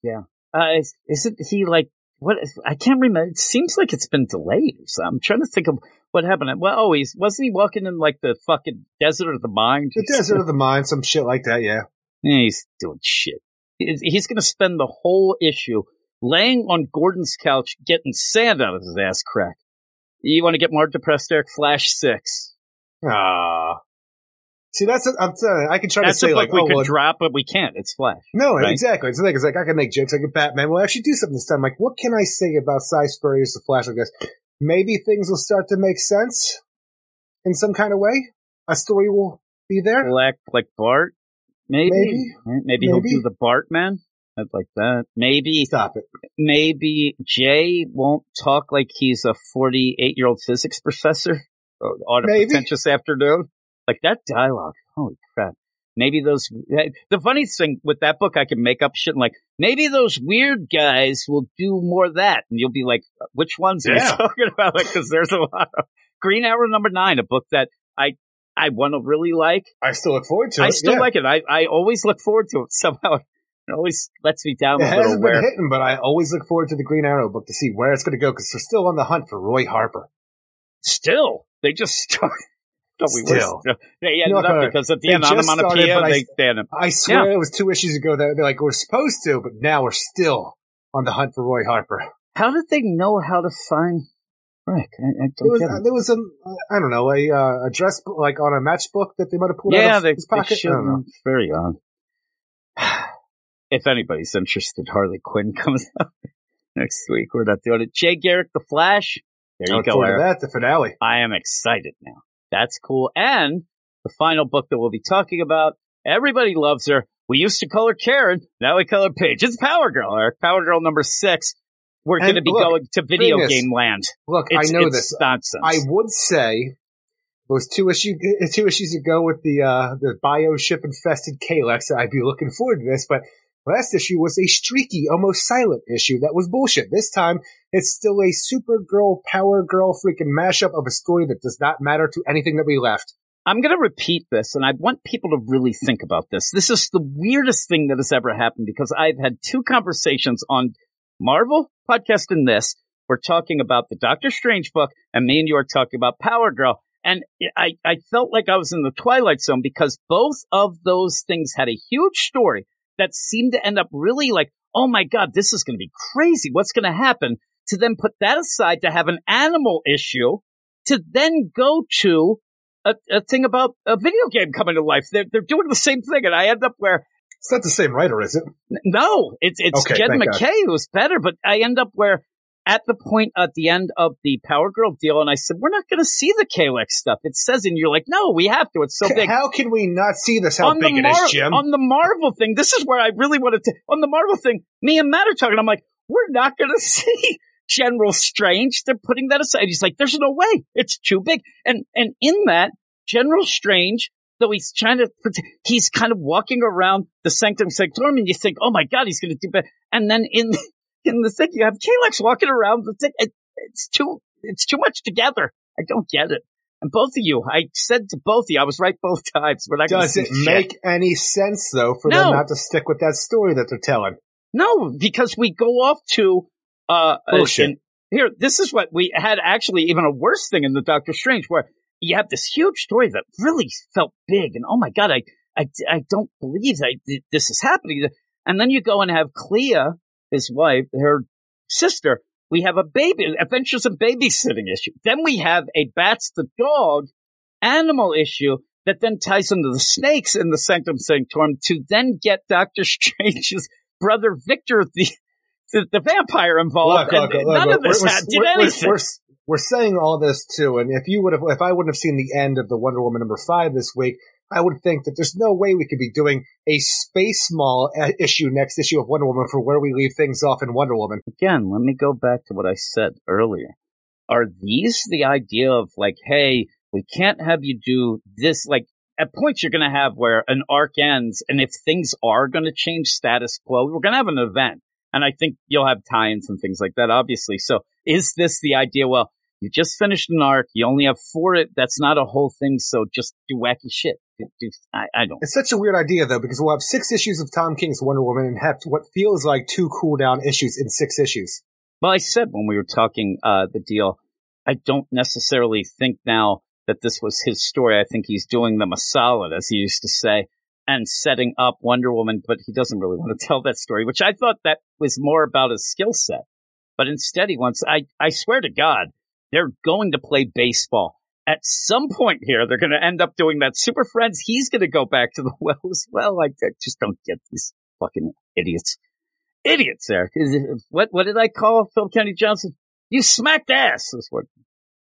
Yeah. Uh, is, isn't he like, what, I can't remember. It seems like it's been delayed something. I'm trying to think of what happened. Well, oh, he's, wasn't he walking in like the fucking desert of the mind? The Desert of the Mind, some shit like that, yeah. Yeah, he's doing shit. He's, he's going to spend the whole issue laying on Gordon's couch getting sand out of his ass crack. You want to get more depressed, Eric? Flash Six. Ah. See, that's what I'm saying. I can try That's to say like, we oh, could well, drop, but we can't. It's Flash. no, right? exactly. It's like, it's like I can make jokes. I can Batman. Well, actually do something this time. Like, what can I say about Si Spurrier's The Flash like this? Maybe things will start to make sense in some kind of way. A story will be there. Black like Bart, maybe. Maybe. Right? Maybe, he'll do the Bart man. I'd like that. Maybe Stop it. maybe Jay won't talk like he's a 48 year old physics professor oh, on a Maybe. pretentious afternoon. Like that dialogue. Holy crap. Maybe those, eh, the funny thing with that book, I can make up shit and like, maybe those weird guys will do more of that. And you'll be like, uh, which ones are you Yeah. talking about? Like, cause there's a lot of Green Arrow number nine, a book that I, I want to really like. I still look forward to it. I still yeah. like it. I, I always look forward to it somehow. It always lets me down It a little hasn't where been hitting, but I always look forward to the Green Arrow book to see where it's going to go because we're still on the hunt for Roy Harper. still they just started. Thought we were Still. still- They ended know, up uh, because at the they end, just started, onomatopoeia, but I- they, they ended up- I swear it was two issues ago that they're like, we're supposed to, but now we're still on the hunt for Roy Harper. How did they know how to find Rick? I, I There don't was, get uh, it. there was some, uh, I don't know, a, uh, a dress book, like on a matchbook that they might have pulled Yeah, out of they, his pocket. I should. don't know. It's very odd. if anybody's interested, Harley Quinn comes out next week. We're not doing it. Jay Garrick, The Flash. There I you go, forward Eric. to that, the finale. I am excited now. That's cool. And the final book that we'll be talking about, everybody loves her. We used to call her Karen, now we call her Paige. It's Power Girl, Eric. Power Girl number six. We're going to be look, going to video is, game land. Look, It's, I know this. nonsense. I would say those two issue two issues ago with the uh the bioship infested Kalex, I'd be looking forward to this, but last issue was a streaky, almost silent issue that was bullshit. This time it's still a Supergirl Power Girl freaking mashup of a story that does not matter to anything that we left. I'm going to repeat this, and I want people to really think about this. This is the weirdest thing that has ever happened because I've had two conversations on Marvel podcast and this. We're talking about the Doctor Strange book, and me and you are talking about Power Girl. And I, I felt like I was in the Twilight Zone because both of those things had a huge story that seemed to end up really like, oh my God, this is going to be crazy. What's going to happen? To then put that aside to have an animal issue, to then go to a, a thing about a video game coming to life. They're, they're doing the same thing. And I end up where, It's not the same writer, is it? no, it's, it's Okay, Jed thank God. MacKay who's better, but I end up where at the point at the end of the Power Girl deal, and I said, we're not going to see the Kalex stuff. It says, and you're like, no, we have to. It's so big. How can we not see this? How on big the it is, Jim? On the Marvel thing, this is where I really wanted to. On the Marvel thing, me and Matt are talking. I'm like, we're not going to see General Strange. They're putting that aside. He's like, there's no way. It's too big. And and in that, General Strange, though he's trying to, he's kind of walking around the Sanctum Sanctorum, and you think, oh my god, he's going to do better. And then in in the thing, you have Kalex walking around the thing. It, it's too it's too much together. I don't get it. And both of you, I said to both of you, I was right both times. We're not gonna Does see it shit. make any sense though for No. them not to stick with that story that they're telling? No, because we go off to uh Bullshit. and here, this is what we had actually even a worse thing in the Doctor Strange where you have this huge story that really felt big and oh my god, I I, I don't believe I, this is happening. And then you go and have Clea, his wife, her sister. We have a baby, Adventures of Babysitting issue. Then we have a Bats the dog animal issue that then ties into the snakes in the Sanctum Sanctorum to then get Doctor Strange's brother Victor, the the, the vampire involved. Look, look, look, none of this we're- had, did anything. We're, we're saying all this too, and if you would have, if I wouldn't have seen the end of the Wonder Woman number five this week, I would think that there's no way we could be doing a space mall uh, issue next issue of Wonder Woman for where we leave things off in Wonder Woman. Again, let me go back to what I said earlier. Are these the idea of like, hey, we can't have you do this? Like, at points you're going to have where an arc ends, and if things are going to change status quo, we're going to have an event. And I think you'll have tie-ins and things like that, obviously. So is this the idea? Well, you just finished an arc. You only have four. It that's not a whole thing. So just do wacky shit. Do, do, I, I don't. It's such a weird idea though, because we'll have six issues of Tom King's Wonder Woman and have what feels like two cool down issues in six issues. Well, I said when we were talking uh, the deal, I don't necessarily think now that this was his story. I think he's doing them a solid, as he used to say, and setting up Wonder Woman, but he doesn't really want to tell that story, which I thought that was more about his skill set. But instead, he wants, I, I swear to God, They're going to play baseball. At some point here, they're going to end up doing that. Super Friends, he's going to go back to the well as well. I, just don't get these fucking idiots. Idiots, it- What, what did I call Phil Kennedy Johnson? You smacked ass. Is what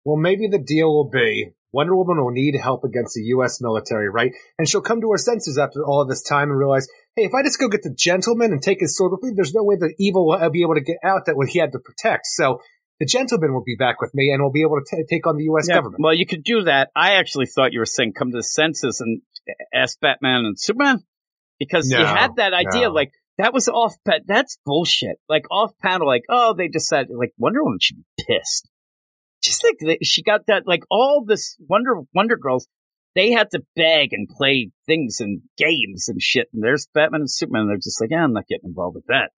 Well, maybe the deal will be Wonder Woman will need help against the U.S. military, right? And she'll come to her senses after all of this time and realize, hey, if I just go get the gentleman and take his sword with me, there's no way that evil will be able to get out that what he had to protect. So the gentleman will be back with me and will be able to t- take on the U.S. Yeah, government. Well, you could do that. I actually thought you were saying come to the senses and ask Batman and Superman because you had that idea no. like that was off. pa- That's bullshit. Like off panel, like oh they decided like Wonder Woman should be pissed. Just like they, she got that like all this Wonder Wonder Girls. They had to beg and play things and games and shit. And there's Batman and Superman. They're just like, yeah, I'm not getting involved with that.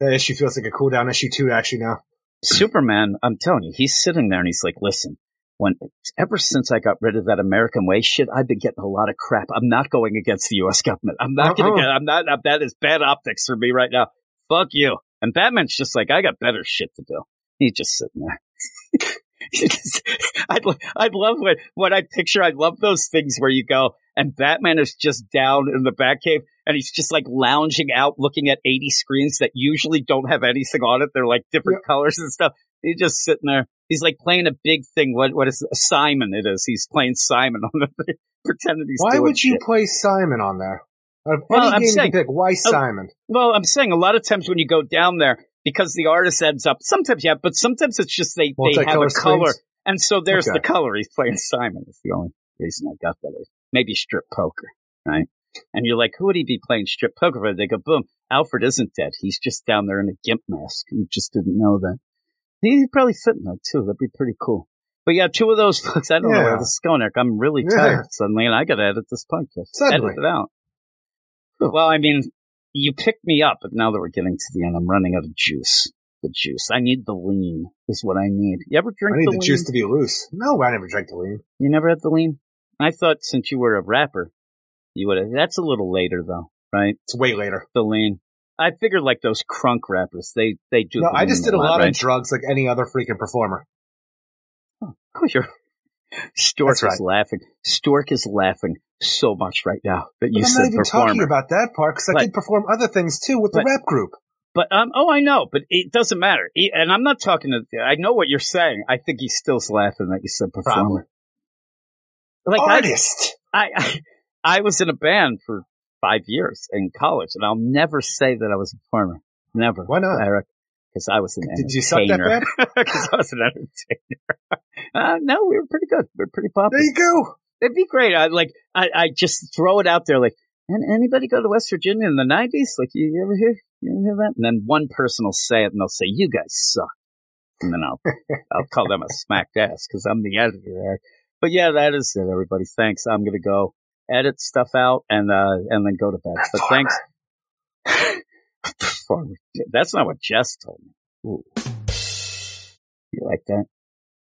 That issue feels like a cool down issue too, actually, now. Superman, I'm telling you, he's sitting there and he's like, listen, when ever since I got rid of that American way shit, I've been getting a lot of crap. I'm not going against the U.S. government. I'm not going Uh-uh. to get, I'm not, I'm, that is bad optics for me right now. Fuck you. And Batman's just like, I got better shit to do. He's just sitting there. I'd, I'd love what, what I picture. I love those things where you go and Batman is just down in the Batcave and he's just like lounging out looking at 80 screens that usually don't have anything on it. They're like different colors and stuff. He's just sitting there. He's like playing a big thing. What, what is it? Simon? It is. He's playing Simon on the thing, pretending he's Why would you shit. play Simon on there? Of Well, I'm game saying- you pick, why Oh, Simon? Well, I'm saying a lot of times when you go down there, because the artist ends up, sometimes yeah, but sometimes it's just they, they have a color. screens? And so there's Okay. the color. He's playing Simon. It's the only reason I got that. Is maybe strip poker, right? And you're like, who would he be playing strip poker with? They go, boom, Alfred isn't dead. He's just down there in a gimp mask. You just didn't know that. He'd probably fit in that too. That'd be pretty cool. But yeah, two of those books. I don't know where Yeah. this is going, Eric. I'm really Yeah. tired suddenly, and I got to edit this podcast. Suddenly. Edit it out. Well, I mean, you picked me up, but now that we're getting to the end, I'm running out of juice. The juice. I need the lean. Is what I need. You ever drink I need the the juice to be loose. No, I never drank the lean. You never had the lean? I thought since you were a rapper, you would have. That's a little later though, right? It's way later. The lean. I figured like those crunk rappers, they they do. No, I just did a lot right? of drugs like any other freaking performer. Oh, you're. Stork is laughing. Stork is laughing so much right now that you But I'm said not even performer. talking about that part because I But- did perform other things too with the rap group. But um, oh, I know, but it doesn't matter. He, and I'm not talking to. I know what you're saying. I think he's still's laughing that you said performer. Like Artist. I, I, I was in a band for five years in college, and I'll never say that I was a performer. Never. Why not? Eric? Because I was an Did you suck that entertainer. bad? Because I was an entertainer. uh, no, we were pretty good. We were pretty popular. There you go. It'd be great. I like. I, I just throw it out there. Like, and anybody go to West Virginia in the '90s? Like, you, you ever hear? You ever hear that? And then one person will say it, and they'll say, "You guys suck," and then I'll I'll call them a smacked ass because I'm the editor. Eric. But yeah, that is it. Everybody, thanks. I'm gonna go edit stuff out and uh and then go to bed. But thanks. Performer. That's not what Jess told me. Ooh. You like that?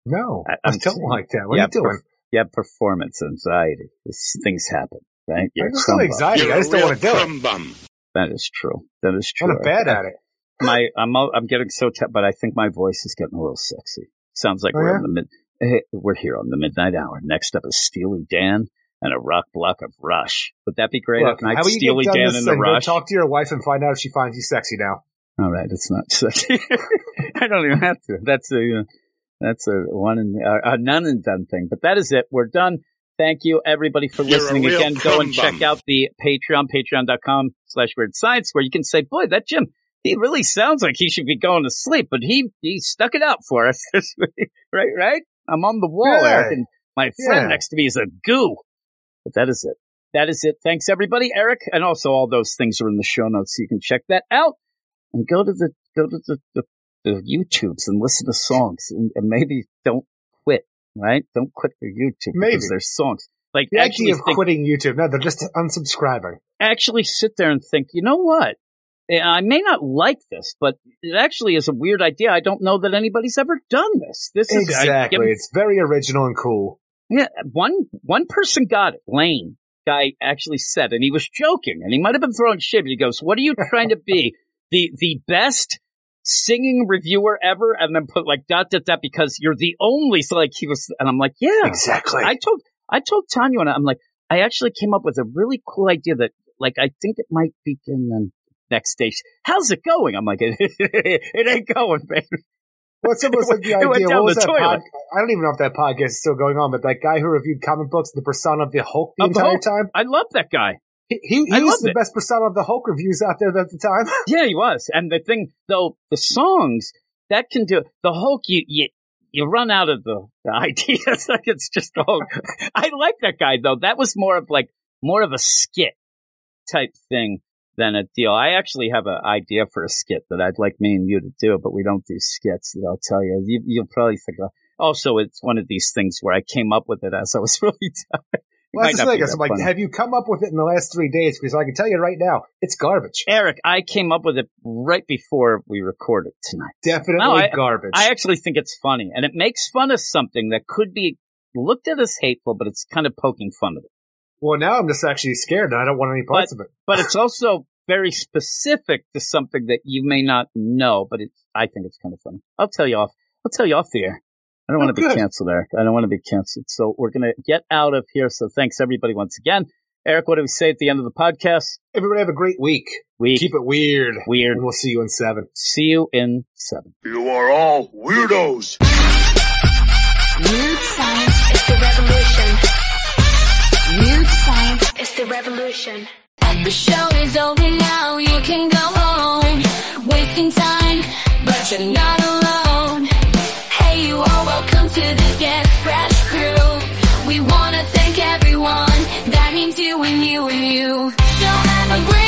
No, I- I, don't saying- like that. What yeah, are you doing? perf- yeah, performance anxiety. This, things happen, right? I You're just some feel bum. anxiety. I just don't want to do it. bum. That is true. That is true. I'm bad at it. My, I'm, al- I'm getting so tired, but I think my voice is getting a little sexy. Sounds like Oh, we're yeah? in the mid. Hey, we're here on the midnight hour. Next up is Steely Dan and a rock block of Rush. Would that be great? Look, if night how about you Steely get done Dan this and the thing? Go Rush. talk to your wife and find out if she finds you sexy now. All right, it's not sexy. I don't even have to. That's a uh, that's a one and uh, a none and done thing. But that is it. We're done. Thank you everybody for You're listening again. Go and crumb check bum. out the Patreon, patreon.com slash weird science, where you can say, boy, that Jim, he really sounds like he should be going to sleep, but he he stuck it out for us this week. Right, right? I'm on the wall, Yeah. Eric, and my friend Yeah. next to me is a goo. But that is it. That is it. Thanks everybody, Eric, and also all those things are in the show notes, so you can check that out and go to the go to the, the, the YouTubes and listen to songs and, and maybe don't quit, right? Don't quit your YouTube Maybe. because there's songs. Like The actually idea of think, quitting YouTube. No, they're just unsubscribing. actually sit there and think, you know what? I may not like this, but it actually is a weird idea. I don't know that anybody's ever done this. This is Exactly. give- It's very original and cool. Yeah, one one person got it. Lane guy actually said, and he was joking, and he might have been throwing shit. But he goes, "What are you trying to be? The the best singing reviewer ever, and then put like dot dot dot because you're the only. So like he was, and I'm like, yeah, Exactly. I told I told Tanya, and I'm like, I actually came up with a really cool idea that like I think it might begin the next stage. How's it going? I'm like, it, ain't going, baby. It's almost like the It idea. What was the that pod- I don't even know if that podcast is still going on, but that guy who reviewed comic books, the persona of the Hulk the Of the entire Hulk? time, I love that guy. he, he, he was the it. best persona of the Hulk reviews out there at the time. Yeah, he was. And the thing, though, the songs that can do the Hulk. You you you run out of the, the ideas. like it's just the Hulk. I like that guy though. That was more of like more of a skit type thing than a deal. I actually have an idea for a skit that I'd like me and you to do, but we don't do skits. That I'll tell you. you you'll probably think. Of, also, it's one of these things where I came up with it as I was really tired. Well, that's the thing. I'm like, have you come up with it in the last three days? Because I can tell you right now, it's garbage. Eric, I came up with it right before we recorded tonight. Definitely No, I- garbage. I actually think it's funny, and it makes fun of something that could be looked at as hateful, but it's kind of poking fun of it. Well, now I'm just actually scared, and I don't want any parts of it. But it's also very specific to something that you may not know. But it's, I think it's kind of funny. I'll tell you off. I'll tell you off the air. I don't Oh, want to be canceled, Eric. I don't want to be canceled. So we're gonna get out of here. So thanks everybody once again. Eric, what do we say at the end of the podcast? Everybody have a great week. We Keep it weird. weird. And we'll see you in seven. See you in seven. You are all weirdos. Weird science is the revolution. Weird science is the revolution. The show is over now, you can go home. Wasting time, but you're not alone. Hey, you are welcome to the Get Fresh crew. We wanna thank everyone. That means you and you and you. So have a great